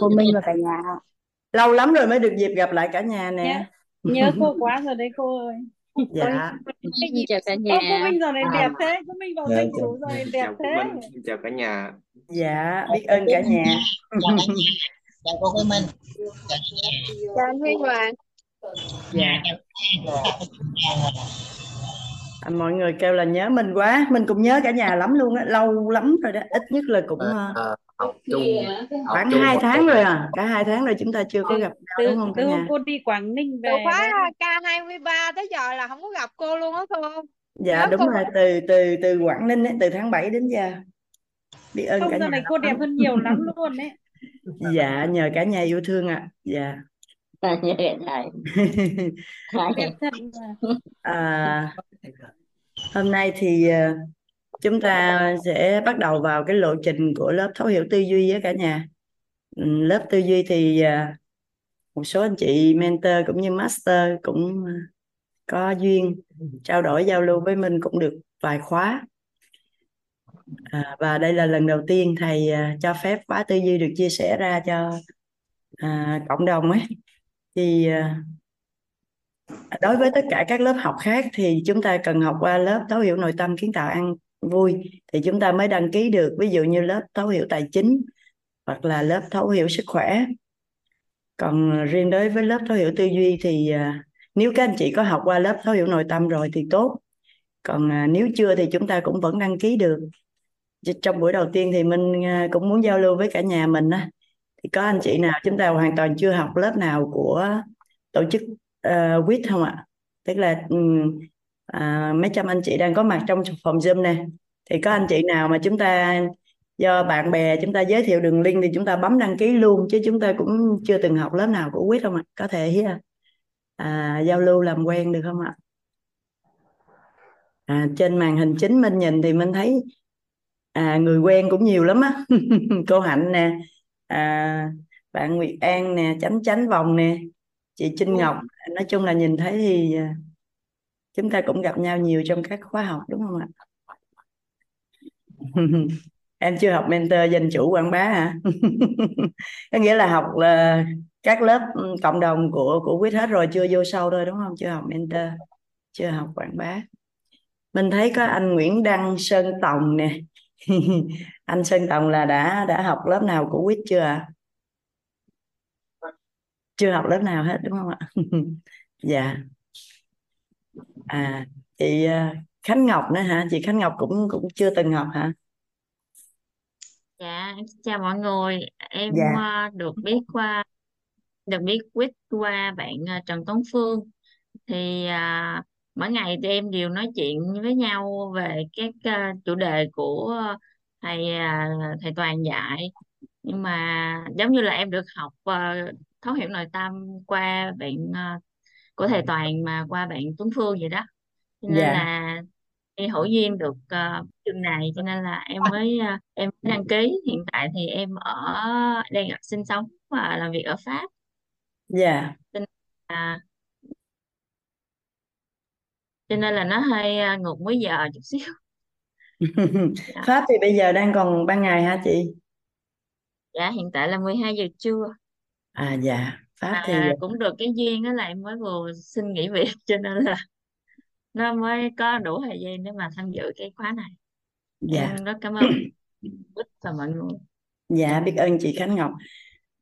cô Minh và cả nhà lâu lắm rồi mới được dịp gặp lại cả nhà nhớ nè. Nhớ cô quá rồi đấy cô ơi. Dạ. Cái gì chào cả Ô, cô nhà Minh giờ này đẹp thế. Cô Minh vào Dạ, danh chủ này đẹp chào cô thế. Minh, xin chào cả nhà. dạ biết ơn cả nhà. Chào cô Quế Minh. Chào anh Huy Hoàng. Dạ. À, mọi người kêu là nhớ mình quá. Mình cũng nhớ cả nhà lắm luôn á. Lâu lắm rồi đó. Ít nhất là cũng ờ, Ờ, học chung học khoảng hai tháng rồi à cả hai tháng rồi chúng ta chưa có từ gặp nhau từ, đúng không cả từ hôm nhà? cô đi Quảng Ninh từ về khóa đấy K23 tới giờ là không có gặp cô luôn á cô. Dạ Nhớ đúng cô rồi từ từ từ Quảng Ninh ấy, từ tháng 7 đến giờ. Biết ơn cả không giờ nhà này lắm cô đẹp hơn nhiều lắm luôn đấy dạ nhờ cả nhà yêu thương ạ. Dạ. Cả thật mà. à, hôm nay thì ờ, chúng ta sẽ bắt đầu vào cái lộ trình của lớp thấu hiểu tư duy với cả nhà. Ừ, lớp tư duy thì à, một số anh chị mentor cũng như master cũng à, có duyên trao đổi giao lưu với mình cũng được vài khóa. À, và đây là lần đầu tiên thầy à, cho phép khóa tư duy được chia sẻ ra cho à, cộng đồng ấy. Thì à, đối với tất cả các lớp học khác thì chúng ta cần học qua lớp thấu hiểu nội tâm kiến tạo ăn vui. Thì chúng ta mới đăng ký được ví dụ như lớp thấu hiểu tài chính hoặc là lớp thấu hiểu sức khỏe. Còn riêng đối với lớp thấu hiểu tư duy thì à, nếu các anh chị có học qua lớp thấu hiểu nội tâm rồi thì tốt. Còn à, nếu chưa thì chúng ta cũng vẫn đăng ký được. Trong buổi đầu tiên thì mình à, cũng muốn giao lưu với cả nhà mình á. Thì có anh chị nào chúng ta hoàn toàn chưa học lớp nào của tổ chức ờ, uh, WIT không ạ? Tức là um, à, mấy trăm anh chị đang có mặt trong phòng Zoom này thì có anh chị nào mà chúng ta do bạn bè chúng ta giới thiệu đường link thì chúng ta bấm đăng ký luôn chứ chúng ta cũng chưa từng học lớp nào của quyết không ạ? Có thể à, giao lưu làm quen được không ạ? À, trên màn hình chính mình nhìn thì mình thấy à, người quen cũng nhiều lắm á. Cô hạnh nè à, bạn nguyệt an nè chánh chánh vòng nè chị trinh ngọc. Nói chung là nhìn thấy thì à, chúng ta cũng gặp nhau nhiều trong các khóa học, đúng không ạ? Em chưa học mentor, danh chủ quảng bá hả? Có nghĩa là học là các lớp ừ, cộng đồng của của quyết hết rồi, chưa vô sâu thôi, đúng không? Chưa học mentor, chưa học quảng bá. Mình thấy có anh Nguyễn Đăng Sơn Tòng nè. Anh Sơn Tòng là đã đã học lớp nào của quyết chưa ạ? Chưa học lớp nào hết, đúng không ạ? Dạ à chị à, Khánh Ngọc nữa hả chị Khánh Ngọc cũng cũng chưa từng học hả Dạ, em xin chào mọi người. Em dạ ờ, được biết qua được biết quýt qua bạn ờ, Trần Tuấn Phương. Thì à, mỗi ngày thì em đều nói chuyện với nhau về các ờ, chủ đề của thầy à, thầy Toàn dạy. Nhưng mà giống như là em được học ờ, thấu hiểu nội tâm qua bạn ờ, của thầy Toàn mà qua bạn Tuấn Phương vậy đó. Cho nên dạ. là em hữu duyên được uh, này cho nên là em mới uh, em đăng ký. Hiện tại thì em ở đang ở sinh sống và làm việc ở Pháp. Dạ. Cho nên là, cho nên là nó hơi uh, ngược múi giờ chút xíu. Dạ. Pháp thì bây giờ đang còn ban ngày hả chị? Dạ hiện tại là 12 giờ trưa. À dạ Pháp mà thì cũng được cái duyên đó là em mới vừa xin nghỉ việc cho nên là nó mới có đủ thời gian để mà tham dự cái khóa này. Dạ. Em rất cảm ơn. Bích và mọi người dạ biết ơn chị Khánh Ngọc.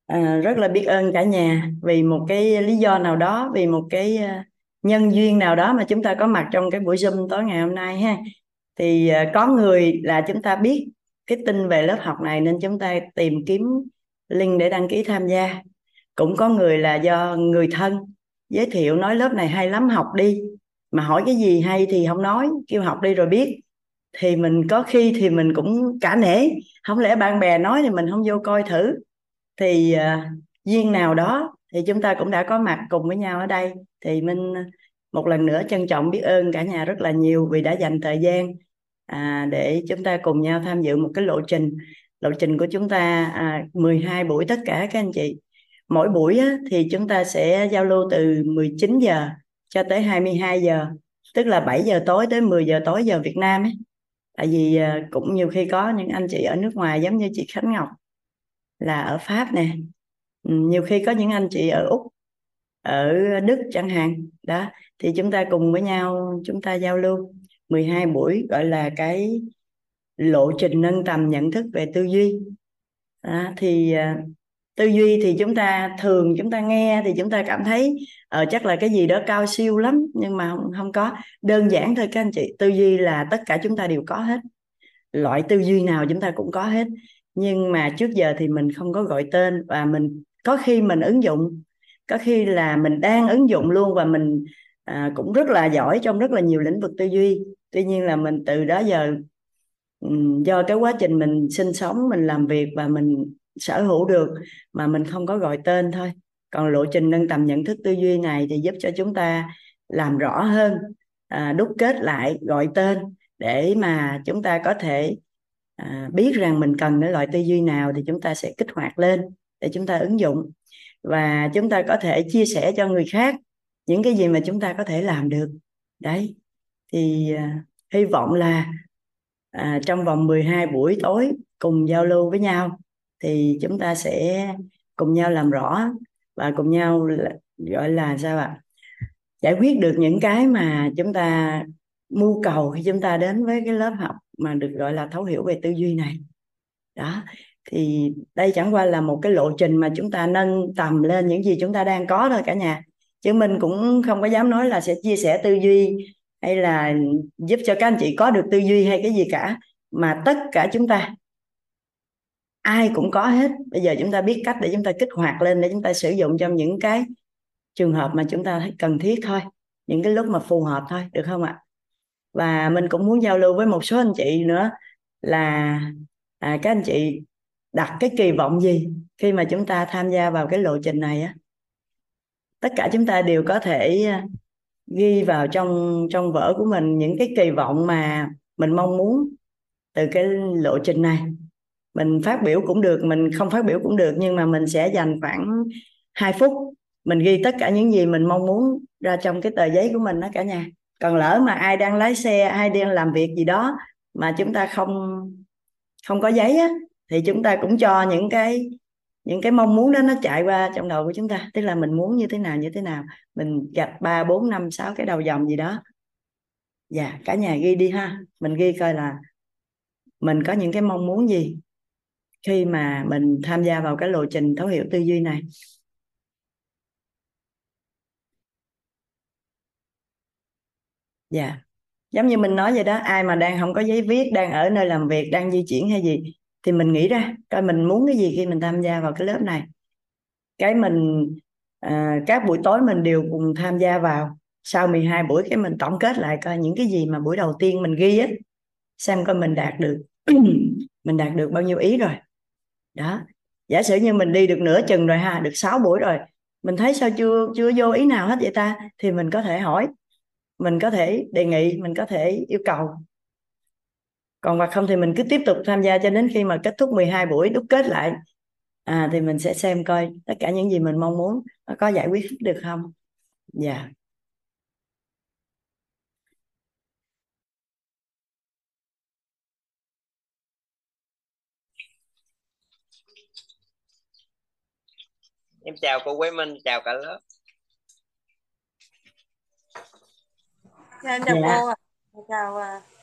À, rất là biết ơn cả nhà vì một cái lý do nào đó vì một cái uh, nhân duyên nào đó mà chúng ta có mặt trong cái buổi Zoom tối ngày hôm nay ha. Thì uh, có người là chúng ta biết cái tin về lớp học này nên chúng ta tìm kiếm link để đăng ký tham gia cũng có người là do người thân giới thiệu nói lớp này hay lắm học đi. Mà hỏi cái gì hay thì không nói kêu học đi rồi biết. Thì mình có khi thì mình cũng cả nể. Không lẽ bạn bè nói thì mình không vô coi thử. Thì uh, duyên nào đó thì chúng ta cũng đã có mặt cùng với nhau ở đây. Thì mình à, một lần nữa trân trọng biết ơn cả nhà rất là nhiều vì đã dành thời gian à, để chúng ta cùng nhau tham dự một cái lộ trình. Lộ trình của chúng ta à, 12 buổi tất cả các anh chị mỗi buổi á, thì chúng ta sẽ giao lưu từ 19 giờ cho tới 22 giờ tức là 7 giờ tối tới 10 giờ tối giờ Việt Nam ấy. Tại vì à, cũng nhiều khi có những anh chị ở nước ngoài giống như chị Khánh Ngọc là ở Pháp nè. Ừ, nhiều khi có những anh chị ở Úc ở Đức chẳng hạn. Đó thì chúng ta cùng với nhau chúng ta giao lưu 12 buổi gọi là cái lộ trình nâng tầm nhận thức về tư duy. Đó, thì à, tư duy thì chúng ta thường chúng ta nghe thì chúng ta cảm thấy uh, chắc là cái gì đó cao siêu lắm nhưng mà không, không có. Đơn giản thôi các anh chị tư duy là tất cả chúng ta đều có hết. Loại tư duy nào chúng ta cũng có hết. Nhưng mà trước giờ thì mình không có gọi tên và mình có khi mình ứng dụng có khi là mình đang ứng dụng luôn và mình uh, cũng rất là giỏi trong rất là nhiều lĩnh vực tư duy. Tuy nhiên là mình từ đó giờ do cái quá trình mình sinh sống mình làm việc và mình sở hữu được mà mình không có gọi tên thôi. Còn lộ trình nâng tầm nhận thức tư duy này thì giúp cho chúng ta làm rõ hơn à, đúc kết lại gọi tên để mà chúng ta có thể à, biết rằng mình cần cái loại tư duy nào thì chúng ta sẽ kích hoạt lên để chúng ta ứng dụng. Và chúng ta có thể chia sẻ cho người khác những cái gì mà chúng ta có thể làm được. Đấy thì à, hy vọng là à, trong vòng 12 buổi tối cùng giao lưu với nhau thì chúng ta sẽ cùng nhau làm rõ và cùng nhau gọi là sao ạ? Giải quyết được những cái mà chúng ta mưu cầu khi chúng ta đến với cái lớp học mà được gọi là thấu hiểu về tư duy này. Đó, thì đây chẳng qua là một cái lộ trình mà chúng ta nâng tầm lên những gì chúng ta đang có thôi cả nhà. Chứ mình cũng không có dám nói là sẽ chia sẻ tư duy hay là giúp cho các anh chị có được tư duy hay cái gì cả, mà tất cả chúng ta ai cũng có hết. Bây giờ chúng ta biết cách để chúng ta kích hoạt lên để chúng ta sử dụng trong những cái trường hợp mà chúng ta thấy cần thiết thôi. Những cái lúc mà phù hợp thôi được không ạ? Và mình cũng muốn giao lưu với một số anh chị nữa là à, các anh chị đặt cái kỳ vọng gì khi mà chúng ta tham gia vào cái lộ trình này á? Tất cả chúng ta đều có thể à, ghi vào trong trong vở của mình những cái kỳ vọng mà mình mong muốn từ cái lộ trình này mình phát biểu cũng được, mình không phát biểu cũng được, nhưng mà mình sẽ dành khoảng 2 phút. Mình ghi tất cả những gì mình mong muốn ra trong cái tờ giấy của mình đó cả nhà. Còn lỡ mà ai đang lái xe, ai đang làm việc gì đó mà chúng ta không không có giấy á, thì chúng ta cũng cho những cái những cái mong muốn đó nó chạy qua trong đầu của chúng ta. Tức là mình muốn như thế nào, như thế nào. Mình gạch ba, bốn, năm, sáu cái đầu dòng gì đó. Dạ cả nhà ghi đi ha. Mình ghi coi là mình có những cái mong muốn gì khi mà mình tham gia vào cái lộ trình thấu hiểu tư duy này. Dạ. Giống như mình nói vậy đó ai mà đang không có giấy viết đang ở nơi làm việc đang di chuyển hay gì thì mình nghĩ ra coi mình muốn cái gì khi mình tham gia vào cái lớp này. Cái mình à, các buổi tối mình đều cùng tham gia vào sau 12 buổi cái mình tổng kết lại coi những cái gì mà buổi đầu tiên mình ghi á xem coi mình đạt được mình đạt được bao nhiêu ý rồi đó. Giả sử như mình đi được nửa chừng rồi ha được 6 buổi rồi mình thấy sao chưa chưa vô ý nào hết vậy ta? Thì mình có thể hỏi mình có thể đề nghị mình có thể yêu cầu. Còn hoặc không thì mình cứ tiếp tục tham gia cho đến khi mà kết thúc 12 buổi đúc kết lại. À, thì mình sẽ xem coi tất cả những gì mình mong muốn nó có giải quyết được không? Dạ. yeah. Em chào cô Quế Minh chào cả lớp. Dạ, em chào dạ. cô ạ. Chào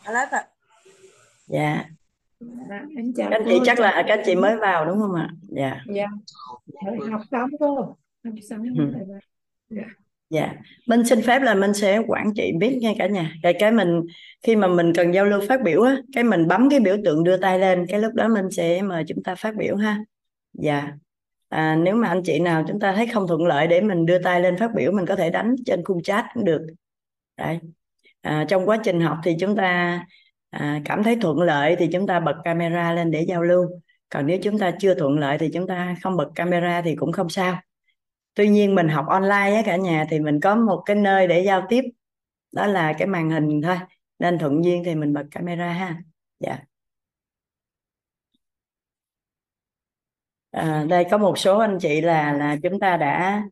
cả lớp ạ. Dạ. Dạ, em chào các chị chắc là các chị mới vào đúng không ạ? Dạ. Dạ. Học xong cô. Học xong ừ. dạ. Dạ. Mình xin phép là mình sẽ quản trị biết nha cả nhà. Cái cái mình khi mà mình cần giao lưu phát biểu á cái mình bấm cái biểu tượng đưa tay lên cái lúc đó mình sẽ mời chúng ta phát biểu ha. Dạ à, nếu mà anh chị nào chúng ta thấy không thuận lợi để mình đưa tay lên phát biểu mình có thể đánh trên khung chat cũng được. Đấy. À, trong quá trình học thì chúng ta à, cảm thấy thuận lợi thì chúng ta bật camera lên để giao lưu. Còn nếu chúng ta chưa thuận lợi thì chúng ta không bật camera thì cũng không sao. Tuy nhiên mình học online á cả nhà thì mình có một cái nơi để giao tiếp đó là cái màn hình thôi. Nên thuận duyên thì mình bật camera ha. Dạ. À, đây có một số anh chị là là chúng ta đã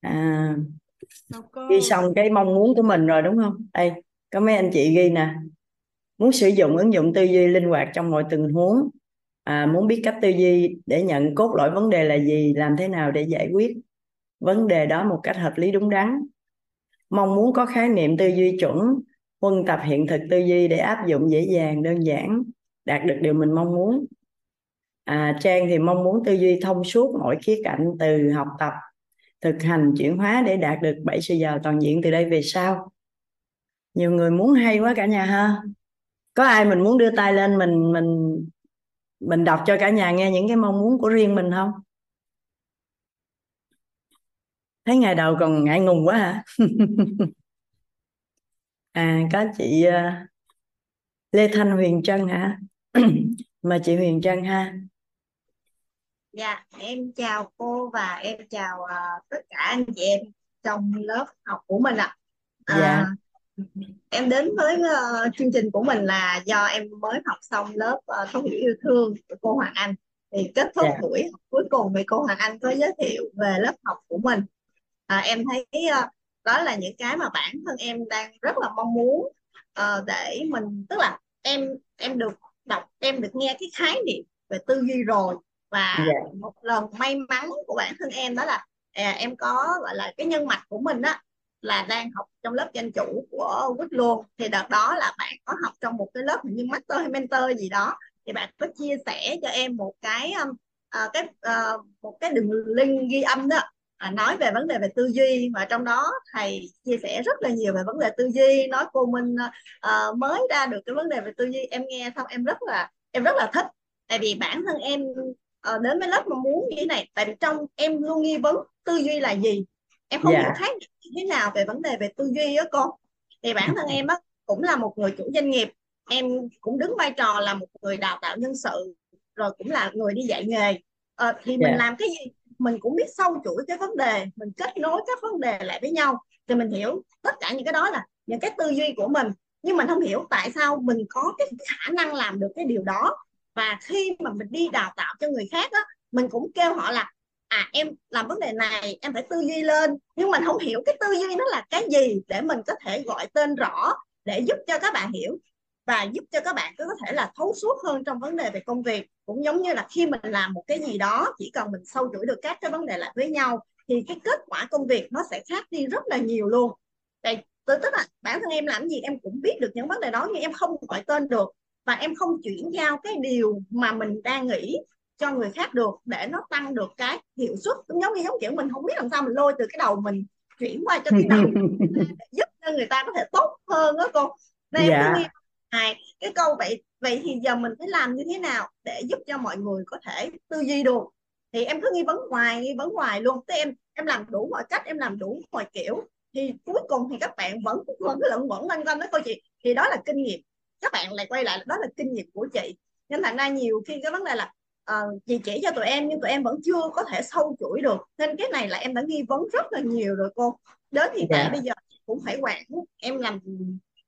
à, ghi xong cái mong muốn của mình rồi đúng không? Đây có mấy anh chị ghi nè. Muốn sử dụng ứng dụng tư duy linh hoạt trong mọi tình huống. À, muốn biết cách tư duy để nhận cốt lõi vấn đề là gì làm thế nào để giải quyết vấn đề đó một cách hợp lý đúng đắn. Mong muốn có khái niệm tư duy chuẩn huân tập hiện thực tư duy để áp dụng dễ dàng đơn giản đạt được điều mình mong muốn à, trang thì mong muốn tư duy thông suốt mọi khía cạnh từ học tập thực hành chuyển hóa để đạt được bảy sự giàu toàn diện từ đây về sau. Nhiều người muốn hay quá cả nhà ha. Có ai mình muốn đưa tay lên mình mình mình đọc cho cả nhà nghe những cái mong muốn của riêng mình không? Thấy ngày đầu còn ngại ngùng quá hả? À có chị ờ, Lê Thanh Huyền Trân hả? Mà chị Huyền Trân ha. Dạ, em chào cô và em chào uh, tất cả anh chị em trong lớp học của mình ạ. À. dạ em đến với uh, chương trình của mình là do em mới học xong lớp uh, thấu hiểu yêu thương của cô Hoàng Anh. Thì kết thúc dạ buổi học cuối cùng thì cô Hoàng Anh có giới thiệu về lớp học của mình. À, em thấy uh, đó là những cái mà bản thân em đang rất là mong muốn uh, để mình tức là em em được đọc em được nghe cái khái niệm về tư duy rồi và dạ. một lần may mắn của bản thân em đó là à, em có gọi là cái nhân mạch của mình á là đang học trong lớp danh chủ của Quýt luôn thì đợt đó là bạn có học trong một cái lớp như master hay mentor gì đó. Thì bạn có chia sẻ cho em một cái uh, cái uh, một cái đường link ghi âm đó à, nói về vấn đề về tư duy. Và trong đó thầy chia sẻ rất là nhiều về vấn đề tư duy nói cô Minh uh, mới ra được cái vấn đề về tư duy. Em nghe xong em rất là em rất là thích. Tại vì bản thân em uh, đến với lớp mà muốn như thế này tại vì trong em luôn nghi vấn tư duy là gì? Em không dạ. hiểu niệm như thế nào về vấn đề về tư duy á cô thì bản thân em á cũng là một người chủ doanh nghiệp em cũng đứng vai trò là một người đào tạo nhân sự rồi cũng là người đi dạy nghề. Ờ, thì mình dạ. làm cái gì? Mình cũng biết sâu chuỗi cái vấn đề mình kết nối các vấn đề lại với nhau. Thì mình hiểu tất cả những cái đó là những cái tư duy của mình. Nhưng mình không hiểu tại sao mình có cái khả năng làm được cái điều đó và khi mà mình đi đào tạo cho người khác á, mình cũng kêu họ là à em làm vấn đề này, em phải tư duy lên. Nhưng mình không hiểu cái tư duy nó là cái gì để mình có thể gọi tên rõ, để giúp cho các bạn hiểu và giúp cho các bạn có thể là thấu suốt hơn trong vấn đề về công việc. Cũng giống như là khi mình làm một cái gì đó, chỉ cần mình sâu chuỗi được các cái vấn đề lại với nhau, thì cái kết quả công việc nó sẽ khác đi rất là nhiều luôn. Đây, tức là bản thân em làm gì em cũng biết được những vấn đề đó, nhưng em không gọi tên được và em không chuyển giao cái điều mà mình đang nghĩ cho người khác được để nó tăng được cái hiệu suất. Cũng giống như giống kiểu mình không biết làm sao mình lôi từ cái đầu mình chuyển qua cho cái đầu để giúp cho người ta có thể tốt hơn đó cô. Nên em cứ dạ này cái câu vậy vậy thì giờ mình phải làm như thế nào để giúp cho mọi người có thể tư duy được? Thì em cứ nghi vấn hoài nghi vấn hoài luôn. Thế em em làm đủ mọi cách em làm đủ mọi kiểu. Thì cuối cùng thì các bạn vẫn vẫn lẫn vẫn quanh quanh đó cô chị. Thì đó là kinh nghiệm các bạn lại quay lại đó là kinh nghiệm của chị. Nên thành ra nhiều khi cái vấn đề là uh, chị chỉ cho tụi em nhưng tụi em vẫn chưa có thể sâu chuỗi được. Nên cái này là em đã nghi vấn rất là nhiều rồi cô. Đến hiện tại dạ. bây giờ cũng phải khoảng em làm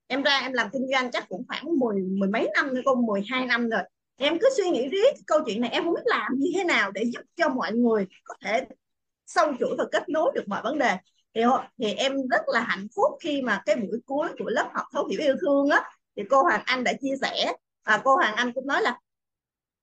em ra em làm kinh doanh chắc cũng khoảng mười mười mấy năm nữa cô 12 năm rồi. Em cứ suy nghĩ riết câu chuyện này em không biết làm như thế nào để giúp cho mọi người có thể sâu chuỗi và kết nối được mọi vấn đề. Thì, thì em rất là hạnh phúc khi mà cái buổi cuối của lớp học thấu hiểu yêu thương á thì cô Hoàng Anh đã chia sẻ và cô Hoàng Anh cũng nói là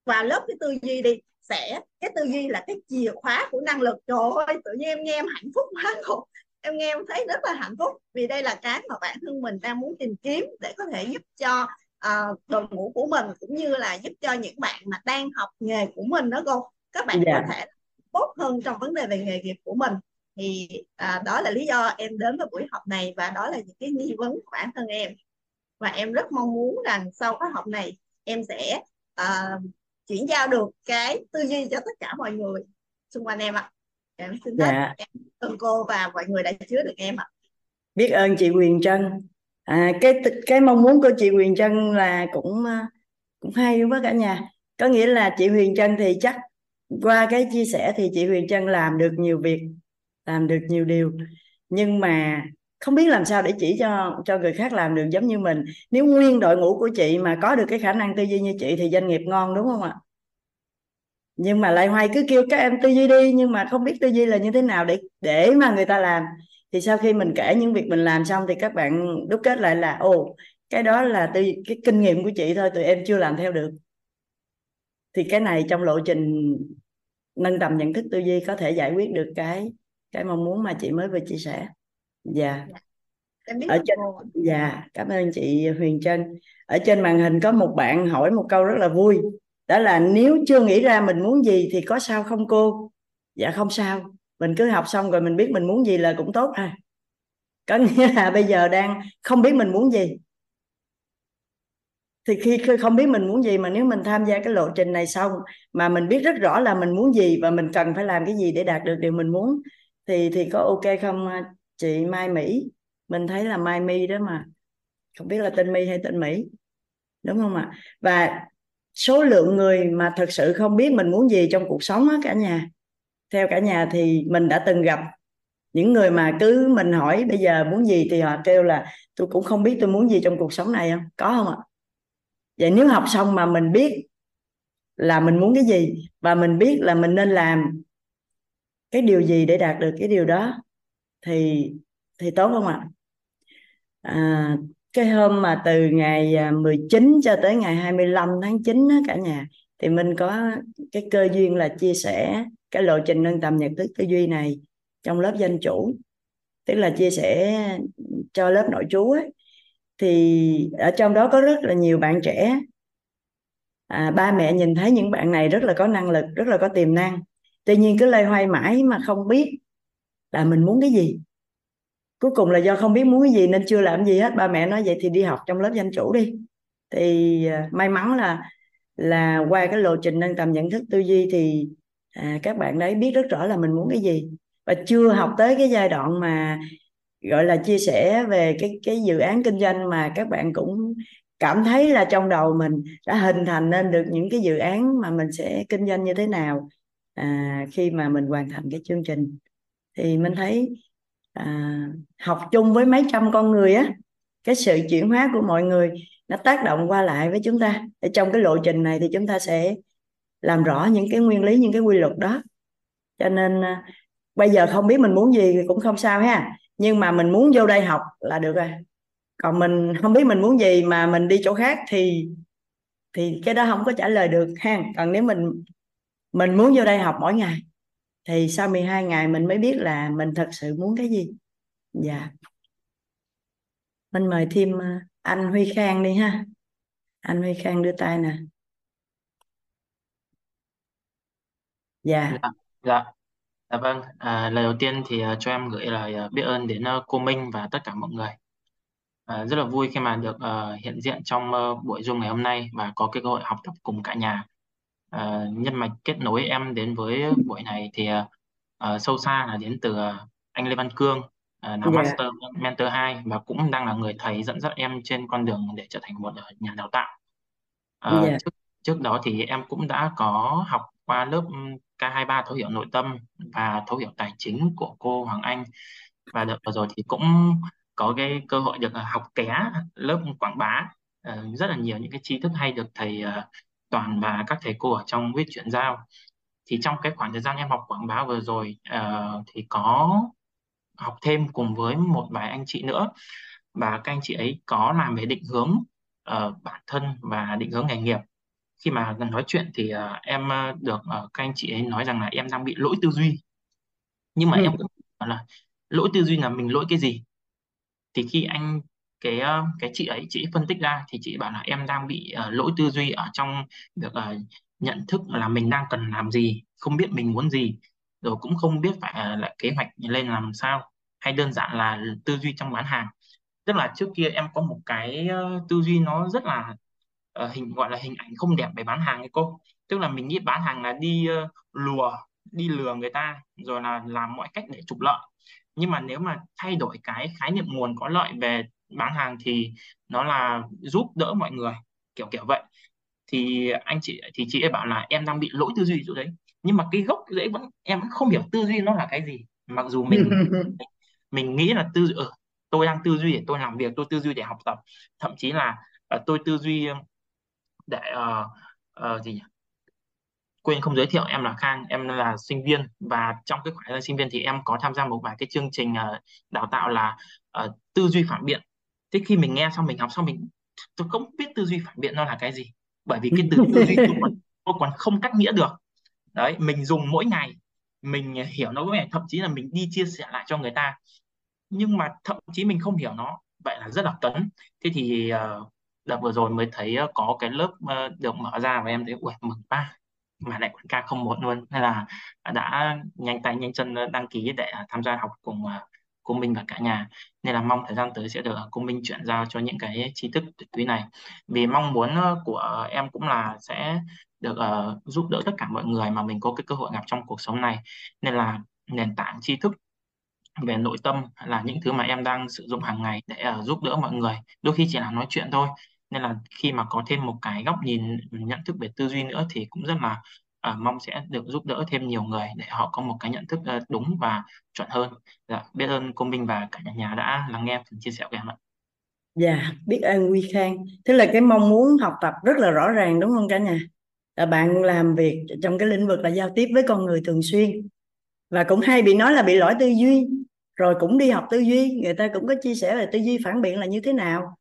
vào lớp cái tư duy đi sẽ cái tư duy là cái chìa khóa của năng lực. Trời ơi tự nhiên em nghe em hạnh phúc quá rồi. Em nghe em thấy rất là hạnh phúc vì đây là cái mà bản thân mình đang muốn tìm kiếm để có thể giúp cho uh, đội ngũ của mình cũng như là giúp cho những bạn mà đang học nghề của mình đó cô. Các bạn dạ. có thể tốt hơn trong vấn đề về nghề nghiệp của mình. Thì à, đó là lý do em đến với buổi học này và đó là những cái nghi vấn của bản thân em và em rất mong muốn rằng sau khóa học này em sẽ uh, chuyển giao được cái tư duy cho tất cả mọi người xung quanh em ạ. Em xin hết dạ. em ơn cô và mọi người đã chứa được em ạ. Biết ơn chị Quyền Trân. À, cái cái mong muốn của chị Quyền Trân là cũng à, cũng hay quá cả nhà? Có nghĩa là chị Huyền Trân thì chắc qua cái chia sẻ thì chị Huyền Trân làm được nhiều việc làm được nhiều điều. Nhưng mà không biết làm sao để chỉ cho cho người khác làm được giống như mình. Nếu nguyên đội ngũ của chị mà có được cái khả năng tư duy như chị thì doanh nghiệp ngon, đúng không ạ? Nhưng mà lại hoài cứ kêu các em tư duy đi, nhưng mà không biết tư duy là như thế nào để để mà người ta làm. Thì sau khi mình kể những việc mình làm xong thì các bạn đúc kết lại là, ồ, cái đó là tư, cái kinh nghiệm của chị thôi, tụi em chưa làm theo được. Thì cái này trong lộ trình nâng tầm nhận thức tư duy có thể giải quyết được cái cái mong muốn mà chị mới vừa chia sẻ dạ. Em biết ở trên dạ cảm ơn chị Huyền Trân. Ở trên màn hình có một bạn hỏi một câu rất là vui. Đó là nếu chưa nghĩ ra mình muốn gì thì có sao không cô? Dạ không sao. Mình cứ học xong rồi mình biết mình muốn gì là cũng tốt à có nghĩa là bây giờ đang không biết mình muốn gì. Thì khi không biết mình muốn gì mà nếu mình tham gia cái lộ trình này xong mà mình biết rất rõ là mình muốn gì và mình cần phải làm cái gì để đạt được điều mình muốn thì thì có ok không chị Mai Mỹ. Mình thấy là Mai My đó mà. Không biết là tên My hay tên Mỹ. Đúng không ạ? Và số lượng người mà thật sự không biết mình muốn gì trong cuộc sống á cả nhà. Theo cả nhà thì mình đã từng gặp những người mà cứ mình hỏi, bây giờ muốn gì? thì họ kêu là, tôi cũng không biết tôi muốn gì trong cuộc sống này không. Có không ạ? Vậy nếu học xong mà mình biết là mình muốn cái gì và mình biết là mình nên làm cái điều gì để đạt được cái điều đó thì thì tốt không ạ? À, cái hôm mà từ ngày à, 19 cho tới ngày 25 tháng 9 đó cả nhà thì mình có cái cơ duyên là chia sẻ cái lộ trình nâng tầm nhận thức tư duy này trong lớp danh chủ tức là chia sẻ cho lớp nội trú ấy thì ở trong đó có rất là nhiều bạn trẻ. À, ba mẹ nhìn thấy những bạn này rất là có năng lực rất là có tiềm năng. Tuy nhiên cứ loay hoay mãi mà không biết là mình muốn cái gì? Cuối cùng là do không biết muốn cái gì nên chưa làm gì hết. Ba mẹ nói vậy thì đi học trong lớp danh chủ đi. Thì à, may mắn là là qua cái lộ trình nâng tầm nhận thức tư duy thì à, các bạn đấy biết rất rõ là mình muốn cái gì. Và chưa học tới cái giai đoạn mà gọi là chia sẻ về cái cái dự án kinh doanh mà các bạn cũng cảm thấy là trong đầu mình đã hình thành nên được những cái dự án mà mình sẽ kinh doanh như thế nào à, khi mà mình hoàn thành cái chương trình thì mình thấy à, học chung với mấy trăm con người á cái sự chuyển hóa của mọi người nó tác động qua lại với chúng ta. Để trong cái lộ trình này thì chúng ta sẽ làm rõ những cái nguyên lý những cái quy luật đó. Cho nên à, bây giờ không biết mình muốn gì thì cũng không sao ha. Nhưng mà mình muốn vô đây học là được rồi. Còn mình không biết mình muốn gì mà mình đi chỗ khác thì thì cái đó không có trả lời được ha. Còn nếu mình mình muốn vô đây học mỗi ngày thì sau 12 ngày mình mới biết là mình thật sự muốn cái gì. Dạ. Mình mời thêm ờ, anh Huy Khang đi ha. Anh Huy Khang đưa tay nè. Dạ. Dạ. Dạ. Dạ vâng. À, lời đầu tiên thì uh, cho em gửi lời uh, biết ơn đến uh, cô Minh và tất cả mọi người. À, rất là vui khi mà được uh, hiện diện trong uh, buổi Zoom ngày hôm nay và có cái cơ hội học tập cùng cả nhà uh, nhân mạch kết nối em đến với buổi này thì uh, sâu xa là đến từ anh Lê Văn Cương uh, là dạ. Master Mentor 2 và cũng đang là người thầy dẫn dắt em trên con đường để trở thành một nhà đào tạo. Uh, dạ. trước trước đó thì em cũng đã có học qua lớp K23 thấu hiểu nội tâm và thấu hiểu tài chính của cô Hoàng Anh. Và đợt vừa rồi thì cũng có cái cơ hội được học ké lớp quảng bá uh, rất là nhiều những cái tri thức hay được thầy uh, Toàn và các thầy cô ở trong viết chuyển giao. Thì trong cái khoảng thời gian em học quảng bá vừa rồi uh, thì có học thêm cùng với một vài anh chị nữa. Và các anh chị ấy có làm về định hướng uh, bản thân và định hướng nghề nghiệp. Khi mà nói chuyện thì uh, em được uh, các anh chị ấy nói rằng là em đang bị lỗi tư duy. Nhưng mà ừ. em cũng là lỗi tư duy là mình lỗi cái gì? Thì khi anh cái ờ, cái chị ấy chị ấy phân tích ra thì chị bảo là em đang bị uh, lỗi tư duy ở trong việc uh, nhận thức là mình đang cần làm gì không biết mình muốn gì rồi cũng không biết phải uh, kế hoạch lên làm sao hay đơn giản là tư duy trong bán hàng. Tức là trước kia em có một cái uh, tư duy nó rất là uh, hình gọi là hình ảnh không đẹp về bán hàng ấy cô. Tức là mình nghĩ bán hàng là đi uh, lùa đi lừa người ta rồi là làm mọi cách để trục lợi. Nhưng mà nếu mà thay đổi cái khái niệm nguồn có lợi về bán hàng thì nó là giúp đỡ mọi người kiểu kiểu vậy. Thì anh chị thì chị ấy bảo là em đang bị lỗi tư duy chỗ đấy. Nhưng mà cái gốc dễ vẫn em vẫn không hiểu tư duy nó là cái gì. Mặc dù mình mình nghĩ là tư ừ, tôi đang tư duy để tôi làm việc tôi tư duy để học tập. Thậm chí là uh, tôi tư duy để uh, uh, gì nhỉ? Quên không giới thiệu em là Khang em là sinh viên. Và trong cái khoảng thời sinh viên thì em có tham gia một vài cái chương trình uh, đào tạo là uh, tư duy phản biện thế khi mình nghe xong mình học xong mình tôi không biết tư duy phản biện nó là cái gì. Bởi vì cái từ tư duy tôi còn không cắt nghĩa được. Đấy mình dùng mỗi ngày mình hiểu nó mỗi ngày thậm chí là mình đi chia sẻ lại cho người ta. Nhưng mà thậm chí mình không hiểu nó vậy là rất là cấn thế thì uh, đợt vừa rồi mới thấy uh, có cái lớp uh, được mở ra và em thấy ui mừng ba mà lại còn ca không một luôn. Nên là đã nhanh tay nhanh chân đăng ký để tham gia học cùng cô Minh và cả nhà. Nên là mong thời gian tới sẽ được cô Minh chuyển giao cho những cái tri thức tuyệt quý này. Vì mong muốn ờ, của em cũng là sẽ được uh, giúp đỡ tất cả mọi người mà mình có cái cơ hội gặp trong cuộc sống này. Nên là nền tảng tri thức về nội tâm là những thứ mà em đang sử dụng hàng ngày để uh, giúp đỡ mọi người. Đôi khi chỉ là nói chuyện thôi. Nên là khi mà có thêm một cái góc nhìn nhận thức về tư duy nữa thì cũng rất là à, mong sẽ được giúp đỡ thêm nhiều người để họ có một cái nhận thức ờ, đúng và chuẩn hơn. Dạ, biết ơn cô Minh và cả nhà, nhà đã lắng nghe phần chia sẻ của em ạ. Dạ biết ơn Quy Khang. Thế là cái mong muốn học tập rất là rõ ràng đúng không cả nhà? Là bạn làm việc trong cái lĩnh vực là giao tiếp với con người thường xuyên. Và cũng hay bị nói là bị lỗi tư duy. Rồi cũng đi học tư duy. Người ta cũng có chia sẻ về tư duy phản biện là như thế nào.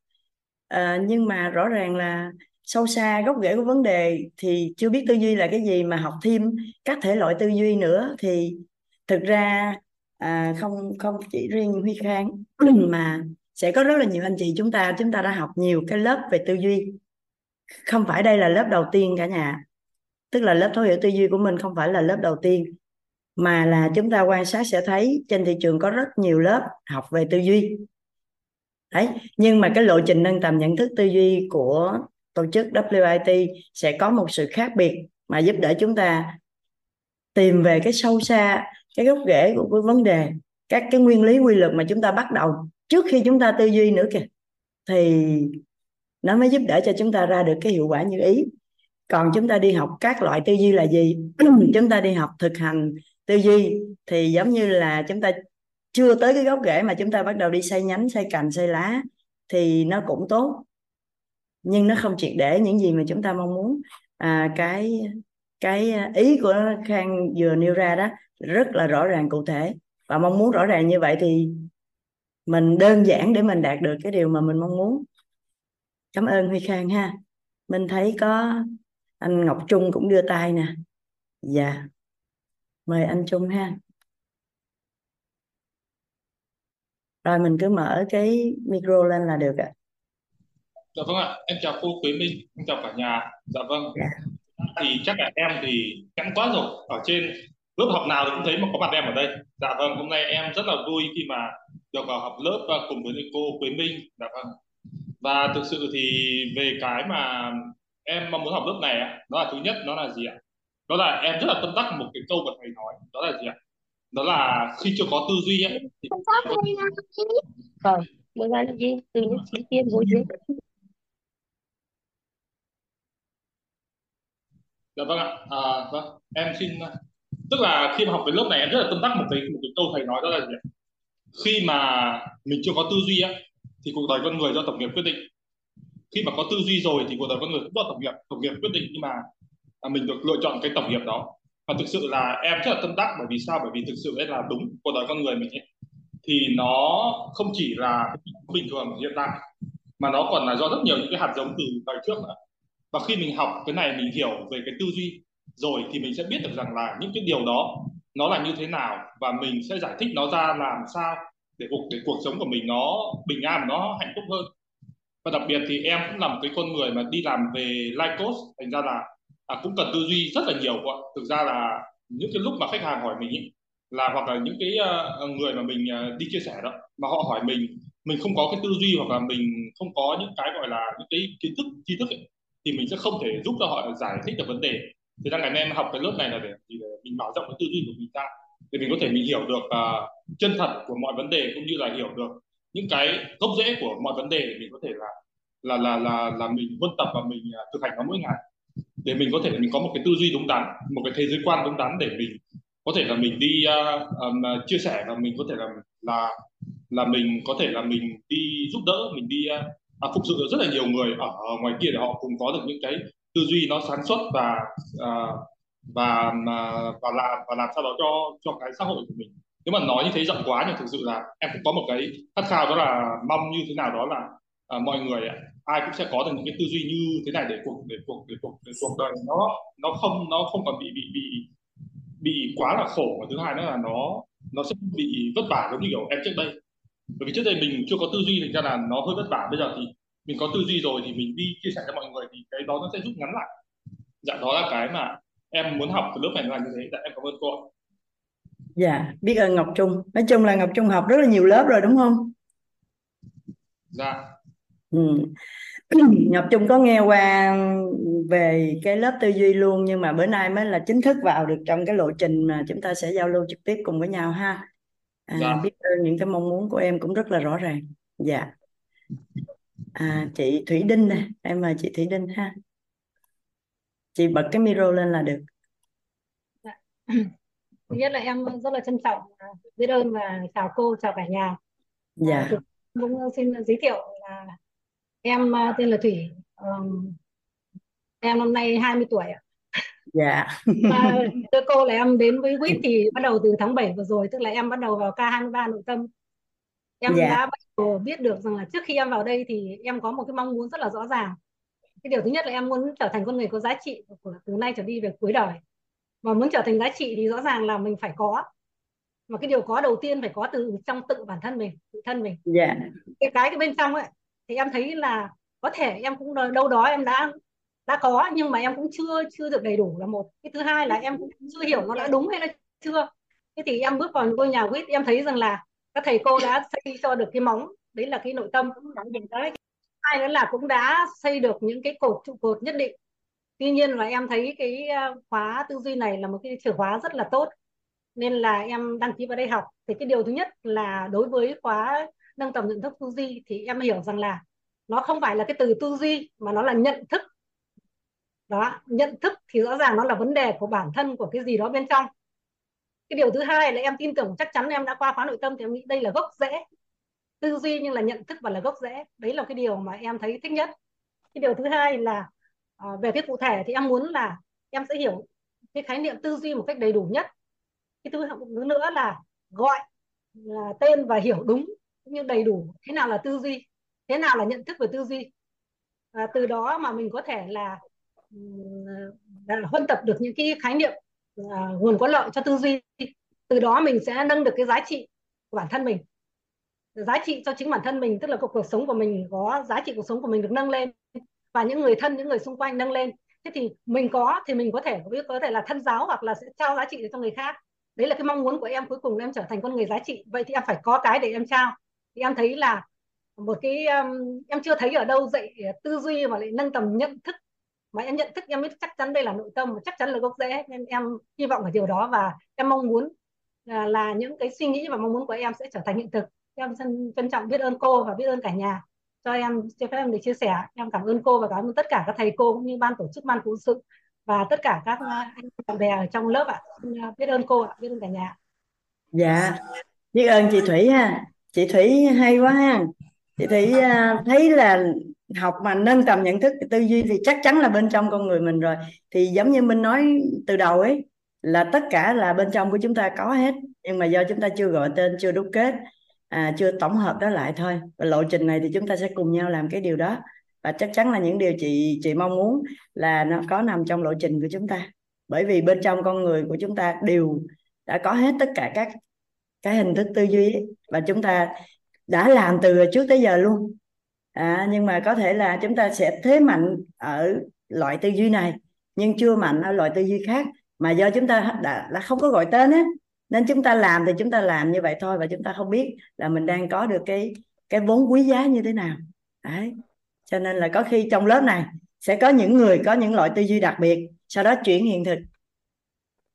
À, nhưng mà rõ ràng là sâu xa gốc rễ của vấn đề thì chưa biết tư duy là cái gì mà học thêm các thể loại tư duy nữa. Thì thực ra à, không không chỉ riêng Huy Khang mà sẽ có rất là nhiều anh chị chúng ta chúng ta đã học nhiều cái lớp về tư duy. Không phải đây là lớp đầu tiên cả nhà. Tức là lớp thấu hiểu tư duy của mình không phải là lớp đầu tiên mà là chúng ta quan sát sẽ thấy trên thị trường có rất nhiều lớp học về tư duy. Đấy nhưng mà cái lộ trình nâng tầm nhận thức tư duy của tổ chức WIT sẽ có một sự khác biệt mà giúp đỡ chúng ta tìm về cái sâu xa, cái gốc rễ của cái vấn đề, các cái nguyên lý quy luật mà chúng ta bắt đầu trước khi chúng ta tư duy nữa kìa. Thì nó mới giúp đỡ cho chúng ta ra được cái hiệu quả như ý. Còn chúng ta đi học các loại tư duy là gì? Chúng ta đi học thực hành tư duy thì giống như là chúng ta chưa tới cái gốc rễ mà chúng ta bắt đầu đi xây nhánh xây cành xây lá thì nó cũng tốt nhưng nó không triệt để những gì mà chúng ta mong muốn. À, cái cái ý của khang vừa nêu ra đó rất là rõ ràng cụ thể. Và mong muốn rõ ràng như vậy thì mình đơn giản để mình đạt được cái điều mà mình mong muốn. Cảm ơn huy khang ha. Mình thấy có anh ngọc trung cũng đưa tay nè. Dạ. Mời anh trung ha. Rồi mình cứ mở cái micro lên là được ạ dạ vâng ạ em chào cô Quế Minh em chào cả nhà. Dạ vâng. Thì chắc là em thì chẳng quá rồi ở trên lớp học nào thì cũng thấy mà có mặt em ở đây. Dạ vâng hôm nay em rất là vui khi mà được vào học lớp và cùng với cô Quế Minh. Dạ vâng. Và thực sự thì về cái mà em mong muốn học lớp này đó là thứ nhất nó là gì ạ? Đó là em rất là tâm đắc một cái câu mà thầy nói đó là gì ạ? Đó là khi chưa có tư duy ấy, thì vâng đưa ra là gì từ những trí tiên vô dưới dạ vâng ạ. À, vâng. Em xin à, tức là khi mà học về lớp này em rất là tâm đắc một cái một cái câu thầy nói đó là gì khi mà mình chưa có tư duy á thì cuộc đời con người do tổng nghiệp quyết định. Khi mà có tư duy rồi thì cuộc đời con người cũng do tổng nghiệp tổng nghiệp quyết định. Nhưng mà à, mình được lựa chọn cái tổng nghiệp đó. Và thực sự là em rất là tâm đắc bởi vì sao? Bởi vì thực sự ấy là đúng cuộc đời con người mình ấy thì nó không chỉ là bình thường hiện tại mà nó còn là do rất nhiều những cái hạt giống từ đời trước nữa và khi mình học cái này mình hiểu về cái tư duy rồi thì mình sẽ biết được rằng là những cái điều đó nó là như thế nào và mình sẽ giải thích nó ra làm sao để cuộc để cuộc sống của mình nó bình an và nó hạnh phúc hơn. Và đặc biệt thì em cũng là một cái con người mà đi làm về life coach thành ra là à, cũng cần tư duy rất là nhiều ạ. Thực ra là những cái lúc mà khách hàng hỏi mình ý, là hoặc là những cái uh, người mà mình uh, đi chia sẻ đó mà họ hỏi mình mình không có cái tư duy hoặc là mình không có những cái gọi là những cái kiến thức tri thức ấy, thì mình sẽ không thể giúp cho họ giải thích được vấn đề. Thì ra ngày nay em học cái lớp này là để, để mình mở rộng cái tư duy của mình ra để mình có thể mình hiểu được uh, chân thật của mọi vấn đề cũng như là hiểu được những cái gốc rễ của mọi vấn đề để mình có thể là là là là là mình vun tập và mình uh, thực hành nó mỗi ngày. Để mình có thể mình có một cái tư duy đúng đắn một cái thế giới quan đúng đắn để mình có thể là mình đi uh, um, chia sẻ và mình có thể là là là mình có thể là mình đi giúp đỡ mình đi uh, phục sự được rất là nhiều người ở, ngoài kia để họ cùng có được những cái tư duy nó sản xuất và à, và và làm và làm sao đó cho cho cái xã hội của mình. Nếu mà nói như thế rộng quá nhưng thực sự là em cũng có một cái khát khao đó là mong như thế nào đó là à, mọi người ai cũng sẽ có được những cái tư duy như thế này để cuộc để cuộc để cuộc để cuộc đời nó nó không nó không còn bị bị bị bị quá là khổ. Và thứ hai nữa là nó nó sẽ bị vất vả giống như kiểu em trước đây bởi vì trước đây mình chưa có tư duy thành ra là nó hơi vất vả. Bây giờ thì mình có tư duy rồi thì mình đi chia sẻ cho mọi người thì cái đó nó sẽ rút ngắn lại. Dạ đó là cái mà em muốn học từ lớp này là như thế. Dạ em cảm ơn cô ạ. Dạ biết ơn Ngọc Trung. Nói chung là Ngọc Trung học rất là nhiều lớp rồi đúng không? Dạ. Ừ. Ngọc Trung có nghe qua về cái lớp tư duy luôn nhưng mà bữa nay mới là chính thức vào được trong cái lộ trình mà chúng ta sẽ giao lưu trực tiếp cùng với nhau ha à, Dạ. biết ơn những cái mong muốn của em cũng rất là rõ ràng. Dạ. À, chị Thủy Đinh nè em mời chị Thủy Đinh ha. Chị bật cái micro lên là được. Thứ nhất là em rất là trân trọng, à, biết ơn và chào cô, chào cả nhà. dạ. Thì cũng xin giới thiệu là em à, tên là Thủy, Ờm, em năm nay 20 tuổi ạ. Dạ À, thưa cô là em đến với WIT thì bắt đầu từ tháng 7 vừa rồi, tức là em bắt đầu vào K23 nội tâm. Em Dạ. đã bắt đầu biết được rằng là trước khi em vào đây thì em có một cái mong muốn rất là rõ ràng. Cái điều thứ nhất là em muốn trở thành con người có giá trị của từ nay trở đi về cuối đời. Và muốn trở thành giá trị thì rõ ràng là mình phải có. Mà cái điều có đầu tiên phải có từ trong tự bản thân mình, tự thân mình. dạ Cái cái cái bên trong ấy thì em thấy là có thể em cũng đâu đó em đã đã có, nhưng mà em cũng chưa chưa được đầy đủ là một. Cái thứ hai là em cũng chưa hiểu nó đã đúng hay là chưa. Thế thì em bước vào ngôi nhà quýt em thấy rằng là các thầy cô đã xây cho được cái móng. Đấy là cái nội tâm đấy. Hai nữa là cũng đã xây được những cái cột trụ cột nhất định. Tuy nhiên là em thấy cái ờ, khóa tư duy này là một cái chìa khóa rất là tốt. Nên là em đăng ký vào đây học. Thì cái điều thứ nhất là đối với khóa nâng tầm nhận thức tư duy thì em hiểu rằng là nó không phải là cái từ tư duy mà nó là nhận thức đó nhận thức thì rõ ràng nó là vấn đề của bản thân của cái gì đó bên trong. Cái điều thứ hai là em tin tưởng chắc chắn em đã qua khóa nội tâm thì em nghĩ đây là gốc rễ. Tư duy nhưng là nhận thức và là gốc rễ. Đấy là cái điều mà em thấy thích nhất. Cái điều thứ hai là à, về cái cụ thể thì em muốn là em sẽ hiểu cái khái niệm tư duy một cách đầy đủ nhất. Cái thứ thứ nữa là gọi là tên và hiểu đúng cũng như đầy đủ. Thế nào là tư duy? Thế nào là nhận thức về tư duy? À, từ đó mà mình có thể là, là huân tập được những cái khái niệm à, nguồn có lợi cho tư duy. Từ đó mình sẽ nâng được cái giá trị của bản thân mình. Giá trị cho chính bản thân mình tức là cuộc, cuộc sống của mình có giá trị cuộc sống của mình được nâng lên và những người thân những người xung quanh nâng lên. Thế thì mình có thì mình có thể có thể là thân giáo hoặc là sẽ trao giá trị cho người khác. Đấy là cái mong muốn của em cuối cùng em trở thành con người giá trị. Vậy thì em phải có cái để em trao. Thì em thấy là một cái um, em chưa thấy ở đâu dạy ờ, tư duy mà lại nâng tầm nhận thức mà em nhận thức em biết chắc chắn đây là nội tâm và chắc chắn là gốc rễ. Nên em hy vọng ở điều đó và em mong muốn là, là những cái suy nghĩ và mong muốn của em sẽ trở thành hiện thực. Em xin trân trọng biết ơn cô và biết ơn cả nhà. Cho em cho phép em được chia sẻ. Em cảm ơn cô và cảm ơn tất cả các thầy cô cũng như ban tổ chức ban phụ sự và tất cả các anh bạn bè ở trong lớp ạ. Biết ơn cô ạ biết ơn cả nhà. Dạ. Biết ơn chị Thủy ha. Chị Thủy hay quá ha. Chị Thủy uh, thấy là học mà nâng tầm nhận thức tư duy thì chắc chắn là bên trong con người mình rồi. Thì giống như mình nói từ đầu ấy là tất cả là bên trong của chúng ta có hết nhưng mà do chúng ta chưa gọi tên chưa đúc kết à, chưa tổng hợp đó lại thôi. Và lộ trình này thì chúng ta sẽ cùng nhau làm cái điều đó. Và chắc chắn là những điều chị chị mong muốn là nó có nằm trong lộ trình của chúng ta. Bởi vì bên trong con người của chúng ta đều đã có hết tất cả các cái hình thức tư duy ấy, và chúng ta đã làm từ trước tới giờ luôn à, nhưng mà có thể là chúng ta sẽ thế mạnh ở loại tư duy này nhưng chưa mạnh ở loại tư duy khác. Mà do chúng ta đã, đã không có gọi tên á nên chúng ta làm thì chúng ta làm như vậy thôi và chúng ta không biết là mình đang có được cái cái vốn quý giá như thế nào. Đấy cho nên là có khi trong lớp này sẽ có những người có những loại tư duy đặc biệt sau đó chuyển hiện thực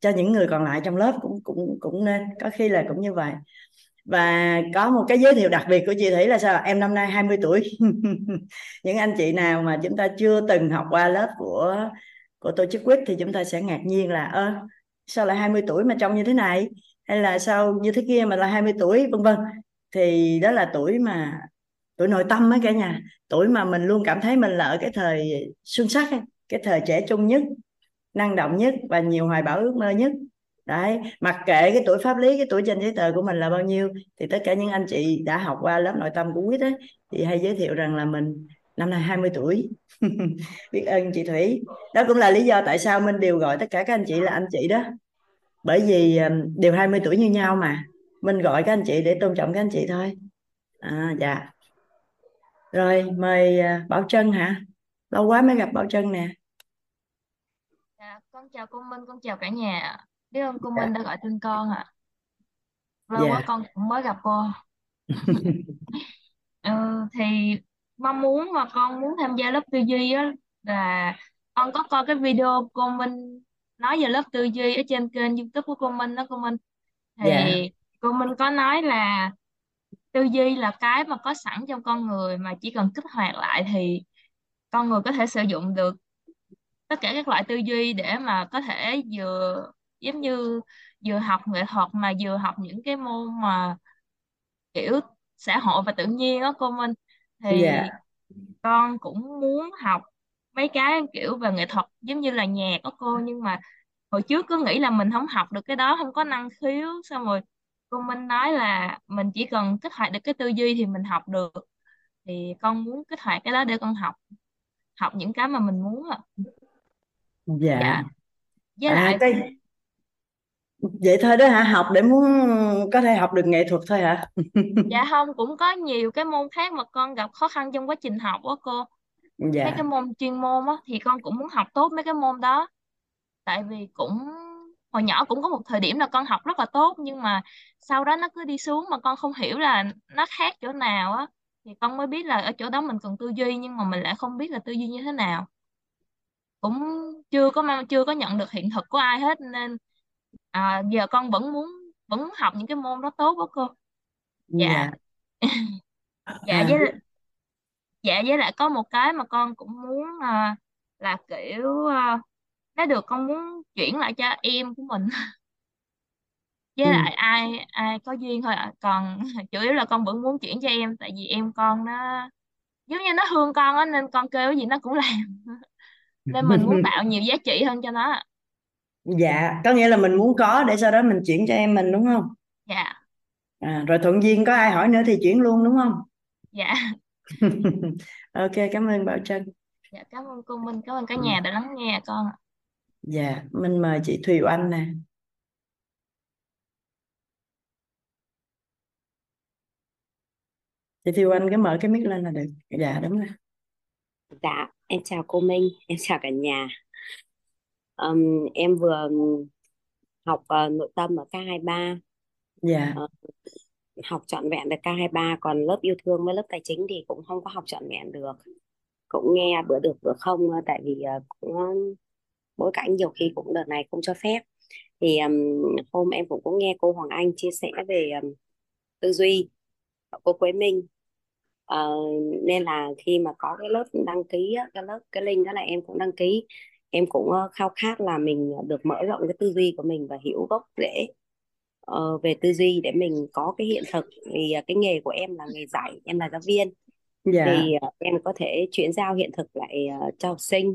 cho những người còn lại trong lớp cũng cũng cũng nên có khi là cũng như vậy và có một cái giới thiệu đặc biệt của chị Thủy là sao em năm nay 20 tuổi. Những anh chị nào mà chúng ta chưa từng học qua lớp của của tổ chức quýt thì chúng ta sẽ ngạc nhiên là ơ sao lại 20 tuổi mà trông như thế này? Hay là sao như thế kia mà là 20 tuổi? Vân vân. Thì đó là tuổi mà tuổi nội tâm ấy cả nhà. Tuổi mà mình luôn cảm thấy mình là ở cái thời xuân sắc ấy, cái thời trẻ trung nhất năng động nhất và nhiều hoài bão ước mơ nhất đấy mặc kệ cái tuổi pháp lý cái tuổi trên giấy tờ của mình là bao nhiêu thì tất cả những anh chị đã học qua lớp nội tâm của quýt ấy thì hay giới thiệu rằng là mình năm nay 20 tuổi. Biết ơn chị Thủy. Đó cũng là lý do tại sao Minh đều gọi tất cả các anh chị là anh chị đó. Bởi vì đều 20 tuổi như nhau mà. Mình gọi các anh chị để tôn trọng các anh chị thôi. À, dạ. Rồi mời à, Bảo Trân hả? Lâu quá mới gặp Bảo Trân nè. Dạ, con chào cô Minh, con chào cả nhà. Biết ơn cô dạ Minh đã gọi tên con ạ. Lâu quá dạ con cũng mới gặp cô. Ừ, thì mong muốn mà con muốn tham gia lớp tư duy á là con có coi cái video cô Minh nói về lớp tư duy ở trên kênh YouTube của cô Minh đó cô Minh. Thì dạ cô Minh có nói là tư duy là cái mà có sẵn trong con người mà chỉ cần kích hoạt lại thì con người có thể sử dụng được tất cả các loại tư duy để mà có thể vừa giống như vừa học nghệ thuật mà vừa học những cái môn mà kiểu xã hội và tự nhiên đó cô Minh. Thì dạ. con cũng muốn học mấy cái kiểu về nghệ thuật giống như là nhạc đó cô nhưng mà hồi trước cứ nghĩ là mình không học được cái đó không có năng khiếu. Xong rồi cô Minh nói là mình chỉ cần kích hoạt được cái tư duy thì mình học được. Thì con muốn kích hoạt cái đó để con học học những cái mà mình muốn ạ. Dạ. Dạ. Với à lại cái vậy thôi đó hả? Học để muốn có thể học được nghệ thuật thôi hả? Dạ không cũng có nhiều cái môn khác mà con gặp khó khăn trong quá trình học đó cô. Mấy dạ cái môn chuyên môn á thì con cũng muốn học tốt mấy cái môn đó. Tại vì cũng hồi nhỏ cũng có một thời điểm là con học rất là tốt nhưng mà sau đó nó cứ đi xuống mà con không hiểu là nó khác chỗ nào á. Thì con mới biết là ở chỗ đó mình cần tư duy nhưng mà mình lại không biết là tư duy như thế nào. Cũng chưa có chưa có nhận được hiện thực của ai hết nên à, giờ con vẫn muốn vẫn muốn học những cái môn đó tốt đó cô. Dạ. Dạ. Dạ à. với dạ với lại có một cái mà con cũng muốn à, là kiểu à, nếu được con muốn chuyển lại cho em của mình. Với ừ. lại ai ai có duyên thôi ạ. Còn chủ yếu là con vẫn muốn chuyển cho em tại vì em con nó giống như nó thương con á nên con kêu cái gì nó cũng làm. Nên mình muốn tạo nhiều giá trị hơn cho nó ạ. Dạ có nghĩa là mình muốn có để sau đó mình chuyển cho em mình đúng không? Dạ. À, rồi thuận duyên có ai hỏi nữa thì chuyển luôn đúng không? Dạ. Ok cảm ơn Bảo Trân. Dạ cảm ơn cô Minh cảm ơn cả Ừ. nhà đã lắng nghe con ạ. dạ mình mời chị Thùy Oanh nè. Chị Thùy Oanh cứ mở cái mic lên là được. Dạ đúng rồi. Dạ, em chào cô Minh, em chào cả nhà. Ừm, em vừa học ờ, nội tâm ở K23, dạ ờ, học trọn vẹn được K23, còn lớp yêu thương với lớp tài chính thì cũng không có học trọn vẹn được. Cũng nghe bữa được bữa không, ờ, tại vì ờ, cũng bối cảnh nhiều khi cũng đợt này không cho phép. Thì ừm, hôm em cũng có nghe cô Hoàng Anh chia sẻ về ừm, tư duy, cô Quế Minh. Ờ, nên là khi mà có cái lớp đăng ký cái lớp cái link đó là em cũng đăng ký em cũng ờ, khao khát là mình được mở rộng cái tư duy của mình và hiểu gốc rễ ờ, về tư duy để mình có cái hiện thực. Vì ờ, cái nghề của em là nghề dạy em là giáo viên. Dạ. Thì ờ, em có thể chuyển giao hiện thực lại ờ, cho học sinh.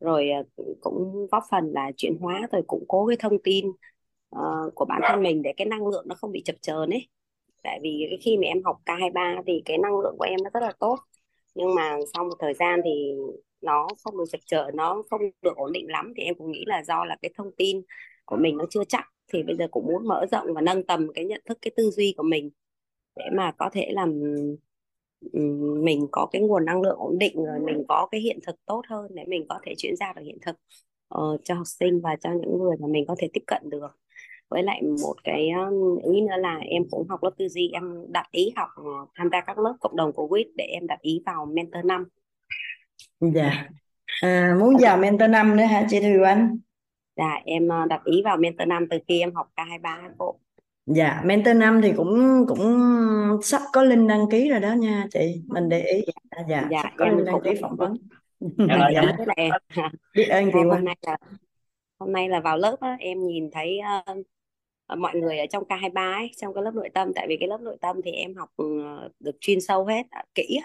Rồi ờ, cũng góp phần là chuyển hóa rồi củng cố cái thông tin ờ, của bản thân mình để cái năng lượng nó không bị chập chờn ấy. Tại vì cái khi mà em học K23 thì cái năng lượng của em nó rất là tốt. Nhưng mà sau một thời gian thì nó không được chập chờn nó không được ổn định lắm thì em cũng nghĩ là do là cái thông tin của mình nó chưa chắc. Thì bây giờ cũng muốn mở rộng và nâng tầm cái nhận thức cái tư duy của mình để mà có thể làm mình có cái nguồn năng lượng ổn định rồi mình có cái hiện thực tốt hơn để mình có thể chuyển giao được hiện thực uh, cho học sinh và cho những người mà mình có thể tiếp cận được. Với lại một cái ý nữa là em cũng học lớp tư duy em đặt ý học ờ, tham gia các lớp cộng đồng của WIT để em đặt ý vào mentor năm dạ. À, muốn vào mentor năm nữa hả chị Thùy Oanh? Dạ em ờ, đặt ý vào mentor năm từ khi em học K23 cô. Dạ mentor năm thì cũng cũng sắp có link đăng ký rồi đó nha chị. Mình để ý. À, dạ dạ sắp có em link đăng ký phỏng vấn. Đặt dạ ý với lại biết ơn chị hôm nay là hôm nay là vào lớp á, em nhìn thấy ờ, mọi người ở trong K23 ấy, trong cái lớp nội tâm tại vì cái lớp nội tâm thì em học ừ, được chuyên sâu hết ờ, kỹ.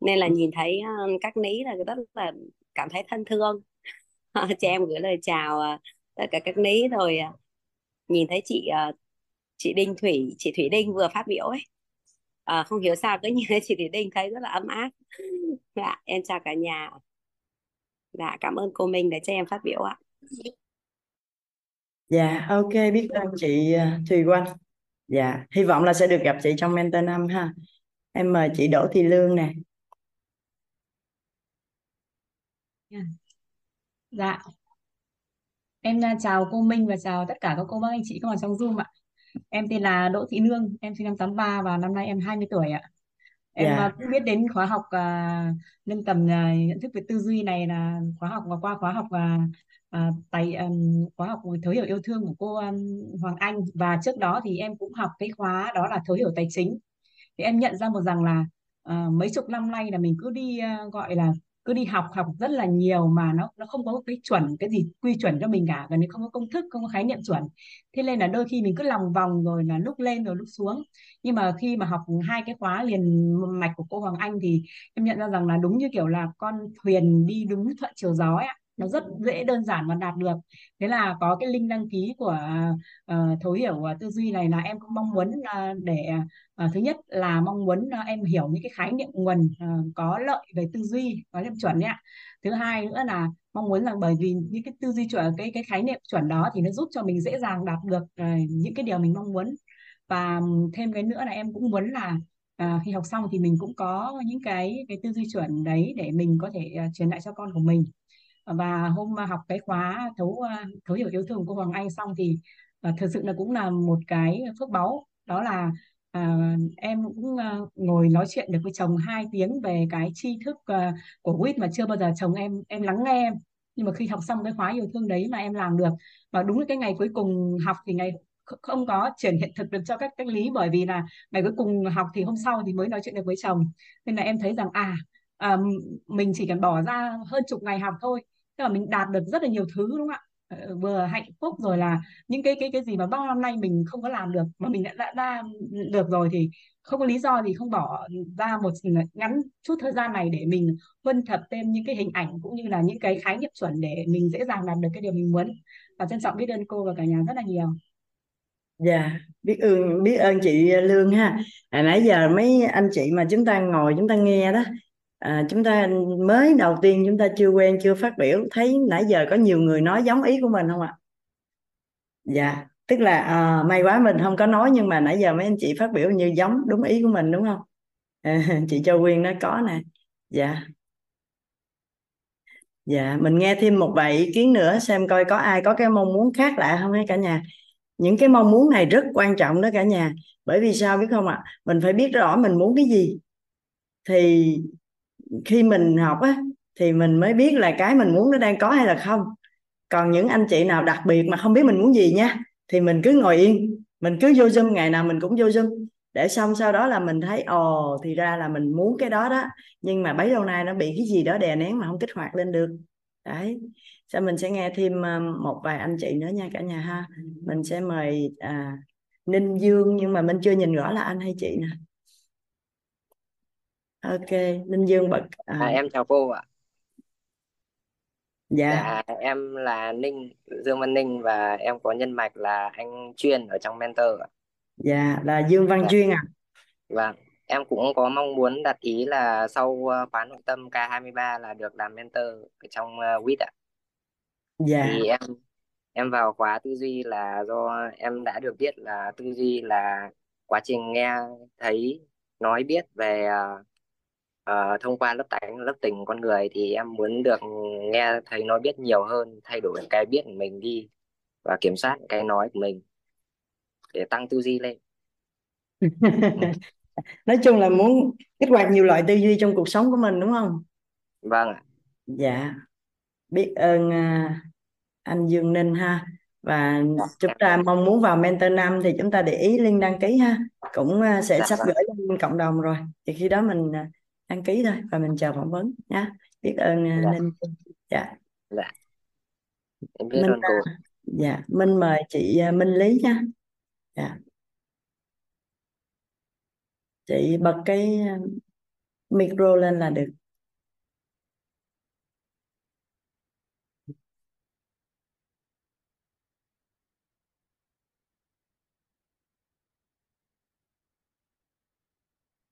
Nên là nhìn thấy các ní là rất là cảm thấy thân thương cho em gửi lời chào ờ, tất cả các ní rồi ờ, nhìn thấy chị ờ, chị Đinh Thủy chị Thủy Đinh vừa phát biểu ấy Ờ, không hiểu sao cứ nhìn chị Thủy Linh thấy rất là ấm áp dạ em chào cả nhà dạ cảm ơn cô Minh để cho em phát biểu ạ Dạ, ok, biết ơn chị à, Thùy Quanh. Dạ, hy vọng là sẽ được gặp chị trong Mentor năm ha. Em mời chị Đỗ Thị Lương nè. Dạ, em à, chào cô Minh và chào tất cả các cô bác anh chị có mặt trong Zoom ạ. Em tên là Đỗ Thị Lương, em sinh năm 83 và năm nay em 20 tuổi ạ. Em Dạ, à, cũng biết đến khóa học à, nâng tầm à, nhận thức về tư duy này là khóa học và qua khóa học và à, tài ừm, khóa học thấu hiểu yêu thương của cô um, Hoàng Anh và trước đó thì em cũng học cái khóa đó là thấu hiểu tài chính thì em nhận ra một rằng là à, mấy chục năm nay là mình cứ đi à, gọi là cứ đi học học rất là nhiều mà nó nó không có cái chuẩn, cái gì quy chuẩn cho mình cả và như không có công thức, không có khái niệm chuẩn. Thế nên là đôi khi mình cứ lòng vòng rồi là lúc lên rồi lúc xuống. Nhưng mà khi mà học hai cái khóa liền mạch của cô Hoàng Anh thì em nhận ra rằng là đúng như kiểu là con thuyền đi đúng thuận chiều gió ấy ạ nó rất dễ đơn giản và đạt được. Thế là có cái link đăng ký của uh, thấu hiểu uh, tư duy này là em cũng mong muốn uh, để uh, thứ nhất là mong muốn uh, em hiểu những cái khái niệm nguồn uh, có lợi về tư duy có liêm chuẩn nhé ạ. Thứ hai nữa là mong muốn rằng bởi vì những cái tư duy chuẩn cái cái khái niệm chuẩn đó thì nó giúp cho mình dễ dàng đạt được uh, những cái điều mình mong muốn. Và thêm cái nữa là em cũng muốn là à, khi học xong thì mình cũng có những cái cái tư duy chuẩn đấy để mình có thể uh, truyền lại cho con của mình và hôm học cái khóa thấu ờ, thấu hiểu yêu thương của Hoàng Anh xong thì ờ, uh, thực sự là cũng là một cái phước báu. Đó là à, em cũng uh, ngồi nói chuyện được với chồng hai tiếng về cái tri thức uh, của quýt mà chưa bao giờ chồng em em lắng nghe em. Nhưng mà khi học xong cái khóa yêu thương đấy mà em làm được và đúng là cái ngày cuối cùng học thì ngày không có chuyển hiện thực được cho các cách lý bởi vì là ngày cuối cùng học thì hôm sau thì mới nói chuyện được với chồng. Nên là em thấy rằng à, à mình chỉ cần bỏ ra hơn chục ngày học thôi tức là mình đạt được rất là nhiều thứ đúng không ạ? Ờ, ờ, vừa hạnh phúc rồi là những cái cái cái gì mà bao năm nay mình không có làm được mà mình đã, đã, đã được rồi thì không có lý do gì không bỏ ra một ừ, ngắn chút thời gian này để mình huân thập thêm những cái hình ảnh cũng như là những cái khái niệm chuẩn để mình dễ dàng làm được cái điều mình muốn. Và trân trọng biết ơn cô và cả nhà rất là nhiều. Dạ, biết ơn biết ơn chị Lương ha. À, nãy giờ mấy anh chị mà chúng ta ngồi chúng ta nghe đó, à, chúng ta mới đầu tiên chúng ta chưa quen chưa phát biểu, thấy nãy giờ có nhiều người nói giống ý của mình không ạ? Dạ, tức là à, may quá mình không có nói nhưng mà nãy giờ mấy anh chị phát biểu như giống đúng ý của mình đúng không? À, chị Châu Quyên nói có nè. Dạ. Dạ, mình nghe thêm một vài ý kiến nữa xem coi có ai có cái mong muốn khác lạ không ấy cả nhà. Những cái mong muốn này rất quan trọng đó cả nhà. Bởi vì sao biết không ạ? Mình phải biết rõ mình muốn cái gì. Thì khi mình học á thì mình mới biết là cái mình muốn nó đang có hay là không. Còn những anh chị nào đặc biệt mà không biết mình muốn gì nha thì mình cứ ngồi yên, mình cứ vô Zoom ngày nào mình cũng vô Zoom. Để xong sau đó là mình thấy ồ thì ra là mình muốn cái đó đó. Nhưng mà bấy lâu nay nó bị cái gì đó đè nén mà không kích hoạt lên được. Đấy. Sau mình sẽ nghe thêm ờ, một vài anh chị nữa nha cả nhà ha. Mình sẽ mời à, Ninh Dương nhưng mà mình chưa nhìn rõ là anh hay chị nè ok Ninh Dương bật À, à, em chào cô ạ. dạ Dạ, em là Ninh, Dương Văn Ninh và em có nhân mạch là anh Chuyên ở trong Mentor ạ. dạ là Dương Văn Dạ, Chuyên à vâng. Em cũng có mong muốn đặt ý là sau ờ, khóa nội tâm K23 là được làm mentor ở trong uh, WIT ạ. dạ Thì em em vào khóa tư duy là do em đã được biết là tư duy là quá trình nghe thấy nói biết về ờ, ờ, thông qua lớp tánh lớp tình con người thì em muốn được nghe thấy nói biết nhiều hơn thay đổi cái biết của mình đi và kiểm soát cái nói của mình để tăng tư duy lên. Nói chung là muốn kích hoạt nhiều loại tư duy trong cuộc sống của mình đúng không? Vâng ạ. Dạ. Biết ơn à, anh Dương Ninh ha. Và chúng ta mong muốn vào mentor năm thì chúng ta để ý link đăng ký ha. Cũng à, sẽ dạ sắp vâng. gửi lên cộng đồng rồi. Thì khi đó mình à, đăng ký thôi và mình chờ phỏng vấn nhé biết ơn à, dạ. Ninh. Dạ. Dạ. Em biết Minh ơn cô. à, dạ. Minh mời chị à, Minh Lý nha dạ. Chị bật cái micro lên là được.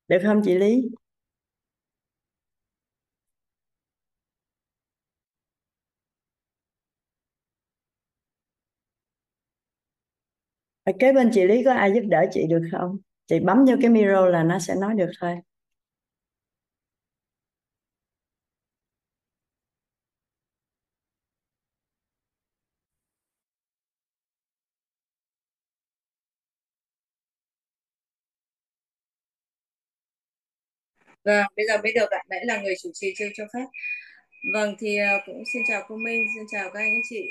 Được không chị Lý ở kế bên chị Lý có ai giúp đỡ chị được không chị bấm vô cái micro là nó sẽ nói được thôi Vâng, bây giờ mới được ạ. Nãy là người chủ trì chưa cho phép. Vâng, thì ờ, cũng xin chào cô Minh, xin chào các anh các chị.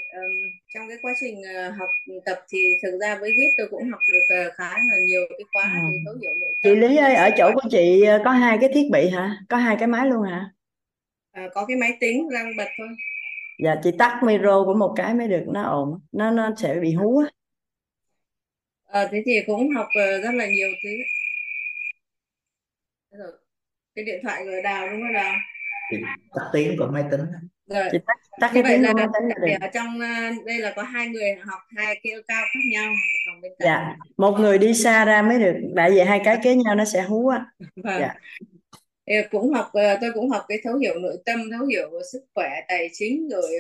Trong cái quá trình ờ, học tập thì thực ra với WIT tôi cũng học được ờ, khá là nhiều cái khóa À. từ thấu hiểu nội chị Lý ơi ở chỗ của chị có hai cái thiết bị hả có hai cái máy luôn hả À, có cái máy tính đang bật thôi. dạ chị tắt micro của một cái mới được nó ồn nó nó sẽ bị hú á Ờ, thế thì cũng học rất là nhiều thứ. Rồi, cái điện thoại của Đào đúng không Đào? Chị tắt tiếng của máy tính Rồi. chị tắt tắt Như cái vậy tiếng là của máy tính là thì được ở trong ờ, đây là có hai người học hai cái cao khác nhau bên cạnh. dạ một người đi xa ra mới được tại vì hai cái kế nhau nó sẽ hú á Vâng. dạ Thì cũng học ờ, tôi cũng học cái thấu hiểu nội tâm thấu hiểu sức khỏe tài chính rồi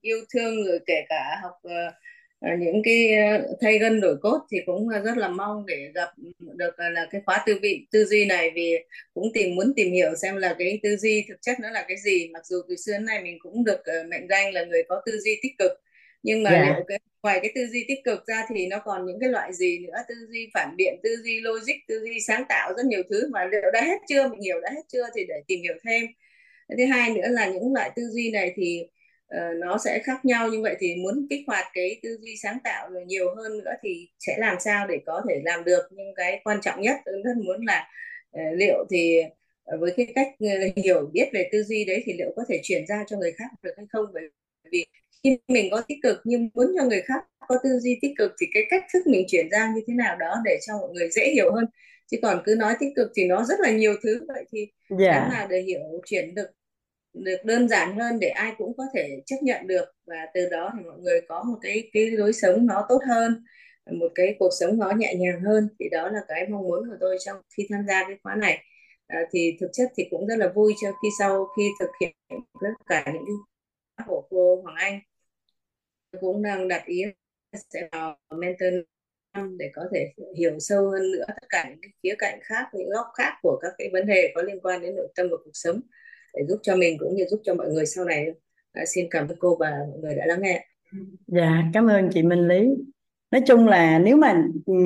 yêu thương rồi kể cả học ờ, những cái ờ, thay gân đổi cốt thì cũng ờ, rất là mong để gặp được ờ, là cái khóa tư vị tư duy này vì cũng tìm muốn tìm hiểu xem là cái tư duy thực chất nó là cái gì. Mặc dù từ xưa đến nay mình cũng được ờ, mệnh danh là người có tư duy tích cực nhưng mà dạ. liệu cái ngoài cái tư duy tích cực ra thì nó còn những cái loại gì nữa? Tư duy phản biện tư duy logic tư duy sáng tạo rất nhiều thứ mà liệu đã hết chưa? Mình hiểu đã hết chưa thì để tìm hiểu thêm. Thứ hai nữa là những loại tư duy này thì ờ, nó sẽ khác nhau. Như vậy thì muốn kích hoạt cái tư duy sáng tạo rồi nhiều hơn nữa thì sẽ làm sao để có thể làm được. Nhưng cái quan trọng nhất tôi rất muốn là ờ, liệu thì ờ, với cái cách hiểu biết về tư duy đấy thì liệu có thể chuyển ra cho người khác được hay không? Bởi vì khi mình có tích cực nhưng muốn cho người khác có tư duy tích cực thì cái cách thức mình chuyển ra như thế nào đó để cho mọi người dễ hiểu hơn. Chứ còn cứ nói tích cực thì nó rất là nhiều thứ. Vậy thì cái dạ nào để hiểu chuyển được được đơn giản hơn để ai cũng có thể chấp nhận được. Và từ đó thì mọi người có một cái cái lối sống nó tốt hơn một cái cuộc sống nó nhẹ nhàng hơn. Thì đó là cái mong muốn của tôi trong khi tham gia cái khóa này. À, thì thực chất thì cũng rất là vui cho khi sau khi thực hiện tất cả những cái khóa của cô Hoàng Anh. Cũng đang đặt ý sẽ vào mentor để có thể hiểu sâu hơn nữa tất cả những cái khía cạnh khác những góc khác của các cái vấn đề có liên quan đến nội tâm và cuộc sống để giúp cho mình cũng như giúp cho mọi người sau này. À, xin cảm ơn cô và mọi người đã lắng nghe. Dạ cảm ơn chị Minh Lý. Nói chung là nếu mà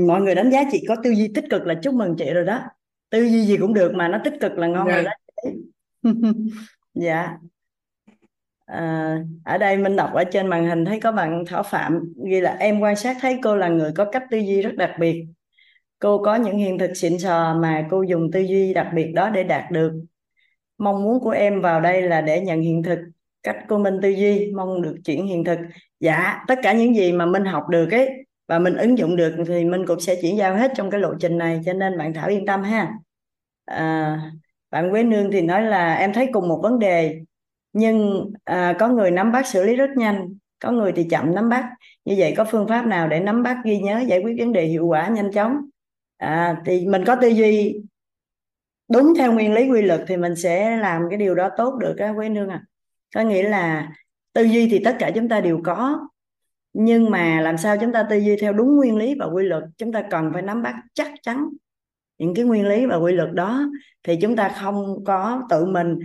mọi người đánh giá chị có tư duy tích cực là chúc mừng chị rồi đó. Tư duy gì cũng được mà nó tích cực là ngon rồi Dạ. đó dạ. À, ở đây Minh đọc ở trên màn hình thấy có bạn Thảo Phạm ghi là em quan sát thấy cô là người có cách tư duy rất đặc biệt. Cô có những hiện thực xịn sò mà cô dùng tư duy đặc biệt đó để đạt được mong muốn của em vào đây là để nhận hiện thực cách của Minh tư duy mong được chuyển hiện thực. Dạ tất cả những gì mà Minh học được ấy và mình ứng dụng được thì Minh cũng sẽ chuyển giao hết trong cái lộ trình này cho nên bạn Thảo yên tâm ha. À, bạn Quế Nương thì nói là em thấy cùng một vấn đề nhưng à, có người nắm bắt xử lý rất nhanh có người thì chậm nắm bắt. Như vậy có phương pháp nào để nắm bắt ghi nhớ giải quyết vấn đề hiệu quả nhanh chóng? À, thì mình có tư duy đúng, theo nguyên lý quy luật thì mình sẽ làm cái điều đó tốt được á quý Nương à có nghĩa là tư duy thì tất cả chúng ta đều có, nhưng mà làm sao chúng ta tư duy theo đúng nguyên lý và quy luật, chúng ta cần phải nắm bắt chắc chắn những cái nguyên lý và quy luật đó, thì chúng ta không có tự mình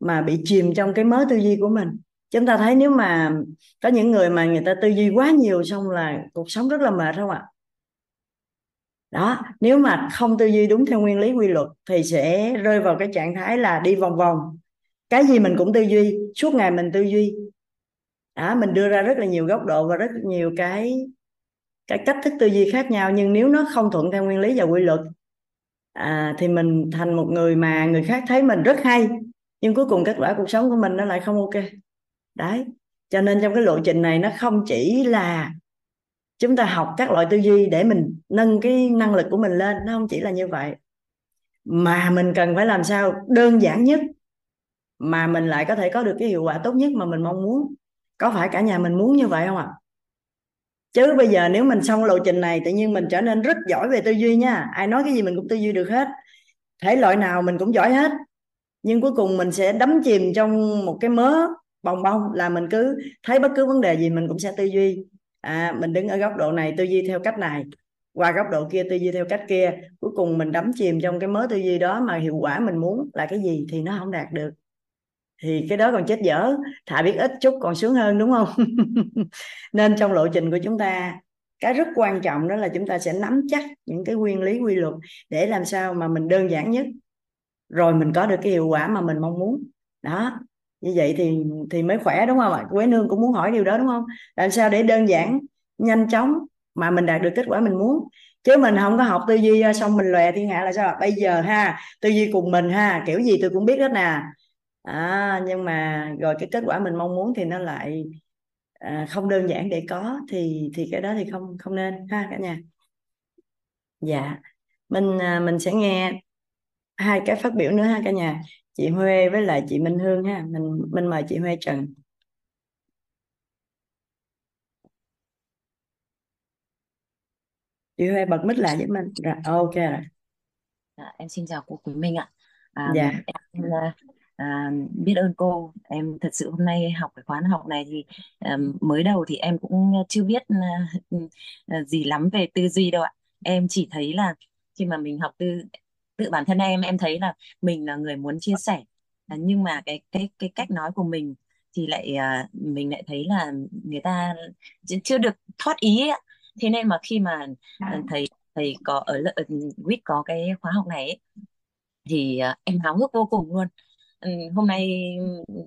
mà bị chìm trong cái mớ tư duy của mình. Chúng ta thấy nếu mà có những người mà người ta tư duy quá nhiều xong là cuộc sống rất là mệt, không ạ? Đó nếu mà không tư duy đúng theo nguyên lý quy luật thì sẽ rơi vào cái trạng thái là đi vòng vòng. Cái gì mình cũng tư duy suốt ngày mình tư duy. Đó mình đưa ra rất là nhiều góc độ và rất nhiều cái cái cách thức tư duy khác nhau nhưng nếu nó không thuận theo nguyên lý và quy luật à, thì mình thành một người mà người khác thấy mình rất hay nhưng cuối cùng kết quả cuộc sống của mình nó lại không ok. Đấy cho nên trong cái lộ trình này nó không chỉ là chúng ta học các loại tư duy để mình nâng cái năng lực của mình lên, nó không chỉ là như vậy. Mà mình cần phải làm sao đơn giản nhất, mà mình lại có thể có được cái hiệu quả tốt nhất mà mình mong muốn. Có phải cả nhà mình muốn như vậy không ạ? Chứ bây giờ nếu mình xong lộ trình này, tự nhiên mình trở nên rất giỏi về tư duy nha. Ai nói cái gì mình cũng tư duy được hết. Thể loại nào mình cũng giỏi hết. Nhưng cuối cùng mình sẽ đắm chìm trong một cái mớ bồng bông là mình cứ thấy bất cứ vấn đề gì mình cũng sẽ tư duy à, mình đứng ở góc độ này tư duy theo cách này. Qua góc độ kia tư duy theo cách kia. Cuối cùng mình đắm chìm trong cái mớ tư duy đó mà hiệu quả mình muốn là cái gì thì nó không đạt được. Thì cái đó còn chết dở. Thà biết ít chút còn sướng hơn đúng không? Nên trong lộ trình của chúng ta cái rất quan trọng đó là chúng ta sẽ nắm chắc những cái nguyên lý quy luật để làm sao mà mình đơn giản nhất. Rồi mình có được cái hiệu quả mà mình mong muốn. Đó như vậy thì thì mới khỏe đúng không ạ? Quế nương cũng muốn hỏi điều đó đúng không? Làm sao để đơn giản nhanh chóng mà mình đạt được kết quả mình muốn? Chứ mình không có học tư duy ờ, xong mình lòe thiên hạ là sao bây giờ ha tư duy cùng mình ha kiểu gì tôi cũng biết hết nè. À, nhưng mà rồi cái kết quả mình mong muốn thì nó lại à, không đơn giản để có thì thì cái đó thì không không nên ha cả nhà. Dạ. Mình à, mình sẽ nghe hai cái phát biểu nữa ha cả nhà chị Huê với lại chị Minh Hương ha mình mình mời chị Huê Trần chị Huê bật mic lại với mình rồi ok rồi À, em xin chào cô Quý Minh ạ. À, dạ em à, à, biết ơn cô. Em thật sự hôm nay học cái khóa học này thì à, mới đầu thì em cũng chưa biết à, à, gì lắm về tư duy đâu ạ. Em chỉ thấy là khi mà mình học tư tự bản thân em em thấy là mình là người muốn chia sẻ. À, nhưng mà cái cái cái cách nói của mình thì lại à, mình lại thấy là người ta ch- chưa được thoát ý ấy. Thế nên mà khi mà à, thầy thầy có ở lớp WIT có cái khóa học này ấy, thì em háo hức vô cùng luôn. ừ, hôm nay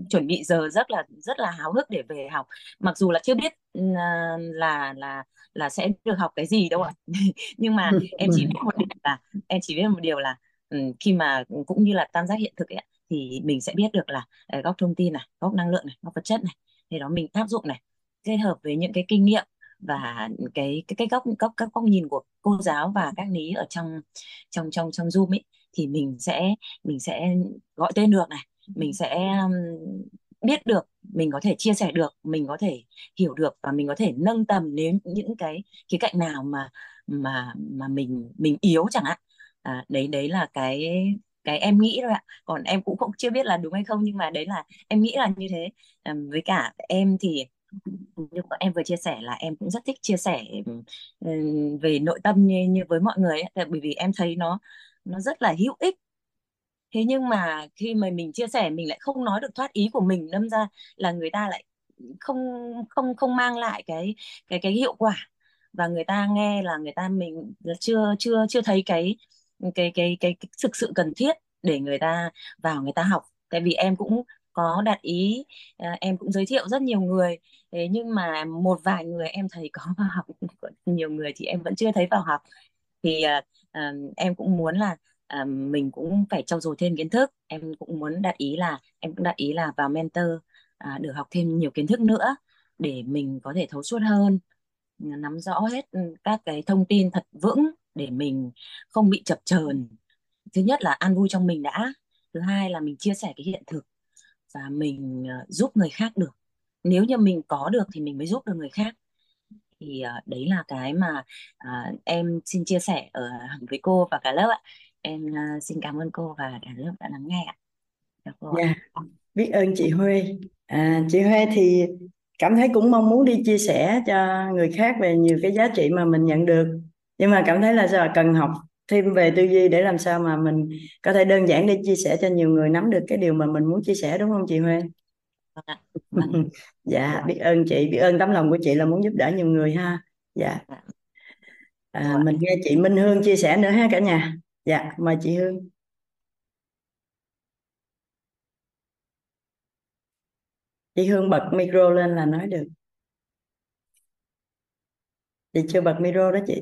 chuẩn bị giờ rất là rất là háo hức để về học. Mặc dù là chưa biết ừ, à, là là là sẽ được học cái gì đâu ạ. Nhưng mà em chỉ biết một điều là em chỉ biết một điều là ừ, khi mà cũng như là tam giác hiện thực ấy, thì mình sẽ biết được là ờ, góc thông tin này góc năng lượng này góc vật chất này thì đó mình áp dụng này kết hợp với những cái kinh nghiệm và cái cái cái góc góc các góc nhìn của cô giáo và các ní ở trong trong trong trong Zoom ấy thì mình sẽ mình sẽ gọi tên được này mình sẽ biết được mình có thể chia sẻ được mình có thể hiểu được và mình có thể nâng tầm nếu những cái khía cạnh nào mà mà mà mình mình yếu chẳng hạn. À, đấy đấy là cái cái em nghĩ thôi ạ. Còn em cũng cũng chưa biết là đúng hay không nhưng mà đấy là em nghĩ là như thế. À, với cả em thì như em vừa chia sẻ là em cũng rất thích chia sẻ về nội tâm như, như với mọi người ấy. Tại bởi vì em thấy nó nó rất là hữu ích. Thế nhưng mà khi mà mình chia sẻ mình lại không nói được thoát ý của mình đâm ra là người ta lại không không không mang lại cái cái cái hiệu quả. Và người ta nghe là người ta mình chưa chưa chưa thấy cái cái cái cái, cái thực sự cần thiết để người ta vào người ta học. Tại vì em cũng có đặt ý à, em cũng giới thiệu rất nhiều người. Thế nhưng mà một vài người em thấy có vào học nhiều người thì em vẫn chưa thấy vào học thì uh, em cũng muốn là uh, mình cũng phải trau dồi thêm kiến thức. Em cũng muốn đặt ý là em cũng đặt ý là vào mentor uh, được học thêm nhiều kiến thức nữa để mình có thể thấu suốt hơn nắm rõ hết ừ, các cái thông tin thật vững để mình không bị chập chờn. Thứ nhất là an vui trong mình đã. Thứ hai là mình chia sẻ cái hiện thực và mình ờ, giúp người khác được. Nếu như mình có được thì mình mới giúp được người khác thì uh, đấy là cái mà uh, em xin chia sẻ ở với cô và cả lớp ạ. Em uh, xin cảm ơn cô và cả lớp đã lắng nghe ạ. Chào cô dạ biết ơn chị Huê. À, chị Huê thì cảm thấy cũng mong muốn đi chia sẻ cho người khác về nhiều cái giá trị mà mình nhận được. Nhưng mà cảm thấy là giờ cần học thêm về tư duy để làm sao mà mình có thể đơn giản để chia sẻ cho nhiều người nắm được cái điều mà mình muốn chia sẻ đúng không chị Huê? dạ biết ơn chị biết ơn tấm lòng của chị là muốn giúp đỡ nhiều người ha. Dạ. À, mình nghe chị Minh Hương chia sẻ nữa ha cả nhà. Dạ mời chị Hương. Chị Hương bật micro lên là nói được. Chị chưa bật micro đó chị.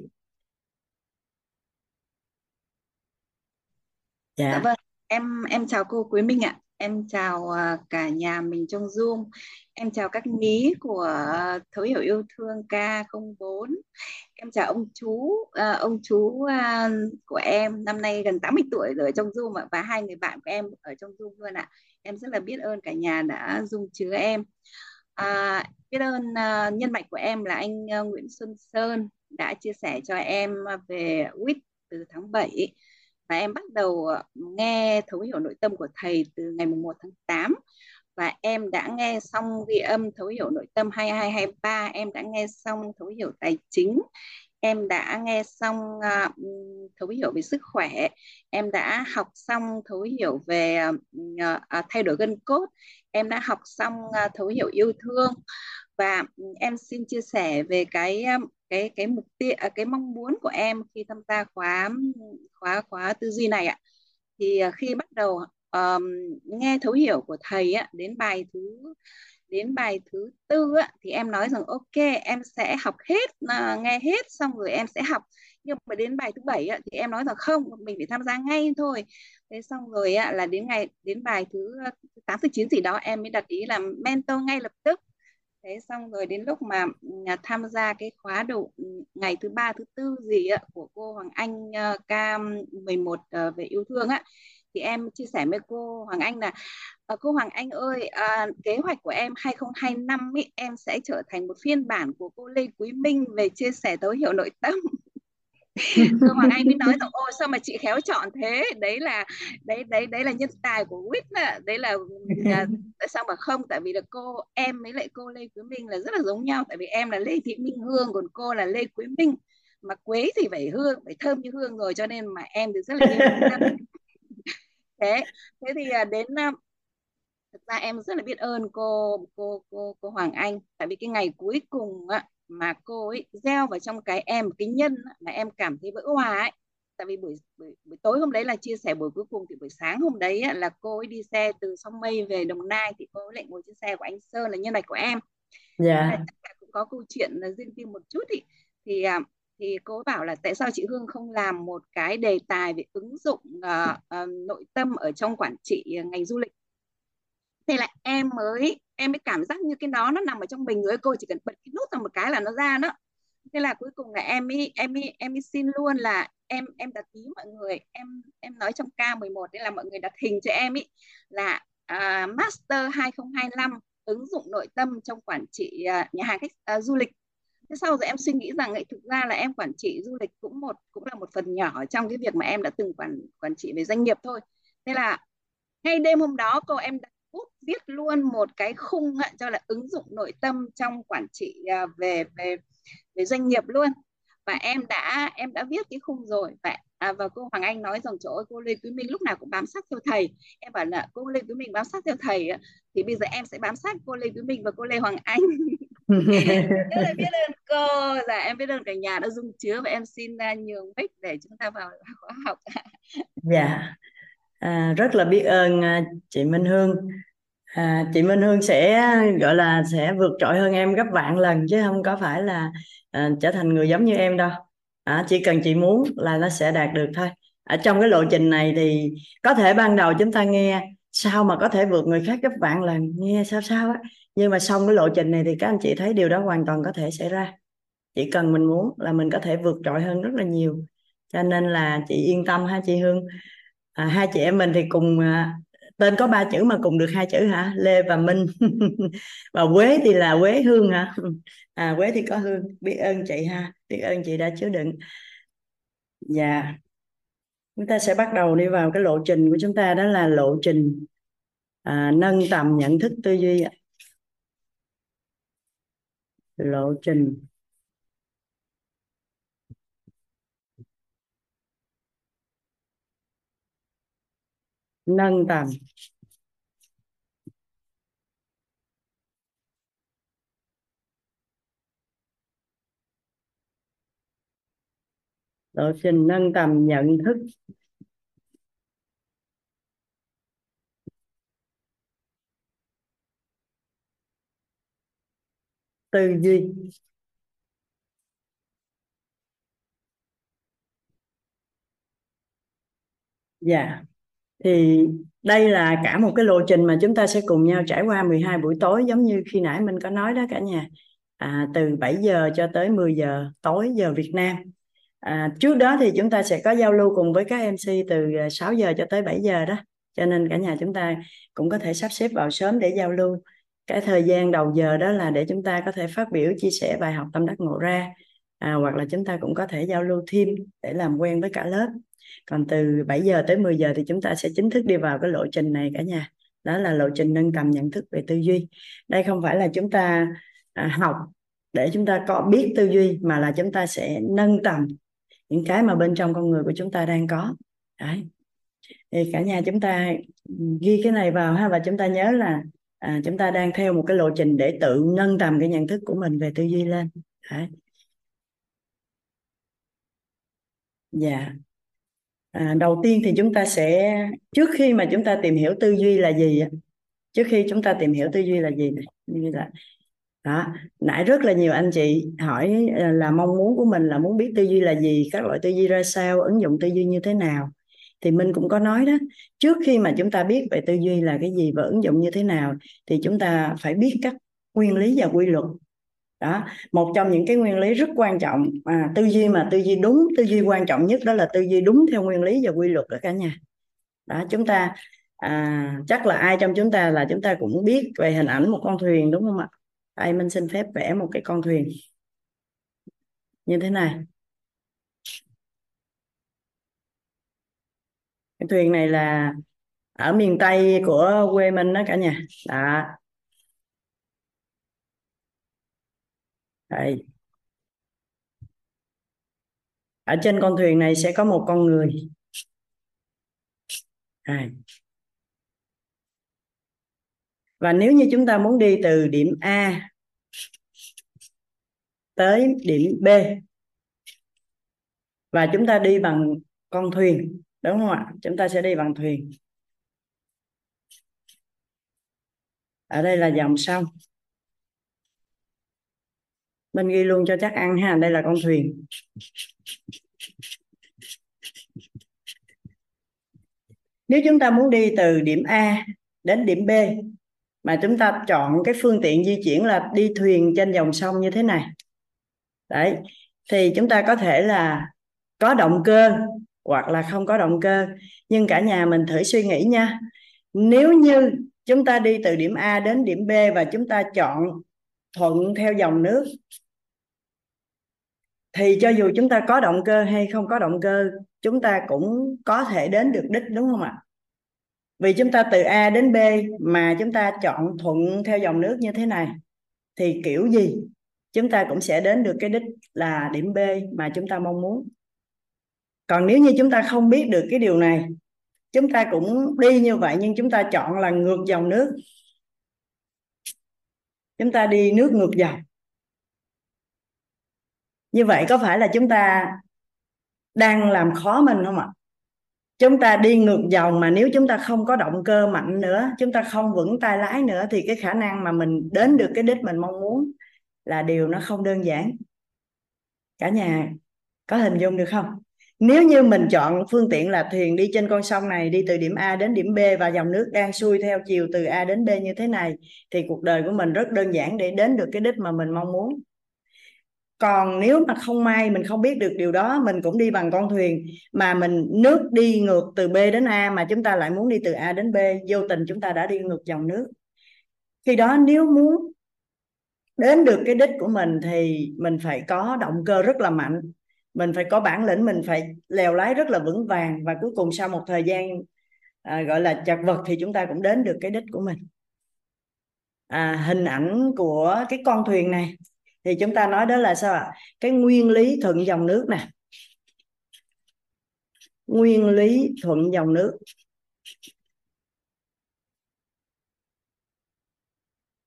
Dạ. Dạ vâng, em em chào cô Quế Minh ạ. Em chào à, cả nhà mình trong Zoom. Em chào các ní của à, Thấu hiểu yêu thương K04. Em chào ông chú, à, ông chú của em năm nay gần 80 tuổi rồi trong Zoom ạ và hai người bạn của em ở trong Zoom luôn ạ. Em rất là biết ơn cả nhà đã dung chứa em. À, biết ơn nhân mạch của em là anh Nguyễn Xuân Sơn đã chia sẻ cho em về WIT từ tháng 7 và em bắt đầu ờ, nghe thấu hiểu nội tâm của thầy từ ngày 1 tháng 8 và em đã nghe xong ghi âm thấu hiểu nội tâm 2223 em đã nghe xong thấu hiểu tài chính em đã nghe xong uh, thấu hiểu về sức khỏe em đã học xong thấu hiểu về uh, uh, thay đổi gân cốt em đã học xong uh, thấu hiểu yêu thương và em xin chia sẻ về cái cái cái mục tiêu à, cái mong muốn của em khi tham gia khóa khóa khóa tư duy này ạ. Thì à, khi bắt đầu um, nghe thấu hiểu của thầy á, đến bài thứ đến bài thứ tư á, thì em nói rằng ok em sẽ học hết uh, nghe hết xong rồi em sẽ học. Nhưng mà đến bài thứ bảy á, thì em nói rằng không mình phải tham gia ngay thôi. Thế xong rồi á, là đến ngày đến bài thứ tám thứ chín gì đó em mới đặt ý là mentor ngay lập tức thế xong rồi đến lúc mà ừ, tham gia cái khóa đầu ừ, ngày thứ ba thứ tư gì ạ của cô Hoàng Anh uh, K11 uh, về yêu thương á thì em chia sẻ với cô Hoàng Anh là ờ, cô Hoàng Anh ơi à, kế hoạch của em 2025 ý, em sẽ trở thành một phiên bản của cô Lê Quý Minh về chia sẻ thấu hiểu nội tâm cô Hoàng Anh mới nói rằng ôi sao mà chị khéo chọn thế? Đấy là đấy đấy đấy là nhân tài của quýt đấy là tại sao mà không? Tại vì là cô em với lại cô Lê Quý Minh là rất là giống nhau. Tại vì em là Lê Thị Minh Hương còn cô là Lê Quý Minh. Mà quế thì phải hương phải thơm như hương rồi cho nên mà em thì rất là yêu thế thế thì à, đến à, thực ra em rất là biết ơn cô cô cô cô Hoàng Anh. Tại vì cái ngày cuối cùng á mà cô ấy gieo vào trong cái em cái nhân mà em cảm thấy vỡ hòa ấy tại vì buổi, buổi buổi tối hôm đấy là chia sẻ buổi cuối cùng thì buổi sáng hôm đấy á, là cô ấy đi xe từ sông mây về đồng nai thì cô ấy lại ngồi trên xe của anh sơn là nhân này của em dạ yeah. cũng có câu chuyện là riêng tư một chút ý. thì à, thì cô bảo là tại sao chị Hương không làm một cái đề tài về ứng dụng uh, uh, nội tâm ở trong quản trị ngành du lịch thế là em mới em mới cảm giác như cái đó nó nằm ở trong mình rồi cô chỉ cần bật cái nút ra một cái là nó ra đó. Thế là cuối cùng là em ấy em ấy em ấy xin luôn là em em đặt ý mọi người em em nói trong K11 đấy là mọi người đặt hình cho em ấy là uh, Master 2025 ứng dụng nội tâm trong quản trị uh, nhà hàng khách uh, du lịch. Thế sau rồi em suy nghĩ rằng ấy, thực ra là em quản trị du lịch cũng một cũng là một phần nhỏ trong cái việc mà em đã từng quản quản trị về doanh nghiệp thôi. Thế là ngay đêm hôm đó cô em đặt bút viết luôn một cái khung cho là ứng dụng nội tâm trong quản trị à, về về về doanh nghiệp luôn. Và em đã em đã viết cái khung rồi. Và à, và cô Hoàng Anh nói rằng chỗ ơi cô Lê Quý Minh lúc nào cũng bám sát theo thầy. Em bảo là cô Lê Quý Minh bám sát theo thầy thì bây giờ em sẽ bám sát cô Lê Quý Minh và cô Lê Hoàng Anh. Rất là biết ơn cô. Là em biết ơn cả nhà đã dung chứa và em xin uh, nhường mic để chúng ta vào khóa học. Dạ à, rất là biết ơn à, chị Minh Hương. À, chị Minh Hương sẽ gọi là sẽ vượt trội hơn em gấp vạn lần chứ không có phải là à, trở thành người giống như em đâu. À, chỉ cần chị muốn là nó sẽ đạt được thôi. Ở trong cái lộ trình này thì có thể ban đầu chúng ta nghe sao mà có thể vượt người khác gấp vạn lần? Nghe sao sao á? Nhưng mà xong cái lộ trình này thì các anh chị thấy điều đó hoàn toàn có thể xảy ra. Chỉ cần mình muốn là mình có thể vượt trội hơn rất là nhiều. Cho nên là chị yên tâm ha chị Hương à, hai chị em mình thì cùng à, tên có ba chữ mà cùng được hai chữ hả? Lê và Minh. Và Quế thì là Quế Hương hả? À Quế thì có Hương. Biết ơn chị ha. Biết ơn chị đã chứa đựng. Dạ. Chúng ta sẽ bắt đầu đi vào cái lộ trình của chúng ta đó là lộ trình à, nâng tầm nhận thức tư duy lộ trình. Nâng tầm. Lộ trình nâng tầm nhận thức. Tư duy. Dạ thì đây là cả một cái lộ trình mà chúng ta sẽ cùng nhau trải qua 12 buổi tối giống như khi nãy mình có nói đó cả nhà. À, từ 7 giờ cho tới 10 giờ tối giờ Việt Nam. À, trước đó thì chúng ta sẽ có giao lưu cùng với các MC từ à, 6 giờ cho tới 7 giờ đó. Cho nên cả nhà chúng ta cũng có thể sắp xếp vào sớm để giao lưu. Cái thời gian đầu giờ đó là để chúng ta có thể phát biểu chia sẻ bài học tâm đắc ngộ ra. À, hoặc là chúng ta cũng có thể giao lưu thêm để làm quen với cả lớp còn từ 7 giờ tới 10 giờ thì chúng ta sẽ chính thức đi vào cái lộ trình này cả nhà. Đó là lộ trình nâng tầm nhận thức về tư duy. Đây không phải là chúng ta à, học để chúng ta có biết tư duy mà là chúng ta sẽ nâng tầm những cái mà bên trong con người của chúng ta đang có. Đấy. Thì cả nhà chúng ta ghi cái này vào ha và chúng ta nhớ là à, chúng ta đang theo một cái lộ trình để tự nâng tầm cái nhận thức của mình về tư duy lên. Đấy. Dạ à, đầu tiên thì chúng ta sẽ trước khi mà chúng ta tìm hiểu tư duy là gì trước khi chúng ta tìm hiểu tư duy là gì này như là đó nãy rất là nhiều anh chị hỏi à, là mong muốn của mình là muốn biết tư duy là gì các loại tư duy ra sao ứng dụng tư duy như thế nào. Thì mình cũng có nói đó trước khi mà chúng ta biết về tư duy là cái gì và ứng dụng như thế nào thì chúng ta phải biết các nguyên lý và quy luật đó một trong những cái nguyên lý rất quan trọng. À, tư duy mà tư duy đúng tư duy quan trọng nhất đó là tư duy đúng theo nguyên lý và quy luật đó cả nhà. Đó chúng ta à, chắc là ai trong chúng ta là chúng ta cũng biết về hình ảnh một con thuyền đúng không ạ? Đây mình xin phép vẽ một cái con thuyền? Như thế này. Cái thuyền này là ở miền Tây của quê mình đó cả nhà. Đó. Đây. ở trên con thuyền này sẽ có một con người Đây. và nếu như chúng ta muốn đi từ điểm A tới điểm B, và chúng ta đi bằng con thuyền, đúng không ạ chúng ta sẽ đi bằng thuyền ở đây là dòng sông mình ghi luôn cho chắc ăn ha. Đây là con thuyền. Nếu chúng ta muốn đi từ điểm A đến điểm B, mà chúng ta chọn cái phương tiện di chuyển là đi thuyền trên dòng sông như thế này. Đấy, thì chúng ta có thể là có động cơ hoặc là không có động cơ. Nhưng cả nhà mình thử suy nghĩ nha. Nếu như chúng ta đi từ điểm A đến điểm B và chúng ta chọn thuận theo dòng nước thì cho dù chúng ta có động cơ hay không có động cơ, chúng ta cũng có thể đến được đích, đúng không ạ? Vì chúng ta từ A đến B mà chúng ta chọn thuận theo dòng nước như thế này, thì kiểu gì chúng ta cũng sẽ đến được cái đích là điểm B mà chúng ta mong muốn. Còn nếu như chúng ta không biết được cái điều này, chúng ta cũng đi như vậy nhưng chúng ta chọn là ngược dòng nước. Chúng ta đi nước ngược dòng như vậy có phải là chúng ta đang làm khó mình không ạ? Chúng ta đi ngược dòng mà nếu chúng ta không có động cơ mạnh nữa, chúng ta không vững tay lái nữa thì cái khả năng mà mình đến được cái đích mình mong muốn là điều nó không đơn giản. Cả nhà có hình dung được không? Nếu như mình chọn phương tiện là thuyền đi trên con sông này, đi từ điểm A đến điểm B và dòng nước đang xuôi theo chiều từ A đến B như thế này, thì cuộc đời của mình rất đơn giản để đến được cái đích mà mình mong muốn còn nếu mà không may mình không biết được điều đó mình cũng đi bằng con thuyền. Mà mình nước đi ngược từ B đến A mà chúng ta lại muốn đi từ A đến B vô tình chúng ta đã đi ngược dòng nước. Khi đó nếu muốn đến được cái đích của mình thì mình phải có động cơ rất là mạnh. Mình phải có bản lĩnh mình phải lèo lái rất là vững vàng và cuối cùng sau một thời gian à, gọi là chật vật thì chúng ta cũng đến được cái đích của mình. À, hình ảnh của cái con thuyền này thì chúng ta nói đó là sao ạ? Cái nguyên lý thuận dòng nước nè. Nguyên lý thuận dòng nước.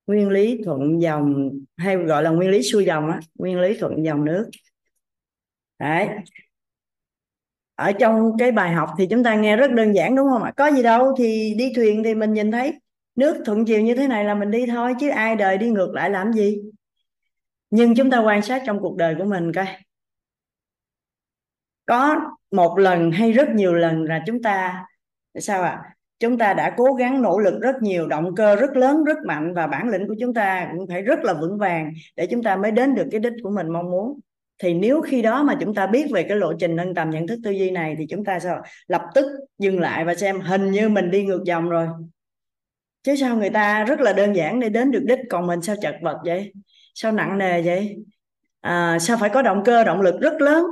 Nguyên lý thuận dòng, hay gọi là nguyên lý xuôi dòng á, nguyên lý thuận dòng nước. Đấy. Ở trong cái bài học thì chúng ta nghe rất đơn giản, đúng không ạ? Có gì đâu, thì đi thuyền thì mình nhìn thấy nước thuận chiều như thế này là mình đi thôi, chứ ai đời đi ngược lại làm gì? Nhưng chúng ta quan sát trong cuộc đời của mình coi. Có một lần hay rất nhiều lần là chúng ta, sao ạ? À? chúng ta đã cố gắng nỗ lực rất nhiều, động cơ rất lớn, rất mạnh và bản lĩnh của chúng ta cũng phải rất là vững vàng để chúng ta mới đến được cái đích của mình mong muốn. Thì nếu khi đó mà chúng ta biết về cái lộ trình nâng tầm nhận thức tư duy này thì chúng ta sao? Lập tức dừng lại và xem hình như mình đi ngược dòng rồi. Chứ sao người ta rất là đơn giản để đến được đích, còn mình sao chật vật vậy? Sao nặng nề vậy? À, sao phải có động cơ động lực rất lớn?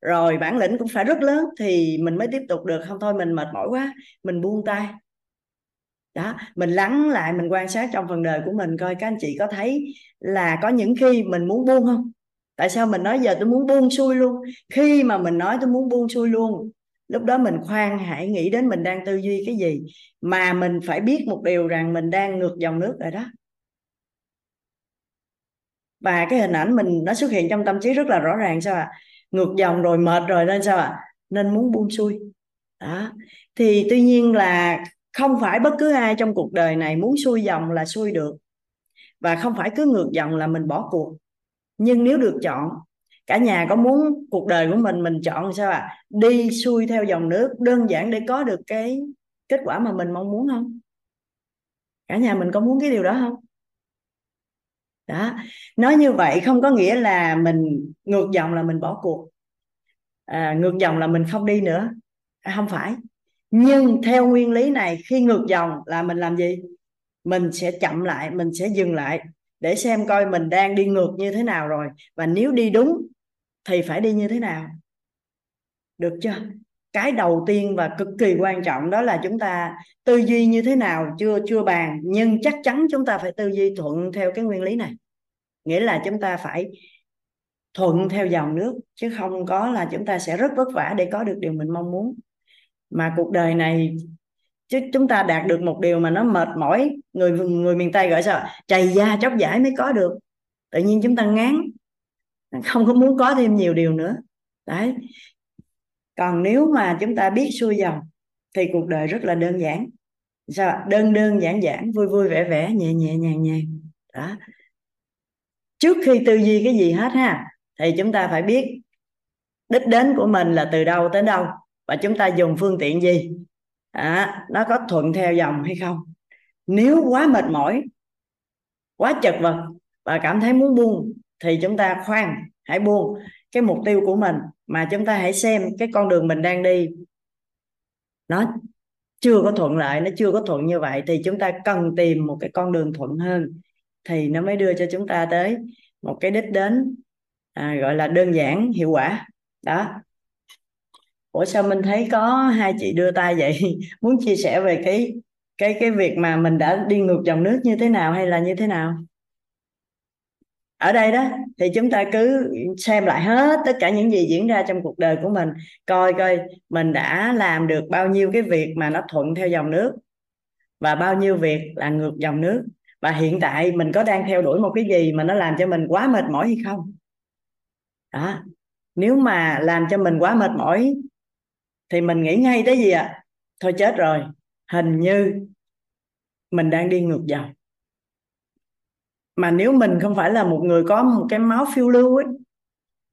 Rồi bản lĩnh cũng phải rất lớn thì mình mới tiếp tục được. Không thôi mình mệt mỏi quá mình buông tay. Đó mình lắng lại mình quan sát trong phần đời của mình coi các anh chị có thấy là có những khi mình muốn buông không? Tại sao mình nói giờ tôi muốn buông xuôi luôn? Khi mà mình nói tôi muốn buông xuôi luôn lúc đó mình khoan hãy nghĩ đến mình đang tư duy cái gì? Mà mình phải biết một điều rằng mình đang ngược dòng nước rồi đó và cái hình ảnh mình nó xuất hiện trong tâm trí rất là rõ ràng, sao ạ à? ngược dòng rồi, mệt rồi nên sao ạ à? nên muốn buông xuôi đó thì tuy nhiên là không phải bất cứ ai trong cuộc đời này muốn xuôi dòng là xuôi được và không phải cứ ngược dòng là mình bỏ cuộc nhưng nếu được chọn, cả nhà có muốn cuộc đời của mình mình chọn sao ạ à? đi xuôi theo dòng nước, đơn giản để có được cái kết quả mà mình mong muốn không cả nhà mình có muốn cái điều đó không đó. Nói như vậy không có nghĩa là mình ngược dòng là mình bỏ cuộc. À, ngược dòng là mình không đi nữa. À, không phải. Nhưng theo nguyên lý này khi ngược dòng là mình làm gì? Mình sẽ chậm lại mình sẽ dừng lại để xem coi mình đang đi ngược như thế nào rồi. Và nếu đi đúng thì phải đi như thế nào. Được chưa? Cái đầu tiên và cực kỳ quan trọng đó là chúng ta tư duy như thế nào, chưa chưa bàn, nhưng chắc chắn chúng ta phải tư duy thuận theo cái nguyên lý này. Nghĩa là chúng ta phải thuận theo dòng nước, chứ không có là chúng ta sẽ rất vất vả để có được điều mình mong muốn. Mà cuộc đời này, chứ chúng ta đạt được một điều mà nó mệt mỏi, người người miền tây gọi sao? Chày da chóc giải mới có được. Tự nhiên chúng ta ngán, không có muốn có thêm nhiều điều nữa. Đấy còn nếu mà chúng ta biết xuôi dòng thì cuộc đời rất là đơn giản. Sao đơn đơn giản giản vui vui vẻ vẻ nhẹ nhẹ nhàng nhàng. Đó. Trước khi tư duy cái gì hết ha thì chúng ta phải biết đích đến của mình là từ đâu tới đâu và chúng ta dùng phương tiện gì? À, nó có thuận theo dòng hay không? Nếu quá mệt mỏi quá chật vật và cảm thấy muốn buông thì chúng ta khoan hãy buông. Cái mục tiêu của mình mà chúng ta hãy xem cái con đường mình đang đi. Nó chưa có thuận lợi nó chưa có thuận như vậy thì chúng ta cần tìm một cái con đường thuận hơn. Thì nó mới đưa cho chúng ta tới một cái đích đến à, gọi là đơn giản hiệu quả. Đó. Ủa sao mình thấy có hai chị đưa tay vậy? Muốn chia sẻ về cái cái cái việc mà mình đã đi ngược dòng nước như thế nào hay là như thế nào? Ở đây đó, thì chúng ta cứ xem lại hết tất cả những gì diễn ra trong cuộc đời của mình, coi coi mình đã làm được bao nhiêu cái việc mà nó thuận theo dòng nước và bao nhiêu việc là ngược dòng nước. Và hiện tại mình có đang theo đuổi một cái gì mà nó làm cho mình quá mệt mỏi hay không? Đó. Nếu mà làm cho mình quá mệt mỏi, thì mình nghĩ ngay tới gì ạ? À? thôi chết rồi, hình như mình đang đi ngược dòng mà nếu mình không phải là một người có một cái máu phiêu lưu ấy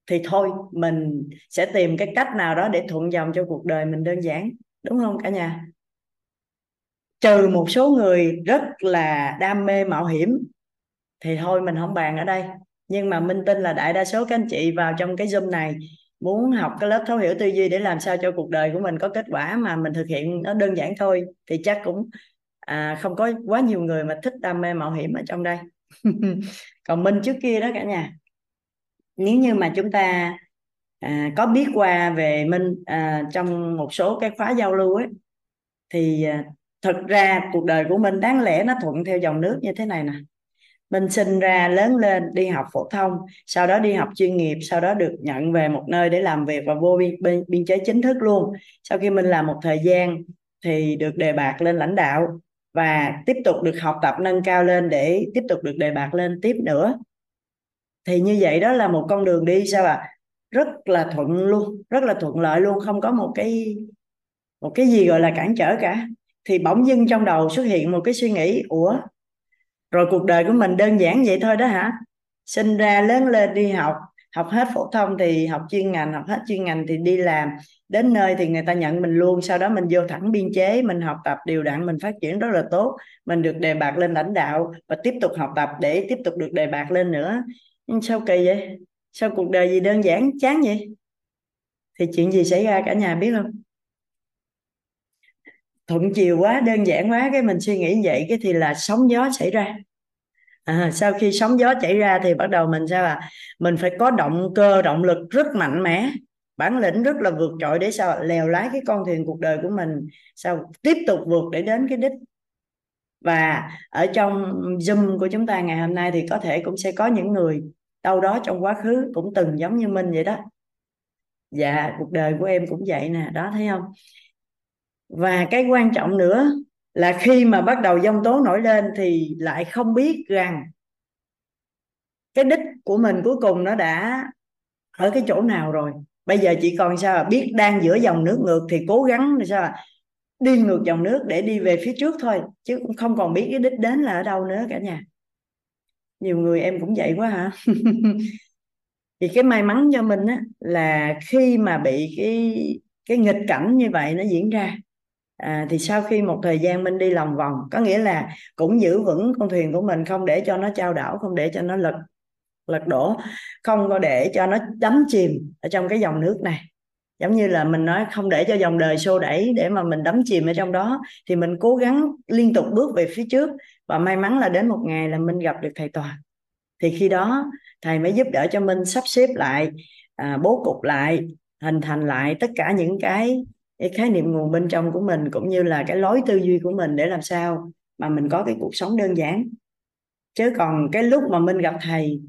thì thôi mình sẽ tìm cái cách nào đó để thuận dòng cho cuộc đời mình đơn giản đúng không cả nhà? Trừ một số người rất là đam mê mạo hiểm thì thôi mình không bàn ở đây. Nhưng mà minh tin là đại đa số các anh chị vào trong cái zoom này muốn học cái lớp thấu hiểu tư duy để làm sao cho cuộc đời của mình có kết quả mà mình thực hiện nó đơn giản thôi thì chắc cũng à, không có quá nhiều người mà thích đam mê mạo hiểm ở trong đây. còn minh trước kia đó cả nhà. Nếu như mà chúng ta à, có biết qua về minh à, trong một số cái khóa giao lưu ấy thì à, thực ra cuộc đời của mình đáng lẽ nó thuận theo dòng nước như thế này nè. Mình sinh ra lớn lên đi học phổ thông sau đó đi học chuyên nghiệp sau đó được nhận về một nơi để làm việc và vô biên, biên, biên chế chính thức luôn. Sau khi mình làm một thời gian thì được đề bạt lên lãnh đạo và tiếp tục được học tập nâng cao lên để tiếp tục được đề bạt lên tiếp nữa. Thì như vậy đó là một con đường đi, sao ạ? À? rất là thuận luôn, rất là thuận lợi luôn, không có một cái một cái gì gọi là cản trở cả. Thì bỗng dưng trong đầu xuất hiện một cái suy nghĩ, ủa, rồi cuộc đời của mình đơn giản vậy thôi đó hả? Sinh ra, lớn lên, đi học học hết phổ thông thì học chuyên ngành, học hết chuyên ngành thì đi làm đến nơi thì người ta nhận mình luôn sau đó mình vô thẳng biên chế mình học tập điều đặn mình phát triển rất là tốt. Mình được đề bạt lên lãnh đạo và tiếp tục học tập để tiếp tục được đề bạt lên nữa. Nhưng sao kỳ vậy? Sao cuộc đời gì đơn giản chán vậy? Thì chuyện gì xảy ra cả nhà biết không? Thuận chiều quá đơn giản quá cái mình suy nghĩ vậy cái thì là sóng gió xảy ra. À, sau khi sóng gió chảy ra thì bắt đầu mình sao à mình phải có động cơ động lực rất mạnh mẽ bản lĩnh rất là vượt trội để sao lèo lái cái con thuyền cuộc đời của mình, sao tiếp tục vượt để đến cái đích. Và ở trong zoom của chúng ta ngày hôm nay thì có thể cũng sẽ có những người đâu đó trong quá khứ cũng từng giống như mình vậy đó. Dạ cuộc đời của em cũng vậy nè, đó thấy không? Và cái quan trọng nữa là khi mà bắt đầu dông tố nổi lên thì lại không biết rằng cái đích của mình cuối cùng nó đã ở cái chỗ nào rồi bây giờ chỉ còn sao là biết đang giữa dòng nước ngược thì cố gắng là sao là đi ngược dòng nước để đi về phía trước thôi chứ cũng không còn biết cái đích đến là ở đâu nữa cả nhà. Nhiều người em cũng vậy quá hả? Thì cái may mắn cho mình á là khi mà bị cái cái nghịch cảnh như vậy nó diễn ra à, thì sau khi một thời gian mình đi lòng vòng có nghĩa là cũng giữ vững con thuyền của mình không để cho nó trao đảo không để cho nó lật lật đổ không có để cho nó đắm chìm ở trong cái dòng nước này. Giống như là mình nói không để cho dòng đời xô đẩy để mà mình đắm chìm ở trong đó thì mình cố gắng liên tục bước về phía trước và may mắn là đến một ngày là mình gặp được thầy toàn. Thì khi đó thầy mới giúp đỡ cho mình sắp xếp lại à, bố cục lại hình thành lại tất cả những cái, cái khái niệm nguồn bên trong của mình cũng như là cái lối tư duy của mình để làm sao mà mình có cái cuộc sống đơn giản. Chứ còn cái lúc mà mình gặp thầy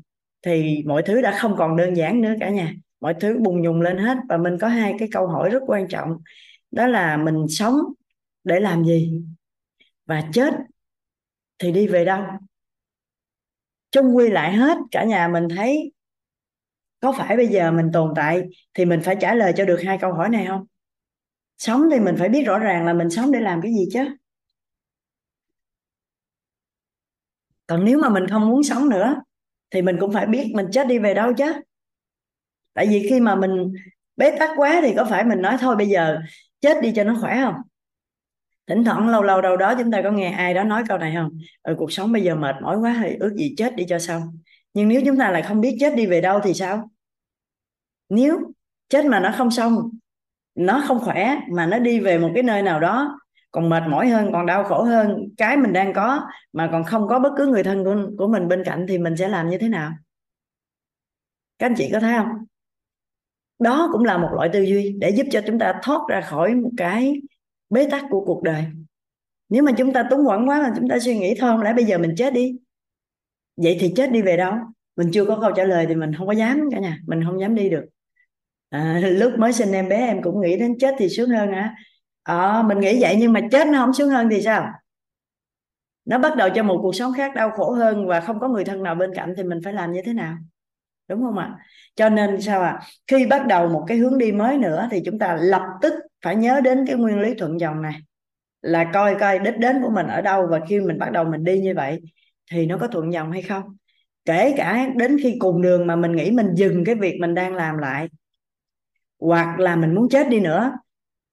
thì mọi thứ đã không còn đơn giản nữa cả nhà. Mọi thứ bùng nhùng lên hết và mình có hai cái câu hỏi rất quan trọng. Đó là mình sống để làm gì và chết thì đi về đâu? Chung quy lại hết, cả nhà mình thấy có phải bây giờ mình tồn tại thì mình phải trả lời cho được hai câu hỏi này không? Sống thì mình phải biết rõ ràng là mình sống để làm cái gì chứ. Còn nếu mà mình không muốn sống nữa thì mình cũng phải biết mình chết đi về đâu chứ. Tại vì khi mà mình bế tắc quá thì có phải mình nói thôi bây giờ chết đi cho nó khỏe không? Thỉnh thoảng lâu lâu đâu đó chúng ta có nghe ai đó nói câu này không? Ừ, cuộc sống bây giờ mệt mỏi quá thì ước gì chết đi cho xong. Nhưng nếu chúng ta lại không biết chết đi về đâu thì sao? Nếu chết mà nó không xong nó không khỏe mà nó đi về một cái nơi nào đó còn mệt mỏi hơn còn đau khổ hơn cái mình đang có mà còn không có bất cứ người thân của, của mình bên cạnh thì mình sẽ làm như thế nào? Các anh chị có thấy không? Đó cũng là một loại tư duy để giúp cho chúng ta thoát ra khỏi một cái bế tắc của cuộc đời. Nếu mà chúng ta túng quẩn quá mà chúng ta suy nghĩ thôi không lẽ bây giờ mình chết đi? Vậy thì chết đi về đâu? Mình chưa có câu trả lời thì mình không có dám cả nhà mình không dám đi được. À, lúc mới sinh em bé em cũng nghĩ đến chết thì sướng hơn hả? à, à mình nghĩ vậy nhưng mà chết nó không sướng hơn thì sao? Nó bắt đầu cho một cuộc sống khác đau khổ hơn và không có người thân nào bên cạnh thì mình phải làm như thế nào? Đúng không ạ? Cho nên sao ạ? À? khi bắt đầu một cái hướng đi mới nữa thì chúng ta lập tức phải nhớ đến cái nguyên lý thuận dòng này. Là coi coi đích đến của mình ở đâu và khi mình bắt đầu mình đi như vậy thì nó có thuận dòng hay không? Kể cả đến khi cùng đường mà mình nghĩ mình dừng cái việc mình đang làm lại, hoặc là mình muốn chết đi nữa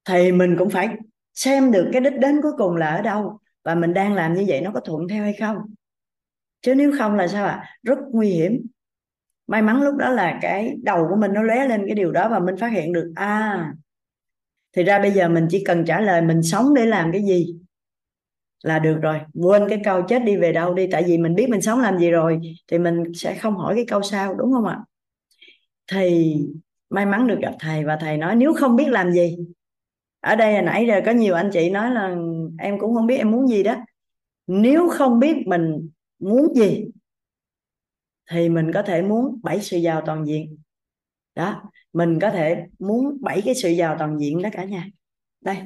thì mình cũng phải xem được cái đích đến cuối cùng là ở đâu và mình đang làm như vậy nó có thuận theo hay không. Chứ nếu không là sao ạ? À? rất nguy hiểm. May mắn lúc đó là cái đầu của mình nó lóe lên cái điều đó và mình phát hiện được à thì ra bây giờ mình chỉ cần trả lời mình sống để làm cái gì là được rồi. Quên cái câu chết đi về đâu đi, tại vì mình biết mình sống làm gì rồi thì mình sẽ không hỏi cái câu sau, đúng không ạ? Thì may mắn được gặp thầy và thầy nói, nếu không biết làm gì ở đây hồi nãy giờ có nhiều anh chị nói là em cũng không biết em muốn gì đó. Nếu không biết mình muốn gì, thì mình có thể muốn bảy sự giàu toàn diện. Đó, mình có thể muốn bảy cái sự giàu toàn diện đó cả nhà. Đây,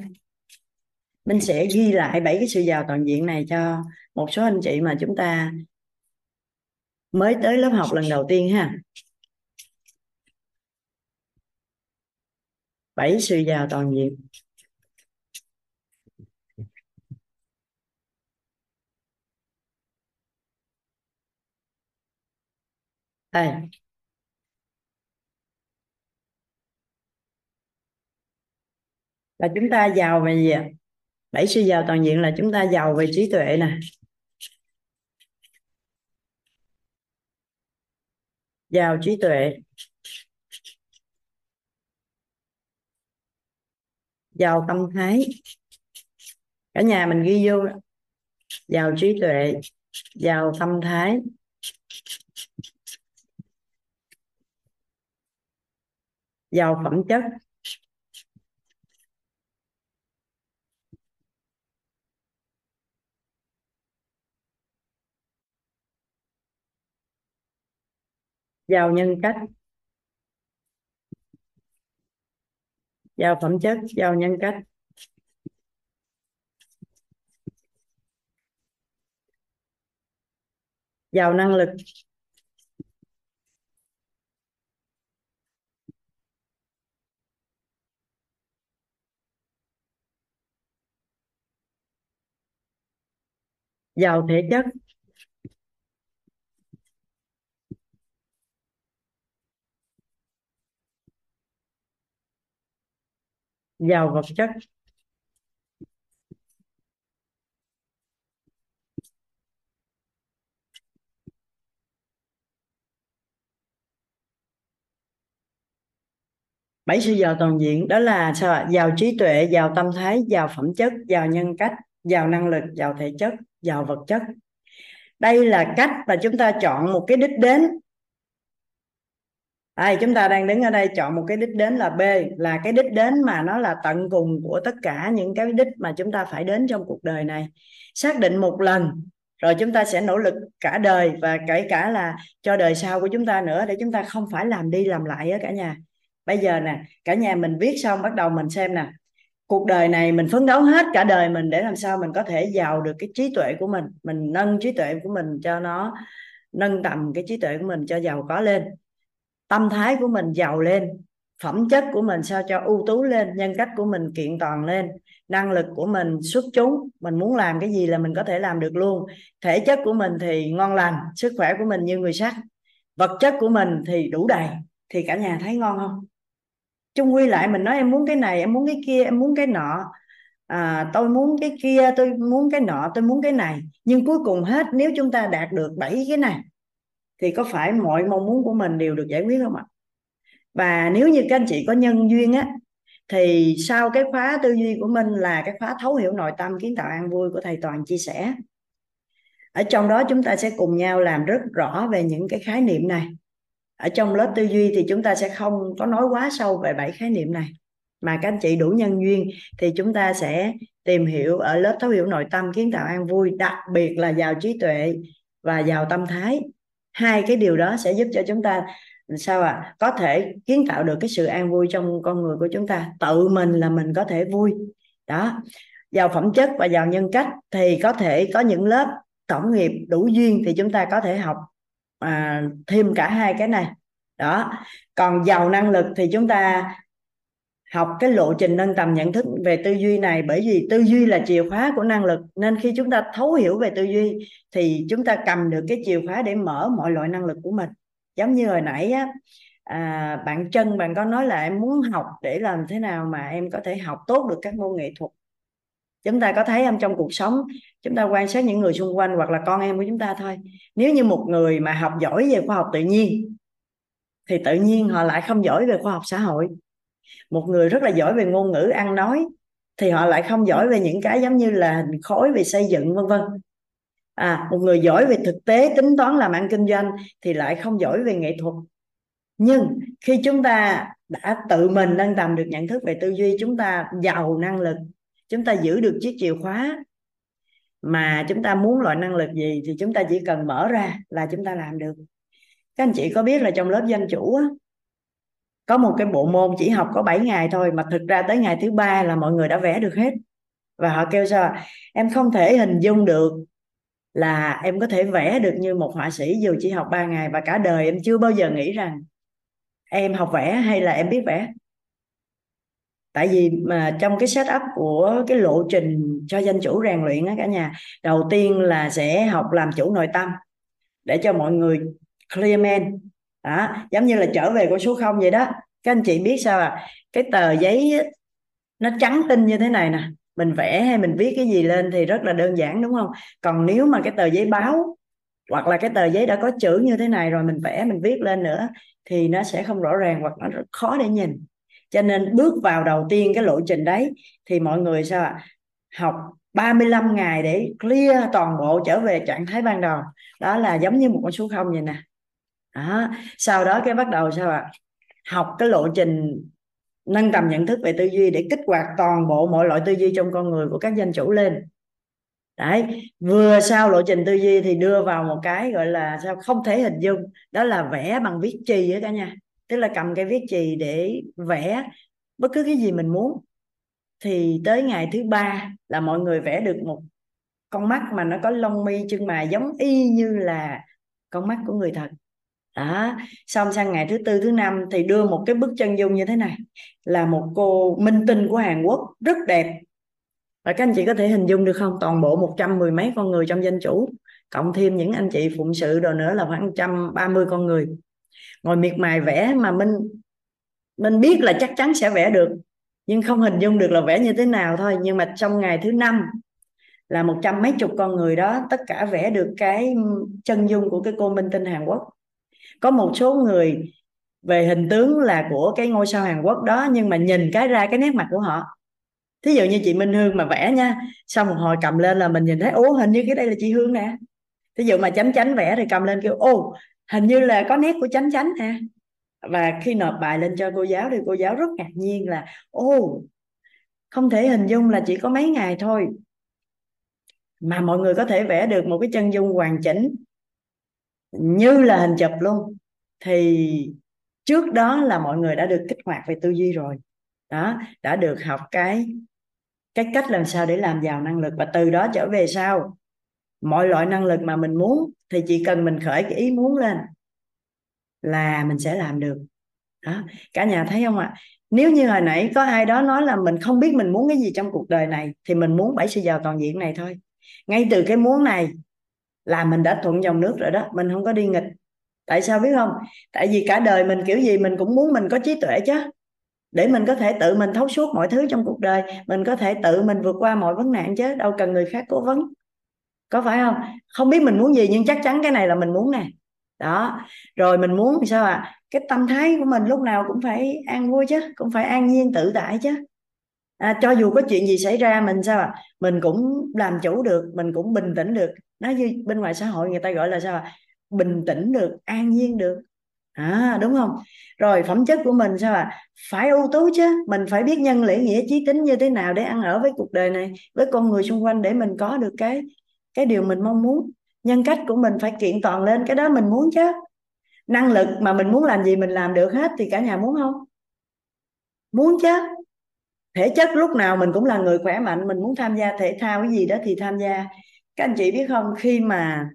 mình sẽ ghi lại bảy cái sự giàu toàn diện này cho một số anh chị mà chúng ta mới tới lớp học lần đầu tiên ha. Bảy sự giàu toàn diện. Đây. Là chúng ta giàu về gì ạ? Bảy sư giàu toàn diện là chúng ta giàu về trí tuệ nè. Giàu trí tuệ. Giàu tâm thái. Cả nhà mình ghi vô. Giàu trí tuệ. Giàu tâm thái. Giàu phẩm chất. Giàu nhân cách. Giàu phẩm chất giàu nhân cách. Giàu năng lực. Giàu thể chất. Giàu vật chất. Bảy sự giàu toàn diện, đó là sao ạ? Giàu trí tuệ, giàu tâm thái, giàu phẩm chất, giàu nhân cách, giàu năng lực, giàu thể chất giàu vật chất. Đây là cách mà chúng ta chọn một cái đích đến. Đây, chúng ta đang đứng ở đây chọn một cái đích đến là B, là cái đích đến mà nó là tận cùng của tất cả những cái đích mà chúng ta phải đến trong cuộc đời này. Xác định một lần, rồi chúng ta sẽ nỗ lực cả đời và kể cả là cho đời sau của chúng ta nữa để chúng ta không phải làm đi làm lại á cả nhà. Bây giờ nè, cả nhà mình viết xong bắt đầu mình xem nè cuộc đời này mình phấn đấu hết cả đời mình để làm sao mình có thể giàu được cái trí tuệ của mình. Mình nâng trí tuệ của mình cho nó, nâng tầm cái trí tuệ của mình cho giàu có lên. Tâm thái của mình giàu lên, phẩm chất của mình sao cho ưu tú lên, nhân cách của mình kiện toàn lên, năng lực của mình xuất chúng. Mình muốn làm cái gì là mình có thể làm được luôn. Thể chất của mình thì ngon lành, sức khỏe của mình như người sắt. Vật chất của mình thì đủ đầy. Thì cả nhà thấy ngon không? Chung quy lại mình nói em muốn cái này em muốn cái kia em muốn cái nọ. À, tôi muốn cái kia tôi muốn cái nọ tôi muốn cái này. Nhưng cuối cùng hết nếu chúng ta đạt được bảy cái này thì có phải mọi mong muốn của mình đều được giải quyết không ạ? Và nếu như các anh chị có nhân duyên á thì sau cái khóa tư duy của mình là cái khóa thấu hiểu nội tâm kiến tạo an vui của thầy toàn chia sẻ. Ở trong đó chúng ta sẽ cùng nhau làm rất rõ về những cái khái niệm này ở trong lớp tư duy thì chúng ta sẽ không có nói quá sâu về bảy khái niệm này. Mà các anh chị đủ nhân duyên thì chúng ta sẽ tìm hiểu ở lớp thấu hiểu nội tâm kiến tạo an vui, đặc biệt là giàu trí tuệ và giàu tâm thái. Hai cái điều đó sẽ giúp cho chúng ta, sao ạ à? có thể kiến tạo được cái sự an vui trong con người của chúng ta. Tự mình là mình có thể vui. Đó. Giàu phẩm chất và giàu nhân cách thì có thể có những lớp tổng nghiệp đủ duyên thì chúng ta có thể học à, thêm cả hai cái này. Đó. Còn giàu năng lực thì chúng ta học cái lộ trình nâng tầm nhận thức về tư duy này bởi vì tư duy là chìa khóa của năng lực. Nên khi chúng ta thấu hiểu về tư duy thì chúng ta cầm được cái chìa khóa để mở mọi loại năng lực của mình. Giống như hồi nãy á à, bạn chân bạn có nói là em muốn học để làm thế nào mà em có thể học tốt được các môn nghệ thuật chúng ta có thấy em trong cuộc sống, chúng ta quan sát những người xung quanh hoặc là con em của chúng ta thôi. Nếu như một người mà học giỏi về khoa học tự nhiên, thì tự nhiên họ lại không giỏi về khoa học xã hội. Một người rất là giỏi về ngôn ngữ, ăn nói, thì họ lại không giỏi về những cái giống như là hình khối về xây dựng, vân vân. À một người giỏi về thực tế, tính toán, làm ăn kinh doanh thì lại không giỏi về nghệ thuật. Nhưng khi chúng ta đã tự mình nâng tầm được nhận thức về tư duy, chúng ta giàu năng lực chúng ta giữ được chiếc chìa khóa mà chúng ta muốn loại năng lực gì thì chúng ta chỉ cần mở ra là chúng ta làm được. Các anh chị có biết là trong lớp danh chủ á, có một cái bộ môn chỉ học có 7 ngày thôi mà thực ra tới ngày thứ ba là mọi người đã vẽ được hết. Và họ kêu sao em không thể hình dung được là em có thể vẽ được như một họa sĩ dù chỉ học 3 ngày và cả đời em chưa bao giờ nghĩ rằng em học vẽ hay là em biết vẽ tại vì mà trong cái setup của cái lộ trình cho danh chủ rèn luyện á cả nhà, đầu tiên là sẽ học làm chủ nội tâm để cho mọi người clear man. Đó, giống như là trở về con số không vậy đó. Các anh chị biết sao à? Cái tờ giấy nó trắng tinh như thế này nè. Mình vẽ hay mình viết cái gì lên thì rất là đơn giản, đúng không? Còn nếu mà cái tờ giấy báo hoặc là cái tờ giấy đã có chữ như thế này rồi mình vẽ, mình viết lên nữa thì nó sẽ không rõ ràng hoặc nó rất khó để nhìn cho nên bước vào đầu tiên cái lộ trình đấy thì mọi người sao ạ? Học 35 ngày để clear toàn bộ trở về trạng thái ban đầu. Đó là giống như một con số không vậy nè. Đó, sau đó cái bắt đầu sao ạ? Học cái lộ trình nâng tầm nhận thức về tư duy để kích hoạt toàn bộ mọi loại tư duy trong con người của các danh chủ lên. Đấy, vừa sau lộ trình tư duy thì đưa vào một cái gọi là sao? Không thể hình dung. Đó là vẽ bằng viết chì á cả nhà tức là cầm cái viết chì để vẽ bất cứ cái gì mình muốn. Thì tới ngày thứ ba là mọi người vẽ được một con mắt mà nó có lông mi chân mày giống y như là con mắt của người thật. Đó. Xong sang ngày thứ tư, thứ năm thì đưa một cái bức chân dung như thế này. Là một cô minh tinh của Hàn Quốc, rất đẹp. Và các anh chị có thể hình dung được không? Toàn bộ một trăm mười mấy con người trong danh chủ, cộng thêm những anh chị phụng sự đồ nữa là khoảng trăm ba mươi con người ngồi miệt mài vẽ mà mình mình biết là chắc chắn sẽ vẽ được nhưng không hình dung được là vẽ như thế nào thôi. Nhưng mà trong ngày thứ năm là một trăm mấy chục con người đó tất cả vẽ được cái chân dung của cái cô minh tinh Hàn Quốc. Có một số người về hình tướng là của cái ngôi sao Hàn Quốc đó nhưng mà nhìn cái ra cái nét mặt của họ. Thí dụ như chị Minh Hương mà vẽ nha xong một hồi cầm lên là mình nhìn thấy ố hình như cái đây là chị Hương nè. Thí dụ mà chánh chánh vẽ thì cầm lên kêu ô hình như là có nét của chánh chánh ha. Và khi nộp bài lên cho cô giáo thì cô giáo rất ngạc nhiên là ô không thể hình dung là chỉ có mấy ngày thôi mà mọi người có thể vẽ được một cái chân dung hoàn chỉnh như là hình chụp luôn. Thì trước đó là mọi người đã được kích hoạt về tư duy rồi. Đó, đã được học cái cái cách làm sao để làm giàu năng lực và từ đó trở về sau mọi loại năng lực mà mình muốn thì chỉ cần mình khởi cái ý muốn lên là mình sẽ làm được. Đó, cả nhà thấy không ạ? Nếu như hồi nãy có ai đó nói là mình không biết mình muốn cái gì trong cuộc đời này thì mình muốn bảy sự giàu toàn diện này thôi. Ngay từ cái muốn này là mình đã thuận dòng nước rồi đó, mình không có đi nghịch. Tại sao biết không? Tại vì cả đời mình kiểu gì mình cũng muốn mình có trí tuệ chứ. Để mình có thể tự mình thấu suốt mọi thứ trong cuộc đời, mình có thể tự mình vượt qua mọi vấn nạn chứ, đâu cần người khác cố vấn có phải không? Không biết mình muốn gì nhưng chắc chắn cái này là mình muốn nè. Đó. Rồi mình muốn sao à cái tâm thái của mình lúc nào cũng phải an vui chứ cũng phải an nhiên tự tại chứ. À, cho dù có chuyện gì xảy ra mình sao à mình cũng làm chủ được mình cũng bình tĩnh được. Nói như bên ngoài xã hội người ta gọi là sao à bình tĩnh được an nhiên được. À đúng không? Rồi phẩm chất của mình sao à phải ưu tú chứ. Mình phải biết nhân lễ nghĩa trí tính như thế nào để ăn ở với cuộc đời này với con người xung quanh để mình có được cái cái điều mình mong muốn, nhân cách của mình phải kiện toàn lên cái đó mình muốn chứ. Năng lực mà mình muốn làm gì mình làm được hết thì cả nhà muốn không? Muốn chứ. Thể chất lúc nào mình cũng là người khỏe mạnh, mình muốn tham gia thể thao cái gì đó thì tham gia. Các anh chị biết không, khi mà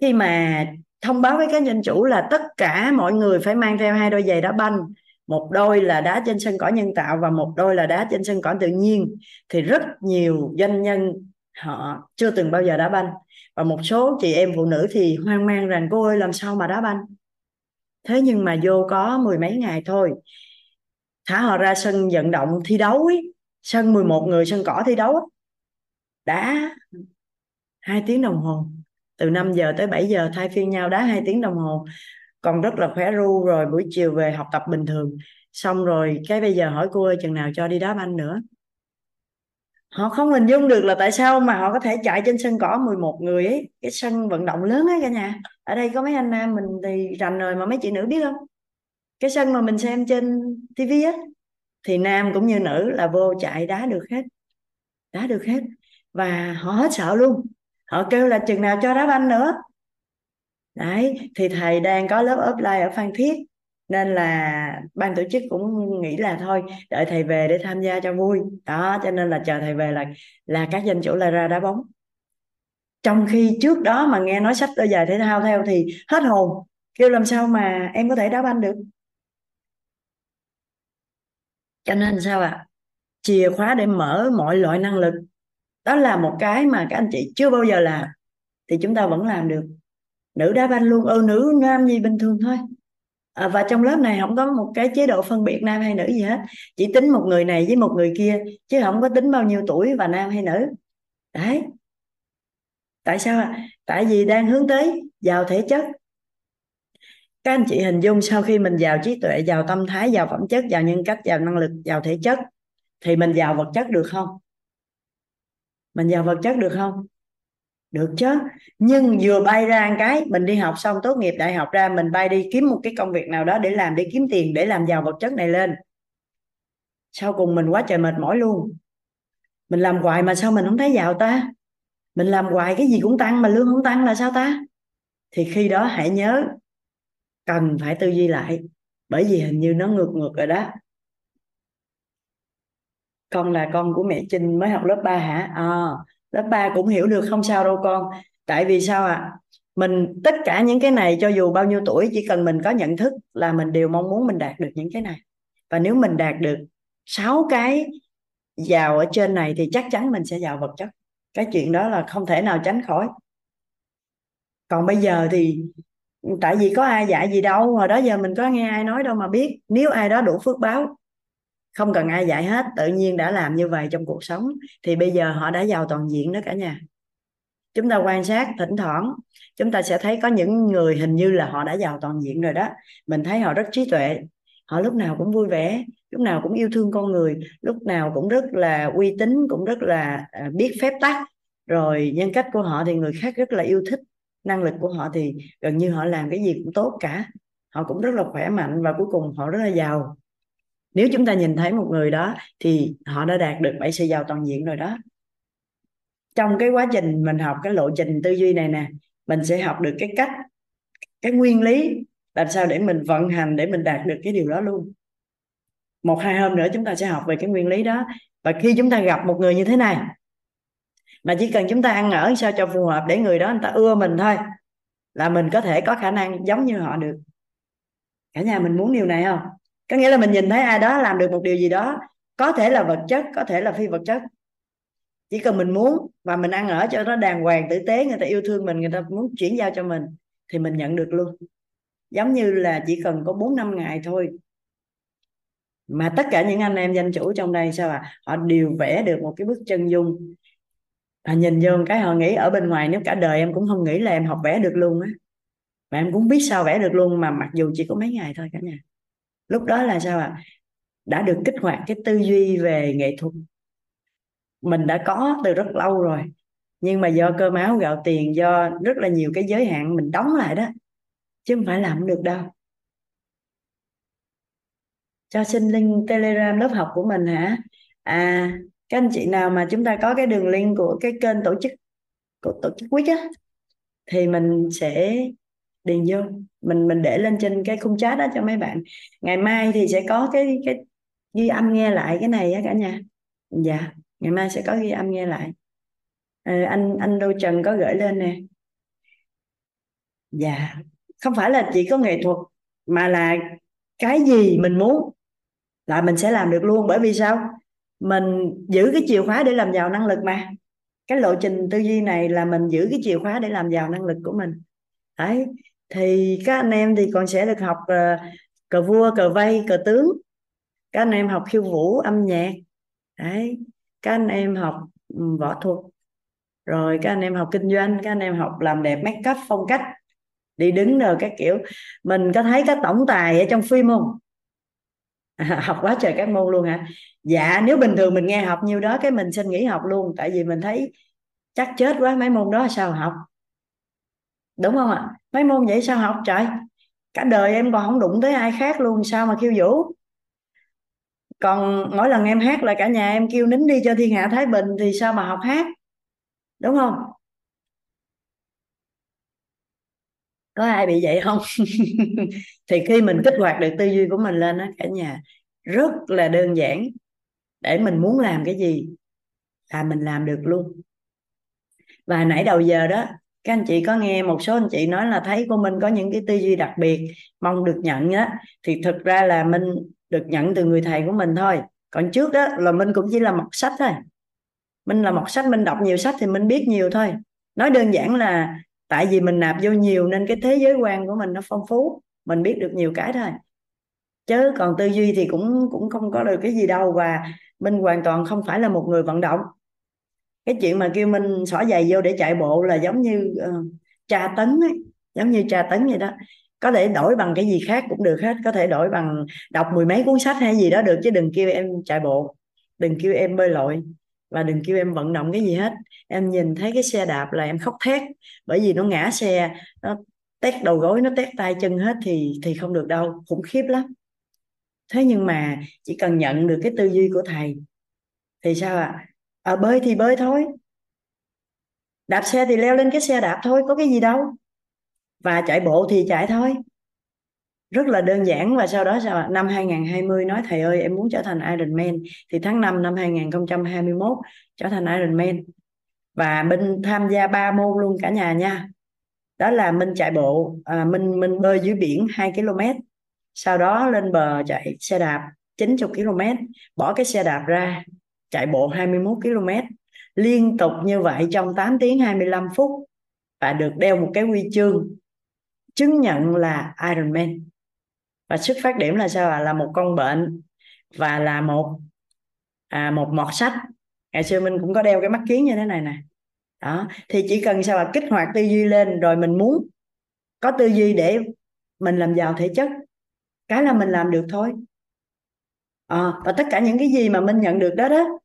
khi mà thông báo với các nhân chủ là tất cả mọi người phải mang theo hai đôi giày đá banh, một đôi là đá trên sân cỏ nhân tạo và một đôi là đá trên sân cỏ tự nhiên, thì rất nhiều doanh nhân họ chưa từng bao giờ đá banh. Và một số chị em phụ nữ thì hoang mang rằng cô ơi làm sao mà đá banh? Thế nhưng mà vô có mười mấy ngày thôi thả họ ra sân vận động thi đấu ấy, sân 11 người sân cỏ thi đấu ấy, đã hai tiếng đồng hồ. Từ 5 giờ tới 7 giờ thay phiên nhau đá hai tiếng đồng hồ. Còn rất là khỏe ru rồi buổi chiều về học tập bình thường. Xong rồi cái bây giờ hỏi cô ơi chừng nào cho đi đá banh nữa? Họ không hình dung được là tại sao mà họ có thể chạy trên sân cỏ 11 người ấy. Cái sân vận động lớn ấy cả nhà. Ở đây có mấy anh nam mình thì rành rồi mà mấy chị nữ biết không? Cái sân mà mình xem trên tivi á, thì nam cũng như nữ là vô chạy đá được hết. Đá được hết. Và họ hết sợ luôn. Họ kêu là chừng nào cho đá banh nữa. Đấy, thì thầy đang có lớp offline ở Phan Thiết nên là ban tổ chức cũng nghĩ là thôi, đợi thầy về để tham gia cho vui. Đó, cho nên là chờ thầy về là là các danh chủ là ra đá bóng. Trong khi trước đó mà nghe nói sách đôi giày thể thao theo thì hết hồn. Kêu làm sao mà em có thể đá banh được? Cho nên sao ạ? À? chìa khóa để mở mọi loại năng lực. Đó là một cái mà các anh chị chưa bao giờ làm, thì chúng ta vẫn làm được. Nữ đá banh luôn ừ nữ nam gì bình thường thôi à, và trong lớp này không có một cái chế độ phân biệt nam hay nữ gì hết. Chỉ tính một người này với một người kia chứ không có tính bao nhiêu tuổi và nam hay nữ. Đấy. Tại sao ạ? Tại vì đang hướng tới giàu thể chất. Các anh chị hình dung sau khi mình giàu trí tuệ giàu tâm thái giàu phẩm chất giàu nhân cách giàu năng lực giàu thể chất thì mình giàu vật chất được không? Mình giàu vật chất được không? Được chứ? Nhưng vừa bay ra một cái mình đi học xong tốt nghiệp đại học ra mình bay đi kiếm một cái công việc nào đó để làm để kiếm tiền để làm giàu vật chất này lên. Sau cùng mình quá trời mệt mỏi luôn. Mình làm hoài mà sao mình không thấy giàu ta? Mình làm hoài cái gì cũng tăng mà lương không tăng là sao ta? Thì khi đó hãy nhớ cần phải tư duy lại bởi vì hình như nó ngược ngược rồi đó. Con là con của mẹ Trinh mới học lớp 3 hả? À, lớp 3 cũng hiểu được không sao đâu con. Tại vì sao ạ? À? mình, tất cả những cái này cho dù bao nhiêu tuổi, chỉ cần mình có nhận thức là mình đều mong muốn mình đạt được những cái này. Và nếu mình đạt được sáu cái giàu ở trên này thì chắc chắn mình sẽ giàu vật chất. Cái chuyện đó là không thể nào tránh khỏi. Còn bây giờ thì, tại vì có ai dạy gì đâu, hồi đó giờ mình có nghe ai nói đâu mà biết. Nếu ai đó đủ phước báo không cần ai dạy hết, tự nhiên đã làm như vậy trong cuộc sống, thì bây giờ họ đã giàu toàn diện đó cả nhà. Chúng ta quan sát, thỉnh thoảng, chúng ta sẽ thấy có những người hình như là họ đã giàu toàn diện rồi đó. Mình thấy họ rất trí tuệ, họ lúc nào cũng vui vẻ, lúc nào cũng yêu thương con người, lúc nào cũng rất là uy tín, cũng rất là à, biết phép tắc. Rồi nhân cách của họ thì người khác rất là yêu thích, năng lực của họ thì gần như họ làm cái gì cũng tốt cả. Họ cũng rất là khỏe mạnh và cuối cùng họ rất là giàu nếu chúng ta nhìn thấy một người đó thì họ đã đạt được bảy sự giàu toàn diện rồi đó. Trong cái quá trình mình học cái lộ trình tư duy này nè, mình sẽ học được cái cách, cái nguyên lý làm sao để mình vận hành để mình đạt được cái điều đó luôn. Một, hai hôm nữa chúng ta sẽ học về cái nguyên lý đó. Và khi chúng ta gặp một người như thế này, mà chỉ cần chúng ta ăn ở sao cho phù hợp để người đó người ta ưa mình thôi, là mình có thể có khả năng giống như họ được. Cả nhà mình muốn điều này không? Có nghĩa là mình nhìn thấy ai đó làm được một điều gì đó, có thể là vật chất, có thể là phi vật chất. Chỉ cần mình muốn và mình ăn ở cho nó đàng hoàng, tử tế, người ta yêu thương mình, người ta muốn chuyển giao cho mình, thì mình nhận được luôn. Giống như là chỉ cần có 4 năm ngày thôi. Mà tất cả những anh em danh chủ trong đây sao à họ đều vẽ được một cái bức chân dung. Và nhìn vô cái, họ nghĩ ở bên ngoài, nếu cả đời em cũng không nghĩ là em học vẽ được luôn á. Mà em cũng biết sao vẽ được luôn, mà mặc dù chỉ có mấy ngày thôi cả nhà lúc đó là sao ạ? À? đã được kích hoạt cái tư duy về nghệ thuật. Mình đã có từ rất lâu rồi, nhưng mà do cơ máu gạo tiền, do rất là nhiều cái giới hạn mình đóng lại đó, chứ không phải làm được đâu. Cho xin link telegram lớp học của mình hả? À các anh chị nào mà chúng ta có cái đường link của cái kênh tổ chức, của tổ chức quýt á, thì mình sẽ điền vô mình mình để lên trên cái khung chat đó cho mấy bạn. Ngày mai thì sẽ có cái cái ghi âm nghe lại cái này á cả nhà. Dạ ngày mai sẽ có ghi âm nghe lại. À, anh anh Đô Trần có gửi lên nè. Dạ không phải là chỉ có nghệ thuật mà là cái gì mình muốn là mình sẽ làm được luôn. Bởi vì sao? Mình giữ cái chìa khóa để làm giàu năng lực mà. Cái lộ trình tư duy này là mình giữ cái chìa khóa để làm giàu năng lực của mình. Đấy thì các anh em thì còn sẽ được học uh, cờ vua cờ vây cờ tướng. Các anh em học khiêu vũ âm nhạc. Đấy các anh em học võ thuật. Rồi các anh em học kinh doanh các anh em học làm đẹp make up phong cách. Đi đứng rồi các kiểu. Mình có thấy các tổng tài ở trong phim không? À, học quá trời các môn luôn hả? Dạ nếu bình thường mình nghe học nhiêu đó cái mình xin nghỉ học luôn. Tại vì mình thấy chắc chết quá mấy môn đó sao học? Đúng không ạ? Mấy môn vậy sao học trời? Cả đời em còn không đụng tới ai khác luôn, sao mà khiêu vũ? Còn mỗi lần em hát là cả nhà em kêu nín đi cho thiên hạ thái bình thì sao mà học hát? Đúng không? Có ai bị vậy không? Thì khi mình kích hoạt được tư duy của mình lên đó cả nhà, rất là đơn giản. Để mình muốn làm cái gì là mình làm được luôn. Và nãy đầu giờ đó các anh chị có nghe một số anh chị nói là thấy của mình có những cái tư duy đặc biệt, mong được nhận á. Thì thực ra là mình được nhận từ người thầy của mình thôi. Còn trước đó là mình cũng chỉ là mọc sách thôi. Mình là mọc sách, mình đọc nhiều sách thì mình biết nhiều thôi. Nói đơn giản là tại vì mình nạp vô nhiều nên cái thế giới quan của mình nó phong phú, mình biết được nhiều cái thôi. Chứ còn tư duy thì cũng cũng không có được cái gì đâu và mình hoàn toàn không phải là một người vận động cái chuyện mà kêu mình xỏ giày vô để chạy bộ là giống như uh, tra tấn ấy giống như tra tấn vậy đó. Có thể đổi bằng cái gì khác cũng được hết có thể đổi bằng đọc mười mấy cuốn sách hay gì đó được chứ đừng kêu em chạy bộ đừng kêu em bơi lội và đừng kêu em vận động cái gì hết. Em nhìn thấy cái xe đạp là em khóc thét bởi vì nó ngã xe nó tét đầu gối nó tét tay chân hết thì thì không được đâu khủng khiếp lắm. Thế nhưng mà chỉ cần nhận được cái tư duy của thầy thì sao ạ? à? Ở bơi thì bơi thôi. Đạp xe thì leo lên cái xe đạp thôi có cái gì đâu. Và chạy bộ thì chạy thôi. Rất là đơn giản và sau đó sao năm 2020 nói thầy ơi em muốn trở thành Ironman thì tháng 5 năm 2021 trở thành Ironman và Minh tham gia ba môn luôn cả nhà nha. Đó là Minh chạy bộ à, Minh Minh bơi dưới biển 2 km. Sau đó lên bờ chạy xe đạp 90 km bỏ cái xe đạp ra chạy bộ 21 km liên tục như vậy trong 8 tiếng 25 phút và được đeo một cái huy chương chứng nhận là Ironman và xuất phát điểm là sao à? là một con bệnh và là một à, một mọt sách. Ngày xưa mình cũng có đeo cái mắt kiến như thế này nè. Đó thì chỉ cần sao là kích hoạt tư duy lên rồi mình muốn có tư duy để mình làm giàu thể chất. Cái là mình làm được thôi. À, và tất cả những cái gì mà mình nhận được đó đó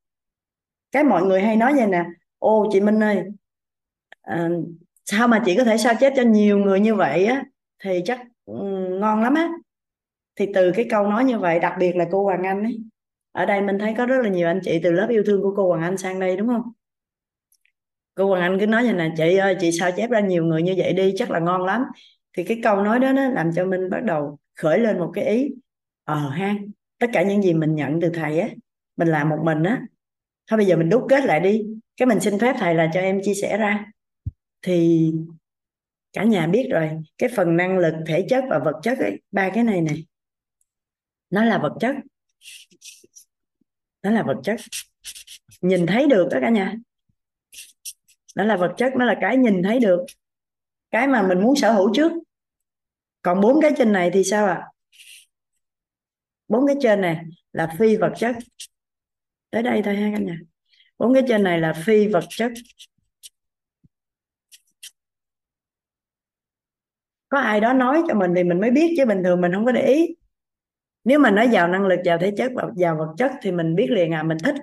cái mọi người hay nói vậy nè ô chị Minh ơi à, sao mà chị có thể sao chép cho nhiều người như vậy á? Thì chắc ừ, ngon lắm á. Thì từ cái câu nói như vậy đặc biệt là cô Hoàng Anh ấy. Ở đây mình thấy có rất là nhiều anh chị từ lớp yêu thương của cô Hoàng Anh sang đây đúng không? Cô Hoàng Anh cứ nói như này chị ơi chị sao chép ra nhiều người như vậy đi chắc là ngon lắm. Thì cái câu nói đó nó làm cho mình bắt đầu khởi lên một cái ý ờ ha tất cả những gì mình nhận từ thầy á mình làm một mình á thôi bây giờ mình đúc kết lại đi. Cái mình xin phép thầy là cho em chia sẻ ra. Thì cả nhà biết rồi cái phần năng lực thể chất và vật chất ấy, ba cái này này nó là vật chất. Nó là vật chất. Nhìn thấy được đó cả nhà. Nó là vật chất nó là cái nhìn thấy được. Cái mà mình muốn sở hữu trước. Còn bốn cái trên này thì sao ạ? À? bốn cái trên này là phi vật chất tới đây thôi ha cả nhà. Bốn cái trên này là phi vật chất. Có ai đó nói cho mình thì mình mới biết, chứ bình thường mình không có để ý. Nếu mà nói vào năng lực vào thể chất và vào vật chất thì mình biết liền à mình thích.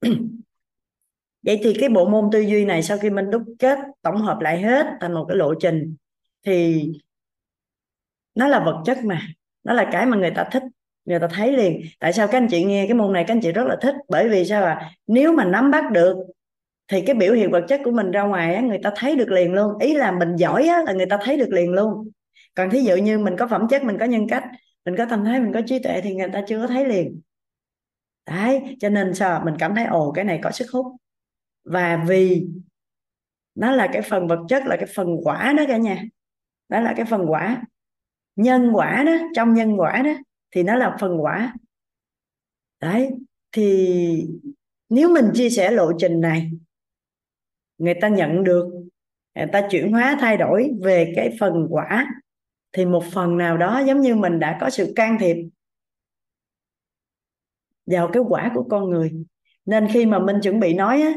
Vậy thì cái bộ môn tư duy này sau khi mình đúc kết, tổng hợp lại hết thành một cái lộ trình thì nó là vật chất mà, nó là cái mà người ta thích người ta thấy liền. Tại sao các anh chị nghe cái môn này các anh chị rất là thích? Bởi vì sao à nếu mà nắm bắt được thì cái biểu hiện vật chất của mình ra ngoài á, người ta thấy được liền luôn. Ý là mình giỏi á, là người ta thấy được liền luôn. Còn thí dụ như mình có phẩm chất mình có nhân cách mình có tâm thái mình có trí tuệ thì người ta chưa có thấy liền. Đấy cho nên sao mình cảm thấy ồ cái này có sức hút. Và vì nó là cái phần vật chất là cái phần quả đó cả nhà. Đó là cái phần quả. Nhân quả đó trong nhân quả đó thì nó là phần quả. Đấy thì nếu mình chia sẻ lộ trình này người ta nhận được người ta chuyển hóa thay đổi về cái phần quả thì một phần nào đó giống như mình đã có sự can thiệp vào cái quả của con người. Nên khi mà mình chuẩn bị nói á,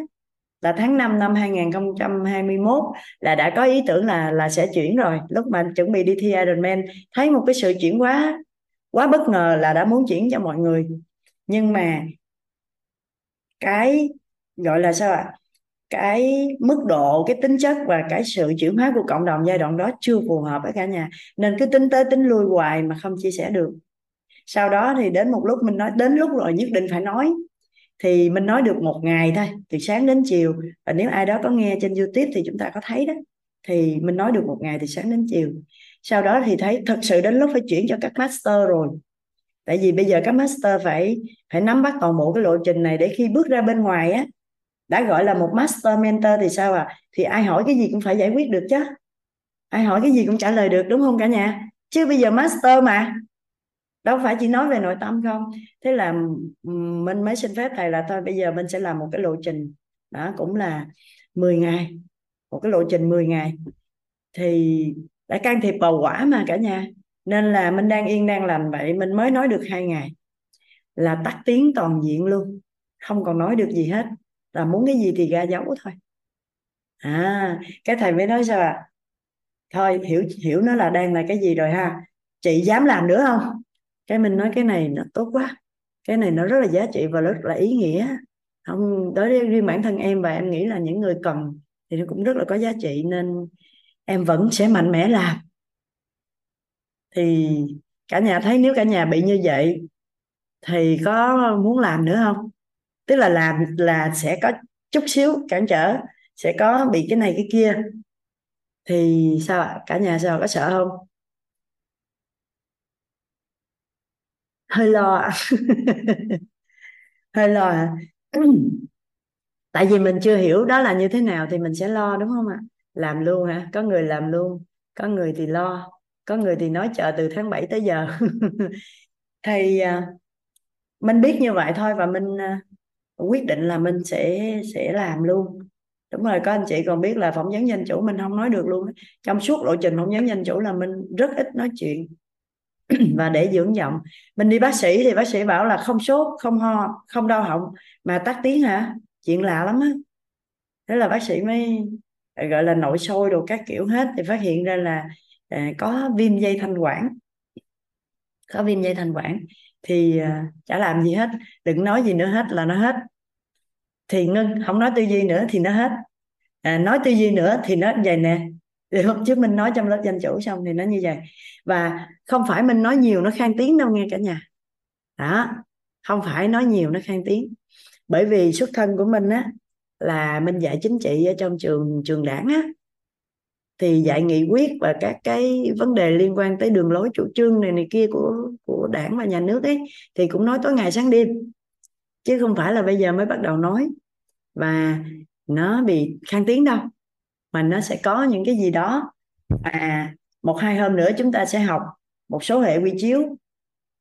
là tháng 5 năm 2021 là đã có ý tưởng là là sẽ chuyển rồi. Lúc mà chuẩn bị đi thi Ironman thấy một cái sự chuyển hóa quá bất ngờ là đã muốn chuyển cho mọi người. Nhưng mà cái, gọi là sao ạ? Cái mức độ, cái tính chất và cái sự chuyển hóa của cộng đồng giai đoạn đó chưa phù hợp với cả nhà. Nên cứ tính tới tính lui hoài mà không chia sẻ được. Sau đó thì đến một lúc mình nói, đến lúc rồi nhất định phải nói. Thì mình nói được một ngày thôi, từ sáng đến chiều. Và nếu ai đó có nghe trên youtube thì chúng ta có thấy đó thì mình nói được một ngày từ sáng đến chiều. Sau đó thì thấy, thật sự đến lúc phải chuyển cho các master rồi. Tại vì bây giờ các master phải phải nắm bắt toàn bộ cái lộ trình này để khi bước ra bên ngoài á, đã gọi là một master mentor thì sao à? Thì ai hỏi cái gì cũng phải giải quyết được chứ. Ai hỏi cái gì cũng trả lời được, đúng không cả nhà? Chứ bây giờ master mà, đâu phải chỉ nói về nội tâm không? Thế là mình mới xin phép thầy là thôi, bây giờ mình sẽ làm một cái lộ trình. Đó, cũng là 10 ngày một cái lộ trình 10 ngày. Thì đã can thiệp bầu quả mà cả nhà. Nên là mình đang yên đang lành vậy mình mới nói được hai ngày. Là tắt tiếng toàn diện luôn, không còn nói được gì hết. Là muốn cái gì thì ra dấu thôi. À cái thầy mới nói sao à thôi, hiểu hiểu nó là đang là cái gì rồi ha. Chị dám làm nữa không? Cái mình nói cái này nó tốt quá. Cái này nó rất là giá trị và rất là ý nghĩa. Không, đối với riêng bản thân em và em nghĩ là những người cần thì nó cũng rất là có giá trị, nên em vẫn sẽ mạnh mẽ làm. Thì cả nhà thấy nếu cả nhà bị như vậy thì có muốn làm nữa không? Tức là làm là sẽ có chút xíu cản trở, sẽ có bị cái này cái kia. Thì sao ạ? Cả nhà sao? Có sợ không? Hơi lo hơi lo. tại vì mình chưa hiểu đó là như thế nào thì mình sẽ lo, đúng không ạ? Làm luôn hả? Có người làm luôn, có người thì lo, có người thì nói chờ từ tháng 7 tới giờ. Thì à, mình biết như vậy thôi và mình à, quyết định là mình sẽ sẽ làm luôn. Đúng rồi, có anh chị còn biết là phỏng vấn danh chủ mình không nói được luôn trong suốt lộ trình phỏng vấn danh chủ là mình rất ít nói chuyện và để dưỡng giọng. Mình đi bác sĩ thì bác sĩ bảo là không sốt, không ho, không đau họng. Mà tắt tiếng hả? Chuyện lạ lắm á. Thế là bác sĩ mới ờ, gọi là nội soi đồ các kiểu hết thì phát hiện ra là à, có viêm dây thanh quản. Có viêm dây thanh quản. Thì à, chả làm gì hết đừng nói gì nữa hết là nó hết. Thì ngưng không nói tư duy nữa thì nó hết. À, nói tư duy nữa thì nó vậy nè. Thì hôm trước mình nói trong lớp danh chủ xong thì nó như vậy. Và không phải mình nói nhiều nó khang tiếng đâu nghe cả nhà. Đó không phải nói nhiều nó khang tiếng bởi vì xuất thân của mình á là mình dạy chính trị ở trong trường trường đảng á. Thì dạy nghị quyết và các cái vấn đề liên quan tới đường lối chủ trương này này kia của của đảng và nhà nước ấy thì cũng nói tối ngày sáng đêm. Chứ không phải là bây giờ mới bắt đầu nói. Và nó bị khang tiếng đâu. Mà nó sẽ có những cái gì đó. À một hai hôm nữa chúng ta sẽ học một số hệ quy chiếu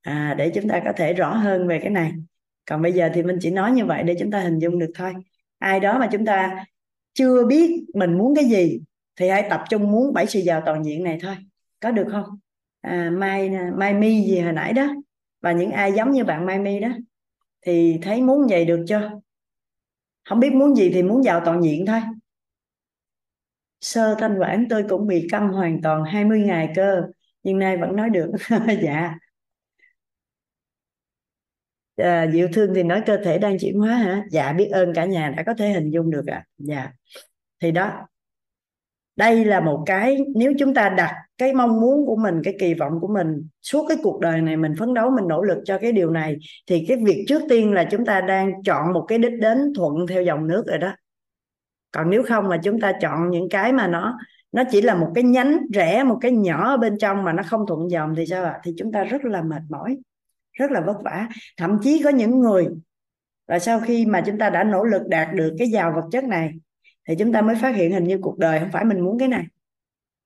à, để chúng ta có thể rõ hơn về cái này còn bây giờ thì mình chỉ nói như vậy để chúng ta hình dung được thôi. Ai đó mà chúng ta chưa biết mình muốn cái gì thì hãy tập trung muốn bảy sự giàu toàn diện này thôi. Có được không? À, mai mai mi gì hồi nãy đó. Và những ai giống như bạn mai mi đó thì thấy muốn vậy được chưa? Không biết muốn gì thì muốn giàu toàn diện thôi. Sơ thanh quản tôi cũng bị câm hoàn toàn 20 ngày cơ nhưng nay vẫn nói được. Dạ à, diệu thương thì nói cơ thể đang chuyển hóa hả? Dạ biết ơn cả nhà đã có thể hình dung được ạ. À. dạ. Thì đó đây là một cái nếu chúng ta đặt cái mong muốn của mình cái kỳ vọng của mình suốt cái cuộc đời này mình phấn đấu mình nỗ lực cho cái điều này thì cái việc trước tiên là chúng ta đang chọn một cái đích đến thuận theo dòng nước rồi đó. Còn nếu không mà chúng ta chọn những cái mà nó nó chỉ là một cái nhánh rẽ một cái nhỏ ở bên trong mà nó không thuận dòng thì sao ạ? Thì chúng ta rất là mệt mỏi rất là vất vả. Thậm chí có những người là sau khi mà chúng ta đã nỗ lực đạt được cái giàu vật chất này thì chúng ta mới phát hiện hình như cuộc đời không phải mình muốn cái này.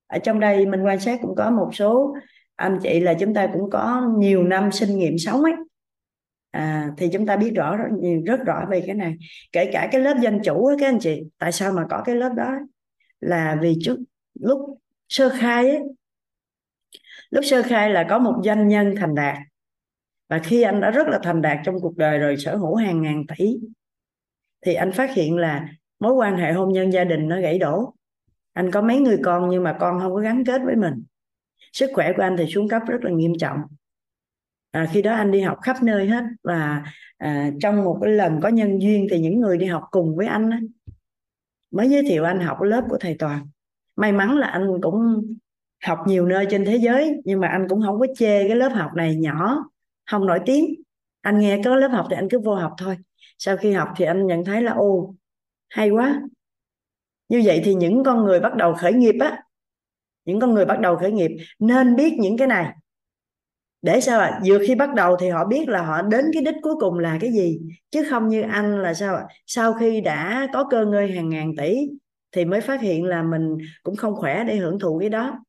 Ở trong đây mình quan sát cũng có một số anh chị là chúng ta cũng có nhiều năm sinh nghiệm sống ấy. À, thì chúng ta biết rõ rất, rất rõ về cái này. Kể cả cái lớp dân chủ ấy, các anh chị tại sao mà có cái lớp đó? Là vì trước lúc sơ khai ấy lúc sơ khai là có một doanh nhân thành đạt và khi anh đã rất là thành đạt trong cuộc đời rồi sở hữu hàng ngàn tỷ thì anh phát hiện là mối quan hệ hôn nhân gia đình nó gãy đổ. Anh có mấy người con nhưng mà con không có gắn kết với mình. Sức khỏe của anh thì xuống cấp rất là nghiêm trọng. À, khi đó anh đi học khắp nơi hết và à, trong một cái lần có nhân duyên thì những người đi học cùng với anh á, mới giới thiệu anh học lớp của thầy toàn. May mắn là anh cũng học nhiều nơi trên thế giới nhưng mà anh cũng không có chê cái lớp học này nhỏ không nổi tiếng. Anh nghe có lớp học thì anh cứ vô học thôi. Sau khi học thì anh nhận thấy là ô hay quá. Như vậy thì những con người bắt đầu khởi nghiệp á, những con người bắt đầu khởi nghiệp nên biết những cái này. Để sao ạ? À? vừa khi bắt đầu thì họ biết là họ đến cái đích cuối cùng là cái gì, chứ không như anh là sao ạ? À? sau khi đã có cơ ngơi hàng ngàn tỷ thì mới phát hiện là mình cũng không khỏe để hưởng thụ cái đó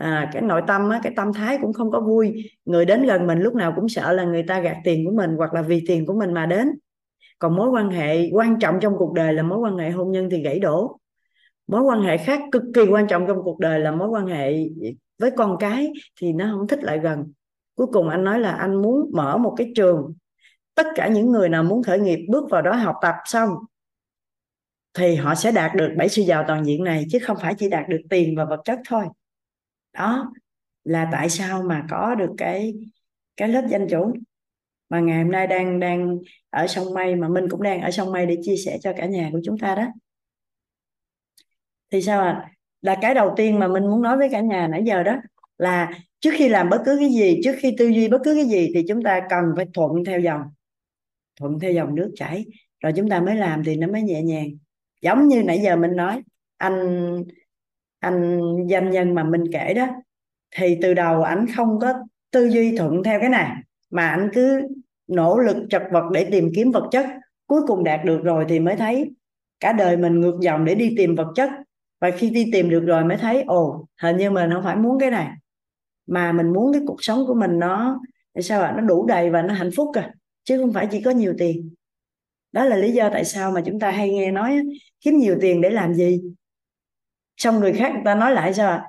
à, cái nội tâm á, cái tâm thái cũng không có vui. Người đến gần mình lúc nào cũng sợ là người ta gạt tiền của mình hoặc là vì tiền của mình mà đến. Còn mối quan hệ quan trọng trong cuộc đời là mối quan hệ hôn nhân thì gãy đổ. Mối quan hệ khác cực kỳ quan trọng trong cuộc đời là mối quan hệ với con cái thì nó không thích lại gần. Cuối cùng anh nói là anh muốn mở một cái trường. Tất cả những người nào muốn khởi nghiệp bước vào đó học tập xong thì họ sẽ đạt được bảy sự giàu toàn diện này chứ không phải chỉ đạt được tiền và vật chất thôi đó, là tại sao mà có được cái cái lớp danh chủ mà ngày hôm nay đang đang ở sông Mây, mà Minh cũng đang ở sông Mây để chia sẻ cho cả nhà của chúng ta đó. Thì sao à là cái đầu tiên mà mình muốn nói với cả nhà nãy giờ đó là trước khi làm bất cứ cái gì, trước khi tư duy bất cứ cái gì thì chúng ta cần phải thuận theo dòng, thuận theo dòng nước chảy. Rồi chúng ta mới làm thì nó mới nhẹ nhàng. Giống như nãy giờ mình nói, anh anh doanh nhân mà mình kể đó, thì từ đầu ảnh không có tư duy thuận theo cái này, mà anh cứ nỗ lực chật vật để tìm kiếm vật chất. Cuối cùng đạt được rồi thì mới thấy cả đời mình ngược dòng để đi tìm vật chất. Và khi đi tìm được rồi mới thấy, ồ, hình như mình không phải muốn cái này, mà mình muốn cái cuộc sống của mình nó, sao ạ, nó đủ đầy và nó hạnh phúc à chứ không phải chỉ có nhiều tiền. Đó là lý do tại sao mà chúng ta hay nghe nói kiếm nhiều tiền để làm gì? Xong người khác người ta nói lại sao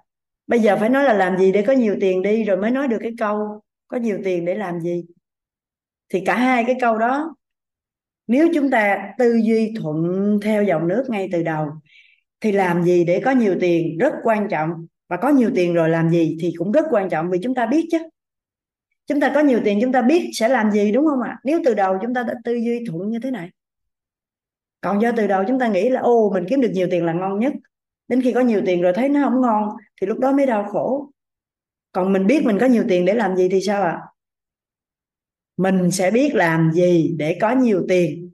bây giờ phải nói là làm gì để có nhiều tiền đi rồi mới nói được cái câu, có nhiều tiền để làm gì? Thì cả hai cái câu đó, nếu chúng ta tư duy thuận theo dòng nước ngay từ đầu, thì làm gì để có nhiều tiền rất quan trọng, và có nhiều tiền rồi làm gì thì cũng rất quan trọng vì chúng ta biết chứ. Chúng ta có nhiều tiền chúng ta biết sẽ làm gì, đúng không ạ? Nếu từ đầu chúng ta đã tư duy thuận như thế này, còn do từ đầu chúng ta nghĩ là ô mình kiếm được nhiều tiền là ngon nhất đến khi có nhiều tiền rồi thấy nó không ngon thì lúc đó mới đau khổ. Còn mình biết mình có nhiều tiền để làm gì thì sao ạ? Mình sẽ biết làm gì để có nhiều tiền.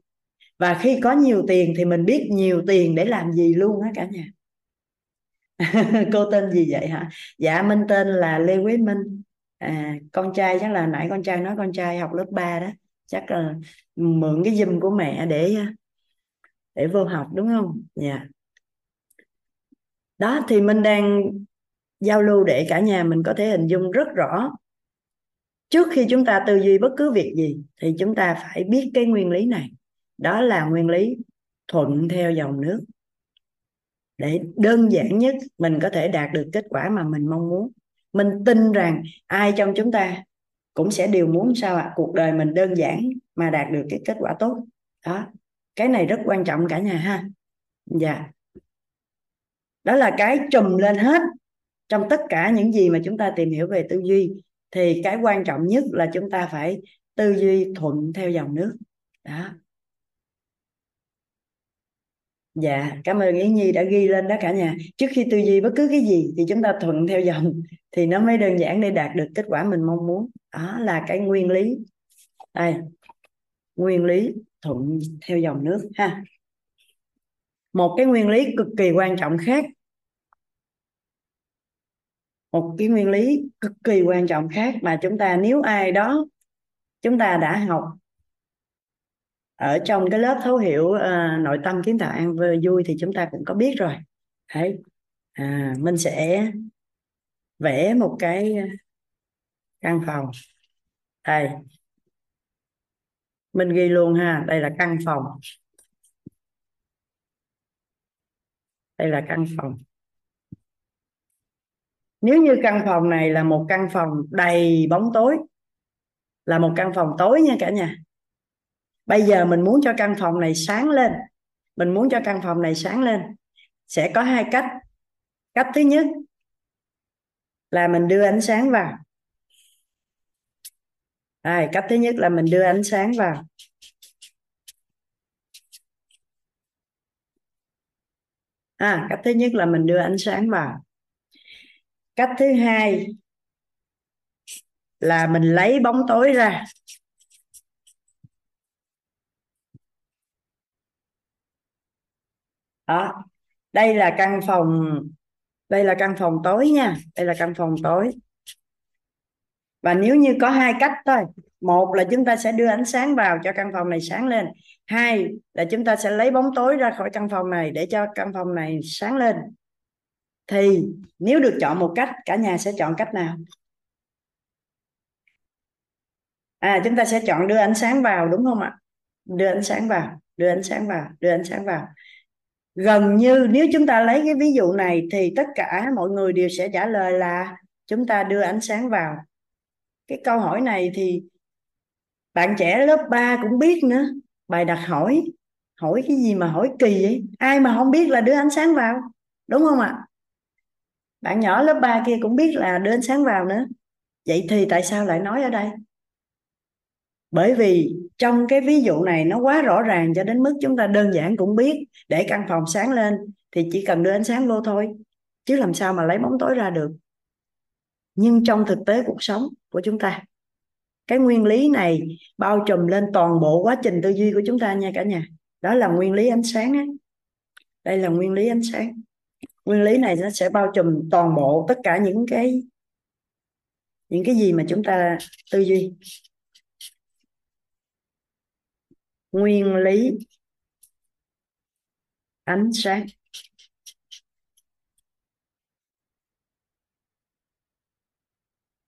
Và khi có nhiều tiền thì mình biết nhiều tiền để làm gì luôn á cả nhà. Cô tên gì vậy hả? Dạ minh tên là lê quế minh. À, con trai chắc là nãy con trai nói con trai học lớp 3 đó. Chắc là mượn cái dùm của mẹ để để vô học đúng không? Dạ đó, thì mình đang giao lưu để cả nhà mình có thể hình dung rất rõ. Trước khi chúng ta tư duy bất cứ việc gì, thì chúng ta phải biết cái nguyên lý này. Đó là nguyên lý thuận theo dòng nước. Để đơn giản nhất, mình có thể đạt được kết quả mà mình mong muốn. Mình tin rằng ai trong chúng ta cũng sẽ đều muốn sao ạ? À? cuộc đời mình đơn giản mà đạt được cái kết quả tốt. Đó, cái này rất quan trọng cả nhà ha. Dạ đó là cái trùm lên hết. Trong tất cả những gì mà chúng ta tìm hiểu về tư duy, thì cái quan trọng nhất là chúng ta phải tư duy thuận theo dòng nước. Đó. Dạ cảm ơn Yến Nhi đã ghi lên đó cả nhà. Trước khi tư duy bất cứ cái gì thì chúng ta thuận theo dòng thì nó mới đơn giản để đạt được kết quả mình mong muốn. Đó là cái nguyên lý. Đây. Nguyên lý thuận theo dòng nước, ha. Một cái nguyên lý cực kỳ quan trọng khác một cái nguyên lý cực kỳ quan trọng khác mà chúng ta nếu ai đó chúng ta đã học ở trong cái lớp thấu hiểu uh, nội tâm kiến tạo an vui thì chúng ta cũng có biết rồi. Đấy. À, mình sẽ vẽ một cái căn phòng. Đây. Mình ghi luôn ha đây là căn phòng. Đây là căn phòng nếu như căn phòng này là một căn phòng đầy bóng tối là một căn phòng tối nha cả nhà. Bây giờ mình muốn cho căn phòng này sáng lên. Mình muốn cho căn phòng này sáng lên. Sẽ có hai cách. Cách thứ nhất là mình đưa ánh sáng vào. Đây, cách thứ nhất là mình đưa ánh sáng vào. À, cách thứ nhất là mình đưa ánh sáng vào cách thứ hai là mình lấy bóng tối ra. Đó, đây là căn phòng, đây là căn phòng tối nha, đây là căn phòng tối. Và nếu như có hai cách thôi, một là chúng ta sẽ đưa ánh sáng vào cho căn phòng này sáng lên, hai là chúng ta sẽ lấy bóng tối ra khỏi căn phòng này để cho căn phòng này sáng lên thì nếu được chọn một cách, cả nhà sẽ chọn cách nào? À chúng ta sẽ chọn đưa ánh sáng vào, đúng không ạ? Đưa ánh sáng vào, đưa ánh sáng vào, đưa ánh sáng vào. Gần như nếu chúng ta lấy cái ví dụ này thì tất cả mọi người đều sẽ trả lời là chúng ta đưa ánh sáng vào. Cái câu hỏi này thì bạn trẻ lớp 3 cũng biết nữa. Bài đặt hỏi hỏi cái gì mà hỏi kỳ vậy? Ai mà không biết là đưa ánh sáng vào? Đúng không ạ? Bạn nhỏ lớp 3 kia cũng biết là đến sáng vào nữa. Vậy thì tại sao lại nói ở đây? Bởi vì trong cái ví dụ này nó quá rõ ràng cho đến mức chúng ta đơn giản cũng biết để căn phòng sáng lên thì chỉ cần đưa ánh sáng vô thôi, chứ làm sao mà lấy bóng tối ra được. Nhưng trong thực tế cuộc sống của chúng ta, cái nguyên lý này bao trùm lên toàn bộ quá trình tư duy của chúng ta nha cả nhà. Đó là nguyên lý ánh sáng ấy. đây là nguyên lý ánh sáng nguyên lý này nó sẽ bao trùm toàn bộ tất cả những cái những cái gì mà chúng ta tư duy. Nguyên lý ánh sáng.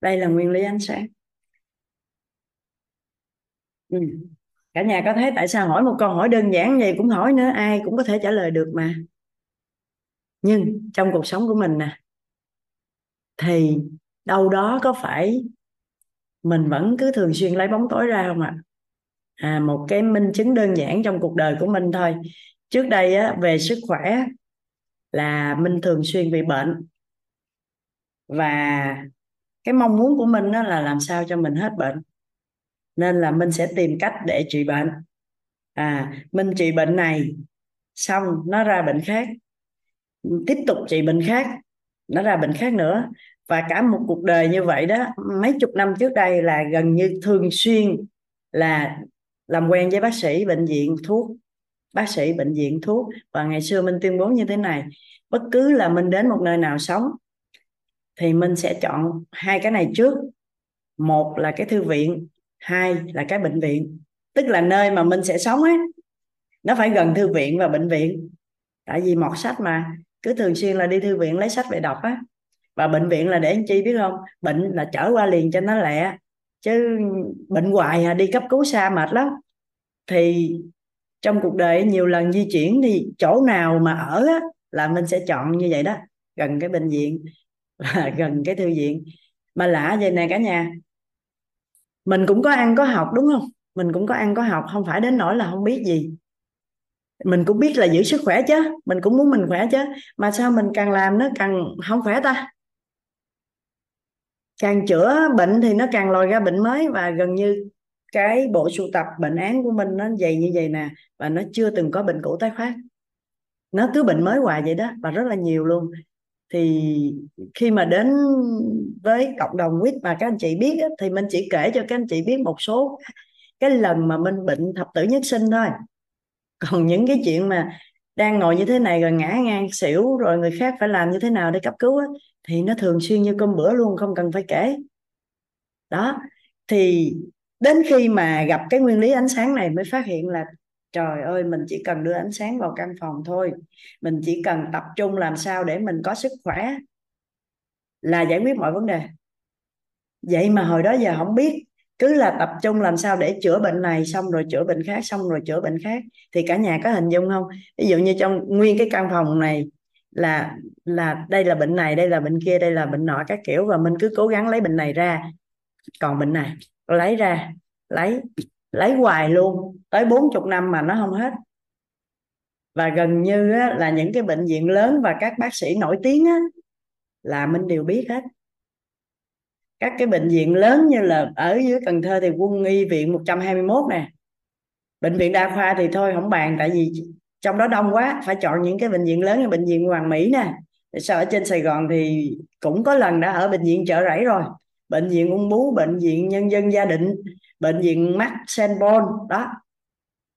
Đây là nguyên lý ánh sáng. Ừ. cả nhà có thấy tại sao hỏi một câu hỏi đơn giản vậy cũng hỏi nữa, ai cũng có thể trả lời được mà nhưng trong cuộc sống của mình nè thì đâu đó có phải mình vẫn cứ thường xuyên lấy bóng tối ra không ạ? À? một cái minh chứng đơn giản trong cuộc đời của mình thôi. Trước đây á, về sức khỏe là minh thường xuyên bị bệnh. Và cái mong muốn của mình đó là làm sao cho mình hết bệnh. Nên là mình sẽ tìm cách để trị bệnh. À mình trị bệnh này xong nó ra bệnh khác tiếp tục trị bệnh khác, nó ra bệnh khác nữa. Và cả một cuộc đời như vậy đó, mấy chục năm trước đây là gần như thường xuyên là làm quen với bác sĩ bệnh viện thuốc, bác sĩ bệnh viện thuốc. Và ngày xưa mình tuyên bố như thế này, bất cứ là mình đến một nơi nào sống, thì mình sẽ chọn hai cái này trước. Một là cái thư viện, hai là cái bệnh viện. Tức là nơi mà mình sẽ sống ấy, nó phải gần thư viện và bệnh viện. Tại vì mọt sách mà cứ thường xuyên là đi thư viện lấy sách về đọc á. Và bệnh viện là để anh chi biết không? Bệnh là trở qua liền cho nó lẹ. Chứ bệnh hoài à, đi cấp cứu xa mệt lắm. Thì trong cuộc đời nhiều lần di chuyển thì chỗ nào mà ở á, là mình sẽ chọn như vậy đó. Gần cái bệnh viện và gần cái thư viện. Mà lạ vậy nè cả nhà. Mình cũng có ăn có học đúng không? Mình cũng có ăn có học không phải đến nỗi là không biết gì mình cũng biết là giữ sức khỏe chứ, mình cũng muốn mình khỏe chứ. Mà sao mình càng làm nó càng không khỏe ta? Càng chữa bệnh thì nó càng lòi ra bệnh mới và gần như cái bộ sưu tập bệnh án của mình nó dày như vậy nè và nó chưa từng có bệnh cũ tái phát. Nó cứ bệnh mới hoài vậy đó và rất là nhiều luôn. Thì khi mà đến với cộng đồng quýt mà các anh chị biết thì mình chỉ kể cho các anh chị biết một số cái lần mà mình bệnh thập tử nhất sinh thôi còn những cái chuyện mà đang ngồi như thế này rồi ngã ngang xỉu rồi người khác phải làm như thế nào để cấp cứu á, thì nó thường xuyên như cơm bữa luôn không cần phải kể. Đó thì đến khi mà gặp cái nguyên lý ánh sáng này mới phát hiện là trời ơi mình chỉ cần đưa ánh sáng vào căn phòng thôi mình chỉ cần tập trung làm sao để mình có sức khỏe là giải quyết mọi vấn đề. Vậy mà hồi đó giờ không biết cứ là tập trung làm sao để chữa bệnh này xong rồi chữa bệnh khác xong rồi chữa bệnh khác. Thì cả nhà có hình dung không? Ví dụ như trong nguyên cái căn phòng này là là đây là bệnh này đây là bệnh kia đây là bệnh nọ các kiểu và mình cứ cố gắng lấy bệnh này ra. Còn bệnh này lấy ra lấy lấy hoài luôn. Tới bốn chục năm mà nó không hết. Và gần như á, là những cái bệnh viện lớn và các bác sĩ nổi tiếng á, là mình đều biết hết các cái bệnh viện lớn như là ở dưới Cần Thơ thì quân y viện 121 nè. Bệnh viện đa khoa thì thôi, không bàn, tại vì trong đó đông quá, phải chọn những cái bệnh viện lớn như bệnh viện Hoàng Mỹ nè. Sao, ở trên Sài Gòn thì cũng có lần đã ở bệnh viện chợ rẫy rồi. Bệnh viện ung bú, bệnh viện nhân dân gia định, bệnh viện Max Senbon đó.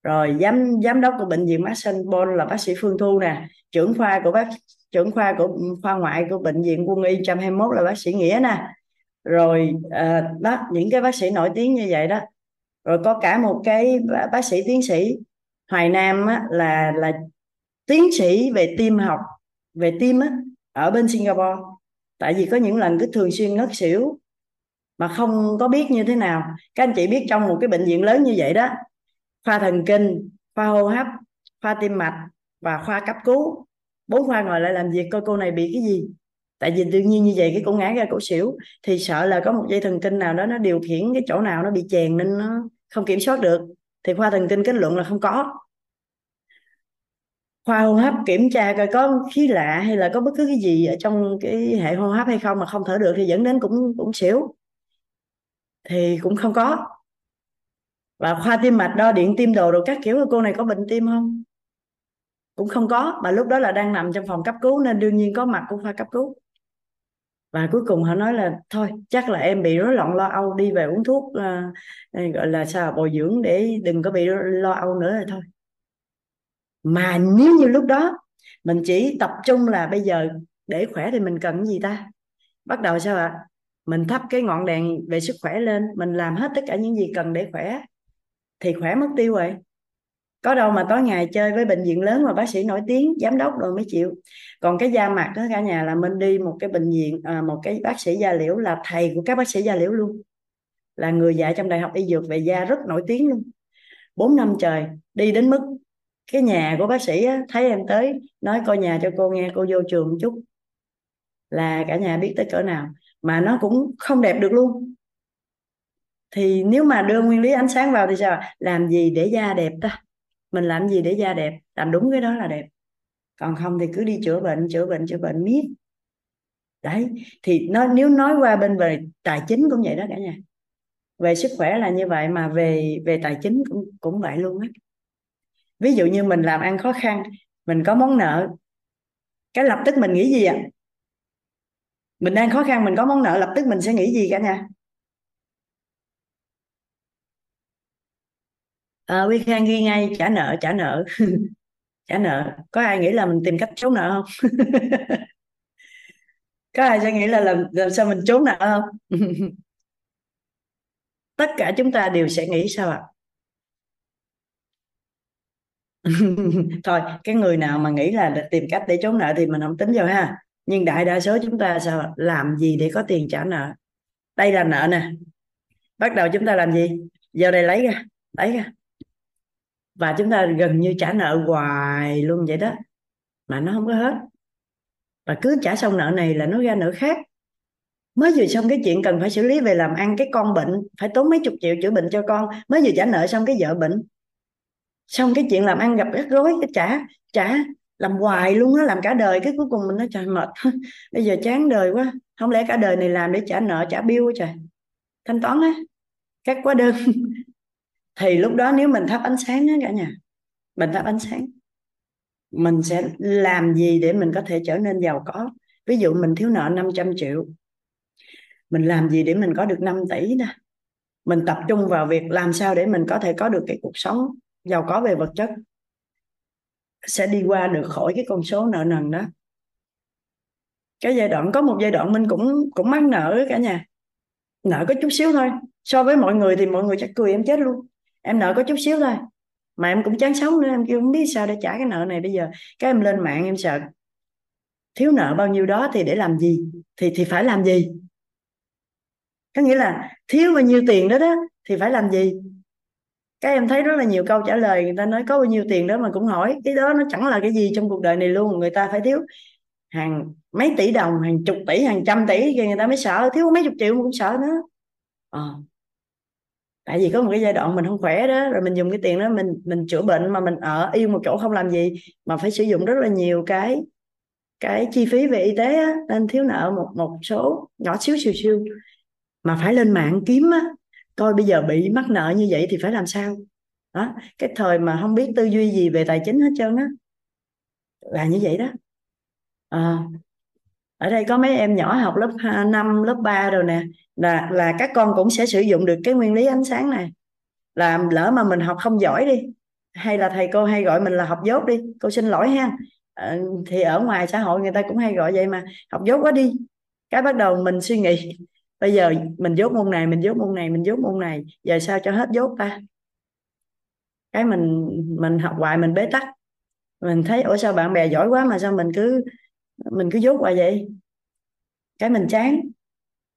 Rồi giám giám đốc của bệnh viện Max Senbon là bác sĩ Phương Thu nè. Trưởng khoa của bác, trưởng khoa của, khoa ngoại của bệnh viện quân y 121 là bác sĩ Nghĩa nè rồi à, đó những cái bác sĩ nổi tiếng như vậy đó. Rồi có cả một cái bác sĩ tiến sĩ Hoài Nam á, là là tiến sĩ về tim học về tim á, ở bên Singapore. Tại vì có những lần cứ thường xuyên ngất xỉu mà không có biết như thế nào. Các anh chị biết trong một cái bệnh viện lớn như vậy đó khoa thần kinh khoa hô hấp khoa tim mạch và khoa cấp cứu. Bốn khoa ngồi lại làm việc coi cô này bị cái gì tại vì tự nhiên như vậy cái cổ ngã ra cổ xỉu, thì sợ là có một dây thần kinh nào đó nó điều khiển cái chỗ nào nó bị chèn nên nó không kiểm soát được. Thì khoa thần kinh kết luận là không có. Khoa hô hấp kiểm tra coi có khí lạ hay là có bất cứ cái gì ở trong cái hệ hô hấp hay không mà không thở được thì dẫn đến cũng cũng xỉu. Thì cũng không có. Và khoa tim mạch đo điện tim đồ rồi các kiểu, cô này có bệnh tim không? Cũng không có. Mà lúc đó là đang nằm trong phòng cấp cứu nên đương nhiên có mặt của khoa cấp cứu và cuối cùng họ nói là thôi chắc là em bị rối loạn lo âu đi về uống thuốc uh, gọi là sao bồi dưỡng để đừng có bị lo âu nữa rồi thôi. Mà nếu như lúc đó mình chỉ tập trung là bây giờ để khỏe thì mình cần gì ta? Bắt đầu sao ạ? Mình thắp cái ngọn đèn về sức khỏe lên mình làm hết tất cả những gì cần để khỏe thì khỏe mất tiêu rồi. Có đâu mà tối ngày chơi với bệnh viện lớn mà bác sĩ nổi tiếng giám đốc rồi mới chịu còn cái da mặt đó cả nhà là mình đi một cái bệnh viện à, một cái bác sĩ da liễu là thầy của các bác sĩ da liễu luôn. Là người dạy trong đại học y dược về da rất nổi tiếng luôn. Bốn năm trời đi đến mức cái nhà của bác sĩ á, thấy em tới nói coi nhà cho cô nghe cô vô trường một chút. Là cả nhà biết tới cỡ nào mà nó cũng không đẹp được luôn. Thì nếu mà đưa nguyên lý ánh sáng vào thì sao làm gì để da đẹp ta? Mình làm gì để da đẹp? Làm đúng cái đó là đẹp còn không thì cứ đi chữa bệnh chữa bệnh chữa bệnh miết. Đấy thì nó nếu nói qua bên về tài chính cũng vậy đó cả nhà. Về sức khỏe là như vậy mà về về tài chính cũng cũng vậy luôn á. Ví dụ như mình làm ăn khó khăn mình có món nợ cái lập tức mình nghĩ gì ạ? Mình đang khó khăn mình có món nợ lập tức mình sẽ nghĩ gì cả nhà? À, Quy Khang ghi ngay trả nợ trả nợ. trả nợ. Có ai nghĩ là mình tìm cách trốn nợ không? Có ai sẽ nghĩ là làm, làm sao mình trốn nợ không? Tất cả chúng ta đều sẽ nghĩ sao ạ? Thôi cái người nào mà nghĩ là tìm cách để trốn nợ thì mình không tính vào ha. Nhưng đại đa số chúng ta sao làm gì để có tiền trả nợ? Đây là nợ nè. Bắt đầu chúng ta làm gì? Giờ đây lấy ra. Lấy ra và chúng ta gần như trả nợ hoài luôn vậy đó. Mà nó không có hết. Và cứ trả xong nợ này là nó ra nợ khác. Mới vừa xong cái chuyện cần phải xử lý về làm ăn cái con bệnh, phải tốn mấy chục triệu chữa bệnh cho con. Mới vừa trả nợ xong cái vợ bệnh. Xong cái chuyện làm ăn gặp rắc rối, cái trả trả làm hoài luôn á, làm cả đời. Cái cuối cùng mình nó trời, mệt bây giờ chán đời quá. Không lẽ cả đời này làm để trả nợ, trả bill trời. Thanh toán á. Các quá đơn. thì lúc đó nếu mình thắp ánh sáng đó cả nhà, mình thắp ánh sáng, mình sẽ làm gì để mình có thể trở nên giàu có? Ví dụ mình thiếu nợ 500 triệu, mình làm gì để mình có được 5 tỷ nè? Mình tập trung vào việc làm sao để mình có thể có được cái cuộc sống giàu có về vật chất, sẽ đi qua được khỏi cái con số nợ nần đó. Cái giai đoạn, có một giai đoạn mình cũng cũng mắc nợ cả nhà, nợ có chút xíu thôi. So với mọi người thì mọi người chắc cười em chết luôn em nợ có chút xíu thôi. Mà em cũng chán sống nữa, em kêu không biết sao để trả cái nợ này. Bây giờ cái em lên mạng em sợ thiếu nợ bao nhiêu đó thì để làm gì? Thì thì phải làm gì? Có nghĩa là thiếu bao nhiêu tiền đó đó, thì phải làm gì? Các em thấy rất là nhiều câu trả lời, người ta nói có bao nhiêu tiền đó mà cũng hỏi. Cái đó nó chẳng là cái gì trong cuộc đời này luôn, người ta phải thiếu hàng mấy tỷ đồng, hàng chục tỷ, hàng trăm tỷ, thì người ta mới sợ. Thiếu mấy chục triệu mà cũng sợ nữa. À tại vì có một cái giai đoạn mình không khỏe đó rồi mình dùng cái tiền đó mình mình chữa bệnh mà mình ở yên một chỗ không làm gì mà phải sử dụng rất là nhiều cái cái chi phí về y tế á, nên thiếu nợ một một số nhỏ xíu xíu xíu. Mà phải lên mạng kiếm á, coi bây giờ bị mắc nợ như vậy thì phải làm sao? Đó cái thời mà không biết tư duy gì về tài chính hết trơn á là như vậy đó. À, ở đây có mấy em nhỏ học lớp 5, lớp 3 rồi nè. Là là các con cũng sẽ sử dụng được cái nguyên lý ánh sáng này. Là lỡ mà mình học không giỏi đi hay là thầy cô hay gọi mình là học dốt đi cô xin lỗi ha. À, thì ở ngoài xã hội người ta cũng hay gọi vậy mà học dốt quá đi. Cái bắt đầu mình suy nghĩ bây giờ mình dốt môn này mình dốt môn này mình dốt môn này giờ sao cho hết dốt ta? Cái mình mình học hoài mình bế tắc. Mình thấy ủa sao bạn bè giỏi quá mà sao mình cứ mình cứ dốt hoài vậy. Cái mình chán.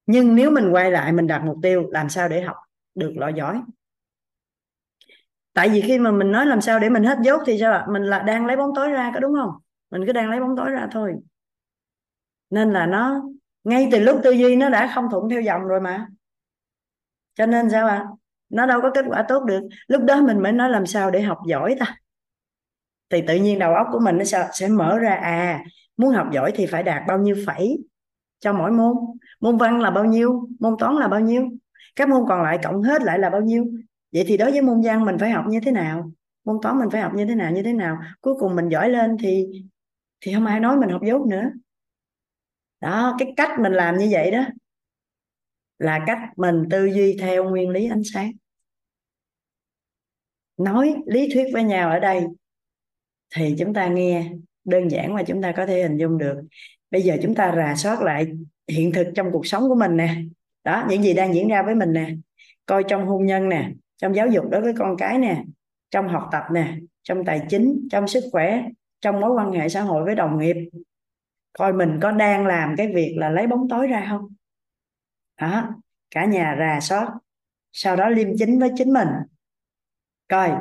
Nhưng nếu mình quay lại mình đặt mục tiêu làm sao để học được loại giỏi? Tại vì khi mà mình nói làm sao để mình hết dốt thì sao ạ? Mình là đang lấy bóng tối ra có đúng không? Mình cứ đang lấy bóng tối ra thôi. Nên là nó ngay từ lúc tư duy nó đã không thuận theo dòng rồi mà. Cho nên sao ạ? À? nó đâu có kết quả tốt được. Lúc đó mình mới nói làm sao để học giỏi ta. Thì tự nhiên đầu óc của mình nó sẽ, sẽ mở ra à muốn học giỏi thì phải đạt bao nhiêu phẩy cho mỗi môn? Môn văn là bao nhiêu? Môn toán là bao nhiêu? Các môn còn lại cộng hết lại là bao nhiêu? Vậy thì đối với môn văn mình phải học như thế nào? Môn toán mình phải học như thế nào, như thế nào? Cuối cùng mình giỏi lên thì thì không ai nói mình học dốt nữa. Đó, cái cách mình làm như vậy đó là cách mình tư duy theo nguyên lý ánh sáng. Nói, lý thuyết với nhau ở đây thì chúng ta nghe đơn giản mà chúng ta có thể hình dung được. Bây giờ chúng ta rà soát lại hiện thực trong cuộc sống của mình nè. Đó, những gì đang diễn ra với mình nè. Coi trong hôn nhân nè, trong giáo dục đối với con cái nè, trong học tập nè, trong tài chính, trong sức khỏe, trong mối quan hệ xã hội với đồng nghiệp. Coi mình có đang làm cái việc là lấy bóng tối ra không? Đó, cả nhà rà soát, sau đó liêm chính với chính mình. Coi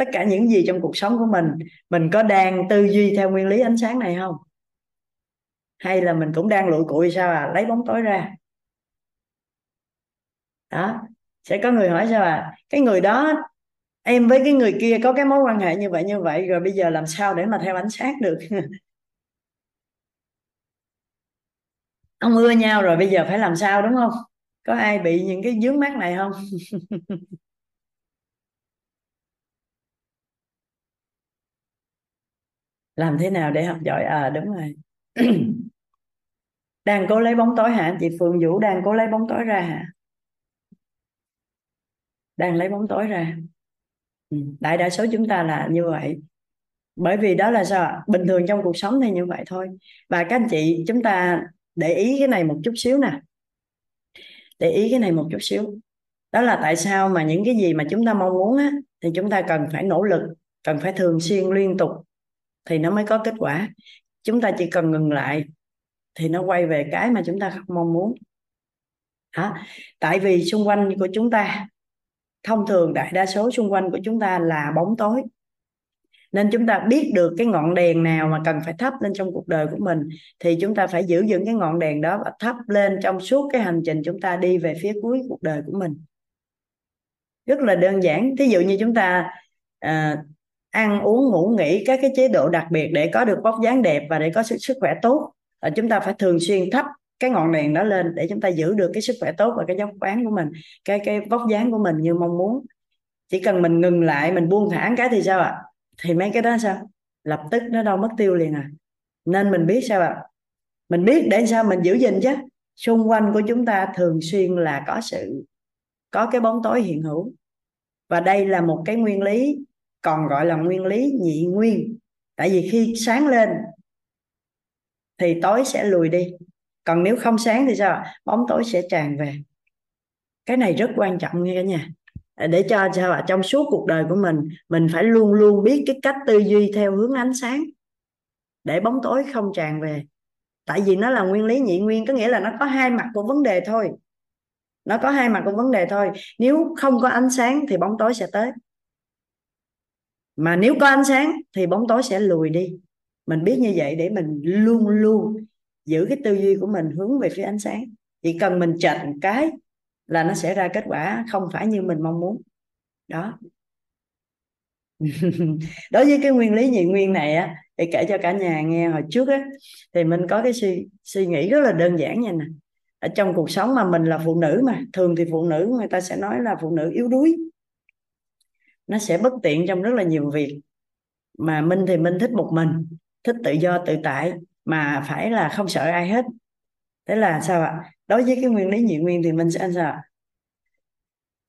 tất cả những gì trong cuộc sống của mình mình có đang tư duy theo nguyên lý ánh sáng này không? Hay là mình cũng đang lụi cụi sao à? Lấy bóng tối ra. Đó, sẽ có người hỏi sao à? Cái người đó, em với cái người kia có cái mối quan hệ như vậy như vậy, rồi bây giờ làm sao để mà theo ánh sáng được? Ông ưa nhau rồi, bây giờ phải làm sao, đúng không? Có ai bị những cái dướng mắt này không? làm thế nào để học giỏi? À đúng rồi. Đang cố lấy bóng tối hả? Chị Phương Vũ đang cố lấy bóng tối ra hả? Đang lấy bóng tối ra. Ừ, đại đa số chúng ta là như vậy. Bởi vì đó là sao bình thường trong cuộc sống thì như vậy thôi. Và các anh chị chúng ta để ý cái này một chút xíu nè. Để ý cái này một chút xíu. Đó là tại sao mà những cái gì mà chúng ta mong muốn á thì chúng ta cần phải nỗ lực cần phải thường xuyên liên tục thì nó mới có kết quả. Chúng ta chỉ cần ngừng lại thì nó quay về cái mà chúng ta không mong muốn. Đó. tại vì xung quanh của chúng ta thông thường đại đa số xung quanh của chúng ta là bóng tối. Nên chúng ta biết được cái ngọn đèn nào mà cần phải thắp lên trong cuộc đời của mình thì chúng ta phải giữ vững cái ngọn đèn đó và thắp lên trong suốt cái hành trình chúng ta đi về phía cuối cuộc đời của mình. Rất là đơn giản. Thí dụ như chúng ta à, ăn, uống, ngủ, nghỉ các cái chế độ đặc biệt để có được vóc dáng đẹp và để có sức sức khỏe tốt. Là chúng ta phải thường xuyên thắp cái ngọn đèn đó lên để chúng ta giữ được cái sức khỏe tốt và cái dáng quán của mình, cái cái vóc dáng của mình như mong muốn. Chỉ cần mình ngừng lại, mình buông thả cái thì sao ạ? Thì mấy cái đó sao? Lập tức nó đâu mất tiêu liền à. Nên mình biết sao ạ? Mình biết để sao mình giữ gìn chứ. Xung quanh của chúng ta thường xuyên là có sự, có cái bóng tối hiện hữu. Và đây là một cái nguyên lý còn gọi là nguyên lý nhị nguyên. Tại vì khi sáng lên thì tối sẽ lùi đi. Còn nếu không sáng thì sao? Bóng tối sẽ tràn về. Cái này rất quan trọng nha cả nhà. Để cho sao ạ? Trong suốt cuộc đời của mình mình phải luôn luôn biết cái cách tư duy theo hướng ánh sáng để bóng tối không tràn về. Tại vì nó là nguyên lý nhị nguyên, có nghĩa là nó có hai mặt của vấn đề thôi. Nó có hai mặt của vấn đề thôi. Nếu không có ánh sáng thì bóng tối sẽ tới mà nếu có ánh sáng thì bóng tối sẽ lùi đi. Mình biết như vậy để mình luôn luôn giữ cái tư duy của mình hướng về phía ánh sáng. Chỉ cần mình chệch một cái là nó sẽ ra kết quả không phải như mình mong muốn. Đó. Đối với cái nguyên lý nhị nguyên này á, thì kể cho cả nhà nghe hồi trước á, thì mình có cái suy suy nghĩ rất là đơn giản nha nè. Ở trong cuộc sống mà mình là phụ nữ mà, thường thì phụ nữ người ta sẽ nói là phụ nữ yếu đuối nó sẽ bất tiện trong rất là nhiều việc. Mà minh thì minh thích một mình, thích tự do tự tại, mà phải là không sợ ai hết. Thế là sao ạ? Đối với cái nguyên lý nhị nguyên thì mình sẽ anh sao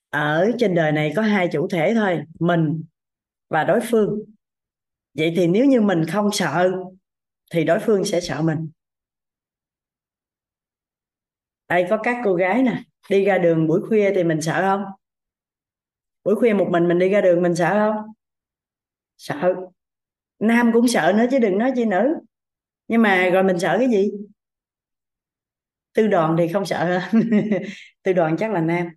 ở trên đời này có hai chủ thể thôi, mình và đối phương. Vậy thì nếu như mình không sợ, thì đối phương sẽ sợ mình. Đây có các cô gái nè, đi ra đường buổi khuya thì mình sợ không? Buổi khuya một mình mình đi ra đường mình sợ không? Sợ. Nam cũng sợ nữa chứ đừng nói chi nữ. Nhưng mà rồi mình sợ cái gì? Tư đoàn thì không sợ. Tư đoàn chắc là nam.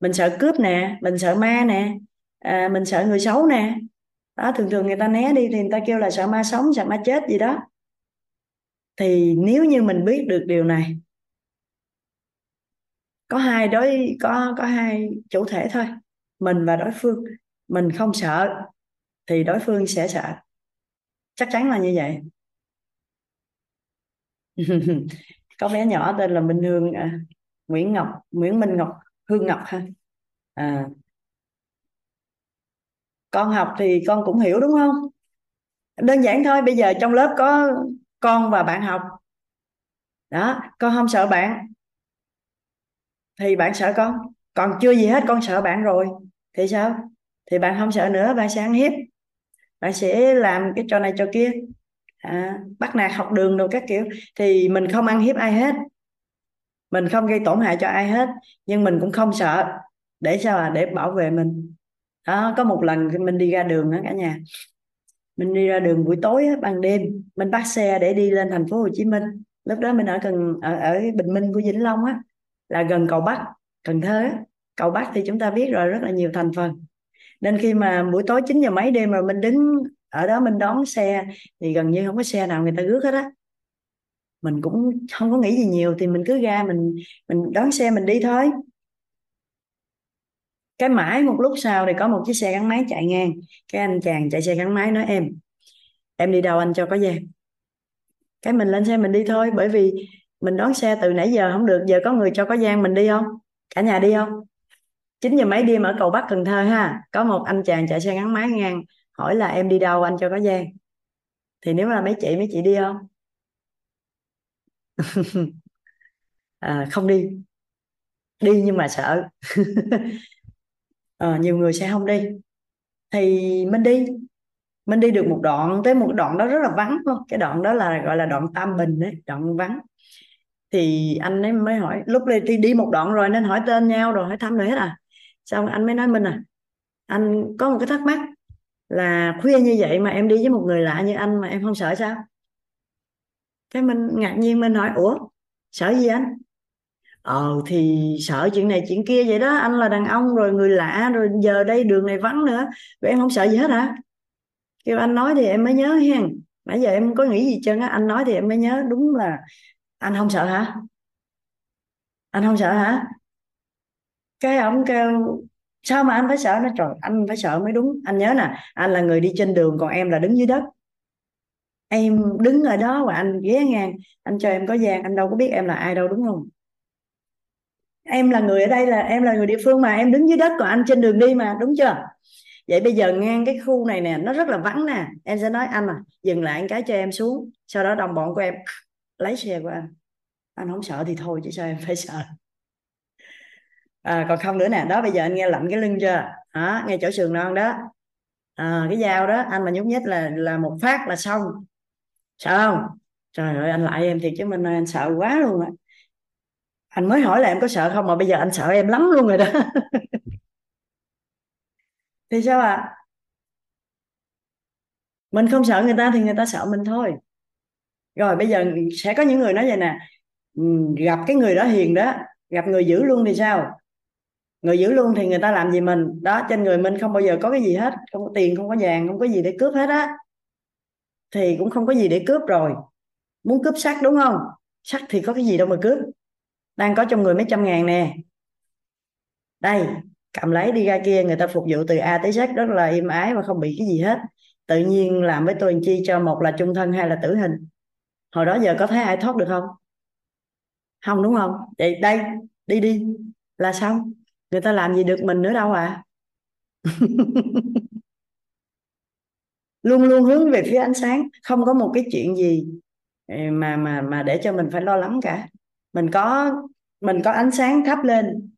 Mình sợ cướp nè mình sợ ma nè à, mình sợ người xấu nè. Đó thường thường người ta né đi thì người ta kêu là sợ ma sống sợ ma chết gì đó. Thì nếu như mình biết được điều này có hai đối có có hai chủ thể thôi mình và đối phương. Mình không sợ thì đối phương sẽ sợ. Chắc chắn là như vậy. Có bé nhỏ tên là Minh Hương à, Nguyễn Ngọc Nguyễn Minh Ngọc Hương Ngọc ha. À. Con học thì con cũng hiểu đúng không? Đơn giản thôi bây giờ trong lớp có con và bạn học. Đó con không sợ bạn thì bạn sợ con. Còn chưa gì hết con sợ bạn rồi thì sao? Thì bạn không sợ nữa bạn sẽ ăn hiếp. Bạn sẽ làm cái trò này trò kia. À, bắt nạt học đường đồ các kiểu. Thì mình không ăn hiếp ai hết. Mình không gây tổn hại cho ai hết. Nhưng mình cũng không sợ. Để sao à? Để bảo vệ mình. Đó có một lần mình đi ra đường đó cả nhà. Mình đi ra đường buổi tối á, ban đêm mình bắt xe để đi lên thành phố Hồ Chí Minh. Lúc đó mình ở cần ở, ở Bình Minh của Vĩnh Long á là gần cầu Bắc Cần Thơ á cầu Bắc thì chúng ta biết rồi, rất là nhiều thành phần. Nên khi mà buổi tối 9 giờ mấy đêm mà mình đứng ở đó mình đón xe, thì gần như không có xe nào người ta rước hết á. Mình cũng không có nghĩ gì nhiều, thì mình cứ ra mình mình đón xe mình đi thôi. Cái mãi một lúc sau thì có một chiếc xe gắn máy chạy ngang. Cái anh chàng chạy xe gắn máy nói, em em đi đâu anh cho có gian? Cái mình lên xe mình đi thôi, bởi vì mình đón xe từ nãy giờ không được. Giờ có người cho có gian mình đi không? Cả nhà đi không? Chín giờ mấy đêm ở cầu Bắc Cần Thơ ha có một anh chàng chạy xe gắn máy ngang hỏi là em đi đâu? Anh cho có gian. Thì nếu là mấy chị mấy chị đi không? À, không đi. Đi nhưng mà sợ. À, nhiều người sẽ không đi. Thì mình đi. Mình đi được một đoạn tới một đoạn đó rất là vắng luôn. Cái đoạn đó là gọi là đoạn Tam Bình đấy đoạn vắng. Thì anh ấy mới hỏi lúc này thì đi một đoạn rồi nên hỏi tên nhau rồi hỏi thăm rồi hết à? Xong anh mới nói minh à anh có một cái thắc mắc là khuya như vậy mà em đi với một người lạ như anh mà em không sợ sao? Cái mình ngạc nhiên mình hỏi, ủa, sợ gì anh? Ờ thì sợ chuyện này chuyện kia vậy đó, anh là đàn ông rồi, người lạ rồi, giờ đây đường này vắng nữa, vậy em không sợ gì hết hả? Kêu anh nói thì em mới nhớ hen. Nãy giờ em có nghĩ gì chân á, anh nói thì em mới nhớ đúng là anh không sợ hả? Anh không sợ hả? Cái ông kêu, sao mà anh phải sợ? Nó trời, anh phải sợ mới đúng. Anh nhớ nè, anh là người đi trên đường, còn em là đứng dưới đất. Em đứng ở đó và anh ghé ngang, anh cho em có gian anh đâu có biết em là ai đâu, đúng không? Em là người ở đây là, em là người địa phương mà, em đứng dưới đất, còn anh trên đường đi mà, đúng chưa? Vậy bây giờ ngang cái khu này nè, nó rất là vắng nè. Em sẽ nói, anh à dừng lại một cái cho em xuống. Sau đó đồng bọn của em lấy xe của anh. Anh không sợ thì thôi, chứ sao em phải sợ? À, còn không nữa nè. Đó bây giờ anh nghe lạnh cái lưng chưa? Đó ngay chỗ sườn non đó. À, cái dao đó anh mà nhúc nhích là là một phát là xong. Sợ không? Trời ơi anh lại em thiệt chứ mình anh sợ quá luôn á. Anh mới hỏi là em có sợ không mà bây giờ anh sợ em lắm luôn rồi đó. Thì sao ạ? À? mình không sợ người ta thì người ta sợ mình thôi. Rồi bây giờ sẽ có những người nói vậy nè. Ừ, gặp cái người đó hiền đó gặp người dữ luôn thì sao? Người giữ luôn thì người ta làm gì mình? Đó, trên người mình không bao giờ có cái gì hết. Không có tiền, không có vàng không có gì để cướp hết á. Thì cũng không có gì để cướp rồi. Muốn cướp sắt đúng không? Sắt thì có cái gì đâu mà cướp. Đang có trong người mấy trăm ngàn nè. Đây, cầm lấy đi ra kia, người ta phục vụ từ A tới Z, rất là im ái và không bị cái gì hết. Tự nhiên làm với tôi chi cho một là chung thân hay là tử hình. Hồi đó giờ có thấy ai thoát được không? Không đúng không? Vậy đây, đi đi. Là xong người ta làm gì được mình nữa đâu à. Luôn luôn hướng về phía ánh sáng, không có một cái chuyện gì ờ, mà mà mà để cho mình phải lo lắng cả. Mình có mình có ánh sáng thắp lên,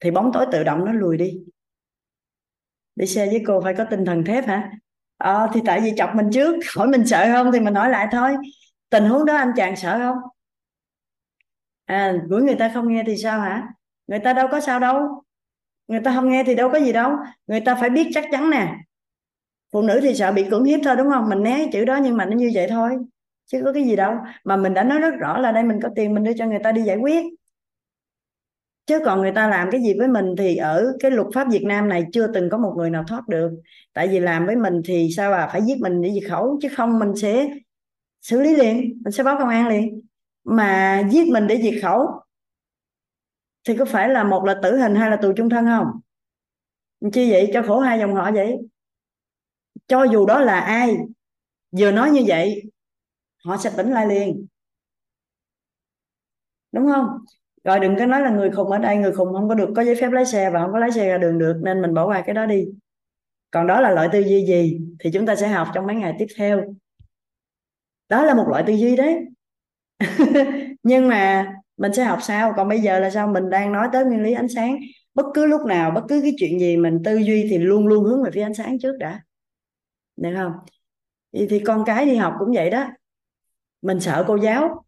thì bóng tối tự động nó lùi đi. Đi xe với cô phải có tinh thần thép hả? Ờ thì tại vì chọc mình trước, hỏi mình sợ không thì mình hỏi lại thôi. Tình huống đó anh chàng sợ không? À của người ta không nghe thì sao hả? Người ta đâu có sao đâu. Người ta không nghe thì đâu có gì đâu. Người ta phải biết chắc chắn nè. Phụ nữ thì sợ bị cưỡng hiếp thôi, đúng không? Mình né chữ đó nhưng mà nó như vậy thôi, chứ có cái gì đâu. Mà mình đã nói rất rõ là đây, mình có tiền, mình đưa cho người ta đi giải quyết. Chứ còn người ta làm cái gì với mình thì ở cái luật pháp Việt Nam này chưa từng có một người nào thoát được. Tại vì làm với mình thì sao à? Phải giết mình để diệt khẩu, chứ không mình sẽ xử lý liền, mình sẽ báo công an liền. Mà giết mình để diệt khẩu thì có phải là một là tử hình hay là tù chung thân không? Chi vậy? Cho khổ hai dòng họ vậy? Cho dù đó là ai, vừa nói như vậy, họ sẽ tỉnh lại liền. Đúng không? Rồi đừng có nói là người khùng ở đây, người khùng không có được, có giấy phép lái xe và không có lái xe ra đường được, nên mình bỏ qua cái đó đi. Còn đó là loại tư duy gì thì chúng ta sẽ học trong mấy ngày tiếp theo. Đó là một loại tư duy đấy. Nhưng mà mình sẽ học sao? Còn bây giờ là sao? Mình đang nói tới nguyên lý ánh sáng. Bất cứ lúc nào bất cứ cái chuyện gì mình tư duy thì luôn luôn hướng về phía ánh sáng trước đã. Được không? Thì, thì con cái đi học cũng vậy đó. Mình sợ cô giáo.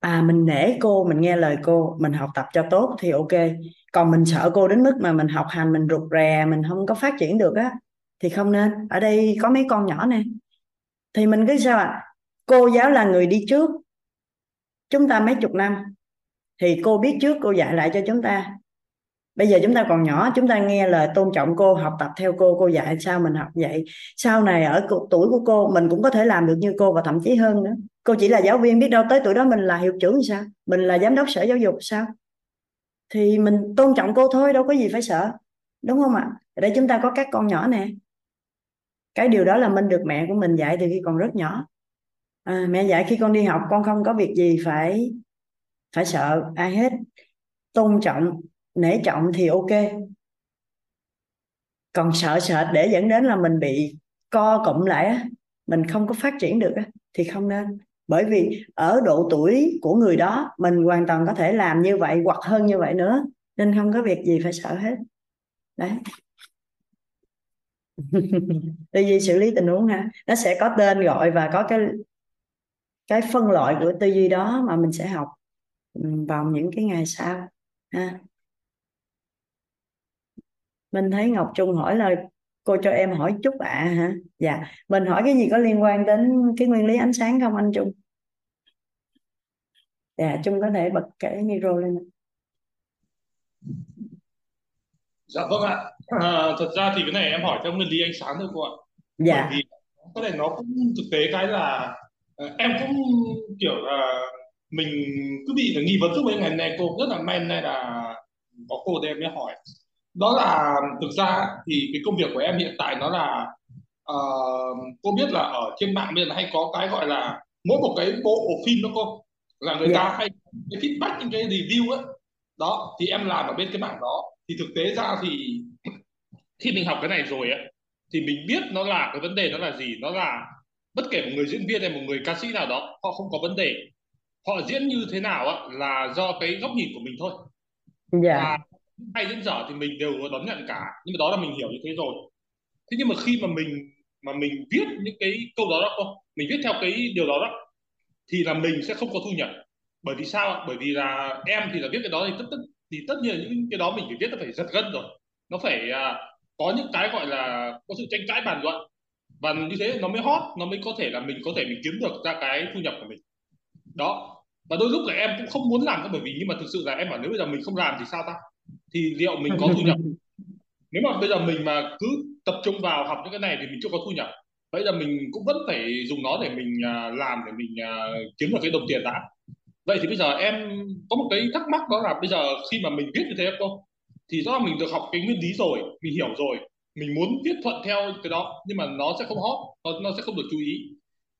À mình nể cô mình nghe lời cô mình học tập cho tốt thì ok. Còn mình sợ cô đến mức mà mình học hành mình rụt rè mình không có phát triển được á thì không nên. Ở đây có mấy con nhỏ nè. Thì mình cứ sao ạ? À? cô giáo là người đi trước chúng ta mấy chục năm thì cô biết trước, cô dạy lại cho chúng ta. Bây giờ chúng ta còn nhỏ, chúng ta nghe lời tôn trọng cô, học tập theo cô cô dạy sao mình học vậy. Sau này ở tuổi của cô, mình cũng có thể làm được như cô và thậm chí hơn nữa. Cô chỉ là giáo viên, biết đâu tới tuổi đó mình là hiệu trưởng sao? Mình là giám đốc sở giáo dục sao? Thì mình tôn trọng cô thôi, đâu có gì phải sợ, đúng không ạ? Ở đây chúng ta có các con nhỏ nè. Cái điều đó là minh được mẹ của mình dạy từ khi còn rất nhỏ à, mẹ dạy khi con đi học con không có việc gì phải phải sợ ai hết. Tôn trọng nể trọng thì ok. Còn sợ sợ để dẫn đến là mình bị co cụm lại mình không có phát triển được thì không nên. Bởi vì ở độ tuổi của người đó mình hoàn toàn có thể làm như vậy hoặc hơn như vậy nữa nên không có việc gì phải sợ hết. Đấy. Tư duy xử lý tình huống ha. Nó sẽ có tên gọi và có cái cái phân loại của tư duy đó mà mình sẽ học vào những cái ngày sau ha. Mình thấy Ngọc Trung hỏi là cô cho em hỏi chút ạ à, hả? Dạ. Mình hỏi cái gì có liên quan đến cái nguyên lý ánh sáng không anh Trung? Dạ Trung có thể bật cái micro lên dạ vâng ạ. À, thật ra thì cái này em hỏi theo nguyên lý ánh sáng thôi cô ạ. Dạ. Bởi vì cái này nó cũng thực tế cái là em cũng kiểu là mình cứ bị là nghi vấn suốt mấy ngày này cô rất là men này là có cô để em mới hỏi. Đó là thực ra thì cái công việc của em hiện tại nó là uh, cô biết là ở trên mạng bây giờ hay có cái gọi là mỗi một cái bộ phim đó cô là người ta hay cái feedback những cái review ấy đó thì em làm ở bên cái mảng đó. Thì thực tế ra thì khi mình học cái này rồi ấy thì mình biết nó là cái vấn đề nó là gì nó là bất kể một người diễn viên hay một người ca sĩ nào đó họ không có vấn đề. Họ diễn như thế nào á là do cái góc nhìn của mình thôi. Dạ. Và hay diễn dở thì mình đều đón nhận cả. Nhưng mà đó là mình hiểu như thế rồi. Thế nhưng mà khi mà mình mà mình viết những cái câu đó đó mình viết theo cái điều đó đó thì là mình sẽ không có thu nhập. Bởi vì sao bởi vì là em thì là viết cái đó thì tất tất thì tất nhiên những cái đó mình phải viết nó phải giật gân rồi. Nó phải à, có những cái gọi là có sự tranh cãi bàn luận và như thế nó mới hot, nó mới có thể là mình có thể mình kiếm được ra cái thu nhập của mình. Đó. Và đôi lúc là em cũng không muốn làm bởi vì nhưng mà thực sự là em bảo nếu bây giờ mình không làm thì sao ta? Thì liệu mình có thu nhập? Nếu mà bây giờ mình mà cứ tập trung vào học những cái này thì mình chưa có thu nhập. Bây giờ mình cũng vẫn phải dùng nó để mình à, làm để mình à, kiếm được cái đồng tiền đã. Vậy thì bây giờ em có một cái thắc mắc đó là bây giờ khi mà mình viết như thế không? Thì rõ là mình được học cái nguyên lý rồi, mình hiểu rồi mình muốn viết thuận theo cái đó nhưng mà nó sẽ không hot nó, nó sẽ không được chú ý.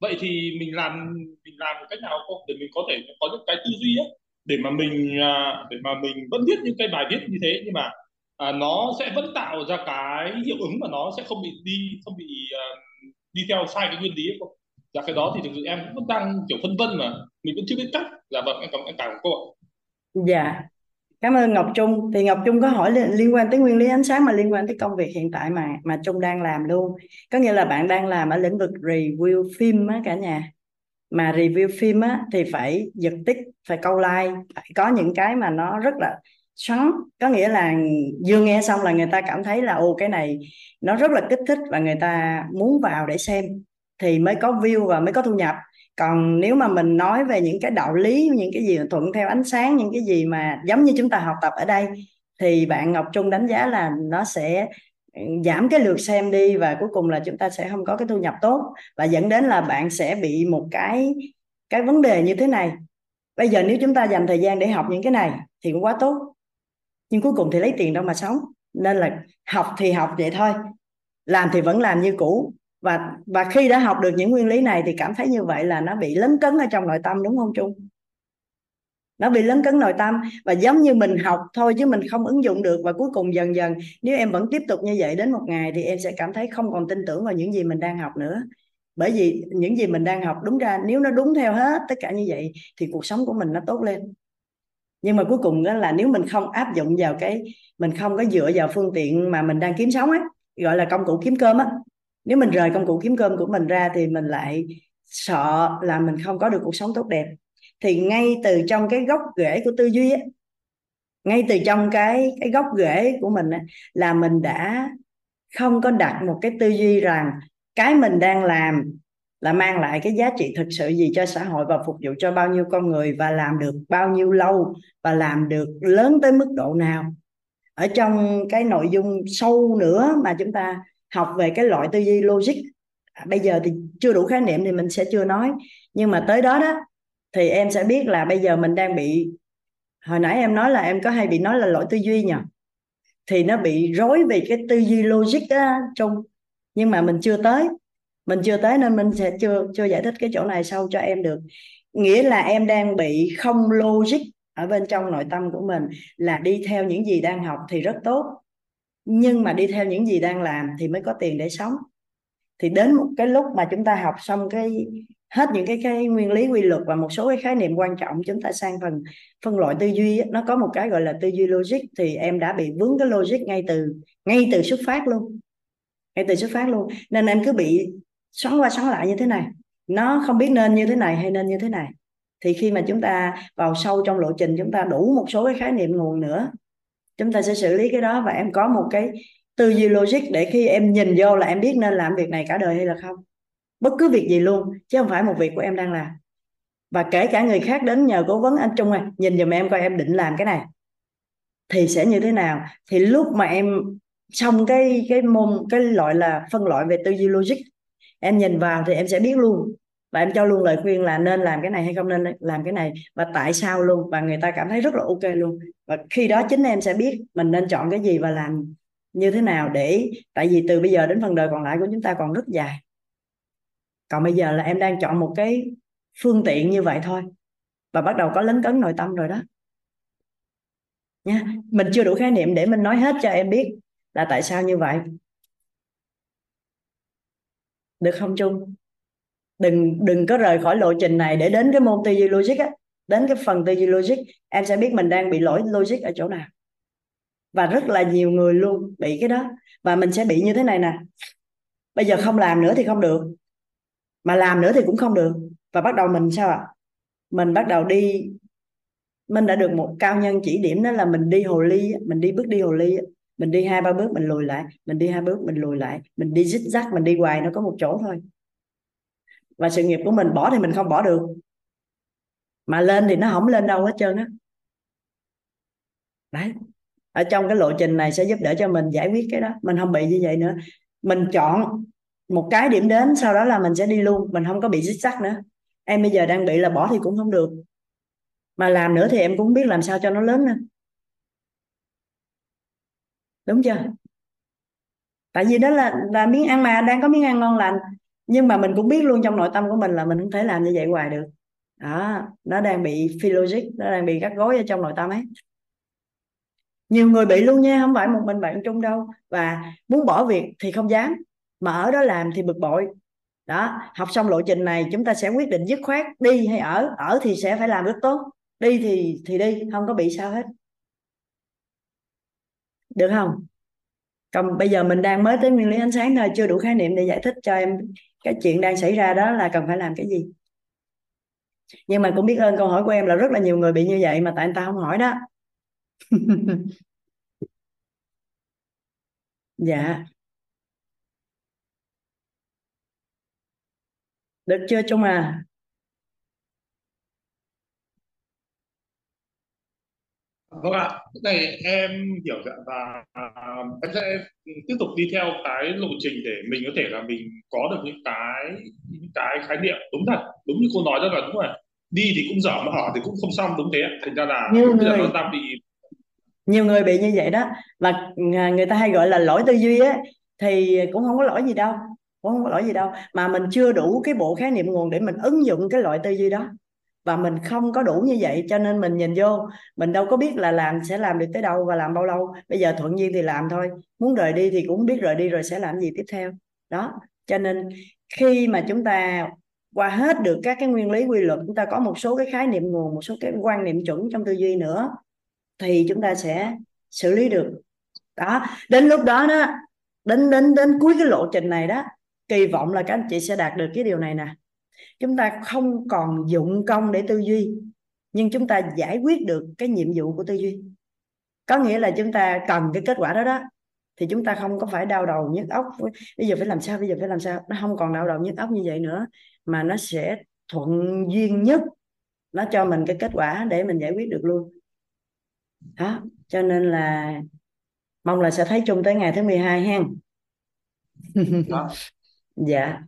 Vậy thì mình làm mình làm cách nào không? Để mình có thể có những cái tư duy ấy để mà mình à, để mà mình vẫn viết những cái bài viết như thế nhưng mà à, nó sẽ vẫn tạo ra cái hiệu ứng mà nó sẽ không bị đi không bị uh, đi theo sai cái nguyên lý ấy không? Dạ cái đó thì thực sự em cũng đang kiểu phân vân mà mình vẫn chưa biết cách. Là vâng em cảm em cảm cô ạ. Dạ cảm ơn Ngọc Trung. Thì Ngọc Trung có hỏi liên, liên quan tới nguyên lý ánh sáng mà liên quan tới công việc hiện tại mà mà Trung đang làm luôn. Có nghĩa là bạn đang làm ở lĩnh vực review phim á cả nhà. Mà review phim á thì phải giật tích phải câu like phải có những cái mà nó rất là xoắn có nghĩa là vừa nghe xong là người ta cảm thấy là ô cái này nó rất là kích thích và người ta muốn vào để xem. Thì mới có view và mới có thu nhập còn nếu mà mình nói về những cái đạo lý, những cái gì thuận theo ánh sáng, những cái gì mà giống như chúng ta học tập ở đây, thì bạn Ngọc Trung đánh giá là nó sẽ ừ, giảm cái lượt xem đi và cuối cùng là chúng ta sẽ không có cái thu nhập tốt. Và dẫn đến là bạn sẽ bị một cái cái vấn đề như thế này. Bây giờ nếu chúng ta dành thời gian để học những cái này thì cũng quá tốt. Nhưng cuối cùng thì lấy tiền đâu mà sống. Nên là học thì học vậy thôi, làm thì vẫn làm như cũ và và khi đã học được những nguyên lý này thì cảm thấy như vậy là nó bị lấn cấn ở trong nội tâm, đúng không Trung? Nó bị lấn cấn nội tâm và giống như mình học thôi chứ mình không ứng dụng được. Và cuối cùng dần dần, nếu em vẫn tiếp tục như vậy đến một ngày thì em sẽ cảm thấy không còn tin tưởng vào những gì mình đang học nữa. Bởi vì những gì mình đang học đúng ra, nếu nó đúng theo hết tất cả như vậy thì cuộc sống của mình nó tốt lên. Nhưng mà cuối cùng đó là nếu mình không áp dụng vào cái, mình không có dựa vào phương tiện mà mình đang kiếm sống ấy gọi là công cụ kiếm cơm á nếu mình rời công cụ kiếm cơm của mình ra thì mình lại sợ là mình không có được cuộc sống tốt đẹp. Thì ngay từ trong cái gốc rễ của tư duy ấy, ngay từ trong cái cái gốc rễ của mình ấy, là mình đã không có đặt một cái tư duy rằng cái mình đang làm là mang lại cái giá trị thực sự gì cho xã hội và phục vụ cho bao nhiêu con người và làm được bao nhiêu lâu và làm được lớn tới mức độ nào. Ở trong cái nội dung sâu nữa mà chúng ta học về cái loại tư duy logic. À, bây giờ thì chưa đủ khái niệm thì mình sẽ chưa nói. Nhưng mà tới đó đó, thì em sẽ biết là bây giờ mình đang bị, hồi nãy em nói là em có hay bị nói là loại tư duy nhỉ? Thì nó bị rối về cái tư duy logic đó chung nhưng mà mình chưa tới. Mình chưa tới nên mình sẽ chưa chưa giải thích cái chỗ này sâu cho em được. Nghĩa là em đang bị không logic ở bên trong nội tâm của mình là đi theo những gì đang học thì rất tốt nhưng mà đi theo những gì đang làm thì mới có tiền để sống. Thì đến một cái lúc mà chúng ta học xong cái hết những cái cái nguyên lý quy luật và một số cái khái niệm quan trọng chúng ta sang phần phân loại tư duy nó có một cái gọi là tư duy logic thì em đã bị vướng cái logic ngay từ ngay từ xuất phát luôn. Ngay từ xuất phát luôn. Nên em cứ bị xoắn qua xoắn lại như thế này. Nó không biết nên như thế này hay nên như thế này. Thì khi mà chúng ta vào sâu trong lộ trình chúng ta đủ một số cái khái niệm nguồn nữa chúng ta sẽ xử lý cái đó và em có một cái tư duy logic để khi em nhìn vô là em biết nên làm việc này cả đời hay là không. Bất cứ việc gì luôn, chứ không phải một việc của em đang làm. Và kể cả người khác đến nhờ cố vấn anh Trung ơi, nhìn giùm em coi em định làm cái này. Thì sẽ như thế nào? Thì lúc mà em xong cái cái môn, cái loại là phân loại về tư duy logic, em nhìn vào thì em sẽ biết luôn và em cho luôn lời khuyên là nên làm cái này hay không nên làm cái này và tại sao luôn? Và người ta cảm thấy rất là ok luôn. Và khi đó chính em sẽ biết mình nên chọn cái gì và làm như thế nào để, tại vì từ bây giờ đến phần đời còn lại của chúng ta còn rất dài. Còn bây giờ là em đang chọn một cái phương tiện như vậy thôi. Và bắt đầu có lấn cấn nội tâm rồi đó. Nha mình chưa đủ khái niệm để mình nói hết cho em biết là tại sao như vậy. Được không chung đừng đừng có rời khỏi lộ trình này để đến cái môn tư duy logic á. Đến cái phần tư duy logic, em sẽ biết mình đang bị lỗi logic ở chỗ nào. Và rất là nhiều người luôn bị cái đó. Và mình sẽ bị như thế này nè. Bây giờ không làm nữa thì không được. Mà làm nữa thì cũng không được. Và bắt đầu mình sao ạ? Mình bắt đầu đi. Mình đã được một cao nhân chỉ điểm đó là mình đi hồ ly mình đi bước đi hồ ly mình đi hai, ba bước mình lùi lại. Mình đi hai bước mình lùi lại. Mình đi zigzag mình đi hoài nó có một chỗ thôi và sự nghiệp của mình bỏ thì mình không bỏ được. Mà lên thì nó không lên đâu hết trơn á. Đấy. Ở trong cái lộ trình này sẽ giúp đỡ cho mình giải quyết cái đó. Mình không bị như vậy nữa. Mình chọn một cái điểm đến, sau đó là mình sẽ đi luôn. Mình không có bị dích sắc nữa. Em bây giờ đang bị là bỏ thì cũng không được. Mà làm nữa thì em cũng biết làm sao cho nó lớn nữa đúng chưa? Tại vì đó là là miếng ăn mà. Đang có miếng ăn ngon lành nhưng mà mình cũng biết luôn trong nội tâm của mình là mình không thể làm như vậy hoài được. Đó, nó đang bị phi logic nó đang bị gắt gối ở trong nội tâm ấy. Nhiều người bị luôn nha, không phải một mình bạn trung đâu. Và muốn bỏ việc thì không dám, mà ở đó làm thì bực bội. Đó, học xong lộ trình này chúng ta sẽ quyết định dứt khoát đi hay ở. Ở thì sẽ phải làm rất tốt, đi thì thì đi, không có bị sao hết. Được không? Còn bây giờ mình đang mới tới nguyên lý ánh sáng thôi, chưa đủ khái niệm để giải thích cho em cái chuyện đang xảy ra đó là cần phải làm cái gì? Nhưng mà cũng biết ơn câu hỏi của em là rất là nhiều người bị như vậy mà tại anh ta không hỏi đó. Dạ. Được chưa chung à? Vâng ạ, cái này em hiểu dạ và à, em sẽ tiếp tục đi theo cái lộ trình để mình có thể là mình có được những cái những cái khái niệm. Đúng thật, đúng như cô nói rất là đúng rồi. Đi thì cũng dở mà ở thì cũng không xong đúng thế. Thành ra là nhiều bây giờ người nó đang bị nhiều người bị như vậy đó. Và à, người ta hay gọi là lỗi tư duy á thì cũng không có lỗi gì đâu cũng không có lỗi gì đâu. Mà mình chưa đủ cái bộ khái niệm nguồn để mình ứng dụng cái loại tư duy đó và mình không có đủ như vậy, cho nên mình nhìn vô, mình đâu có biết là làm sẽ làm được tới đâu và làm bao lâu. Bây giờ thuận duyên thì làm thôi, muốn rời đi thì cũng biết rời đi rồi sẽ làm gì tiếp theo. Đó, cho nên khi mà chúng ta qua hết được các cái nguyên lý quy luật, chúng ta có một số cái khái niệm nguồn, một số cái quan niệm chuẩn trong tư duy nữa, thì chúng ta sẽ xử lý được. Đó, đến lúc đó đó, đến đến đến cuối cái lộ trình này đó, kỳ vọng là các anh chị sẽ đạt được cái điều này nè chúng ta không còn dụng công để tư duy nhưng chúng ta giải quyết được cái nhiệm vụ của tư duy. Có nghĩa là chúng ta cần cái kết quả đó đó thì chúng ta không có phải đau đầu nhức óc. Bây giờ phải làm sao bây giờ phải làm sao? Nó không còn đau đầu nhức óc như vậy nữa mà nó sẽ thuận duyên nhất. Nó cho mình cái kết quả để mình giải quyết được luôn. Đó cho nên là mong là sẽ thấy chung tới ngày thứ 12 hen. Dạ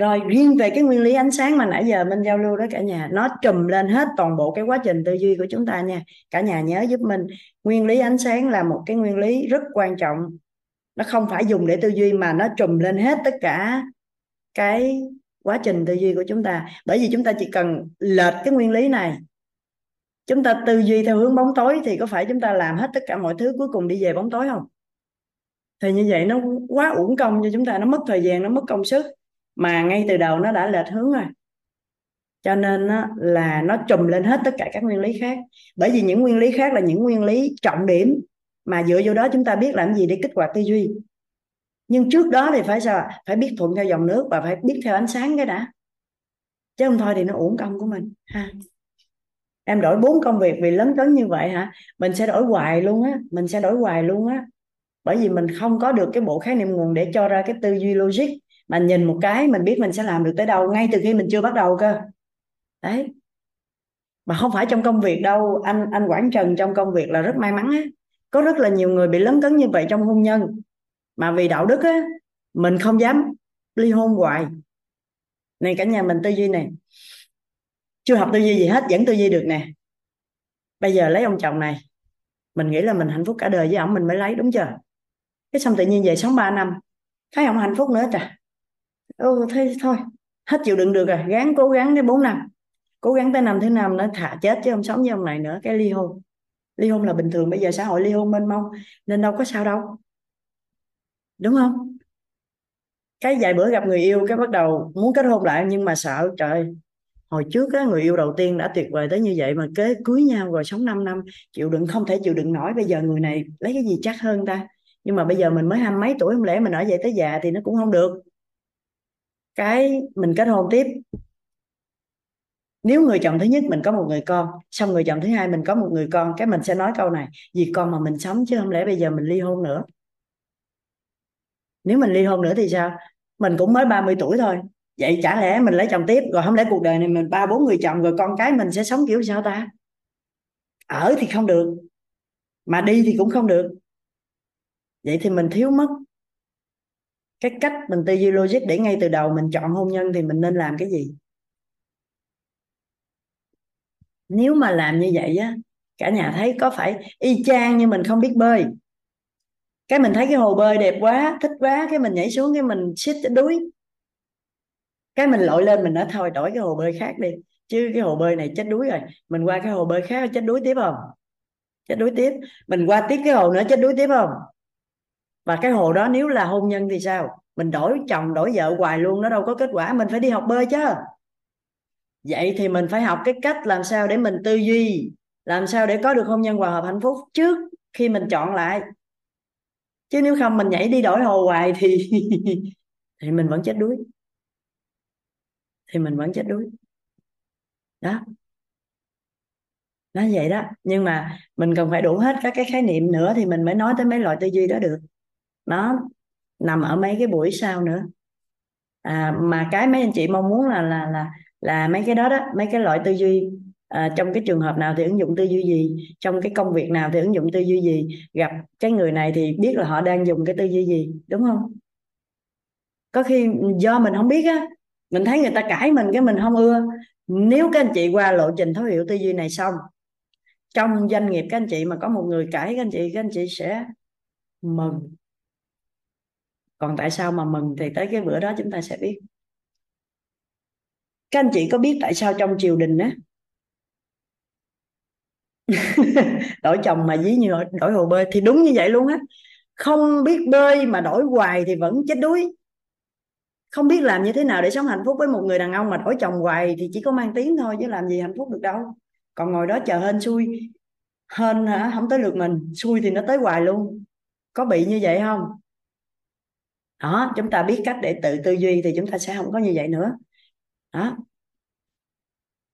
rồi, riêng về cái nguyên lý ánh sáng mà nãy giờ mình giao lưu đó cả nhà, nó trùm lên hết toàn bộ cái quá trình tư duy của chúng ta nha. Cả nhà nhớ giúp mình, nguyên lý ánh sáng là một cái nguyên lý rất quan trọng. Nó không phải dùng để tư duy mà nó trùm lên hết tất cả cái quá trình tư duy của chúng ta. Bởi vì chúng ta chỉ cần lệch cái nguyên lý này, chúng ta tư duy theo hướng bóng tối thì có phải chúng ta làm hết tất cả mọi thứ cuối cùng đi về bóng tối không? Thì như vậy nó quá uổng công cho chúng ta, nó mất thời gian, nó mất công sức mà ngay từ đầu nó đã lệch hướng rồi. Cho nên á, là nó trùm lên hết tất cả các nguyên lý khác. Bởi vì những nguyên lý khác là những nguyên lý trọng điểm mà dựa vô đó chúng ta biết làm gì để kích hoạt tư duy. Nhưng trước đó thì phải sao phải biết thuận theo dòng nước và phải biết theo ánh sáng cái đã. Chứ không thôi thì nó uổng công của mình ha. Em đổi bốn công việc vì lớn cấn như vậy hả? Mình sẽ đổi hoài luôn á. Mình sẽ đổi hoài luôn á. Bởi vì mình không có được cái bộ khái niệm nguồn để cho ra cái tư duy logic mà nhìn một cái mình biết mình sẽ làm được tới đâu, ngay từ khi mình chưa bắt đầu cơ. Đấy. Mà không phải trong công việc đâu, anh anh Quảng Trần trong công việc là rất may mắn á. Có rất là nhiều người bị lấn cấn như vậy trong hôn nhân. Mà vì đạo đức á, mình không dám ly hôn hoài. Này cả nhà mình tư duy này. Chưa học tư duy gì hết, vẫn tư duy được nè. Bây giờ lấy ông chồng này. Mình nghĩ là mình hạnh phúc cả đời, với ông mình mới lấy, đúng chưa? Cái xong tự nhiên về sống 3 năm. Thấy ông hạnh phúc nữa trời ừ, thế thôi. Hết chịu đựng được rồi. Gắng cố gắng đến 4 năm. Cố gắng tới năm thứ năm nó thả chết chứ không sống với ông này nữa. Cái ly hôn. Ly hôn là bình thường. Bây giờ xã hội ly hôn mênh mông. Nên đâu có sao đâu. Đúng không? Cái vài bữa gặp người yêu cái bắt đầu muốn kết hôn lại. Nhưng mà sợ trời hồi trước á, người yêu đầu tiên đã tuyệt vời tới như vậy mà kế cưới nhau rồi sống 5 năm. Chịu đựng không thể chịu đựng nổi. Bây giờ người này lấy cái gì chắc hơn ta? Nhưng mà bây giờ mình mới hai mấy tuổi không lẽ mình ở vậy tới già thì nó cũng không được cái mình kết hôn tiếp. Nếu người chồng thứ nhất mình có một người con, xong người chồng thứ hai mình có một người con, cái mình sẽ nói câu này, vì con mà mình sống chứ không lẽ bây giờ mình ly hôn nữa? Nếu mình ly hôn nữa thì sao? Mình cũng mới 30 tuổi thôi. Vậy chả lẽ mình lấy chồng tiếp, rồi không lẽ cuộc đời này mình ba bốn người chồng, rồi con cái mình sẽ sống kiểu sao ta? Ở thì không được, mà đi thì cũng không được. Vậy thì mình thiếu mất cái cách mình tư duy logic để ngay từ đầu mình chọn hôn nhân thì mình nên làm cái gì? Nếu mà làm như vậy á, cả nhà thấy có phải y chang như mình không biết bơi. Cái mình thấy cái hồ bơi đẹp quá, thích quá, cái mình nhảy xuống cái mình xích cái đuối. Cái mình lội lên mình nói, thôi đổi cái hồ bơi khác đi, chứ cái hồ bơi này chết đuối rồi. Mình qua cái hồ bơi khác chết đuối tiếp không? Chết đuối tiếp. Mình qua tiếp cái hồ nữa, chết đuối tiếp không? Và cái hồ đó nếu là hôn nhân thì sao? Mình đổi chồng, đổi vợ hoài luôn, nó đâu có kết quả, mình phải đi học bơi chứ. Vậy thì mình phải học cái cách làm sao để mình tư duy, làm sao để có được hôn nhân hòa hợp hạnh phúc trước khi mình chọn lại. Chứ nếu không mình nhảy đi đổi hồ hoài thì thì mình vẫn chết đuối. Thì mình vẫn chết đuối. Đó. Nó vậy đó. Nhưng mà mình cần phải đủ hết các cái khái niệm nữa thì mình mới nói tới mấy loại tư duy đó được nó nằm ở mấy cái buổi sau nữa. À, mà cái mấy anh chị mong muốn là là là là mấy cái đó đó mấy cái loại tư duy à, trong cái trường hợp nào thì ứng dụng tư duy gì trong cái công việc nào thì ứng dụng tư duy gì gặp cái người này thì biết là họ đang dùng cái tư duy gì đúng không? Có khi do mình không biết á mình thấy người ta cãi mình cái mình không ưa. Nếu các anh chị qua lộ trình thấu hiểu tư duy này xong trong doanh nghiệp các anh chị mà có một người cãi các anh chị các anh chị sẽ mừng còn tại sao mà mừng thì tới cái bữa đó chúng ta sẽ biết. Các anh chị có biết tại sao trong triều đình á? Đổi chồng mà dí như đổi, hồ bơi thì đúng như vậy luôn á. Không biết bơi mà đổi hoài thì vẫn chết đuối. Không biết làm như thế nào để sống hạnh phúc với một người đàn ông mà đổi chồng hoài thì chỉ có mang tiếng thôi chứ làm gì hạnh phúc được đâu. Còn ngồi đó chờ hên xui. Hên hả? Không tới lượt mình. Xui thì nó tới hoài luôn. Có bị như vậy không? Đó, chúng ta biết cách để tự tư duy thì chúng ta sẽ không có như vậy nữa. Đó.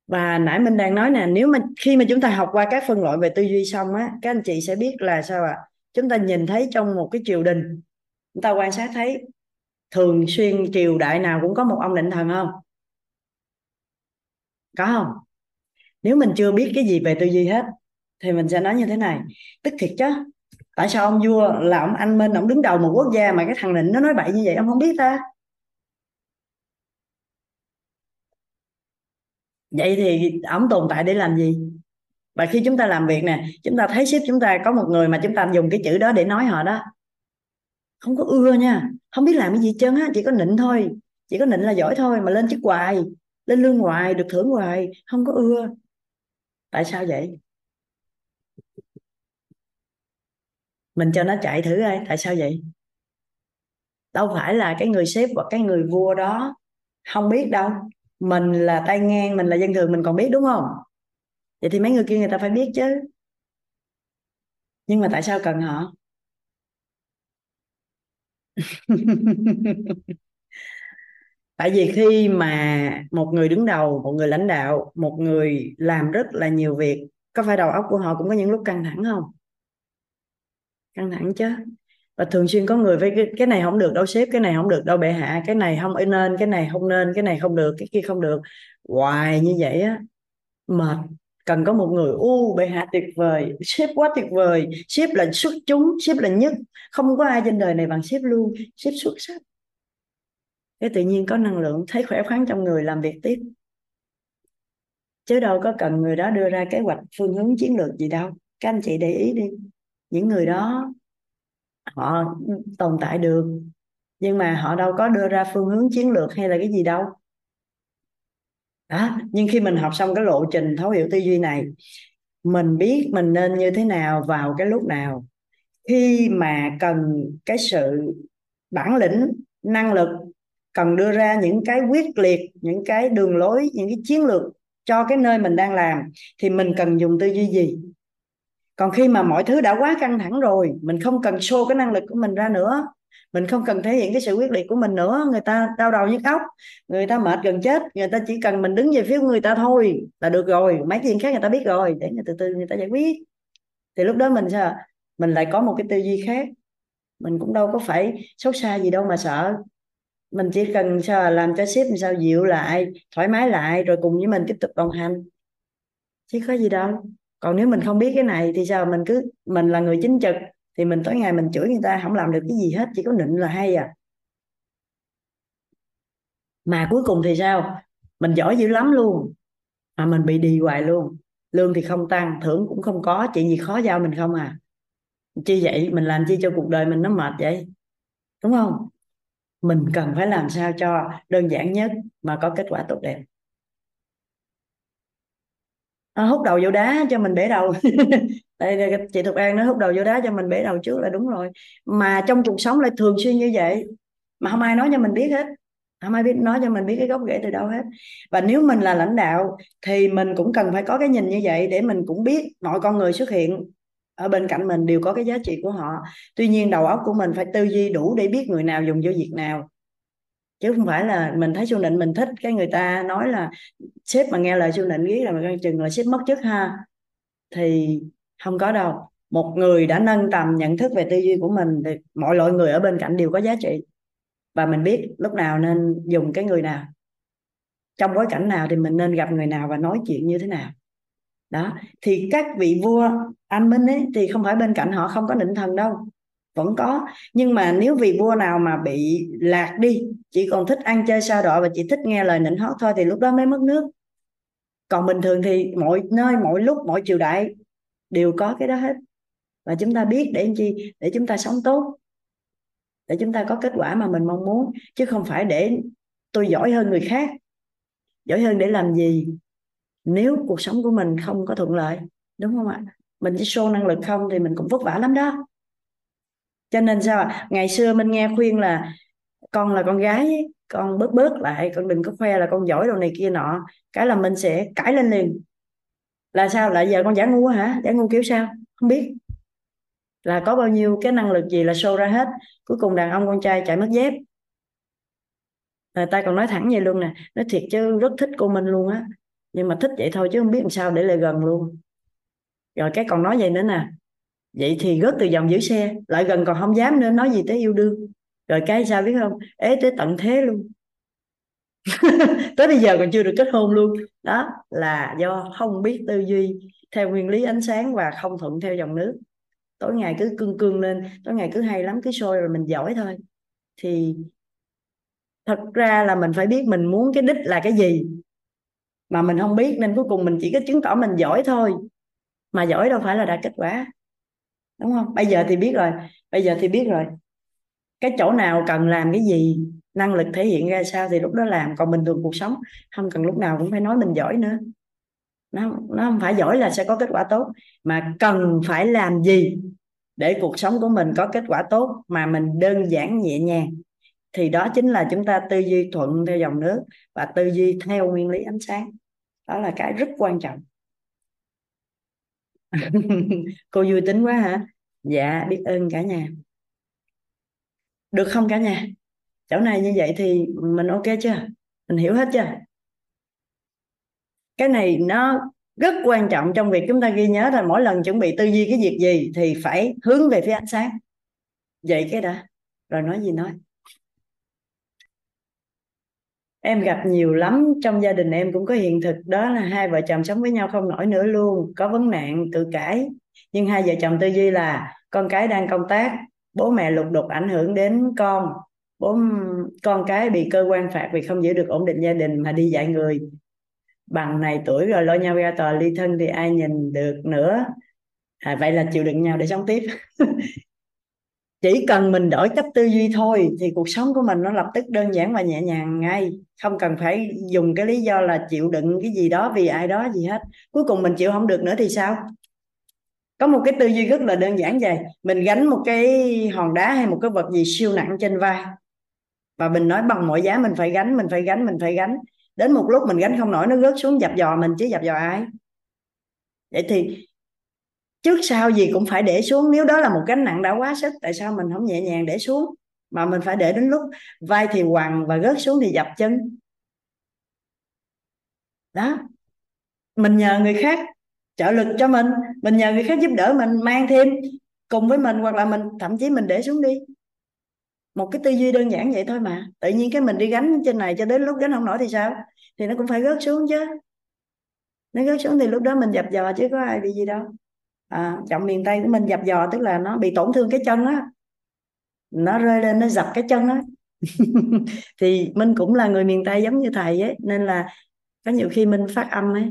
Và nãy mình đang nói nè, nếu mà khi mà chúng ta học qua các phân loại về tư duy xong á, các anh chị sẽ biết là sao ạ? À? chúng ta nhìn thấy trong một cái triều đình, chúng ta quan sát thấy thường xuyên triều đại nào cũng có một ông định thần không? Có không? Nếu mình chưa biết cái gì về tư duy hết, thì mình sẽ nói như thế này. Tức thiệt chứ tại sao ông vua là ông anh minh ông đứng đầu một quốc gia mà cái thằng định nó nói bậy như vậy? Ông không biết ta. Vậy thì ông tồn tại để làm gì? Và khi chúng ta làm việc nè, chúng ta thấy sếp chúng ta có một người mà chúng ta dùng cái chữ đó để nói họ đó. Không có ưa nha. Không biết làm cái gì chân á, chỉ có nịnh thôi. Chỉ có nịnh là giỏi thôi, mà lên chức hoài, lên lương hoài, được thưởng hoài, không có ưa. Tại sao vậy? Mình cho nó chạy thử ơi tại sao vậy? Đâu phải là cái người sếp hoặc cái người vua đó không biết đâu. Mình là tay ngang, mình là dân thường, mình còn biết đúng không? Vậy thì mấy người kia người ta phải biết chứ. Nhưng mà tại sao cần họ? Tại vì khi mà một người đứng đầu, một người lãnh đạo, một người làm rất là nhiều việc, có phải đầu óc của họ cũng có những lúc căng thẳng không? Căng thẳng chứ. Và thường xuyên có người với cái, cái này không được đâu sếp cái này không được đâu bệ hạ cái này không nên cái này không nên cái này không được cái kia không được. Hoài như vậy á mệt. Cần có một người u bệ hạ tuyệt vời sếp quá tuyệt vời sếp là xuất chúng sếp là nhất không có ai trên đời này bằng sếp luôn sếp xuất sắc. Cái tự nhiên có năng lượng thấy khỏe khoắn trong người làm việc tiếp. Chứ đâu có cần người đó đưa ra kế hoạch phương hướng chiến lược gì đâu. Các anh chị để ý đi những người đó, họ tồn tại được, nhưng mà họ đâu có đưa ra phương hướng chiến lược hay là cái gì đâu. Đó, nhưng khi mình học xong cái lộ trình thấu hiểu tư duy này, mình biết mình nên như thế nào vào cái lúc nào. Khi mà cần cái sự bản lĩnh, năng lực, cần đưa ra những cái quyết liệt, những cái đường lối, những cái chiến lược cho cái nơi mình đang làm, thì mình cần dùng tư duy gì? Còn khi mà mọi thứ đã quá căng thẳng rồi, mình không cần show cái năng lực của mình ra nữa. Mình không cần thể hiện cái sự quyết liệt của mình nữa. Người ta đau đầu nhức óc, người ta mệt gần chết, người ta chỉ cần mình đứng về phía người ta thôi là được rồi. Mấy chuyện khác người ta biết rồi, để người từ từ người ta giải quyết. Thì lúc đó mình sao mình lại có một cái tư duy khác. Mình cũng đâu có phải xấu xa gì đâu mà sợ. Mình chỉ cần sao làm cho sếp sao dịu lại, thoải mái lại, rồi cùng với mình tiếp tục đồng hành. Chứ có gì đâu còn nếu mình không biết cái này thì sao? Mình cứ, mình là người chính trực, thì mình tối ngày mình chửi người ta không làm được cái gì hết, chỉ có nịnh là hay à. Mà cuối cùng thì sao? Mình giỏi dữ lắm luôn, mà mình bị đi hoài luôn. Lương thì không tăng, thưởng cũng không có, chuyện gì khó giao mình không à. Chi vậy? Mình làm chi cho cuộc đời mình nó mệt vậy? Đúng không? Mình cần phải làm sao cho đơn giản nhất mà có kết quả tốt đẹp à, hút đầu vô đá cho mình bể đầu. Đây chị Thục An nói hút đầu vô đá cho mình bể đầu trước là đúng rồi. Mà trong cuộc sống lại thường xuyên như vậy mà không ai nói cho mình biết hết. Không ai biết nói cho mình biết cái gốc rễ từ đâu hết. Và nếu mình là lãnh đạo thì mình cũng cần phải có cái nhìn như vậy để mình cũng biết mọi con người xuất hiện ở bên cạnh mình đều có cái giá trị của họ. Tuy nhiên đầu óc của mình phải tư duy đủ để biết người nào dùng vô việc nào chứ không phải là mình thấy Xuân Định mình thích cái người ta nói là sếp mà nghe lời Xuân Định biết là mình chừng là sếp mất chức ha. Thì không có đâu. Một người đã nâng tầm nhận thức về tư duy của mình thì mọi loại người ở bên cạnh đều có giá trị. Và mình biết lúc nào nên dùng cái người nào. Trong bối cảnh nào thì mình nên gặp người nào và nói chuyện như thế nào. Đó. Thì các vị vua, anh minh ấy, thì không phải bên cạnh họ không có định thần đâu vẫn có. Nhưng mà nếu vị vua nào mà bị lạc đi, chỉ còn thích ăn chơi sao đọa và chỉ thích nghe lời nịnh hót thôi thì lúc đó mới mất nước. Còn bình thường thì mọi nơi mọi lúc mọi triều đại đều có cái đó hết. Và chúng ta biết để chi? Để chúng ta sống tốt. Để chúng ta có kết quả mà mình mong muốn. Chứ không phải để tôi giỏi hơn người khác. Giỏi hơn để làm gì? Nếu cuộc sống của mình không có thuận lợi, đúng không ạ? Mình chỉ show năng lực không thì mình cũng vất vả lắm đó cho nên sao ạ? Ngày xưa mình nghe khuyên là con là con gái ấy, con bớt bớt lại con đừng có khoe là con giỏi đồ này kia nọ. Cái là mình sẽ cãi lên liền. Là sao? Lại giờ con giả ngu hả? Giả ngu kiểu sao? Không biết. Là có bao nhiêu cái năng lực gì là show ra hết. Cuối cùng đàn ông con trai chạy mất dép. Người ta còn nói thẳng vậy luôn nè. Nói thiệt chứ rất thích cô Minh luôn á. Nhưng mà thích vậy thôi chứ không biết làm sao để lại gần luôn. Rồi cái còn nói vậy nữa nè vậy thì rớt từ dòng giữ xe, lại gần còn không dám nữa, nói gì tới yêu đương. Rồi cái sao biết không? Ế tới tận thế luôn. Tới bây giờ còn chưa được kết hôn luôn. Đó là do không biết tư duy, theo nguyên lý ánh sáng và không thuận theo dòng nước. Tối ngày cứ cương cương lên, tối ngày cứ hay lắm, cứ sôi rồi mình giỏi thôi. Thì thật ra là mình phải biết mình muốn cái đích là cái gì. Mà mình không biết nên cuối cùng mình chỉ có chứng tỏ mình giỏi thôi. Mà giỏi đâu phải là đạt kết quả đúng không? Bây giờ thì biết rồi. Bây giờ thì biết rồi. Cái chỗ nào cần làm cái gì, năng lực thể hiện ra sao thì lúc đó làm. Còn bình thường cuộc sống, không cần lúc nào cũng phải nói mình giỏi nữa. Nó nó không phải giỏi là sẽ có kết quả tốt, mà cần phải làm gì để cuộc sống của mình có kết quả tốt mà mình đơn giản, nhẹ nhàng. Thì đó chính là chúng ta tư duy thuận theo dòng nước và tư duy theo nguyên lý ánh sáng. Đó là cái rất quan trọng. cô vui tính quá hả? Dạ biết ơn cả nhà. Được không cả nhà? Chỗ này như vậy thì mình ok chưa? Mình hiểu hết chưa? Cái này nó rất quan trọng trong việc chúng ta ghi nhớ là mỗi lần chuẩn bị tư duy cái việc gì thì phải hướng về phía ánh sáng. Vậy cái đã. Rồi nói gì nói? Em gặp nhiều lắm trong gia đình em cũng có hiện thực đó là hai vợ chồng sống với nhau không nổi nữa luôn có vấn nạn tự cãi. Nhưng hai vợ chồng tư duy là con cái đang công tác bố mẹ lục đục ảnh hưởng đến con. Bố con cái bị cơ quan phạt vì không giữ được ổn định gia đình mà đi dạy người. Bằng này tuổi rồi lo nhau ra tòa ly thân thì ai nhìn được nữa. À, vậy là chịu đựng nhau để sống tiếp. chỉ cần mình đổi cách tư duy thôi thì cuộc sống của mình nó lập tức đơn giản và nhẹ nhàng ngay. Không cần phải dùng cái lý do là chịu đựng cái gì đó vì ai đó gì hết. Cuối cùng mình chịu không được nữa thì sao? Có một cái tư duy rất là đơn giản vậy. Mình gánh một cái hòn đá hay một cái vật gì siêu nặng trên vai. Và mình nói bằng mọi giá mình phải gánh, mình phải gánh, mình phải gánh. Đến một lúc mình gánh không nổi, nó rớt xuống dập dò mình chứ dập dò ai? Vậy thì trước sau gì cũng phải để xuống. Nếu đó là một gánh nặng đã quá sức, tại sao mình không nhẹ nhàng để xuống? Mà mình phải để đến lúc vai thì quằn và gớt xuống thì dập chân. Đó. Mình nhờ người khác trợ lực cho mình. Mình nhờ người khác giúp đỡ mình, mang thêm cùng với mình hoặc là mình, thậm chí mình để xuống đi. Một cái tư duy đơn giản vậy thôi mà. Tự nhiên cái mình đi gánh trên này cho đến lúc gánh không nổi thì sao? Thì nó cũng phải gớt xuống chứ. Nó gớt xuống thì lúc đó mình dập dò chứ có ai bị gì đâu à, trọng miền tây của mình dập dò tức là nó bị tổn thương cái chân á. Nó rơi lên nó dập cái chân á. Thì mình cũng là người miền tây giống như thầy ấy nên là có nhiều khi mình phát âm ấy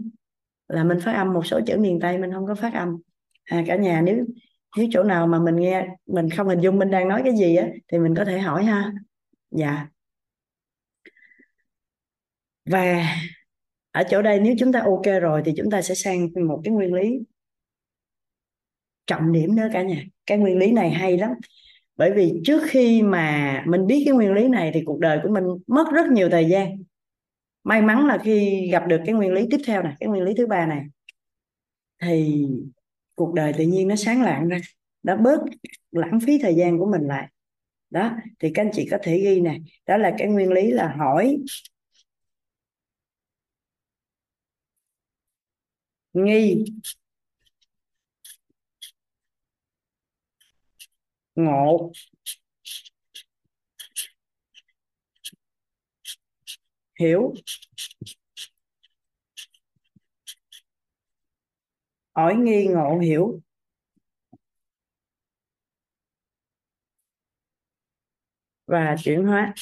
là mình phát âm một số chữ miền tây mình không có phát âm. À, cả nhà nếu nếu chỗ nào mà mình nghe mình không hình dung mình đang nói cái gì á thì mình có thể hỏi ha. Dạ. Và ở chỗ đây nếu chúng ta ok rồi thì chúng ta sẽ sang một cái nguyên lý trọng điểm nữa cả nhà. Cái nguyên lý này hay lắm. Bởi vì trước khi mà mình biết cái nguyên lý này thì cuộc đời của mình mất rất nhiều thời gian. May mắn là khi gặp được cái nguyên lý tiếp theo này, cái nguyên lý thứ ba này, thì cuộc đời tự nhiên nó sáng lạng ra đã bớt lãng phí thời gian của mình lại. Đó, thì các anh chị có thể ghi này đó là cái nguyên lý là hỏi. Nghi. Ngộ hiểu. Hỏi nghi ngộ, hiểu. Và chuyển hóa.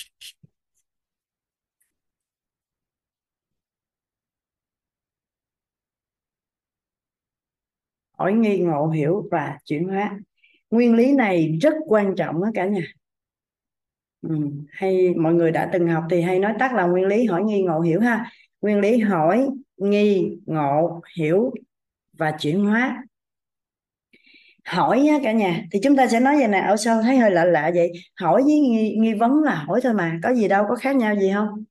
Hỏi nghi ngộ, hiểu và chuyển hóa nguyên lý này rất quan trọng đó cả nhà. Ừ. hay mọi người đã từng học thì hay nói tắt là nguyên lý hỏi nghi ngộ hiểu ha. Nguyên lý hỏi nghi ngộ hiểu và chuyển hóa. Hỏi nhá cả nhà thì chúng ta sẽ nói vậy nè. Ở sau thấy hơi lạ lạ vậy? Hỏi với nghi, nghi vấn là hỏi thôi mà. Có gì đâu có khác nhau gì không?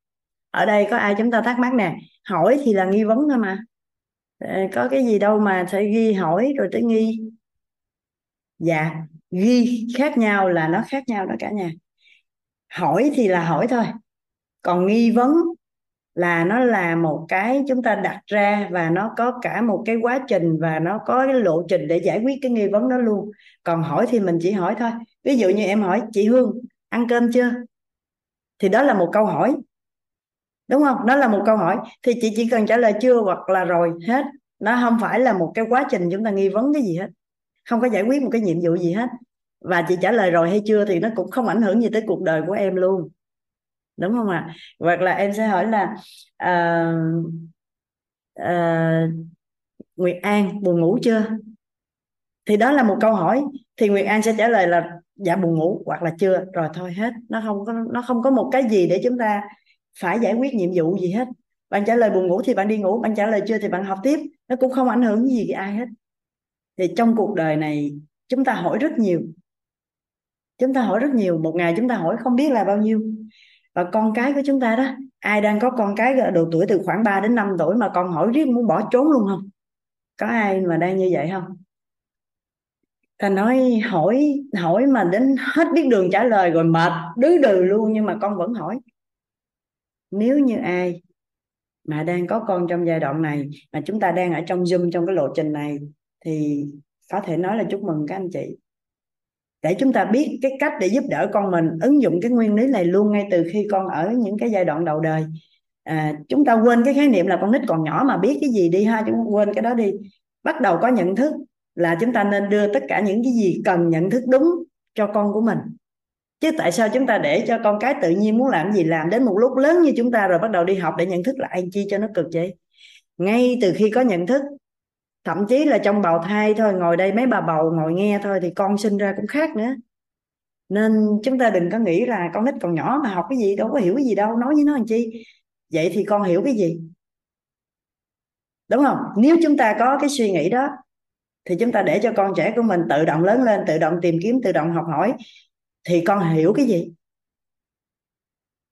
Ở đây có ai chúng ta thắc mắc nè? Hỏi thì là nghi vấn thôi mà. Có cái gì đâu mà phải ghi hỏi rồi tới nghi dạ ghi khác nhau là nó khác nhau đó cả nhà. Hỏi thì là hỏi thôi. Còn nghi vấn là nó là một cái chúng ta đặt ra và nó có cả một cái quá trình và nó có cái lộ trình để giải quyết cái nghi vấn đó luôn. Còn hỏi thì mình chỉ hỏi thôi. Ví dụ như em hỏi, chị Hương, ăn cơm chưa? Thì đó là một câu hỏi. Đúng không? Đó là một câu hỏi. Thì chị chỉ cần trả lời chưa hoặc là rồi, hết. Nó không phải là một cái quá trình chúng ta nghi vấn cái gì hết không có giải quyết một cái nhiệm vụ gì hết. Và chị trả lời rồi hay chưa thì nó cũng không ảnh hưởng gì tới cuộc đời của em luôn. Đúng không ạ? Hoặc là em sẽ hỏi là uh, uh, Nguyệt An buồn ngủ chưa? Thì đó là một câu hỏi. Thì Nguyệt An sẽ trả lời là dạ buồn ngủ hoặc là chưa? Rồi thôi hết. Nó không có nó không có một cái gì để chúng ta phải giải quyết nhiệm vụ gì hết. Bạn trả lời buồn ngủ thì bạn đi ngủ bạn trả lời chưa thì bạn học tiếp. Nó cũng không ảnh hưởng gì ai hết thì trong cuộc đời này, chúng ta hỏi rất nhiều. Chúng ta hỏi rất nhiều. Một ngày chúng ta hỏi không biết là bao nhiêu. Và con cái của chúng ta đó, ai đang có con cái ở độ tuổi từ khoảng 3 đến 5 tuổi mà con hỏi riết muốn bỏ trốn luôn không? Có ai mà đang như vậy không? Ta nói, hỏi hỏi mà đến hết biết đường trả lời rồi mệt đứ đừ luôn nhưng mà con vẫn hỏi. Nếu như ai mà đang có con trong giai đoạn này, mà chúng ta đang ở trong zoom trong cái lộ trình này thì có thể nói là chúc mừng các anh chị. Để chúng ta biết cái cách để giúp đỡ con mình ứng dụng cái nguyên lý này luôn ngay từ khi con ở những cái giai đoạn đầu đời. À, chúng ta quên cái khái niệm là con nít còn nhỏ mà biết cái gì đi ha chúng ta quên cái đó đi. Bắt đầu có nhận thức là chúng ta nên đưa tất cả những cái gì cần nhận thức đúng cho con của mình. Chứ tại sao chúng ta để cho con cái tự nhiên muốn làm gì làm đến một lúc lớn như chúng ta rồi bắt đầu đi học để nhận thức là anh chi cho nó cực vậy? Ngay từ khi có nhận thức thậm chí là trong bào thai thôi, ngồi đây mấy bà bầu ngồi nghe thôi thì con sinh ra cũng khác nữa. Nên chúng ta đừng có nghĩ là con nít còn nhỏ mà học cái gì, đâu có hiểu cái gì đâu, nói với nó làm chi? Vậy thì con hiểu cái gì? Đúng không? Nếu chúng ta có cái suy nghĩ đó, thì chúng ta để cho con trẻ của mình tự động lớn lên, tự động tìm kiếm, tự động học hỏi, thì con hiểu cái gì?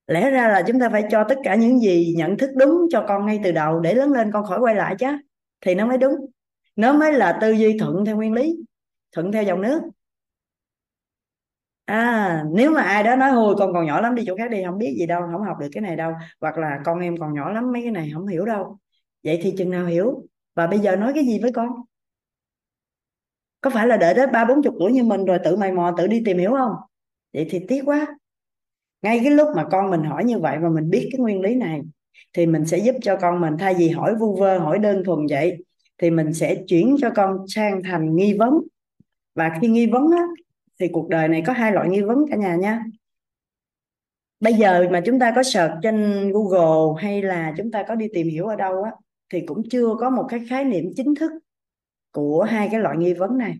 Lẽ ra là chúng ta phải cho tất cả những gì nhận thức đúng cho con ngay từ đầu để lớn lên con khỏi quay lại chứ. Thì nó mới đúng nó mới là tư duy thuận theo nguyên lý, thuận theo dòng nước. À nếu mà ai đó nói hồi con còn nhỏ lắm, đi chỗ khác đi không biết gì đâu không học được cái này đâu. Hoặc là, con em còn nhỏ lắm, mấy cái này không hiểu đâu. Vậy thì chừng nào hiểu? Và bây giờ nói cái gì với con? Có phải là đợi đến ba bốn chục tuổi như mình rồi tự mày mò, tự đi tìm hiểu không? Vậy thì tiếc quá. Ngay cái lúc mà con mình hỏi như vậy và mình biết cái nguyên lý này, thì mình sẽ giúp cho con mình. Thay vì hỏi vu vơ, hỏi đơn thuần vậy thì mình sẽ chuyển cho con sang thành nghi vấn. Và khi nghi vấn á, thì cuộc đời này có hai loại nghi vấn cả nhà nha. Bây giờ mà chúng ta có search trên Google hay là chúng ta có đi tìm hiểu ở đâu á thì cũng chưa có một cái khái niệm chính thức của hai cái loại nghi vấn này.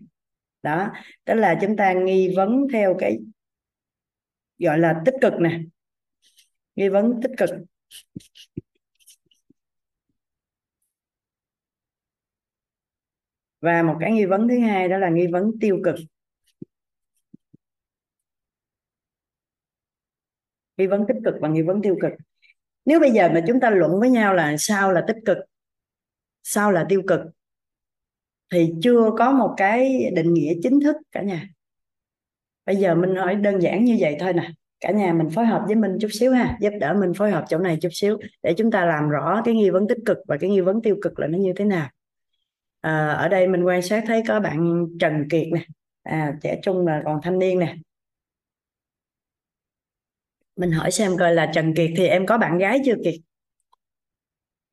Đó tức là chúng ta nghi vấn theo cái gọi là tích cực nè. Nghi vấn tích cực. Và một cái nghi vấn thứ hai đó là nghi vấn tiêu cực. Nghi vấn tích cực và nghi vấn tiêu cực. Nếu bây giờ mà chúng ta luận với nhau là sao là tích cực, sao là tiêu cực, thì chưa có một cái định nghĩa chính thức cả nhà. Bây giờ mình hỏi đơn giản như vậy thôi nè. Cả nhà mình phối hợp với mình chút xíu ha. Giúp đỡ mình phối hợp chỗ này chút xíu để chúng ta làm rõ cái nghi vấn tích cực và cái nghi vấn tiêu cực là nó như thế nào à, ở đây mình quan sát thấy có bạn Trần Kiệt nè. À, trẻ trung là còn thanh niên nè. Mình hỏi xem coi là Trần Kiệt thì em có bạn gái chưa Kiệt?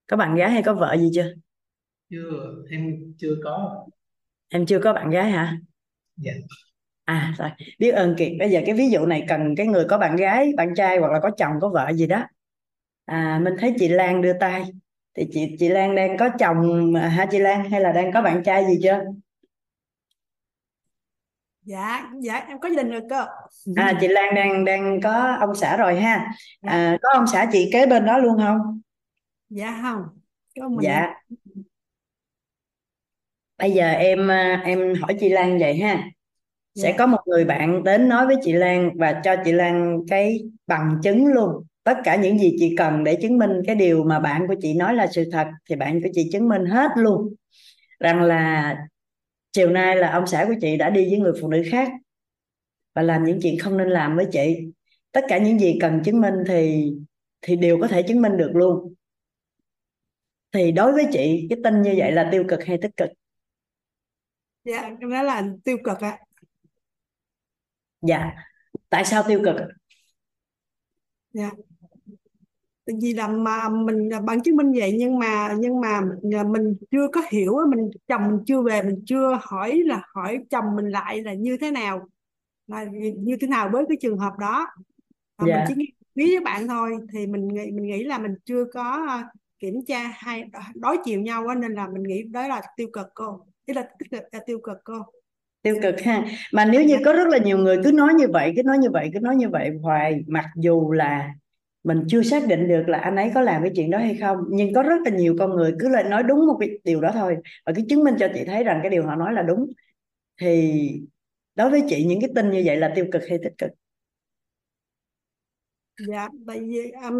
Có bạn gái hay có vợ gì chưa? Chưa em chưa có. Em chưa có bạn gái hả? Dạ. À rồi. Biết ơn Kiệt. Bây giờ cái ví dụ này cần cái người có bạn gái bạn trai hoặc là có chồng có vợ gì đó. À mình thấy chị Lan đưa tay thì chị chị Lan đang có chồng hả chị Lan? Hay là đang có bạn trai gì chưa? Dạ dạ em có gia đình rồi cơ. À chị Lan đang đang có ông xã rồi ha. À, có ông xã chị kế bên đó luôn không? Dạ không có mình. Dạ. Bây giờ em à, em hỏi chị Lan vậy ha. Sẽ dạ. có một người bạn đến nói với chị Lan và cho chị Lan cái bằng chứng luôn tất cả những gì chị cần để chứng minh cái điều mà bạn của chị nói là sự thật thì bạn của chị chứng minh hết luôn. Rằng là chiều nay là ông xã của chị đã đi với người phụ nữ khác và làm những chuyện không nên làm với chị. Tất cả những gì cần chứng minh thì thì đều có thể chứng minh được luôn. Thì đối với chị cái tin như vậy là tiêu cực hay tích cực? Dạ đó là tiêu cực ạ. Dạ. Tại sao tiêu cực? Dạ vì là mà mình bằng chứng minh vậy nhưng mà nhưng mà mình chưa có hiểu mình chồng mình chưa về mình chưa hỏi là hỏi chồng mình lại là như thế nào là như thế nào với cái trường hợp đó. Mình dạ. chỉ nghĩ với bạn thôi thì mình nghĩ mình nghĩ là mình chưa có ờ, kiểm tra hay đối chiều nhau á, nên là mình nghĩ đó là tiêu cực cô. Ý là là tiêu cực cô. Tiêu cực ha. Mà nếu như có rất là nhiều người cứ nói như vậy cứ nói như vậy cứ nói như vậy hoài mặc dù là mình chưa xác định được là anh ấy có làm cái chuyện đó hay không nhưng có rất là nhiều con người cứ lại nói đúng một cái điều đó thôi. Và cứ chứng minh cho chị thấy rằng cái điều họ nói là đúng. Thì đối với chị những cái tin như vậy là tiêu cực hay tích cực? Dạ tại vì um,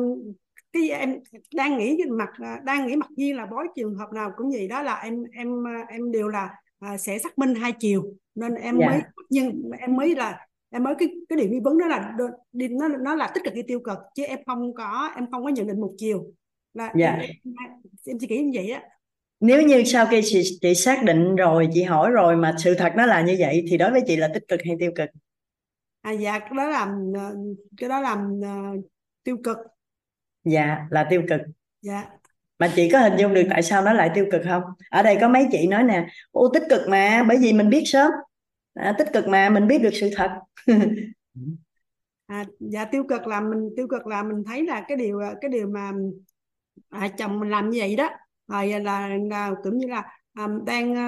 cái em đang nghĩ mặt đang nghĩ mặt Duyên là bói trường hợp nào cũng vậy đó là em em em đều là à, sẽ xác minh hai chiều. Nên em mới dạ nhưng em mới là em mới cái cái điểm nghi vấn đó là đi nó nó là tích cực hay tiêu cực chứ em không có em không có nhận định một chiều. Là dạ. em, em chỉ nghĩ như vậy á. Nếu như sau khi chị, chị xác định rồi chị hỏi rồi mà sự thật nó là như vậy thì đối với chị là tích cực hay tiêu cực? À dạ cái đó làm ờ, cái đó làm ờ, tiêu cực. Dạ là tiêu cực. Dạ. Mà chị có hình dung được tại sao nó lại tiêu cực không? Ở đây có mấy chị nói nè ô tích cực mà bởi vì mình biết sớm à, tích cực mà mình biết được sự thật. À, dạ tiêu cực là mình tiêu cực là mình thấy là cái điều cái điều mà à, chồng mình làm như vậy đó. Rồi là, là cũng như là à, đang ờ,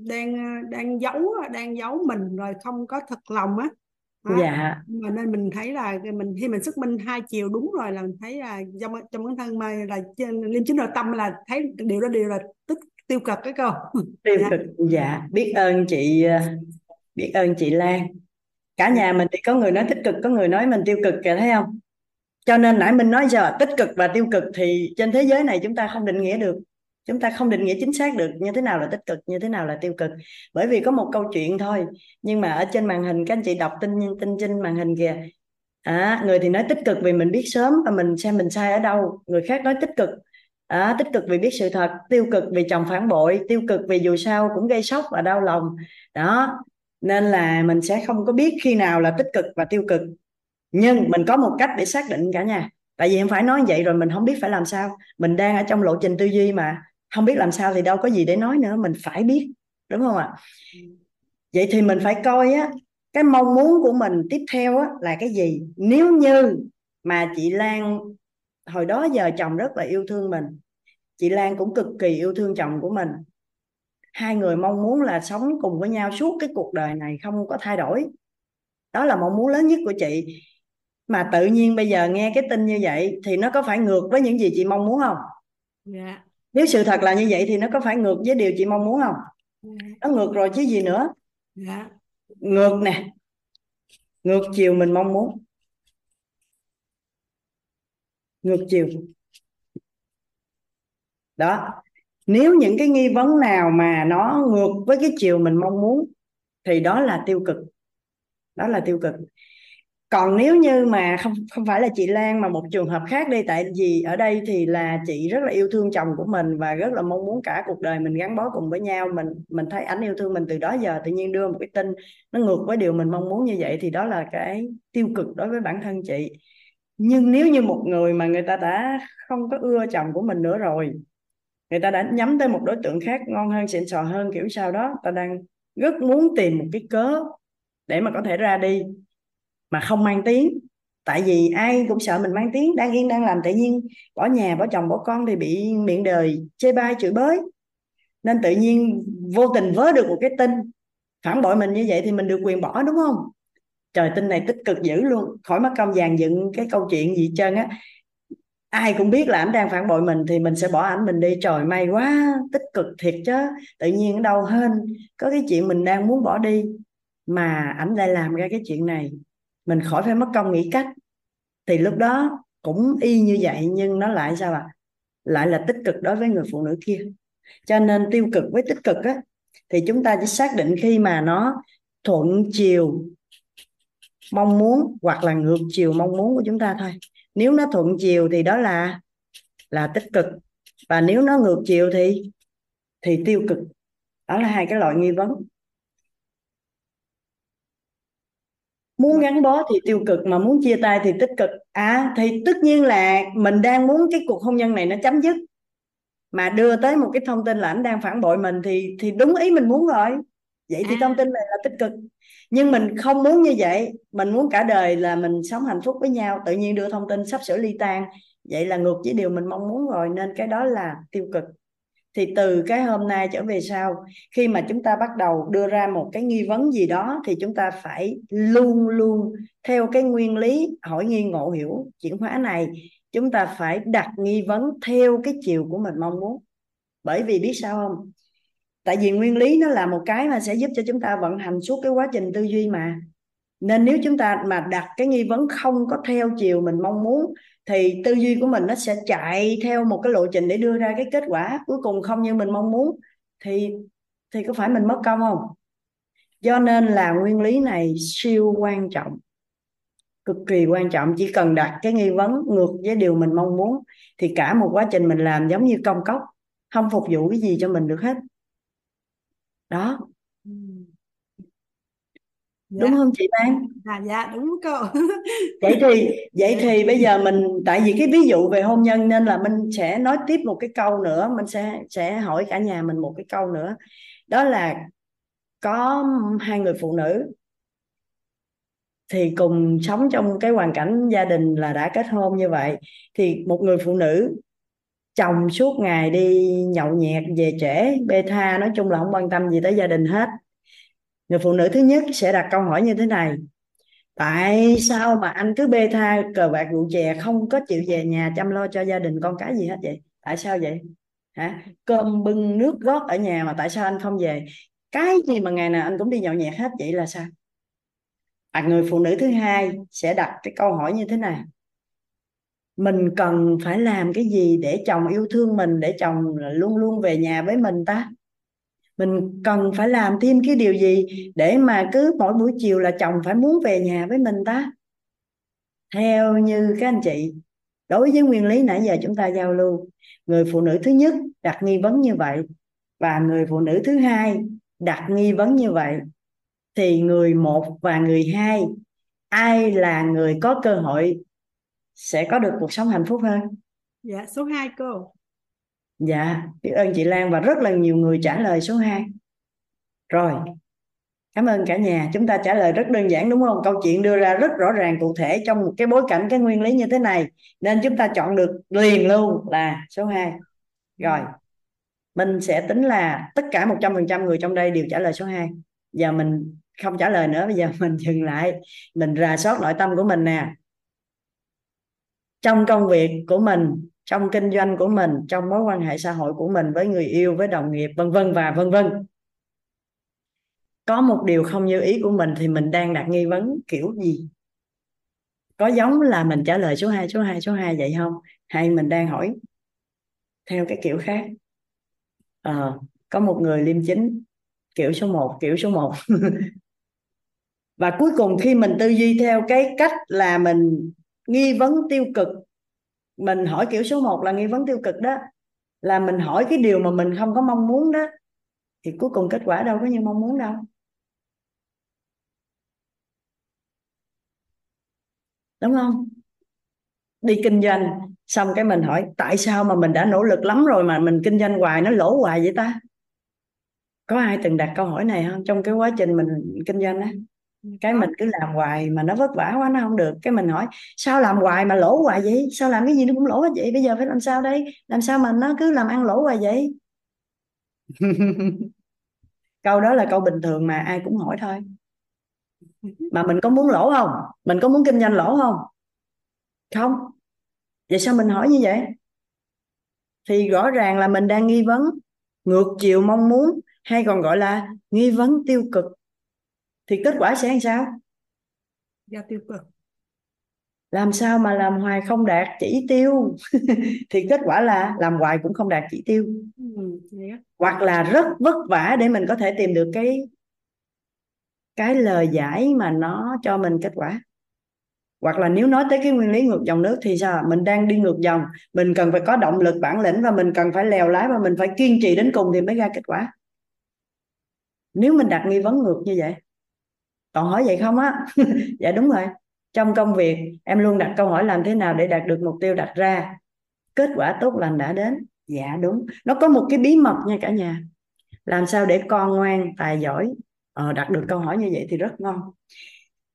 đang đang giấu đang giấu mình rồi không có thật lòng á. Dạ. Mà nên mình thấy là mình khi mình xác minh hai chiều đúng rồi là mình thấy là trong trong bản thân mà là trên liêm chính nội tâm là thấy điều đó điều là tức tiêu cực cái câu tiêu dạ. cực dạ. Biết ơn chị ờ, biết ơn chị Lan. Cả nhà mình thì có người nói tích cực có người nói mình tiêu cực kìa thấy không? Cho nên nãy mình nói giờ tích cực và tiêu cực thì trên thế giới này chúng ta không định nghĩa được. Chúng ta không định nghĩa chính xác được như thế nào là tích cực như thế nào là tiêu cực. Bởi vì có một câu chuyện thôi nhưng mà ở trên màn hình các anh chị đọc tin tin trên màn hình kìa. À, người thì nói tích cực vì mình biết sớm và mình xem mình sai ở đâu. Người khác nói tích cực à, tích cực vì biết sự thật tiêu cực vì chồng phản bội tiêu cực vì dù sao cũng gây sốc và đau lòng. Đó nên là mình sẽ không có biết khi nào là tích cực và tiêu cực. Nhưng mình có một cách để xác định cả nhà. Tại vì em phải nói vậy rồi mình không biết phải làm sao. Mình đang ở trong lộ trình tư duy mà không biết làm sao thì đâu có gì để nói nữa mình phải biết đúng không ạ? Vậy thì mình phải coi á cái mong muốn của mình tiếp theo á là cái gì? Nếu như mà chị Lan hồi đó giờ chồng rất là yêu thương mình. Chị Lan cũng cực kỳ yêu thương chồng của mình. Hai người mong muốn là sống cùng với nhau suốt cái cuộc đời này không có thay đổi. Đó là mong muốn lớn nhất của chị. Mà tự nhiên bây giờ nghe cái tin như vậy thì nó có phải ngược với những gì chị mong muốn không? Dạ. Nếu sự thật là như vậy thì nó có phải ngược với điều chị mong muốn không? Nó ngược rồi chứ gì nữa. Dạ. Ngược nè. Ngược chiều mình mong muốn ngược chiều. Đó. Nếu những cái nghi vấn nào mà nó ngược với cái chiều mình mong muốn, thì đó là tiêu cực. Đó là tiêu cực. Còn nếu như mà không không phải là chị Lan mà một trường hợp khác đi, tại vì ở đây thì là chị rất là yêu thương chồng của mình và rất là mong muốn cả cuộc đời mình gắn bó cùng với nhau. Mình mình thấy ảnh yêu thương mình từ đó giờ, tự nhiên đưa một cái tin nó ngược với điều mình mong muốn như vậy, thì đó là cái tiêu cực đối với bản thân chị nhưng nếu như một người mà người ta đã không có ưa chồng của mình nữa rồi, người ta đã nhắm tới một đối tượng khác ngon hơn, xịn sò hơn, kiểu sao đó, ta đang rất muốn tìm một cái cớ để mà có thể ra đi mà không mang tiếng. Tại vì ai cũng sợ mình mang tiếng, đang yên, đang làm, tự nhiên bỏ nhà, bỏ chồng, bỏ con thì bị miệng đời chê bai, chửi bới. Nên tự nhiên vô tình vớ được một cái tin, phản bội mình như vậy thì mình được quyền bỏ, đúng không? Trời, tin này tích cực dữ luôn. Khỏi mất công dàn dựng cái câu chuyện gì hết trơn á. Ai cũng biết là ảnh đang phản bội mình thì mình sẽ bỏ ảnh mình đi. Trời, may quá, tích cực thiệt chứ. Tự nhiên ở đâu hên, có cái chuyện mình đang muốn bỏ đi mà ảnh lại làm ra cái chuyện này. Mình khỏi phải mất công nghĩ cách. Thì lúc đó cũng y như vậy, nhưng nó lại sao ạ? À? lại là tích cực đối với người phụ nữ kia. Cho nên tiêu cực với tích cực á, thì chúng ta chỉ xác định khi mà nó thuận chiều mong muốn hoặc là ngược chiều mong muốn của chúng ta thôi. Nếu nó thuận chiều thì đó là là tích cực. Và nếu nó ngược chiều thì thì tiêu cực. Đó là hai cái loại nghi vấn. Muốn gắn bó thì tiêu cực mà muốn chia tay thì tích cực. À thì tất nhiên là mình đang muốn cái cuộc hôn nhân này nó chấm dứt. Mà đưa tới một cái thông tin là anh đang phản bội mình thì thì đúng ý mình muốn rồi. Vậy thì thông tin này là tích cực nhưng mình không muốn như vậy. Mình muốn cả đời là mình sống hạnh phúc với nhau. Tự nhiên đưa thông tin sắp sửa ly tan. Vậy là ngược với điều mình mong muốn rồi. Nên cái đó là tiêu cực. Thì từ cái hôm nay trở về sau, khi mà chúng ta bắt đầu đưa ra một cái nghi vấn gì đó, thì chúng ta phải luôn luôn theo cái nguyên lý hỏi nghi ngộ hiểu chuyển hóa này. Chúng ta phải đặt nghi vấn theo cái chiều của mình mong muốn. Bởi vì biết sao không? Tại vì nguyên lý nó là một cái mà sẽ giúp cho chúng ta vận hành suốt cái quá trình tư duy mà. Nên nếu chúng ta mà đặt cái nghi vấn không có theo chiều mình mong muốn, thì tư duy của mình nó sẽ chạy theo một cái lộ trình để đưa ra cái kết quả cuối cùng không như mình mong muốn. Thì thì có phải mình mất công không? Do nên là nguyên lý này siêu quan trọng, cực kỳ quan trọng. Chỉ cần đặt cái nghi vấn ngược với điều mình mong muốn, thì cả một quá trình mình làm giống như công cốc, không phục vụ cái gì cho mình được hết đó. Dạ. đúng không chị Lan à dạ đúng cô. Vậy thì vậy thì bây giờ mình tại vì cái ví dụ về hôn nhân nên là mình sẽ nói tiếp một cái câu nữa mình sẽ sẽ hỏi cả nhà mình một cái câu nữa. Đó là có hai người phụ nữ thì cùng sống trong cái hoàn cảnh gia đình là đã kết hôn như vậy thì một người phụ nữ chồng suốt ngày đi nhậu nhẹt về trễ bê tha nói chung là không quan tâm gì tới gia đình hết. Người phụ nữ thứ nhất sẽ đặt câu hỏi như thế này. Tại sao mà anh cứ bê tha cờ bạc rượu chè không có chịu về nhà chăm lo cho gia đình con cái gì hết vậy? Tại sao vậy? Hả? Cơm bưng nước gót ở nhà mà tại sao anh không về? Cái gì mà ngày nào anh cũng đi nhậu nhẹt hết vậy là sao? À, người phụ nữ thứ hai sẽ đặt cái câu hỏi như thế này mình cần phải làm cái gì để chồng yêu thương mình, để chồng luôn luôn về nhà với mình ta? Mình cần phải làm thêm cái điều gì để mà cứ mỗi buổi chiều là chồng phải muốn về nhà với mình ta? Theo như các anh chị, đối với nguyên lý nãy giờ chúng ta giao lưu, người phụ nữ thứ nhất đặt nghi vấn như vậy và người phụ nữ thứ hai đặt nghi vấn như vậy, thì người một và người hai, ai là người có cơ hội sẽ có được cuộc sống hạnh phúc hơn. Dạ số 2 cô. Dạ biết ơn chị Lan và rất là nhiều người trả lời số 2 rồi cảm ơn cả nhà. Chúng ta trả lời rất đơn giản đúng không? Câu chuyện đưa ra rất rõ ràng cụ thể trong một cái bối cảnh cái nguyên lý như thế này. Nên chúng ta chọn được liền luôn là số 2 rồi mình sẽ tính là tất cả 100% người trong đây đều trả lời số 2 giờ mình không trả lời nữa bây giờ mình dừng lại. Mình rà soát nội tâm của mình nè trong công việc của mình trong kinh doanh của mình trong mối quan hệ xã hội của mình với người yêu với đồng nghiệp vân vân và vân vân. Có một điều không như ý của mình thì mình đang đặt nghi vấn kiểu gì? Có giống là mình trả lời số 2 số 2 số 2 vậy không? Hay mình đang hỏi theo cái kiểu khác? À, có một người liêm chính kiểu số 1 kiểu số 1 và cuối cùng khi mình tư duy theo cái cách là mình nghi vấn tiêu cực. Mình hỏi kiểu số 1 là nghi vấn tiêu cực đó. Là mình hỏi cái điều mà mình không có mong muốn đó, thì cuối cùng kết quả đâu có như mong muốn đâu. Đúng không? Đi kinh doanh, xong cái mình hỏi, tại sao mà mình đã nỗ lực lắm rồi mà mình kinh doanh hoài, nó lỗ hoài vậy ta? Có ai từng đặt câu hỏi này không? Trong cái quá trình mình kinh doanh á cái mình cứ làm hoài mà nó vất vả quá nó không được. Cái mình hỏi sao làm hoài mà lỗ hoài vậy? Sao làm cái gì nó cũng lỗ hết vậy? Bây giờ phải làm sao đây? Làm sao mà nó cứ làm ăn lỗ hoài vậy? Câu đó là câu bình thường mà ai cũng hỏi thôi. Mà mình có muốn lỗ không? Mình có muốn kinh doanh lỗ không? Không. Vậy sao mình hỏi như vậy? Thì rõ ràng là mình đang nghi vấn. Ngược chiều mong muốn hay còn gọi là nghi vấn tiêu cực thì kết quả sẽ làm sao? Do tiêu cực. Làm sao mà làm hoài không đạt chỉ tiêu? Thì kết quả là làm hoài cũng không đạt chỉ tiêu. Ừ, yeah. hoặc là rất vất vả để mình có thể tìm được cái cái lời giải mà nó cho mình kết quả. Hoặc là nếu nói tới cái nguyên lý ngược dòng nước thì sao? Mình đang đi ngược dòng mình cần phải có động lực bản lĩnh và mình cần phải lèo lái và mình phải kiên trì đến cùng thì mới ra kết quả. Nếu mình đặt nghi vấn ngược như vậy còn hỏi vậy không á? Dạ đúng rồi. Trong công việc em luôn đặt câu hỏi làm thế nào để đạt được mục tiêu đặt ra. Kết quả tốt lành đã đến. Dạ đúng. Nó có một cái bí mật nha cả nhà. Làm sao để con ngoan tài giỏi ờ, đặt được câu hỏi như vậy thì rất ngon.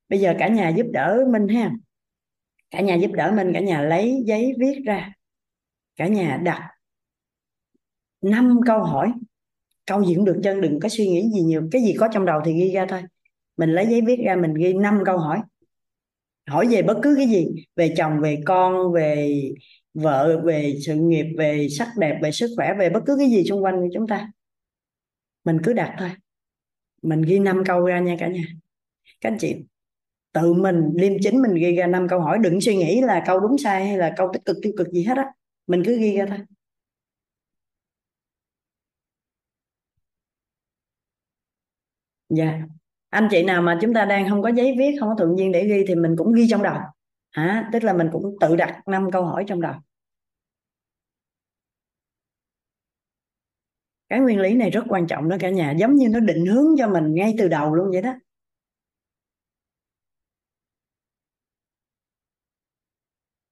Bây giờ cả nhà giúp đỡ mình ha. Cả nhà giúp đỡ mình cả nhà lấy giấy viết ra. Cả nhà đặt năm câu hỏi. Câu gì cũng được chân đừng có suy nghĩ gì nhiều. Cái gì có trong đầu thì ghi ra thôi mình lấy giấy viết ra, mình ghi năm câu hỏi. Hỏi về bất cứ cái gì, về chồng, về con, về vợ, về sự nghiệp, về sắc đẹp, về sức khỏe, về bất cứ cái gì xung quanh của chúng ta. Mình cứ đặt thôi. Mình ghi năm câu ra nha cả nhà. Các anh chị, tự mình, liêm chính mình ghi ra năm câu hỏi. Đừng suy nghĩ là câu đúng sai hay là câu tích cực, tiêu cực gì hết á. Mình cứ ghi ra thôi. Dạ anh chị nào mà chúng ta đang không có giấy viết không có thượng duyên để ghi thì mình cũng ghi trong đầu. Hả? Tức là mình cũng tự đặt năm câu hỏi trong đầu. Cái nguyên lý này rất quan trọng đó cả nhà giống như nó định hướng cho mình ngay từ đầu luôn vậy đó.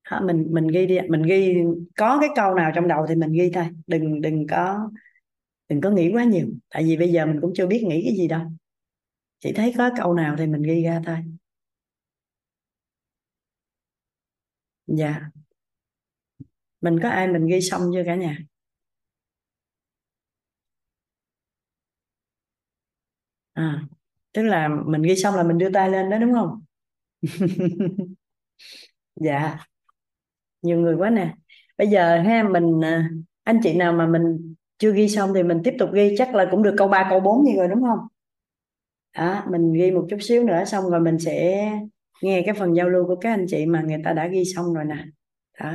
Hả, mình mình ghi đi mình ghi có cái câu nào trong đầu thì mình ghi thôi. Đừng đừng có đừng có nghĩ quá nhiều. Tại vì bây giờ mình cũng chưa biết nghĩ cái gì đâu chỉ thấy có câu nào thì mình ghi ra thôi. Dạ. Mình có ai mình ghi xong chưa cả nhà? À tức là mình ghi xong là mình đưa tay lên đó, đúng không? Dạ. Nhiều người quá nè. Bây giờ ha, mình à, anh chị nào mà mình chưa ghi xong thì mình tiếp tục ghi. Chắc là cũng được câu 3 câu 4 như rồi đúng không? Đó, mình ghi một chút xíu nữa xong rồi mình sẽ nghe cái phần giao lưu của các anh chị mà người ta đã ghi xong rồi nè. Đó.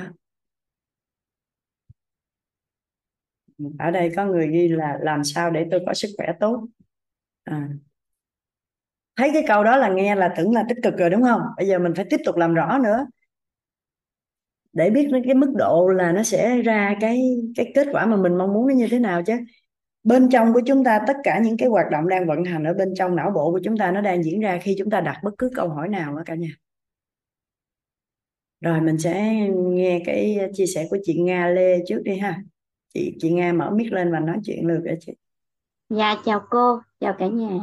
Ở đây có người ghi là làm sao để tôi có sức khỏe tốt. À. thấy cái câu đó là nghe là tưởng là tích cực rồi đúng không? Bây giờ mình phải tiếp tục làm rõ nữa. Để biết cái mức độ là nó sẽ ra cái cái kết quả mà mình mong muốn nó như thế nào chứ bên trong của chúng ta tất cả những cái hoạt động đang vận hành ở bên trong não bộ của chúng ta nó đang diễn ra khi chúng ta đặt bất cứ câu hỏi nào đó cả nhà rồi mình sẽ nghe cái chia sẻ của chị Nga Lê trước đi ha chị chị Nga mở mic lên và nói chuyện được để chị Dạ chào cô, chào cả nhà.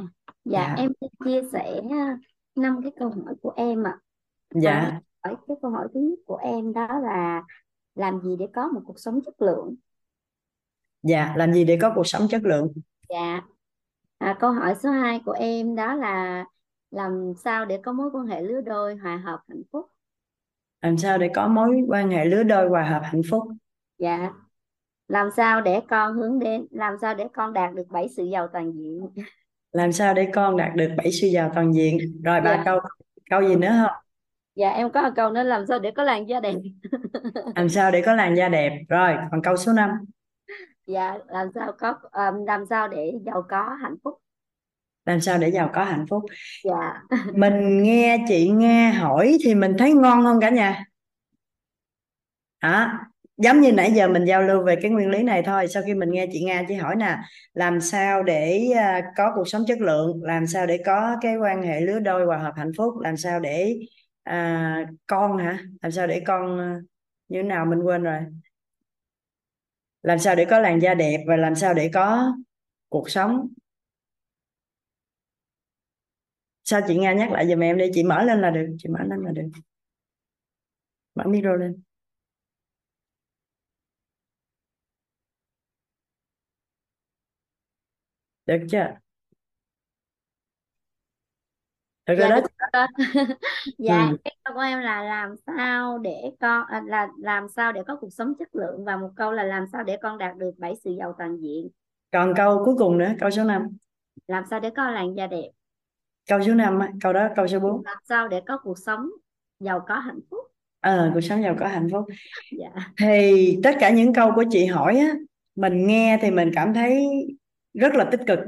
Dạ dạ em xin chia sẻ à, năm cái câu hỏi của em ạ. À. dạ hỏi cái câu hỏi thứ nhất của em đó là làm gì để có một cuộc sống chất lượng? Dạ làm gì để có cuộc sống chất lượng Dạ. À, câu hỏi số 2 của em đó là làm sao để có mối quan hệ lứa đôi hòa hợp hạnh phúc? làm sao để có mối quan hệ lứa đôi hòa hợp hạnh phúc Dạ. Làm sao để con hướng đến làm sao để con đạt được bảy sự giàu toàn diện? làm sao để con đạt được bảy sự giàu toàn diện rồi ba Dạ. câu câu gì nữa không Dạ em có một câu nữa làm sao để có làn da đẹp? làm sao để có làn da đẹp rồi còn câu số 5 Dạ làm sao có à, làm sao để giàu có hạnh phúc? làm sao để giàu có hạnh phúc? Dạ. mình nghe chị Nga hỏi thì mình thấy ngon không cả nhà. Hả giống như nãy giờ mình giao lưu về cái nguyên lý này thôi. Sau khi mình nghe chị Nga chị hỏi nè làm sao để à, có cuộc sống chất lượng? Làm sao để có cái quan hệ lứa đôi hòa hợp hạnh phúc? Làm sao để à, con hả? Làm sao để con à, như thế nào mình quên rồi làm sao để có làn da đẹp và làm sao để có cuộc sống? Sao chị Nga nhắc lại giùm em đi, chị mở lên là được, chị mở lên là được. Mở micro lên. Được chưa? Thật ra dạ đó. đúng rồi dạ ừ. cái câu của em là làm sao để con à, là làm sao để có cuộc sống chất lượng? Và một câu là làm sao để con đạt được bảy sự giàu toàn diện? Còn câu cuối cùng nữa câu số 5 làm sao để có làn da đẹp? Câu số 5 á, câu đó câu số 4 làm sao để có cuộc sống giàu có hạnh phúc? Ờ cuộc sống giàu có hạnh phúc. Dạ. Thì tất cả những câu của chị hỏi á mình nghe thì mình cảm thấy rất là tích cực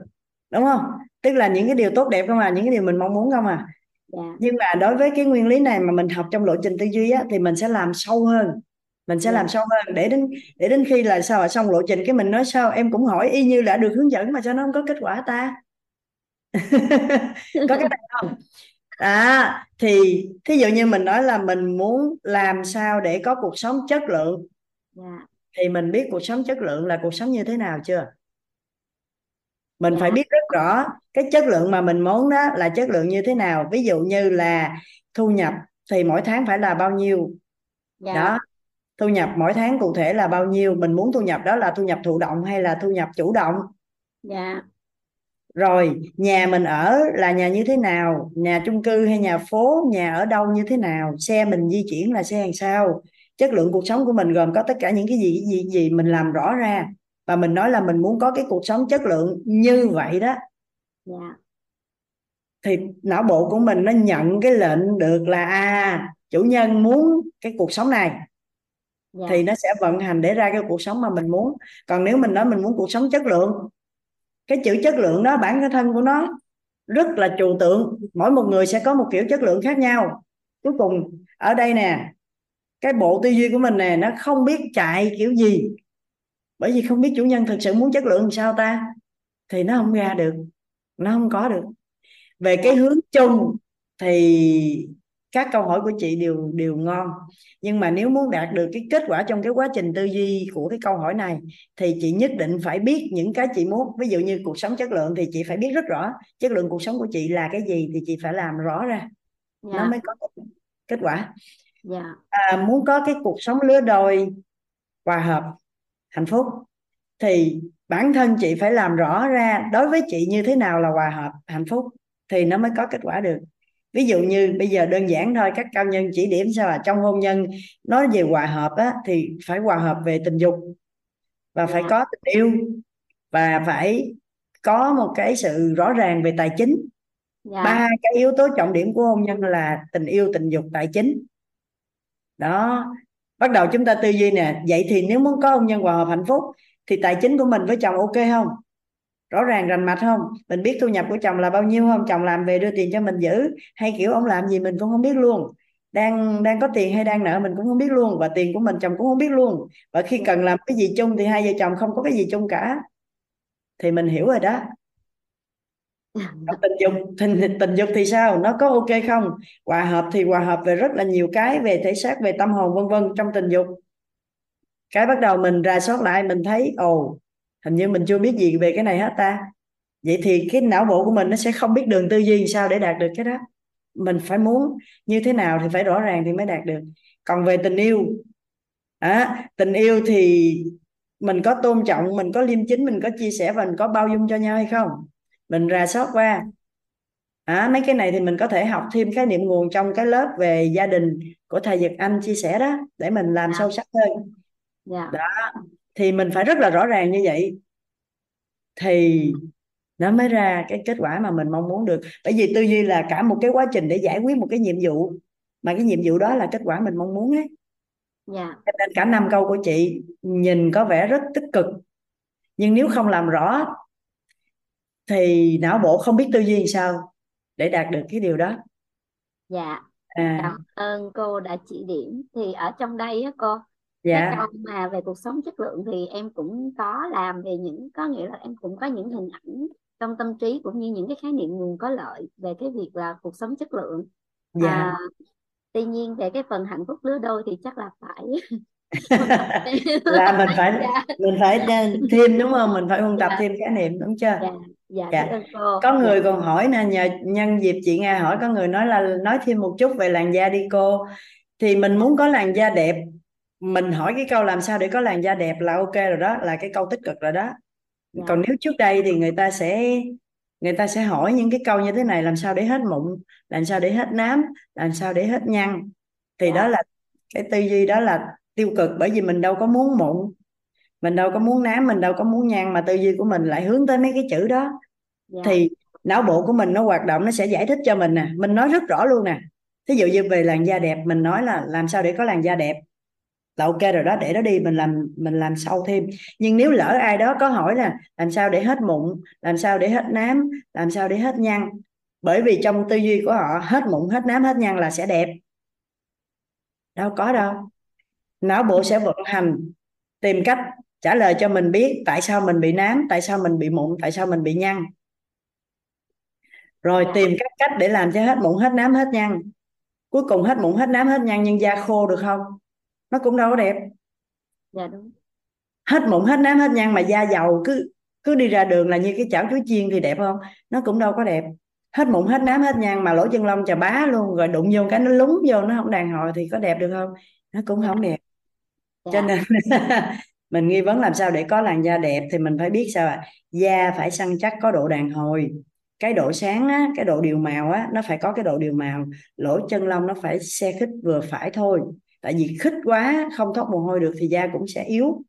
đúng không tức là những cái điều tốt đẹp không à những cái điều mình mong muốn không à. Dạ. Nhưng mà đối với cái nguyên lý này mà mình học trong lộ trình tư duy á thì mình sẽ làm sâu hơn. Mình sẽ dạ. làm sâu hơn. Để đến để đến khi là sao xong lộ trình cái mình nói sao? Em cũng hỏi y như đã được hướng dẫn mà sao nó không có kết quả ta? Có cái này không? À thì thí dụ như mình nói là mình muốn làm sao để có cuộc sống chất lượng. Dạ. Thì mình biết cuộc sống chất lượng là cuộc sống như thế nào chưa mình phải dạ. biết rất rõ cái chất lượng mà mình muốn đó là chất lượng như thế nào. Ví dụ như là thu nhập thì mỗi tháng phải là bao nhiêu? Dạ. Đó. Thu nhập mỗi tháng cụ thể là bao nhiêu? Mình muốn thu nhập đó là thu nhập thụ động hay là thu nhập chủ động? Dạ. Rồi nhà mình ở là nhà như thế nào? Nhà chung cư hay nhà phố? Nhà ở đâu như thế nào? Xe mình di chuyển là xe làm sao? Chất lượng cuộc sống của mình gồm có tất cả những cái gì gì gì mình làm rõ ra và mình nói là mình muốn có cái cuộc sống chất lượng như vậy đó. Dạ. Thì não bộ của mình nó nhận cái lệnh được là à chủ nhân muốn cái cuộc sống này. Dạ. Thì nó sẽ vận hành để ra cái cuộc sống mà mình muốn. Còn nếu mình nói mình muốn cuộc sống chất lượng cái chữ chất lượng đó bản thân của nó rất là trừu tượng. Mỗi một người sẽ có một kiểu chất lượng khác nhau. Cuối cùng ở đây nè cái bộ tư duy của mình nè nó không biết chạy kiểu gì bởi vì không biết chủ nhân thực sự muốn chất lượng làm sao ta thì nó không ra được nó không có được. Về cái hướng chung thì các câu hỏi của chị đều đều ngon. Nhưng mà nếu muốn đạt được cái kết quả trong cái quá trình tư duy của cái câu hỏi này thì chị nhất định phải biết những cái chị muốn. Ví dụ như cuộc sống chất lượng thì chị phải biết rất rõ chất lượng cuộc sống của chị là cái gì thì chị phải làm rõ ra. Nó dạ. mới có kết quả. Dạ. À, muốn có cái cuộc sống lứa đôi hòa hợp hạnh phúc. Thì bản thân chị phải làm rõ ra đối với chị như thế nào là hòa hợp hạnh phúc thì nó mới có kết quả được. Ví dụ như bây giờ đơn giản thôi các cao nhân chỉ điểm sao là trong hôn nhân nói về hòa hợp á, thì phải hòa hợp về tình dục và phải có tình yêu và phải có một cái sự rõ ràng về tài chính. Dạ. Ba cái yếu tố trọng điểm của hôn nhân là tình yêu tình dục tài chính. Đó bắt đầu chúng ta tư duy nè. Vậy thì nếu muốn có hôn nhân hòa hợp hạnh phúc, thì tài chính của mình với chồng ok không? Rõ ràng rành mạch không? Mình biết thu nhập của chồng là bao nhiêu không? Chồng làm về đưa tiền cho mình giữ, hay kiểu ông làm gì mình cũng không biết luôn. Đang đang có tiền hay đang nợ mình cũng không biết luôn, và tiền của mình chồng cũng không biết luôn. Và khi cần làm cái gì chung thì hai vợ chồng không có cái gì chung cả. Thì mình hiểu rồi đó tình dục tình, tình dục thì sao? Nó có ok không? Hòa hợp thì hòa hợp về rất là nhiều cái về thể xác về tâm hồn vân vân trong tình dục. Cái bắt đầu mình rà soát lại mình thấy ồ hình như mình chưa biết gì về cái này hết ta. Vậy thì cái não bộ của mình nó sẽ không biết đường tư duy sao để đạt được cái đó. Mình phải muốn như thế nào thì phải rõ ràng thì mới đạt được. Còn về tình yêu à, tình yêu thì mình có tôn trọng mình có liêm chính mình có chia sẻ và mình có bao dung cho nhau hay không? Mình rà soát qua. À, mấy cái này thì mình có thể học thêm khái niệm nguồn trong cái lớp về gia đình của thầy Nhật Anh chia sẻ đó để mình làm sâu sắc hơn. Dạ. Đó thì mình phải rất là rõ ràng như vậy. Thì nó mới ra cái kết quả mà mình mong muốn được. Bởi vì tư duy là cả một cái quá trình để giải quyết một cái nhiệm vụ mà cái nhiệm vụ đó là kết quả mình mong muốn ấy. Dạ. Cho nên cả năm câu của chị nhìn có vẻ rất tích cực. Nhưng nếu không làm rõ thì não bộ không biết tư duy làm sao để đạt được cái điều đó? Dạ à. cảm ơn cô đã chỉ điểm. Thì ở trong đây á cô cái dạ câu mà về cuộc sống chất lượng thì em cũng có làm về những có nghĩa là em cũng có những hình ảnh trong tâm trí cũng như những cái khái niệm nguồn có lợi về cái việc là cuộc sống chất lượng. Dạ. À, tuy nhiên về cái phần hạnh phúc lứa đôi thì chắc là phải là mình phải dạ. mình phải thêm đúng không? Mình phải huân tập dạ thêm khái niệm đúng chưa? Dạ dạ dạ. cô. Có dạ. người còn hỏi nè nhờ nhân dịp chị Nga hỏi có người nói là nói thêm một chút về làn da đi cô. Thì mình muốn có làn da đẹp. Mình hỏi cái câu làm sao để có làn da đẹp là ok rồi đó là cái câu tích cực rồi đó. Dạ. Còn nếu trước đây thì người ta sẽ người ta sẽ hỏi những cái câu như thế này làm sao để hết mụn làm sao để hết nám làm sao để hết nhăn. Thì đó là cái tư duy đó là tiêu cực bởi vì mình đâu có muốn mụn. Mình đâu có muốn nám mình đâu có muốn nhăn mà tư duy của mình lại hướng tới mấy cái chữ đó. Dạ. Thì não bộ của mình nó hoạt động nó sẽ giải thích cho mình nè. Mình nói rất rõ luôn nè. Thí dụ như về làn da đẹp mình nói là làm sao để có làn da đẹp? Là ok rồi đó để đó đi mình làm mình làm sâu thêm. Nhưng nếu lỡ ai đó có hỏi là làm sao để hết mụn làm sao để hết nám làm sao để hết nhăn bởi vì trong tư duy của họ hết mụn hết nám hết nhăn là sẽ đẹp. Đâu có đâu não bộ sẽ vận hành tìm cách trả lời cho mình biết tại sao mình bị nám tại sao mình bị mụn tại sao mình bị nhăn. Rồi tìm các cách để làm cho hết mụn hết nám hết nhăn. Cuối cùng hết mụn hết nám hết nhăn nhưng da khô được không? Nó cũng đâu có đẹp. Dạ đúng. Hết mụn hết nám hết nhăn mà da dầu cứ cứ đi ra đường là như cái chảo chuối chiên thì đẹp không? Nó cũng đâu có đẹp. Hết mụn hết nám hết nhăn mà lỗ chân lông chà bá luôn rồi đụng vô cái nó lúng vô nó không đàn hồi thì có đẹp được không? Nó cũng không đẹp cho nên mình nghi vấn làm sao để có làn da đẹp thì mình phải biết sao ạ? Da phải săn chắc có độ đàn hồi. Cái độ sáng á, cái độ điều màu á nó phải có cái độ điều màu. Lỗ chân lông nó phải xe khít vừa phải thôi. Tại vì khít quá không thoát mồ hôi được thì da cũng sẽ yếu.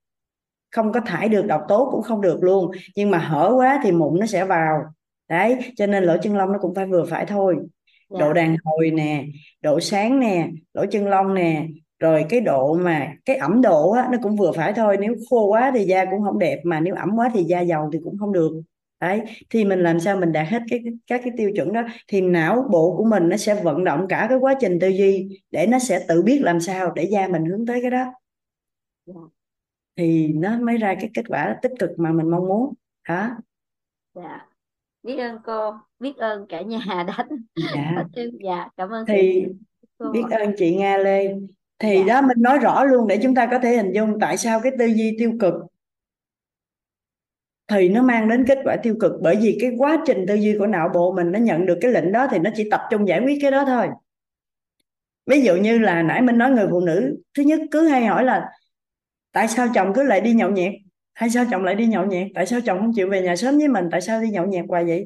Không có thải được độc tố cũng không được luôn. Nhưng mà hở quá thì mụn nó sẽ vào. Đấy cho nên lỗ chân lông nó cũng phải vừa phải thôi. Độ dạ đàn hồi nè độ sáng nè lỗ chân lông nè rồi cái độ mà cái ẩm độ á, nó cũng vừa phải thôi nếu khô quá thì da cũng không đẹp mà nếu ẩm quá thì da dầu thì cũng không được. Đấy thì mình làm sao mình đạt hết cái các cái tiêu chuẩn đó thì não bộ của mình nó sẽ vận động cả cái quá trình tư duy để nó sẽ tự biết làm sao để da mình hướng tới cái đó. Thì nó mới ra cái kết quả tích cực mà mình mong muốn. Đó. Dạ. Biết ơn cô biết ơn cả nhà đã dạ. dạ cảm ơn thì cô biết ơn chị Nga Lê thì dạ. đó mình nói rõ luôn để chúng ta có thể hình dung tại sao cái tư duy tiêu cực thì nó mang đến kết quả tiêu cực. Bởi vì cái quá trình tư duy của não bộ mình nó nhận được cái lệnh đó thì nó chỉ tập trung giải quyết cái đó thôi. Ví dụ như là nãy mình nói người phụ nữ thứ nhất cứ hay hỏi là tại sao chồng cứ lại đi nhậu nhẹt? Hay sao chồng lại đi nhậu nhẹt? Tại sao chồng không chịu về nhà sớm với mình? Tại sao đi nhậu nhẹt hoài vậy?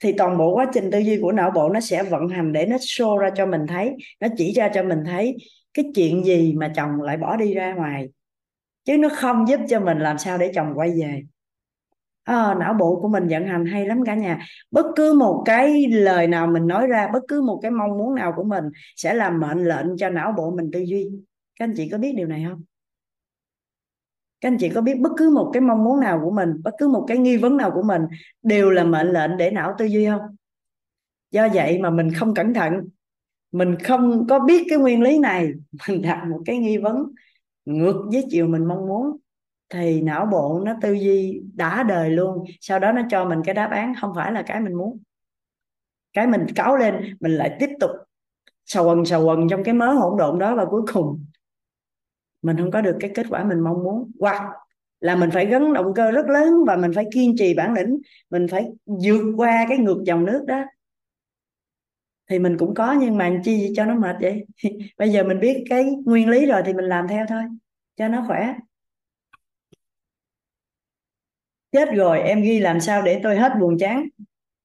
Thì toàn bộ quá trình tư duy của não bộ nó sẽ vận hành để nó show ra cho mình thấy nó chỉ ra cho mình thấy cái chuyện gì mà chồng lại bỏ đi ra ngoài? Chứ nó không giúp cho mình làm sao để chồng quay về. À, não bộ của mình vận hành hay lắm cả nhà. Bất cứ một cái lời nào mình nói ra bất cứ một cái mong muốn nào của mình sẽ làm mệnh lệnh cho não bộ mình tư duy. Các anh chị có biết điều này không? Các anh chị có biết bất cứ một cái mong muốn nào của mình bất cứ một cái nghi vấn nào của mình đều là mệnh lệnh để não tư duy không? Do vậy mà mình không cẩn thận mình không có biết cái nguyên lý này. Mình đặt một cái nghi vấn ngược với chiều mình mong muốn. Thì não bộ nó tư duy đã đời luôn. Sau đó nó cho mình cái đáp án, không phải là cái mình muốn. Cái mình cáo lên, mình lại tiếp tục sầu quần sầu quần trong cái mớ hỗn độn đó và cuối cùng mình không có được cái kết quả mình mong muốn. Hoặc là mình phải gắn động cơ rất lớn và mình phải kiên trì bản lĩnh. Mình phải vượt qua cái ngược dòng nước đó thì mình cũng có nhưng mà chi cho nó mệt vậy? Bây giờ mình biết cái nguyên lý rồi thì mình làm theo thôi, cho nó khỏe. Chết rồi, em ghi làm sao để tôi hết buồn chán?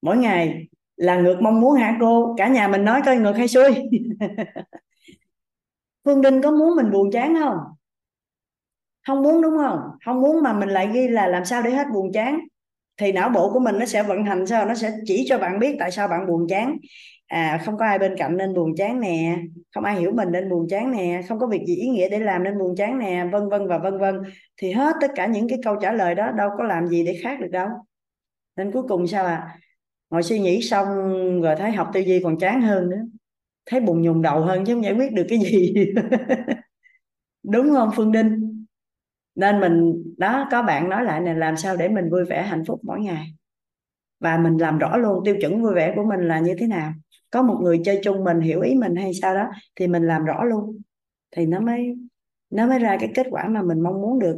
Mỗi ngày là ngược mong muốn hả cô? Cả nhà mình nói coi ngược hay xuôi Phương Đinh có muốn mình buồn chán không? Không muốn đúng không? Không muốn mà mình lại ghi là làm sao để hết buồn chán? Thì não bộ của mình nó sẽ vận hành sao? Nó sẽ chỉ cho bạn biết tại sao bạn buồn chán à không có ai bên cạnh nên buồn chán nè. Không ai hiểu mình nên buồn chán nè. Không có việc gì ý nghĩa để làm nên buồn chán nè. Vân vân và vân vân. Thì hết tất cả những cái câu trả lời đó, đâu có làm gì để khác được đâu. Nên cuối cùng sao à ngồi suy nghĩ xong rồi thấy học tư duy còn chán hơn nữa. Thấy bùng nhùng đầu hơn chứ không giải quyết được cái gì. Đúng không, Phương Đinh? Nên mình, đó, có bạn nói lại này làm sao để mình vui vẻ hạnh phúc mỗi ngày? Và mình làm rõ luôn tiêu chuẩn vui vẻ của mình là như thế nào? Có một người chơi chung mình hiểu ý mình hay sao đó thì mình làm rõ luôn. Thì nó mới nó mới ra cái kết quả mà mình mong muốn được.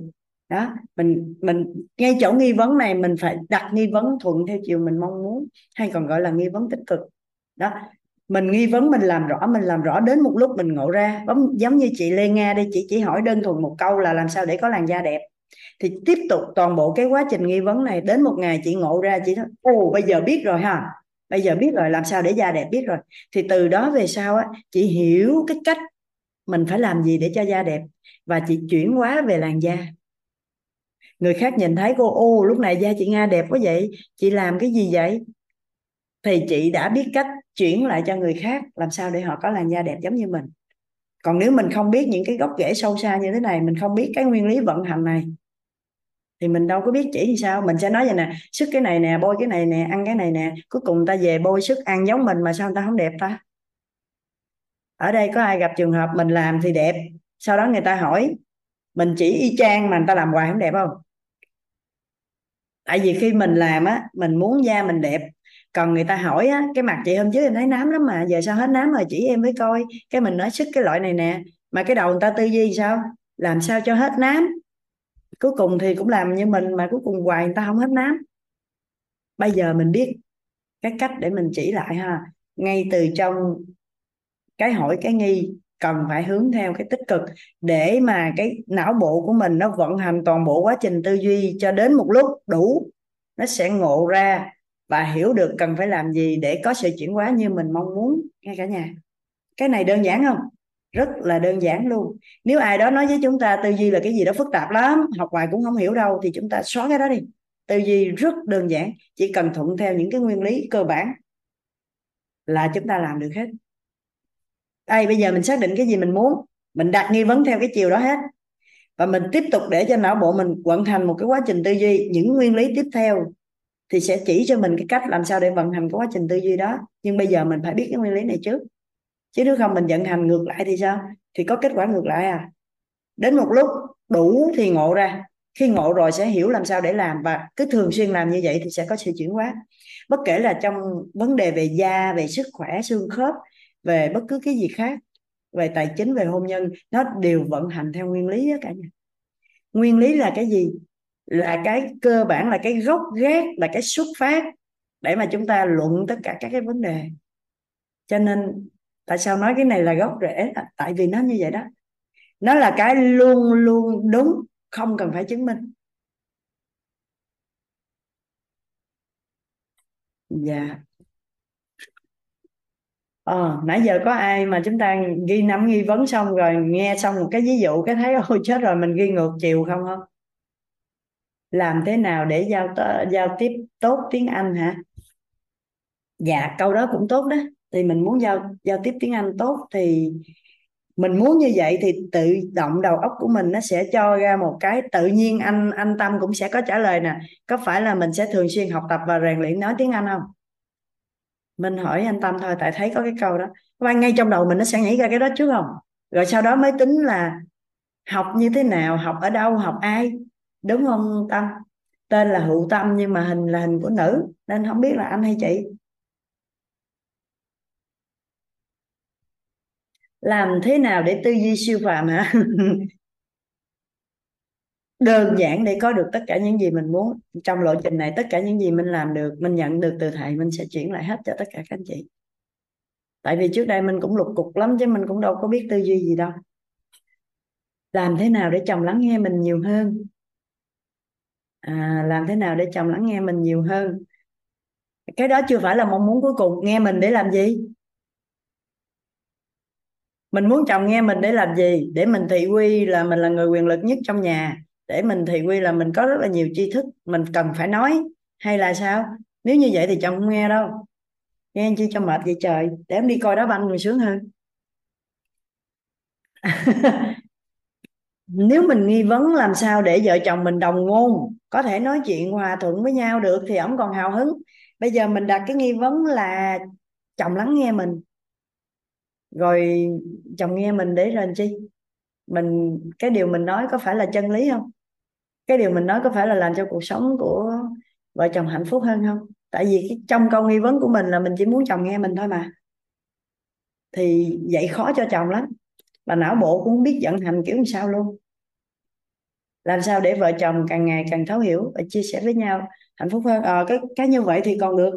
Đó mình mình ngay chỗ nghi vấn này mình phải đặt nghi vấn thuận theo chiều mình mong muốn hay còn gọi là nghi vấn tích cực. Đó mình nghi vấn mình làm rõ mình làm rõ đến một lúc mình ngộ ra. Giống, như chị Lê Nga đây chị chỉ hỏi đơn thuần một câu là làm sao để có làn da đẹp. Thì tiếp tục toàn bộ cái quá trình nghi vấn này đến một ngày chị ngộ ra chị nói ồ bây giờ biết rồi ha bây giờ biết rồi, làm sao để da đẹp biết rồi. Thì từ đó về sau á, chị hiểu cái cách mình phải làm gì để cho da đẹp và chị chuyển hóa về làn da. Người khác nhìn thấy cô, ô, lúc này da chị Nga đẹp quá vậy, chị làm cái gì vậy? Thì chị đã biết cách chuyển lại cho người khác, làm sao để họ có làn da đẹp giống như mình. Còn nếu mình không biết những cái gốc rễ sâu xa như thế này, mình không biết cái nguyên lý vận hành này thì mình đâu có biết chỉ như sao. Mình sẽ nói vậy nè, sức cái này nè, bôi cái này nè, ăn cái này nè, cuối cùng ta về bôi sức ăn giống mình mà sao người ta không đẹp ta? Ở đây có ai gặp trường hợp mình làm thì đẹp, sau đó người ta hỏi, mình chỉ y chang mà người ta làm hoài không đẹp không? Tại vì khi mình làm á, mình muốn da mình đẹp. Còn người ta hỏi á, cái mặt chị hôm trước em thấy nám lắm mà, giờ sao hết nám rồi, chỉ em mới coi. Cái mình nói, sức cái loại này nè, mà cái đầu người ta tư duy sao? Làm sao cho hết nám? Cuối cùng thì cũng làm như mình mà cuối cùng hoài người ta không hết nám. Bây giờ mình biết cái cách để mình chỉ lại ha. Ngay từ trong cái hỏi, cái nghi, cần phải hướng theo cái tích cực để mà cái não bộ của mình nó vận hành toàn bộ quá trình tư duy cho đến một lúc đủ, nó sẽ ngộ ra và hiểu được cần phải làm gì để có sự chuyển hóa như mình mong muốn. Nghe cả nhà. Cái này đơn giản không? Rất là đơn giản luôn. Nếu ai đó nói với chúng ta tư duy là cái gì đó phức tạp lắm, học hoài cũng không hiểu đâu, thì chúng ta xóa cái đó đi. Tư duy rất đơn giản, chỉ cần thuận theo những cái nguyên lý cơ bản là chúng ta làm được hết. Đây, bây giờ mình xác định cái gì mình muốn, mình đặt nghi vấn theo cái chiều đó hết. Và mình tiếp tục để cho não bộ mình vận hành một cái quá trình tư duy, những nguyên lý tiếp theo thì sẽ chỉ cho mình cái cách làm sao để vận hành cái quá trình tư duy đó. Nhưng bây giờ mình phải biết cái nguyên lý này trước chứ nếu không mình vận hành ngược lại thì sao? Thì có kết quả ngược lại à? Đến một lúc đủ thì ngộ ra. Khi ngộ rồi sẽ hiểu làm sao để làm và cứ thường xuyên làm như vậy thì sẽ có sự chuyển hóa. Bất kể là trong vấn đề về da, về sức khỏe, xương khớp, về bất cứ cái gì khác, về tài chính, về hôn nhân, nó đều vận hành theo nguyên lý đó cả nhà. Nguyên lý là cái gì? Là cái cơ bản, là cái gốc gác, là cái xuất phát để mà chúng ta luận tất cả các cái vấn đề. Cho nên tại sao nói cái này là gốc rễ? Tại vì nó như vậy đó. Nó là cái luôn luôn đúng không cần phải chứng minh. Dạ. Ờ, nãy giờ có ai mà chúng ta ghi năm nghi vấn xong rồi nghe xong một cái ví dụ cái thấy ôi chết rồi mình ghi ngược chiều không không làm thế nào để giao giao tiếp tốt tiếng Anh hả? Dạ câu đó cũng tốt đó thì mình muốn giao giao tiếp tiếng Anh tốt thì mình muốn như vậy thì tự động đầu óc của mình nó sẽ cho ra một cái tự nhiên anh anh Tâm cũng sẽ có trả lời nè. Có phải là mình sẽ thường xuyên học tập và rèn luyện nói tiếng Anh không? Mình hỏi anh Tâm thôi, tại thấy có cái câu đó. Và ngay trong đầu mình nó sẽ nghĩ ra cái đó trước không? Rồi sau đó mới tính là học như thế nào, học ở đâu, học ai? Đúng không Tâm? Tên là Hữu Tâm nhưng mà hình là hình của nữ, nên không biết là anh hay chị. Làm thế nào để tư duy siêu phàm hả? Đơn giản để có được tất cả những gì mình muốn. Trong lộ trình này tất cả những gì mình làm được mình nhận được từ thầy mình sẽ chuyển lại hết cho tất cả các anh chị. Tại vì trước đây mình cũng lục cục lắm chứ mình cũng đâu có biết tư duy gì đâu. Làm thế nào để chồng lắng nghe mình nhiều hơn? À, làm thế nào để chồng lắng nghe mình nhiều hơn? Cái đó chưa phải là mong muốn cuối cùng. Nghe mình để làm gì? Mình muốn chồng nghe mình để làm gì? Để mình thị quy là mình là người quyền lực nhất trong nhà. Để mình thị quy là mình có rất là nhiều tri thức. Mình cần phải nói, hay là sao? Nếu như vậy thì chồng không nghe đâu. Nghe chi cho mệt vậy trời. Để em đi coi đá banh người sướng hơn. Nếu mình nghi vấn làm sao để vợ chồng mình đồng ngôn, có thể nói chuyện hòa thuận với nhau được thì ổng còn hào hứng. Bây giờ mình đặt cái nghi vấn là chồng lắng nghe mình rồi chồng nghe mình để làm chi? Mình cái điều mình nói có phải là chân lý không? Cái điều mình nói có phải là làm cho cuộc sống của vợ chồng hạnh phúc hơn không? Tại vì cái, trong câu nghi vấn của mình là mình chỉ muốn chồng nghe mình thôi mà. Thì vậy khó cho chồng lắm. Và não bộ cũng biết vận hành kiểu sao luôn. Làm sao để vợ chồng càng ngày càng thấu hiểu và chia sẻ với nhau hạnh phúc hơn? Ờ, cái cái như vậy thì còn được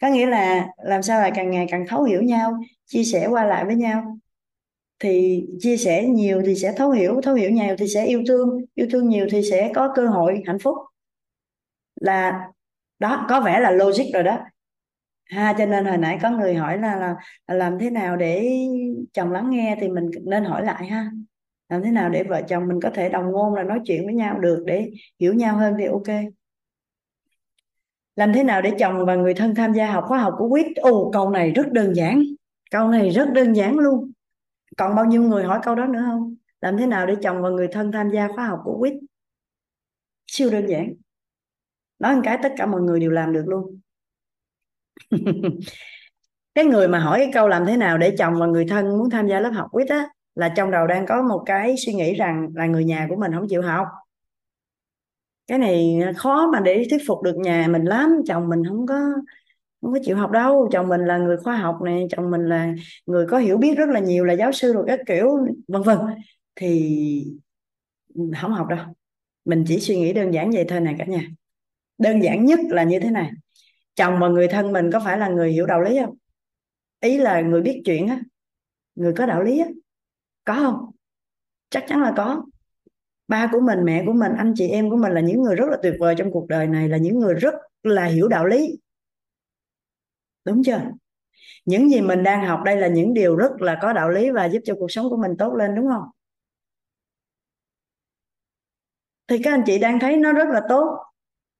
có nghĩa là làm sao là càng ngày càng thấu hiểu nhau chia sẻ qua lại với nhau? Thì chia sẻ nhiều thì sẽ thấu hiểu thấu hiểu nhiều thì sẽ yêu thương yêu thương nhiều thì sẽ có cơ hội hạnh phúc. Là đó có vẻ là logic rồi đó. Ha cho nên hồi nãy có người hỏi là, là, là làm thế nào để chồng lắng nghe thì mình nên hỏi lại ha. Làm thế nào để vợ chồng mình có thể đồng ngôn là nói chuyện với nhau được để hiểu nhau hơn thì ok làm thế nào để chồng và người thân tham gia học khóa học của quýt ồ, câu này rất đơn giản. Câu này rất đơn giản luôn. Còn bao nhiêu người hỏi câu đó nữa không? Làm thế nào để chồng và người thân tham gia khóa học của quýt siêu đơn giản. Nói một cái tất cả mọi người đều làm được luôn. Cái người mà hỏi cái câu làm thế nào để chồng và người thân muốn tham gia lớp học quýt á, là trong đầu đang có một cái suy nghĩ rằng là người nhà của mình không chịu học cái này khó mà để thuyết phục được nhà mình lắm. Chồng mình không có không có chịu học đâu. Chồng mình là người khoa học này chồng mình là người có hiểu biết rất là nhiều là giáo sư rồi các kiểu, vân vân. Thì không học đâu. Mình chỉ suy nghĩ đơn giản vậy thôi này cả nhà. Đơn giản nhất là như thế này. Chồng và người thân mình có phải là người hiểu đạo lý không? Ý là người biết chuyện á, người có đạo lý á, có không? Chắc chắn là có ba của mình, mẹ của mình, anh chị em của mình là những người rất là tuyệt vời trong cuộc đời này, là những người rất là hiểu đạo lý. Đúng chưa? Những gì mình đang học đây là những điều rất là có đạo lý và giúp cho cuộc sống của mình tốt lên, đúng không? Thì các anh chị đang thấy nó rất là tốt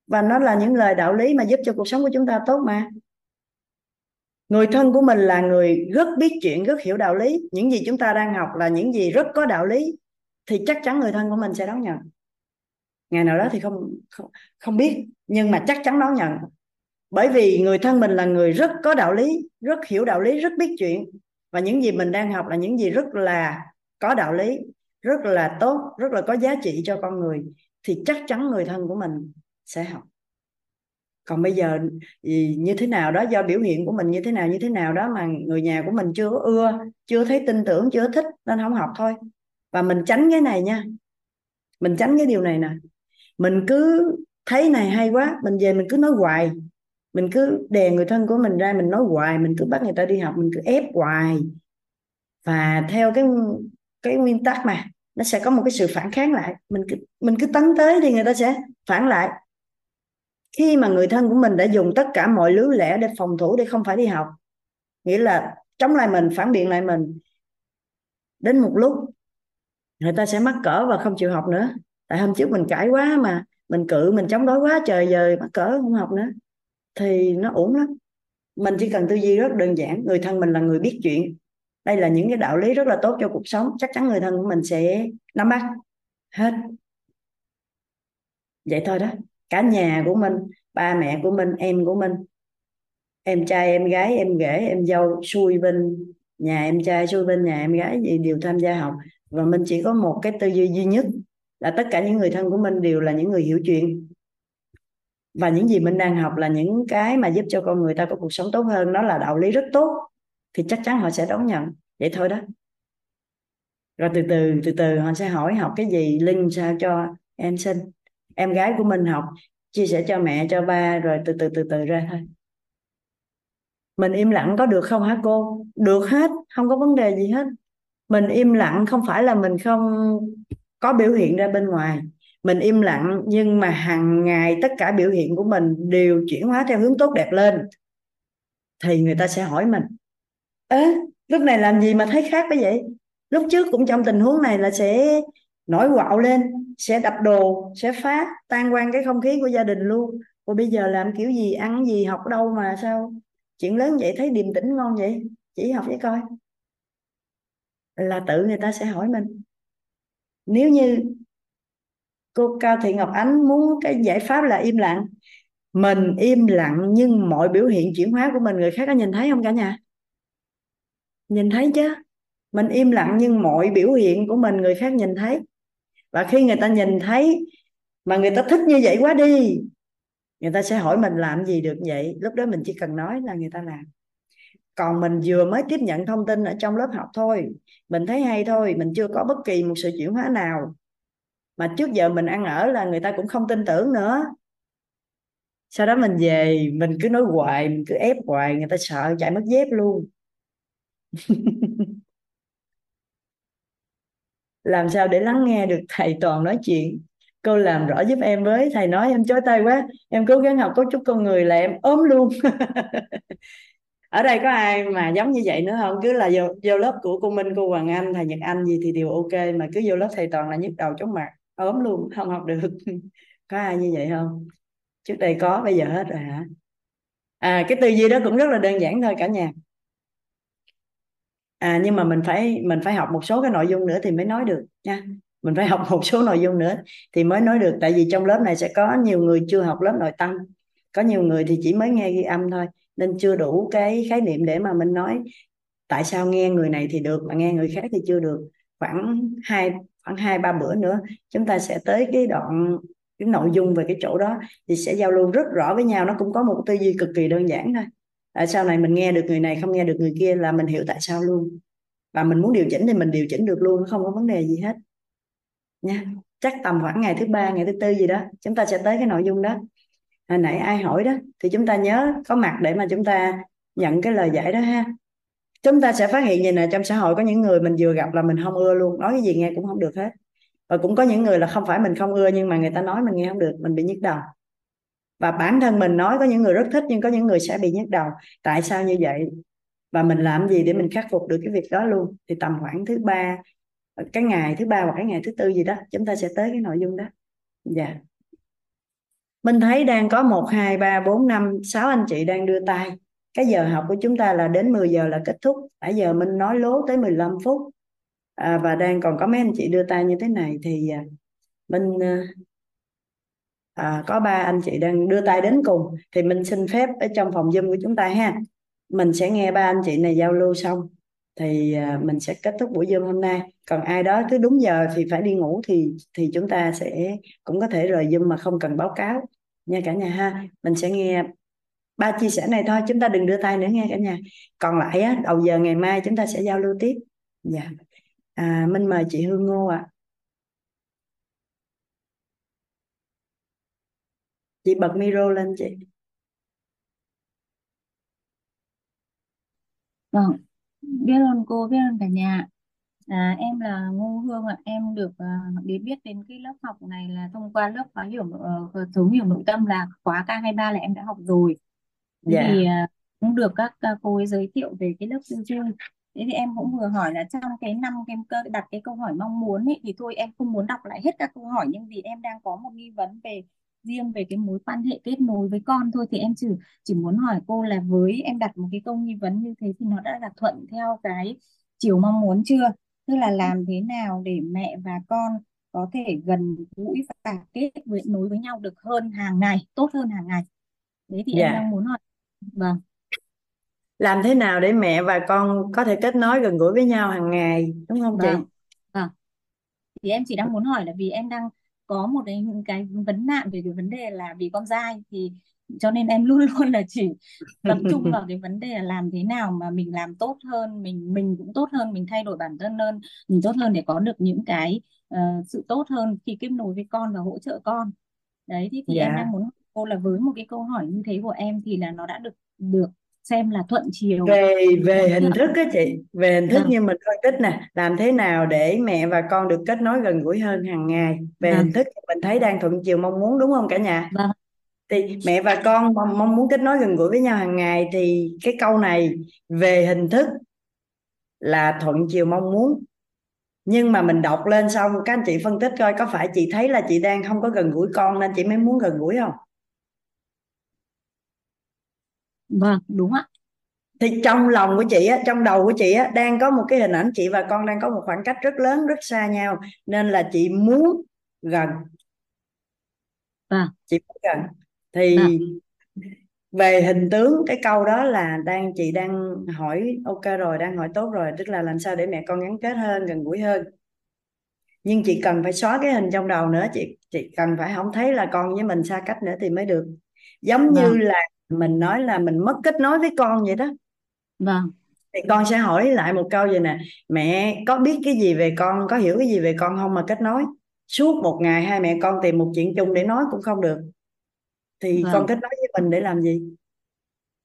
và nó là những lời đạo lý mà giúp cho cuộc sống của chúng ta tốt mà. Người thân của mình là người rất biết chuyện, rất hiểu đạo lý. Những gì chúng ta đang học là những gì rất có đạo lý thì chắc chắn người thân của mình sẽ đón nhận. Ngày nào đó thì không không, không biết nhưng mà chắc chắn đón nhận. Bởi vì người thân mình là người rất có đạo lý rất hiểu đạo lý rất biết chuyện. Và những gì mình đang học là những gì rất là có đạo lý rất là tốt rất là có giá trị cho con người. Thì chắc chắn người thân của mình sẽ học. Còn bây giờ như thế nào đó do biểu hiện của mình như thế nào như thế nào đó mà người nhà của mình chưa ưa chưa thấy tin tưởng chưa thích nên không học thôi và mình tránh cái này nha. Mình tránh cái điều này nè. Mình cứ thấy này hay quá, mình về mình cứ nói hoài. Mình cứ đè người thân của mình ra, mình nói hoài. Mình cứ bắt người ta đi học, mình cứ ép hoài. Và theo cái cái nguyên tắc mà, nó sẽ có một cái sự phản kháng lại. Mình cứ mình cứ tấn tới thì người ta sẽ phản lại. Khi mà người thân của mình đã dùng tất cả mọi lứa lẽ để phòng thủ để không phải đi học, nghĩa là chống lại mình, phản biện lại mình, đến một lúc người ta sẽ mắc cỡ và không chịu học nữa. Tại hôm trước mình cãi quá mà, mình cự, mình chống đối quá trời giờ mắc cỡ không học nữa. Thì nó ổn lắm. Mình chỉ cần tư duy rất đơn giản, người thân mình là người biết chuyện. Đây là những cái đạo lý rất là tốt cho cuộc sống. Chắc chắn người thân của mình sẽ nắm bắt. Hết. Vậy thôi đó. Cả nhà của mình, ba mẹ của mình, em của mình. Em trai, em gái, em rể, em dâu, xui bên nhà em trai, xui bên nhà em gái gì đều tham gia học và mình chỉ có một cái tư duy duy nhất là tất cả những người thân của mình đều là những người hiểu chuyện. Và những gì mình đang học là những cái mà giúp cho con người ta có cuộc sống tốt hơn đó là đạo lý rất tốt, thì chắc chắn họ sẽ đón nhận. Vậy thôi đó. Rồi từ từ từ từ, họ sẽ hỏi học cái gì linh sao cho em sinh em gái của mình học, chia sẻ cho mẹ, cho ba, rồi từ từ từ từ ra thôi. Mình im lặng có được không hả cô? Được hết, không có vấn đề gì hết mình im lặng không phải là mình không có biểu hiện ra bên ngoài. Mình im lặng nhưng mà hàng ngày tất cả biểu hiện của mình đều chuyển hóa theo hướng tốt đẹp lên. Thì người ta sẽ hỏi mình ế lúc này làm gì mà thấy khác với vậy? Lúc trước cũng trong tình huống này là sẽ nổi quạo lên, sẽ đập đồ, sẽ phá tan quan cái không khí của gia đình luôn. Rồi bây giờ làm kiểu gì? Ăn gì? Học đâu mà sao? Chuyện lớn vậy thấy điềm tĩnh ngon vậy? Chỉ học với coi là tự người ta sẽ hỏi mình. Nếu như cô Cao Thị Ngọc Ánh muốn cái giải pháp là im lặng, mình im lặng nhưng mọi biểu hiện chuyển hóa của mình, người khác có nhìn thấy không cả nhà? Nhìn thấy chứ. Mình im lặng nhưng mọi biểu hiện của mình, người khác nhìn thấy. Và khi người ta nhìn thấy mà người ta thích như vậy quá đi, người ta sẽ hỏi mình làm gì được vậy? Lúc đó mình chỉ cần nói là người ta làm còn mình vừa mới tiếp nhận thông tin ở trong lớp học thôi. Mình thấy hay thôi, mình chưa có bất kỳ một sự chuyển hóa nào. Mà trước giờ mình ăn ở là người ta cũng không tin tưởng nữa. Sau đó mình về, mình cứ nói hoài, mình cứ ép hoài, người ta sợ chạy mất dép luôn. Làm sao để lắng nghe được thầy toàn nói chuyện? Cô làm rõ giúp em với, thầy nói em chối tay quá. Em cố gắng học cấu trúc con người là em ốm luôn. ở đây có ai mà giống như vậy nữa không? Cứ là vô, vô lớp của cô Minh cô Hoàng Anh thầy Nhật Anh gì thì đều ok mà cứ vô lớp thầy toàn là nhức đầu chóng mặt ốm luôn không học được. Có ai như vậy không? Trước đây có bây giờ hết rồi hả? À cái tư duy đó cũng rất là đơn giản thôi cả nhà. À nhưng mà mình phải mình phải học một số cái nội dung nữa thì mới nói được nha. Mình phải học một số nội dung nữa thì mới nói được tại vì trong lớp này sẽ có nhiều người chưa học lớp nội tâm. Có nhiều người thì chỉ mới nghe ghi âm thôi nên chưa đủ cái khái niệm để mà mình nói tại sao nghe người này thì được mà nghe người khác thì chưa được. Khoảng hai khoảng hai, ba bữa nữa, chúng ta sẽ tới cái đoạn, cái nội dung về cái chỗ đó thì sẽ giao lưu rất rõ với nhau. Nó cũng có một tư duy cực kỳ đơn giản thôi. Tại sau này mình nghe được người này, không nghe được người kia là mình hiểu tại sao luôn. Và mình muốn điều chỉnh thì mình điều chỉnh được luôn, không có vấn đề gì hết. Nha, chắc tầm khoảng ngày thứ ba, ngày thứ tư gì đó, chúng ta sẽ tới cái nội dung đó hồi nãy ai hỏi đó, thì chúng ta nhớ có mặt để mà chúng ta nhận cái lời giải đó ha. Chúng ta sẽ phát hiện gì nè, trong xã hội có những người mình vừa gặp là mình không ưa luôn. Nói cái gì nghe cũng không được hết. Và cũng có những người là không phải mình không ưa, nhưng mà người ta nói mình nghe không được, mình bị nhức đầu. Và bản thân mình nói có những người rất thích, nhưng có những người sẽ bị nhức đầu. Tại sao như vậy? Và mình làm gì để mình khắc phục được cái việc đó luôn? Thì tầm khoảng thứ ba, cái ngày thứ ba hoặc cái ngày thứ tư gì đó, chúng ta sẽ tới cái nội dung đó. Dạ. Minh thấy đang có một hai ba bốn năm sáu anh chị đang đưa tay. Cái giờ học của chúng ta là đến 10 giờ là kết thúc. Nãy giờ Minh nói lố tới 15 phút. À, và đang còn có mấy anh chị đưa tay như thế này thì à, mình à, à, có ba anh chị đang đưa tay đến cùng. Thì mình xin phép ở trong phòng Zoom của chúng ta ha. Mình sẽ nghe ba anh chị này giao lưu xong thì à, mình sẽ kết thúc buổi Zoom hôm nay. Còn ai đó cứ đúng giờ thì phải đi ngủ thì thì chúng ta sẽ cũng có thể rời Zoom mà không cần báo cáo nha cả nhà ha. Mình sẽ nghe ba chia sẻ này thôi chúng ta đừng đưa tay nữa nghe cả nhà. Còn lại á, đầu giờ ngày mai chúng ta sẽ giao lưu tiếp. Dạ. À, Minh mời chị Hương Ngô ạ. Chị bật micro lên chị. Vâng, biết ơn cô, biết ơn cả nhà. À, em là Ngô Hương ạ, em được uh, để biết đến cái lớp học này là thông qua lớp khóa hiểu uh, thấu hiểu nội tâm là khóa K23 là em đã học rồi. Dạ thì uh, cũng được các uh, cô ấy giới thiệu về cái lớp tư duy. Thế thì em cũng vừa hỏi là trong cái năm em cơ đặt cái câu hỏi mong muốn ấy, thì thôi em không muốn đọc lại hết các câu hỏi nhưng vì em đang có một nghi vấn về riêng về cái mối quan hệ kết nối với con thôi thì em chỉ chỉ muốn hỏi cô là với em đặt một cái câu nghi vấn như thế thì nó đã là thuận theo cái chiều mong muốn chưa? Tức là làm thế nào để mẹ và con có thể gần gũi và kết với nối với nhau được hơn hàng ngày, tốt hơn hàng ngày. Đấy thì em dạ đang muốn hỏi. Vâng, làm thế nào để mẹ và con có thể kết nối gần gũi với nhau hàng ngày đúng không chị vâng, vâng. Thì em chỉ đang muốn hỏi là vì em đang có một cái cái vấn nạn về cái vấn đề là vì con trai thì cho nên em luôn luôn là chỉ tập trung vào cái vấn đề là làm thế nào mà mình làm tốt hơn mình mình cũng tốt hơn mình thay đổi bản thân hơn mình tốt hơn để có được những cái ờ, sự tốt hơn khi kết nối với con và hỗ trợ con. Đấy thì thì em dạ. đang muốn cô là với một cái câu hỏi như thế của em thì là nó đã được được xem là thuận chiều về về hình thức á chị về hình thức vâng. như mình phân tích nè làm thế nào để mẹ và con được kết nối gần gũi hơn hàng ngày? Về vâng. hình thức mình thấy đang thuận chiều mong muốn đúng không cả nhà? Vâng. Thì mẹ và con mong mong muốn kết nối gần gũi với nhau hàng ngày thì cái câu này về hình thức là thuận chiều mong muốn. Nhưng mà mình đọc lên xong các anh chị phân tích coi có phải chị thấy là chị đang không có gần gũi con nên chị mới muốn gần gũi không vâng đúng ạ. Thì trong lòng của chị á trong đầu của chị á đang có một cái hình ảnh chị và con đang có một khoảng cách rất lớn rất xa nhau nên là chị muốn gần. Vâng. Chị muốn gần. Thì vâng. về hình tướng cái câu đó là đang chị đang hỏi ok rồi đang hỏi tốt rồi tức là làm sao để mẹ con gắn kết hơn gần gũi hơn? Nhưng chị cần phải xóa cái hình trong đầu nữa chị chị cần phải không thấy là con với mình xa cách nữa thì mới được. Giống như vâng. là mình nói là mình mất kết nối với con vậy đó. Vâng. Thì con sẽ hỏi lại một câu vậy nè. Mẹ có biết cái gì về con có hiểu cái gì về con không mà kết nối? Suốt một ngày hai mẹ con tìm một chuyện chung để nói cũng không được. Thì con vâng kết nối với mình để làm gì?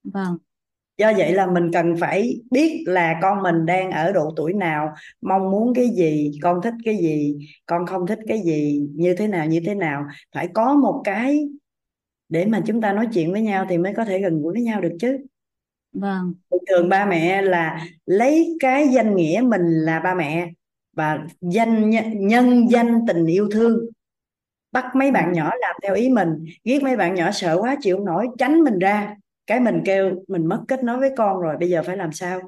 Vâng. Do vậy là mình cần phải biết là con mình đang ở độ tuổi nào mong muốn cái gì con thích cái gì con không thích cái gì như thế nào như thế nào. Phải có một cái để mà chúng ta nói chuyện với nhau thì mới có thể gần gũi với nhau được chứ. Vâng. Thường thường ba mẹ là lấy cái danh nghĩa mình là ba mẹ và danh nhân danh tình yêu thương. Bắt mấy bạn nhỏ làm theo ý mình ghét mấy bạn nhỏ sợ quá chịu nổi tránh mình ra. Cái mình kêu mình mất kết nối với con rồi bây giờ phải làm sao?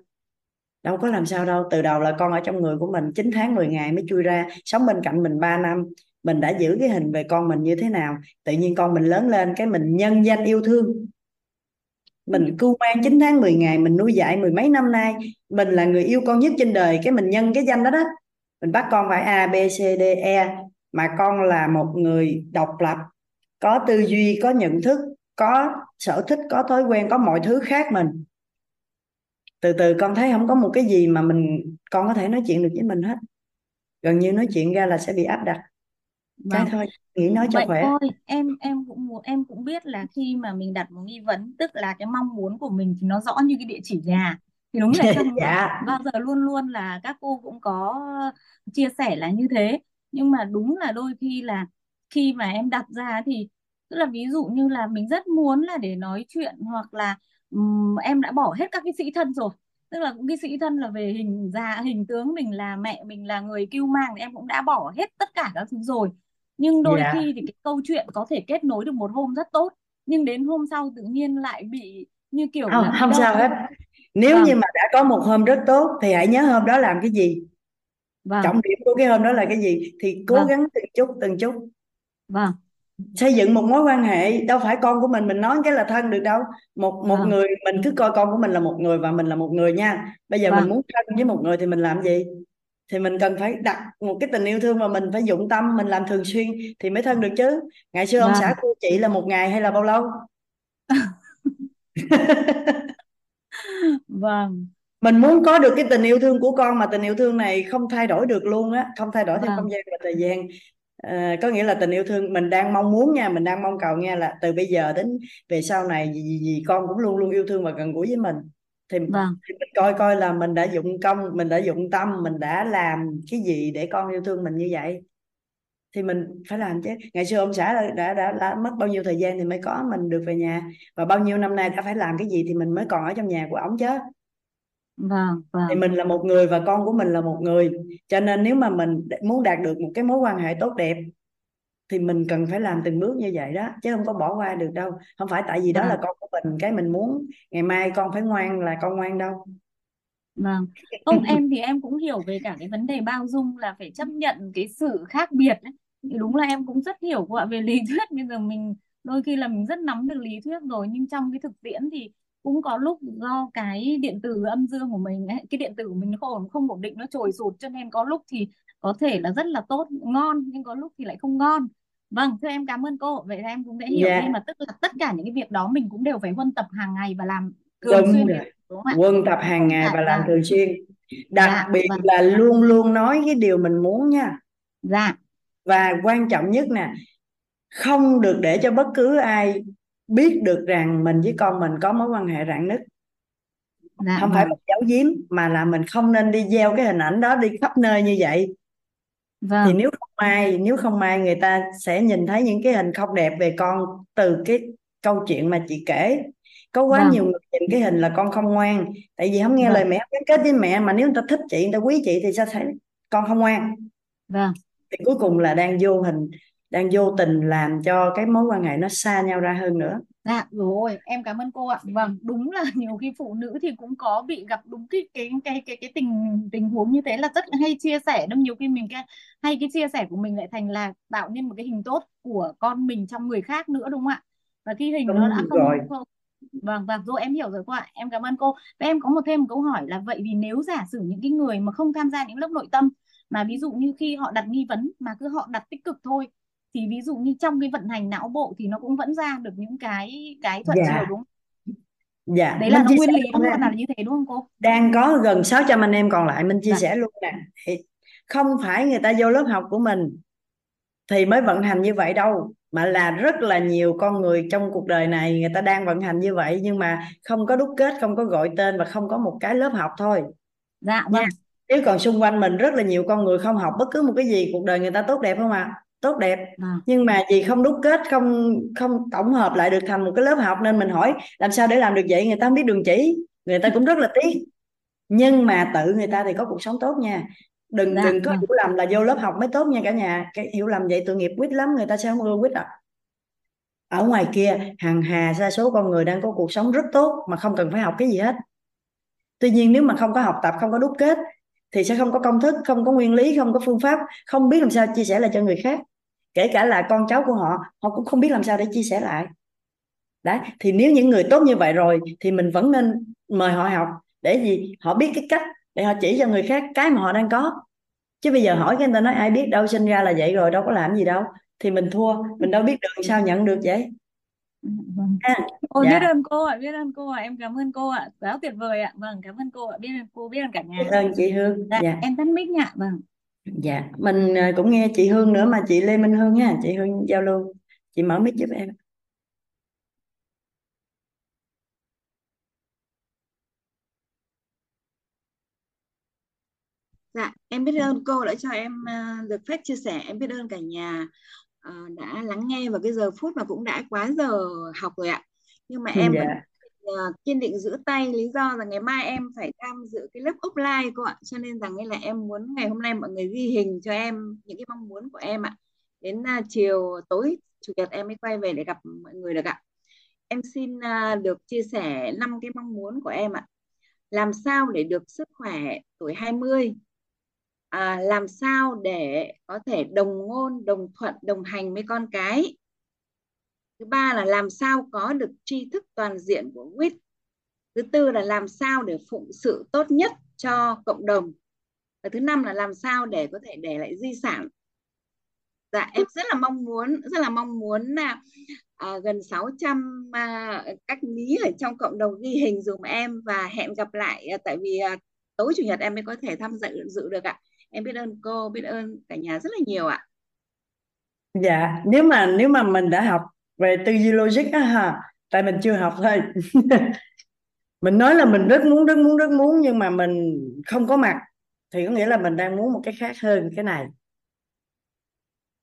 Đâu có làm sao đâu từ đầu là con ở trong người của mình 9 tháng 10 ngày mới chui ra sống bên cạnh mình 3 năm mình đã giữ cái hình về con mình như thế nào? Tự nhiên con mình lớn lên cái mình nhân danh yêu thương. Mình cưu mang 9 tháng 10 ngày mình nuôi dạy mười mấy năm nay. Mình là người yêu con nhất trên đời cái mình nhân cái danh đó đó. Mình bắt con phải A B C D E mà con là một người độc lập có tư duy có nhận thức có sở thích có thói quen có mọi thứ khác mình. Từ từ con thấy không có một cái gì mà mình con có thể nói chuyện được với mình hết. Gần như nói chuyện ra là sẽ bị áp đặt cái vâng. thôi nghĩ nói cho vậy khỏe. thôi em em cũng muốn em cũng biết là khi mà mình đặt một nghi vấn tức là cái mong muốn của mình thì nó rõ như cái địa chỉ nhà. Thì đúng là trong dạ. bao giờ luôn luôn là các cô cũng có chia sẻ là như thế. Nhưng mà đúng là đôi khi là khi mà em đặt ra thì tức là ví dụ như là mình rất muốn là để nói chuyện hoặc là ừm, em đã bỏ hết các cái sĩ thân rồi. Tức là cũng cái sĩ thân là về hình già hình tướng mình là mẹ mình là người cưu mang thì em cũng đã bỏ hết tất cả các thứ rồi nhưng đôi dạ. khi thì cái câu chuyện có thể kết nối được một hôm rất tốt nhưng đến hôm sau tự nhiên lại bị như kiểu không là không sao hết. Nếu như vâng. mà đã có một hôm rất tốt thì hãy nhớ hôm đó làm cái gì? Vâng. Trọng điểm của cái hôm đó là cái gì? Thì cố vâng. gắng từng chút từng chút. Vâng. Xây dựng một mối quan hệ đâu phải con của mình mình nói cái là thân được đâu. Một một vâng. người mình cứ coi con của mình là một người và mình là một người nha. Bây giờ mình vâng. muốn thân với một người thì mình làm gì thì mình cần phải đặt một cái tình yêu thương mà mình phải dụng tâm mình làm thường xuyên thì mới thân được chứ. Ngày xưa ông xã vâng. của chị là một ngày hay là bao lâu? Vâng. Mình muốn có được cái tình yêu thương của con mà tình yêu thương này không thay đổi được luôn á không thay đổi theo không vâng gian và thời gian. Ờ, có nghĩa là tình yêu thương mình đang mong muốn nha mình đang mong cầu nha là từ bây giờ đến về sau này gì, gì, gì con cũng luôn luôn yêu thương và gần gũi với mình thì, vâng. thì mình coi coi là mình đã dụng công mình đã dụng tâm mình đã làm cái gì để con yêu thương mình như vậy. Thì mình phải làm chứ. Ngày xưa ông xã đã, đã, đã, đã mất bao nhiêu thời gian thì mới có mình được về nhà. Và bao nhiêu năm nay đã phải làm cái gì thì mình mới còn ở trong nhà của ổng chứ. Vâng thì vâng mình là một người và con của mình là một người. Cho nên nếu mà mình muốn đạt được một cái mối quan hệ tốt đẹp thì mình cần phải làm từng bước như vậy đó chứ không có bỏ qua được đâu. Không phải tại vì đó là vâng con của mình cái mình muốn ngày mai con phải ngoan là con ngoan đâu. Vâng. Không em thì em cũng hiểu về cả cái vấn đề bao dung là phải chấp nhận cái sự khác biệt ấy. Đúng là em cũng rất hiểu qua về lý thuyết. Bây giờ mình đôi khi là mình rất nắm được lý thuyết rồi nhưng trong cái thực tiễn thì cũng có lúc do cái điện tử âm dương của mình ấy, cái điện tử của mình nó không không ổn định nó trồi sụt cho nên có lúc thì có thể là rất là tốt ngon nhưng có lúc thì lại không ngon. Vâng thưa em cảm ơn cô. Vậy là em cũng đã hiểu dạ. thêm là tức là tất cả những cái việc đó mình cũng đều phải huân tập hàng ngày và làm thường đúng xuyên rồi đúng không ạ? Quân tập hàng ngày phải và làm là thường xuyên. Đặc dạ biệt vâng. là luôn luôn nói cái điều mình muốn nha. Dạ. Và quan trọng nhất nè không được để cho bất cứ ai biết được rằng mình với con mình có mối quan hệ rạn nứt. Dạ không phải vâng. mình giấu giếm mà là mình không nên đi gieo cái hình ảnh đó đi khắp nơi như vậy thì vâng. nếu không may nếu không may người ta sẽ nhìn thấy những cái hình không đẹp về con từ cái câu chuyện mà chị kể. Có quá vâng. nhiều người nhìn cái hình là con không ngoan. Tại vì không nghe lời vâng. mẹ không gắn kết với mẹ mà nếu người ta thích chị người ta quý chị thì sao thấy con không ngoan? Vâng. Thì cuối cùng là đang vô hình đang vô tình làm cho cái mối quan hệ nó xa nhau ra hơn nữa Dạ rồi, em cảm ơn cô ạ. Vâng, đúng là nhiều khi phụ nữ thì cũng có bị gặp đúng cái cái cái cái cái tình tình huống như thế là rất hay chia sẻ nhưng nhiều khi mình cái hay cái chia sẻ của mình lại thành là tạo nên một cái hình tốt của con mình trong người khác nữa đúng không ạ? Và khi hình nó đã đúng không rồi không Vâng, vâng, rồi em hiểu rồi cô ạ. Em cảm ơn cô. Và em có một thêm một câu hỏi là vậy vì nếu giả sử những cái người mà không tham gia những lớp nội tâm mà ví dụ như khi họ đặt nghi vấn mà cứ họ đặt tích cực thôi thì ví dụ như trong cái vận hành não bộ thì nó cũng vẫn ra được những cái cái thuận chiều dạ đúng không? dạ Đấy là nó nguyên lý không? Là như thế đúng không cô? đang có gần 600 anh em còn lại mình chia Dạ, sẻ luôn nè. Không phải người ta vô lớp học của mình thì mới vận hành như vậy đâu mà là rất là nhiều con người trong cuộc đời này người ta đang vận hành như vậy nhưng mà không có đúc kết không có gọi tên và không có một cái lớp học thôi. Dạ vâng. Chứ còn xung quanh mình rất là nhiều con người không học bất cứ một cái gì cuộc đời người ta tốt đẹp không ạ tốt đẹp. Vâng. Nhưng mà vì không đúc kết không không tổng hợp lại được thành một cái lớp học nên mình hỏi làm sao để làm được vậy? Người ta không biết đường chỉ người ta cũng rất là tiếc. Nhưng mà tự người ta thì có cuộc sống tốt nha. Đừng dạ đừng có vâng. hiểu lầm là vô lớp học mới tốt nha cả nhà. Cái hiểu lầm vậy tội nghiệp quýt lắm người ta sẽ không ưa quýt à ở ngoài kia hàng hà sa số con người đang có cuộc sống rất tốt mà không cần phải học cái gì hết. Tuy nhiên nếu mà không có học tập không có đúc kết thì sẽ không có công thức, không có nguyên lý, không có phương pháp, không biết làm sao chia sẻ lại cho người khác. Kể cả là con cháu của họ họ cũng không biết làm sao để chia sẻ lại. Đấy, thì nếu những người tốt như vậy rồi thì mình vẫn nên mời họ học để gì? Họ biết cái cách để họ chỉ cho người khác cái mà họ đang có. Chứ bây giờ hỏi cái người ta nói, ai biết đâu, sinh ra là vậy rồi, đâu có làm gì đâu. Thì mình thua, mình đâu biết được sao nhận được vậy vâng. Ha ôi dạ. biết ơn cô ạ biết ơn cô ạ. Em cảm ơn cô ạ. Quá tuyệt vời ạ. Vâng cảm ơn cô ạ. Biết ơn cô biết ơn cả nhà. Biết ơn chị Hương. Dạ dạ. em tắt mic nha. Vâng. Dạ. Mình à, cũng nghe chị Hương nữa mà chị Lê Minh Hương nha chị Hương giao lưu. Chị mở mic giúp em. Dạ, em biết ơn cô đã cho em à, được phép chia sẻ. Em biết ơn cả nhà. à, đã lắng nghe vào cái giờ phút mà cũng đã quá giờ học rồi ạ. Nhưng mà em vẫn dạ à, kiên định giữ tay lý do là ngày mai em phải tham dự cái lớp offline cô ạ. Cho nên rằng là em muốn ngày hôm nay mọi người ghi hình cho em những cái mong muốn của em ạ. Đến à, chiều tối chủ nhật em mới quay về để gặp mọi người được ạ. Em xin à, được chia sẻ năm cái mong muốn của em ạ. Làm sao để được sức khỏe tuổi 20 à, làm sao để có thể đồng ngôn đồng thuận đồng hành với con cái? Thứ ba là làm sao có được tri thức toàn diện của WIT? Thứ tư là làm sao để phụng sự tốt nhất cho cộng đồng? Và thứ năm là làm sao để có thể để lại di sản? Dạ em rất là mong muốn rất là mong muốn là à, gần 600 à, các lý ở trong cộng đồng ghi hình dùm em và hẹn gặp lại à, tại vì à, tối chủ nhật em mới có thể tham dự dự được ạ em biết ơn cô biết ơn cả nhà rất là nhiều ạ. Dạ nếu mà nếu mà mình đã học về tư duy logic á ha tại mình chưa học thôi. Mình nói là mình rất muốn rất muốn rất muốn nhưng mà mình không có mặt thì có nghĩa là mình đang muốn một cái khác hơn cái này.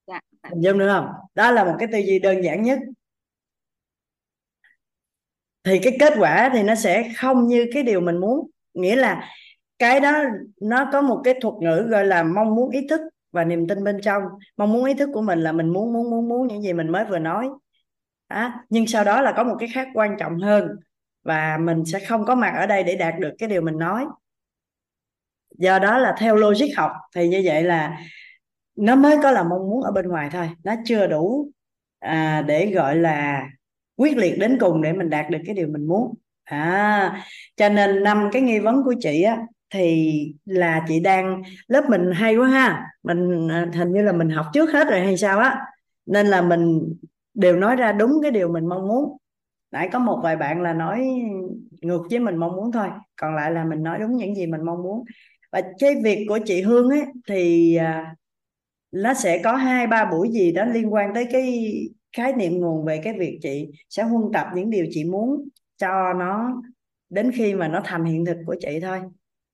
Dạ, dạ. hình dung được không? Đó là một cái tư duy đơn giản nhất. Thì cái kết quả thì nó sẽ không như cái điều mình muốn. Nghĩa là cái đó nó có một cái thuật ngữ gọi là mong muốn ý thức và niềm tin bên trong. Mong muốn ý thức của mình là mình muốn muốn muốn muốn những gì mình mới vừa nói. À, nhưng sau đó là có một cái khác quan trọng hơn và mình sẽ không có mặt ở đây để đạt được cái điều mình nói. Do đó là theo logic học thì như vậy là nó mới có là mong muốn ở bên ngoài thôi. Nó chưa đủ à, để gọi là quyết liệt đến cùng để mình đạt được cái điều mình muốn. À cho nên năm cái nghi vấn của chị á thì là chị đang, lớp mình hay quá ha. Mình à, hình như là mình học trước hết rồi hay sao á. Nên là mình đều nói ra đúng cái điều mình mong muốn. Nãy có một vài bạn là nói ngược với mình mong muốn thôi, còn lại là mình nói đúng những gì mình mong muốn. Và cái việc của chị Hương ấy, thì à, nó sẽ có hai, ba buổi gì đó liên quan tới cái khái niệm nguồn về cái việc chị sẽ huân tập những điều chị muốn cho nó đến khi mà nó thành hiện thực của chị thôi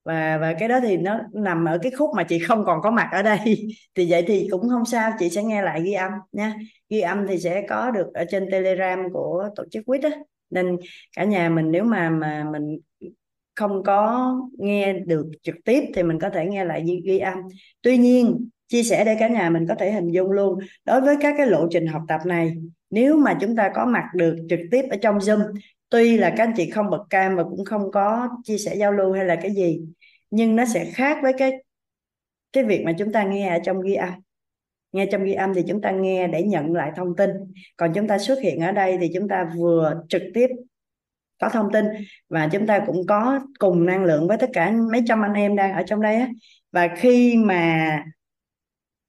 và và cái đó thì nó nằm ở cái khúc mà chị không còn có mặt ở đây. Thì vậy thì cũng không sao chị sẽ nghe lại ghi âm nha. Ghi âm thì sẽ có được ở trên telegram của tổ chức quýt á. Nên cả nhà mình nếu mà mà mình không có nghe được trực tiếp thì mình có thể nghe lại ghi, ghi âm. Tuy nhiên chia sẻ để cả nhà mình có thể hình dung luôn đối với các cái lộ trình học tập này nếu mà chúng ta có mặt được trực tiếp ở trong zoom tuy là các anh chị không bật cam và cũng không có chia sẻ giao lưu hay là cái gì, nhưng nó sẽ khác với cái cái việc mà chúng ta nghe ở trong ghi âm. Nghe trong ghi âm thì chúng ta nghe để nhận lại thông tin. Còn chúng ta xuất hiện ở đây thì chúng ta vừa trực tiếp có thông tin và chúng ta cũng có cùng năng lượng với tất cả mấy trăm anh em đang ở trong đây á. Và khi mà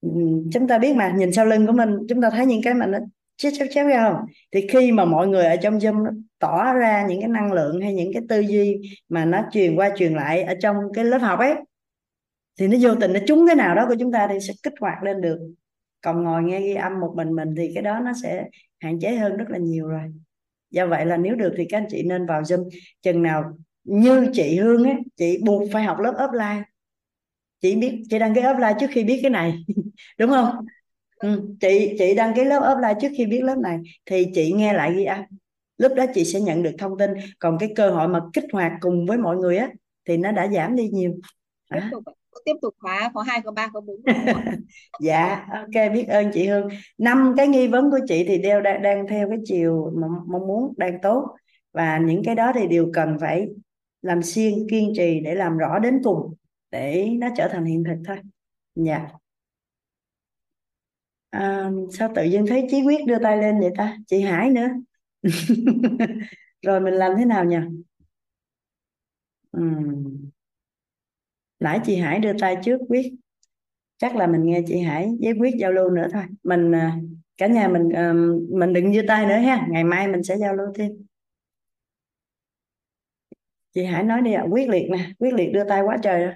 ừ, chúng ta biết mà, nhìn sau lưng của mình, chúng ta thấy những cái mà nó chết chép chép ra không? Thì khi mà mọi người ở trong zoom nó tỏ ra những cái năng lượng hay những cái tư duy mà nó truyền qua truyền lại ở trong cái lớp học ấy, thì nó vô tình nó trúng cái nào đó của chúng ta thì sẽ kích hoạt lên được. Còn ngồi nghe ghi âm một mình mình thì cái đó nó sẽ hạn chế hơn rất là nhiều rồi. Do vậy là nếu được thì các anh chị nên vào Zoom. Chừng nào như chị Hương ấy, chị buộc phải học lớp offline. Chị biết, chị đăng ký offline trước khi biết cái này, đúng không? Ừ. chị chị đăng ký lớp offline trước khi biết lớp này thì chị nghe lại ghi âm. Lúc đó chị sẽ nhận được thông tin. Còn cái cơ hội mà kích hoạt cùng với mọi người á thì nó đã giảm đi nhiều. Tiếp à. tục tiếp tục khóa có hai có ba có bốn. Dạ ok biết ơn chị Hương. Năm cái nghi vấn của chị thì đều đang, đang theo cái chiều mong muốn đang tốt. Và những cái đó thì đều cần phải làm xuyên kiên trì để làm rõ đến cùng để nó trở thành hiện thực thôi. Dạ à, sao tự nhiên thấy Chí Quyết đưa tay lên vậy ta? Chị Hải nữa. Rồi mình làm thế nào nhỉ uhm. nãy chị Hải đưa tay trước Quyết. Chắc là mình nghe chị Hải với Quyết giao lưu nữa thôi. Mình à, cả nhà mình à, mình đừng giơ tay nữa ha. Ngày mai mình sẽ giao lưu thêm. Chị Hải nói đi ạ. Quyết liệt nè. Quyết liệt đưa tay quá trời rồi.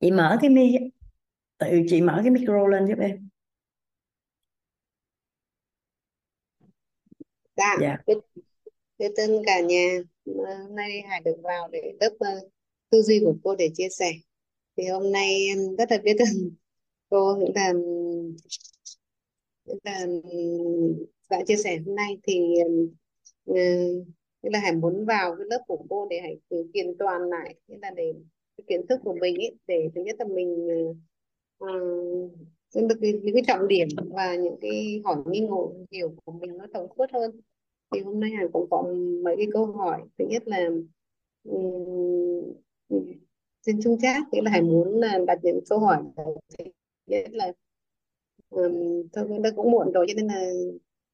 Chị mở cái mi tự chị mở cái micro lên giúp em. Dạ dạ. biết ơn cả nhà. Hôm nay Hải được vào để lớp uh, tư duy của cô để chia sẻ. Thì hôm nay em rất là biết ơn cô cũng là là đã chia sẻ hôm nay. Thì uh, tức là Hải muốn vào cái lớp của cô để Hải thử kiện toàn lại nghĩa là để kiến thức của mình ấy, để thứ nhất là mình uh, được những cái trọng điểm và những cái hỏi nghi ngộ hiểu của mình nó thông suốt hơn. Thì hôm nay hằng cũng có mấy cái câu hỏi. Thứ nhất là um, trên chung chat nghĩa là Hải muốn là đặt những câu hỏi thứ nhất là um, thôi nó cũng muộn rồi cho nên là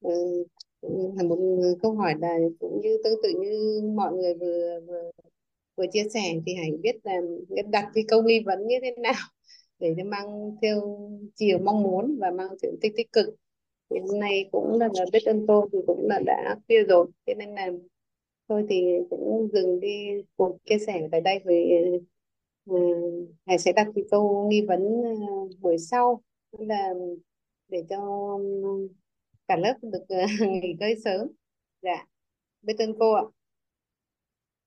um, là một câu hỏi là cũng như tương tự như mọi người vừa vừa vừa chia sẻ thì hãy biết là đặt cái câu nghi vấn như thế nào để nó mang theo chiều mong muốn và mang sự tích tích cực. Thì hôm nay cũng là, là biết ơn cô thì cũng là đã khuya rồi cho nên là thôi thì cũng dừng đi cuộc chia sẻ tại đây với uh, Hải sẽ đặt cái câu nghi vấn uh, buổi sau. Là để cho cả lớp được uh, nghỉ ngơi sớm. Dạ biết ơn cô ạ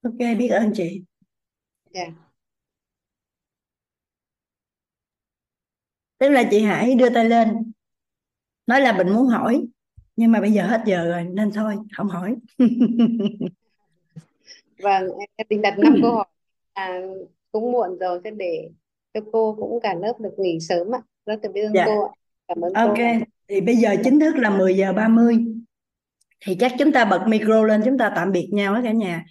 ok biết ơn chị. Dạ. Tức là chị Hải đưa tay lên nói là mình muốn hỏi nhưng mà bây giờ hết giờ rồi nên thôi không hỏi. Vâng em định đặt năm câu hỏi. À, cũng muộn rồi thế để cho cô cũng cả lớp được nghỉ sớm ạ. Rất là biết ơn dạ. cô ạ. Cảm ơn ok cô thì bây giờ chính thức là 10 giờ 30 thì chắc chúng ta bật micro lên chúng ta tạm biệt nhau đó cả nhà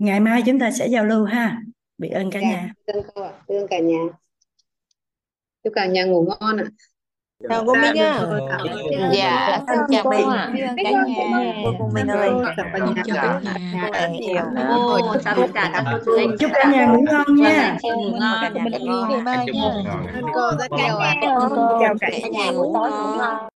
ngày mai chúng ta sẽ giao lưu ha. Biết ơn cả dạ nhà. biết ơn cô ạ. Biết ơn cả nhà. Chúc cả nhà ngủ ngon ạ. Chào cô Minh dạ ạ rồi. Cảm ơn dạ. cảm ơn chào cô ạ. cả nhà. cô Minh ơi. chào cả nhà. Chào cả nhà cô chào tất cả các cô chúc cả nhà ngủ ngon nha. Ngủ ngon mình yêu ngày mai nha cô rất nhiều ạ chào cả nhà. Tối ngủ ngon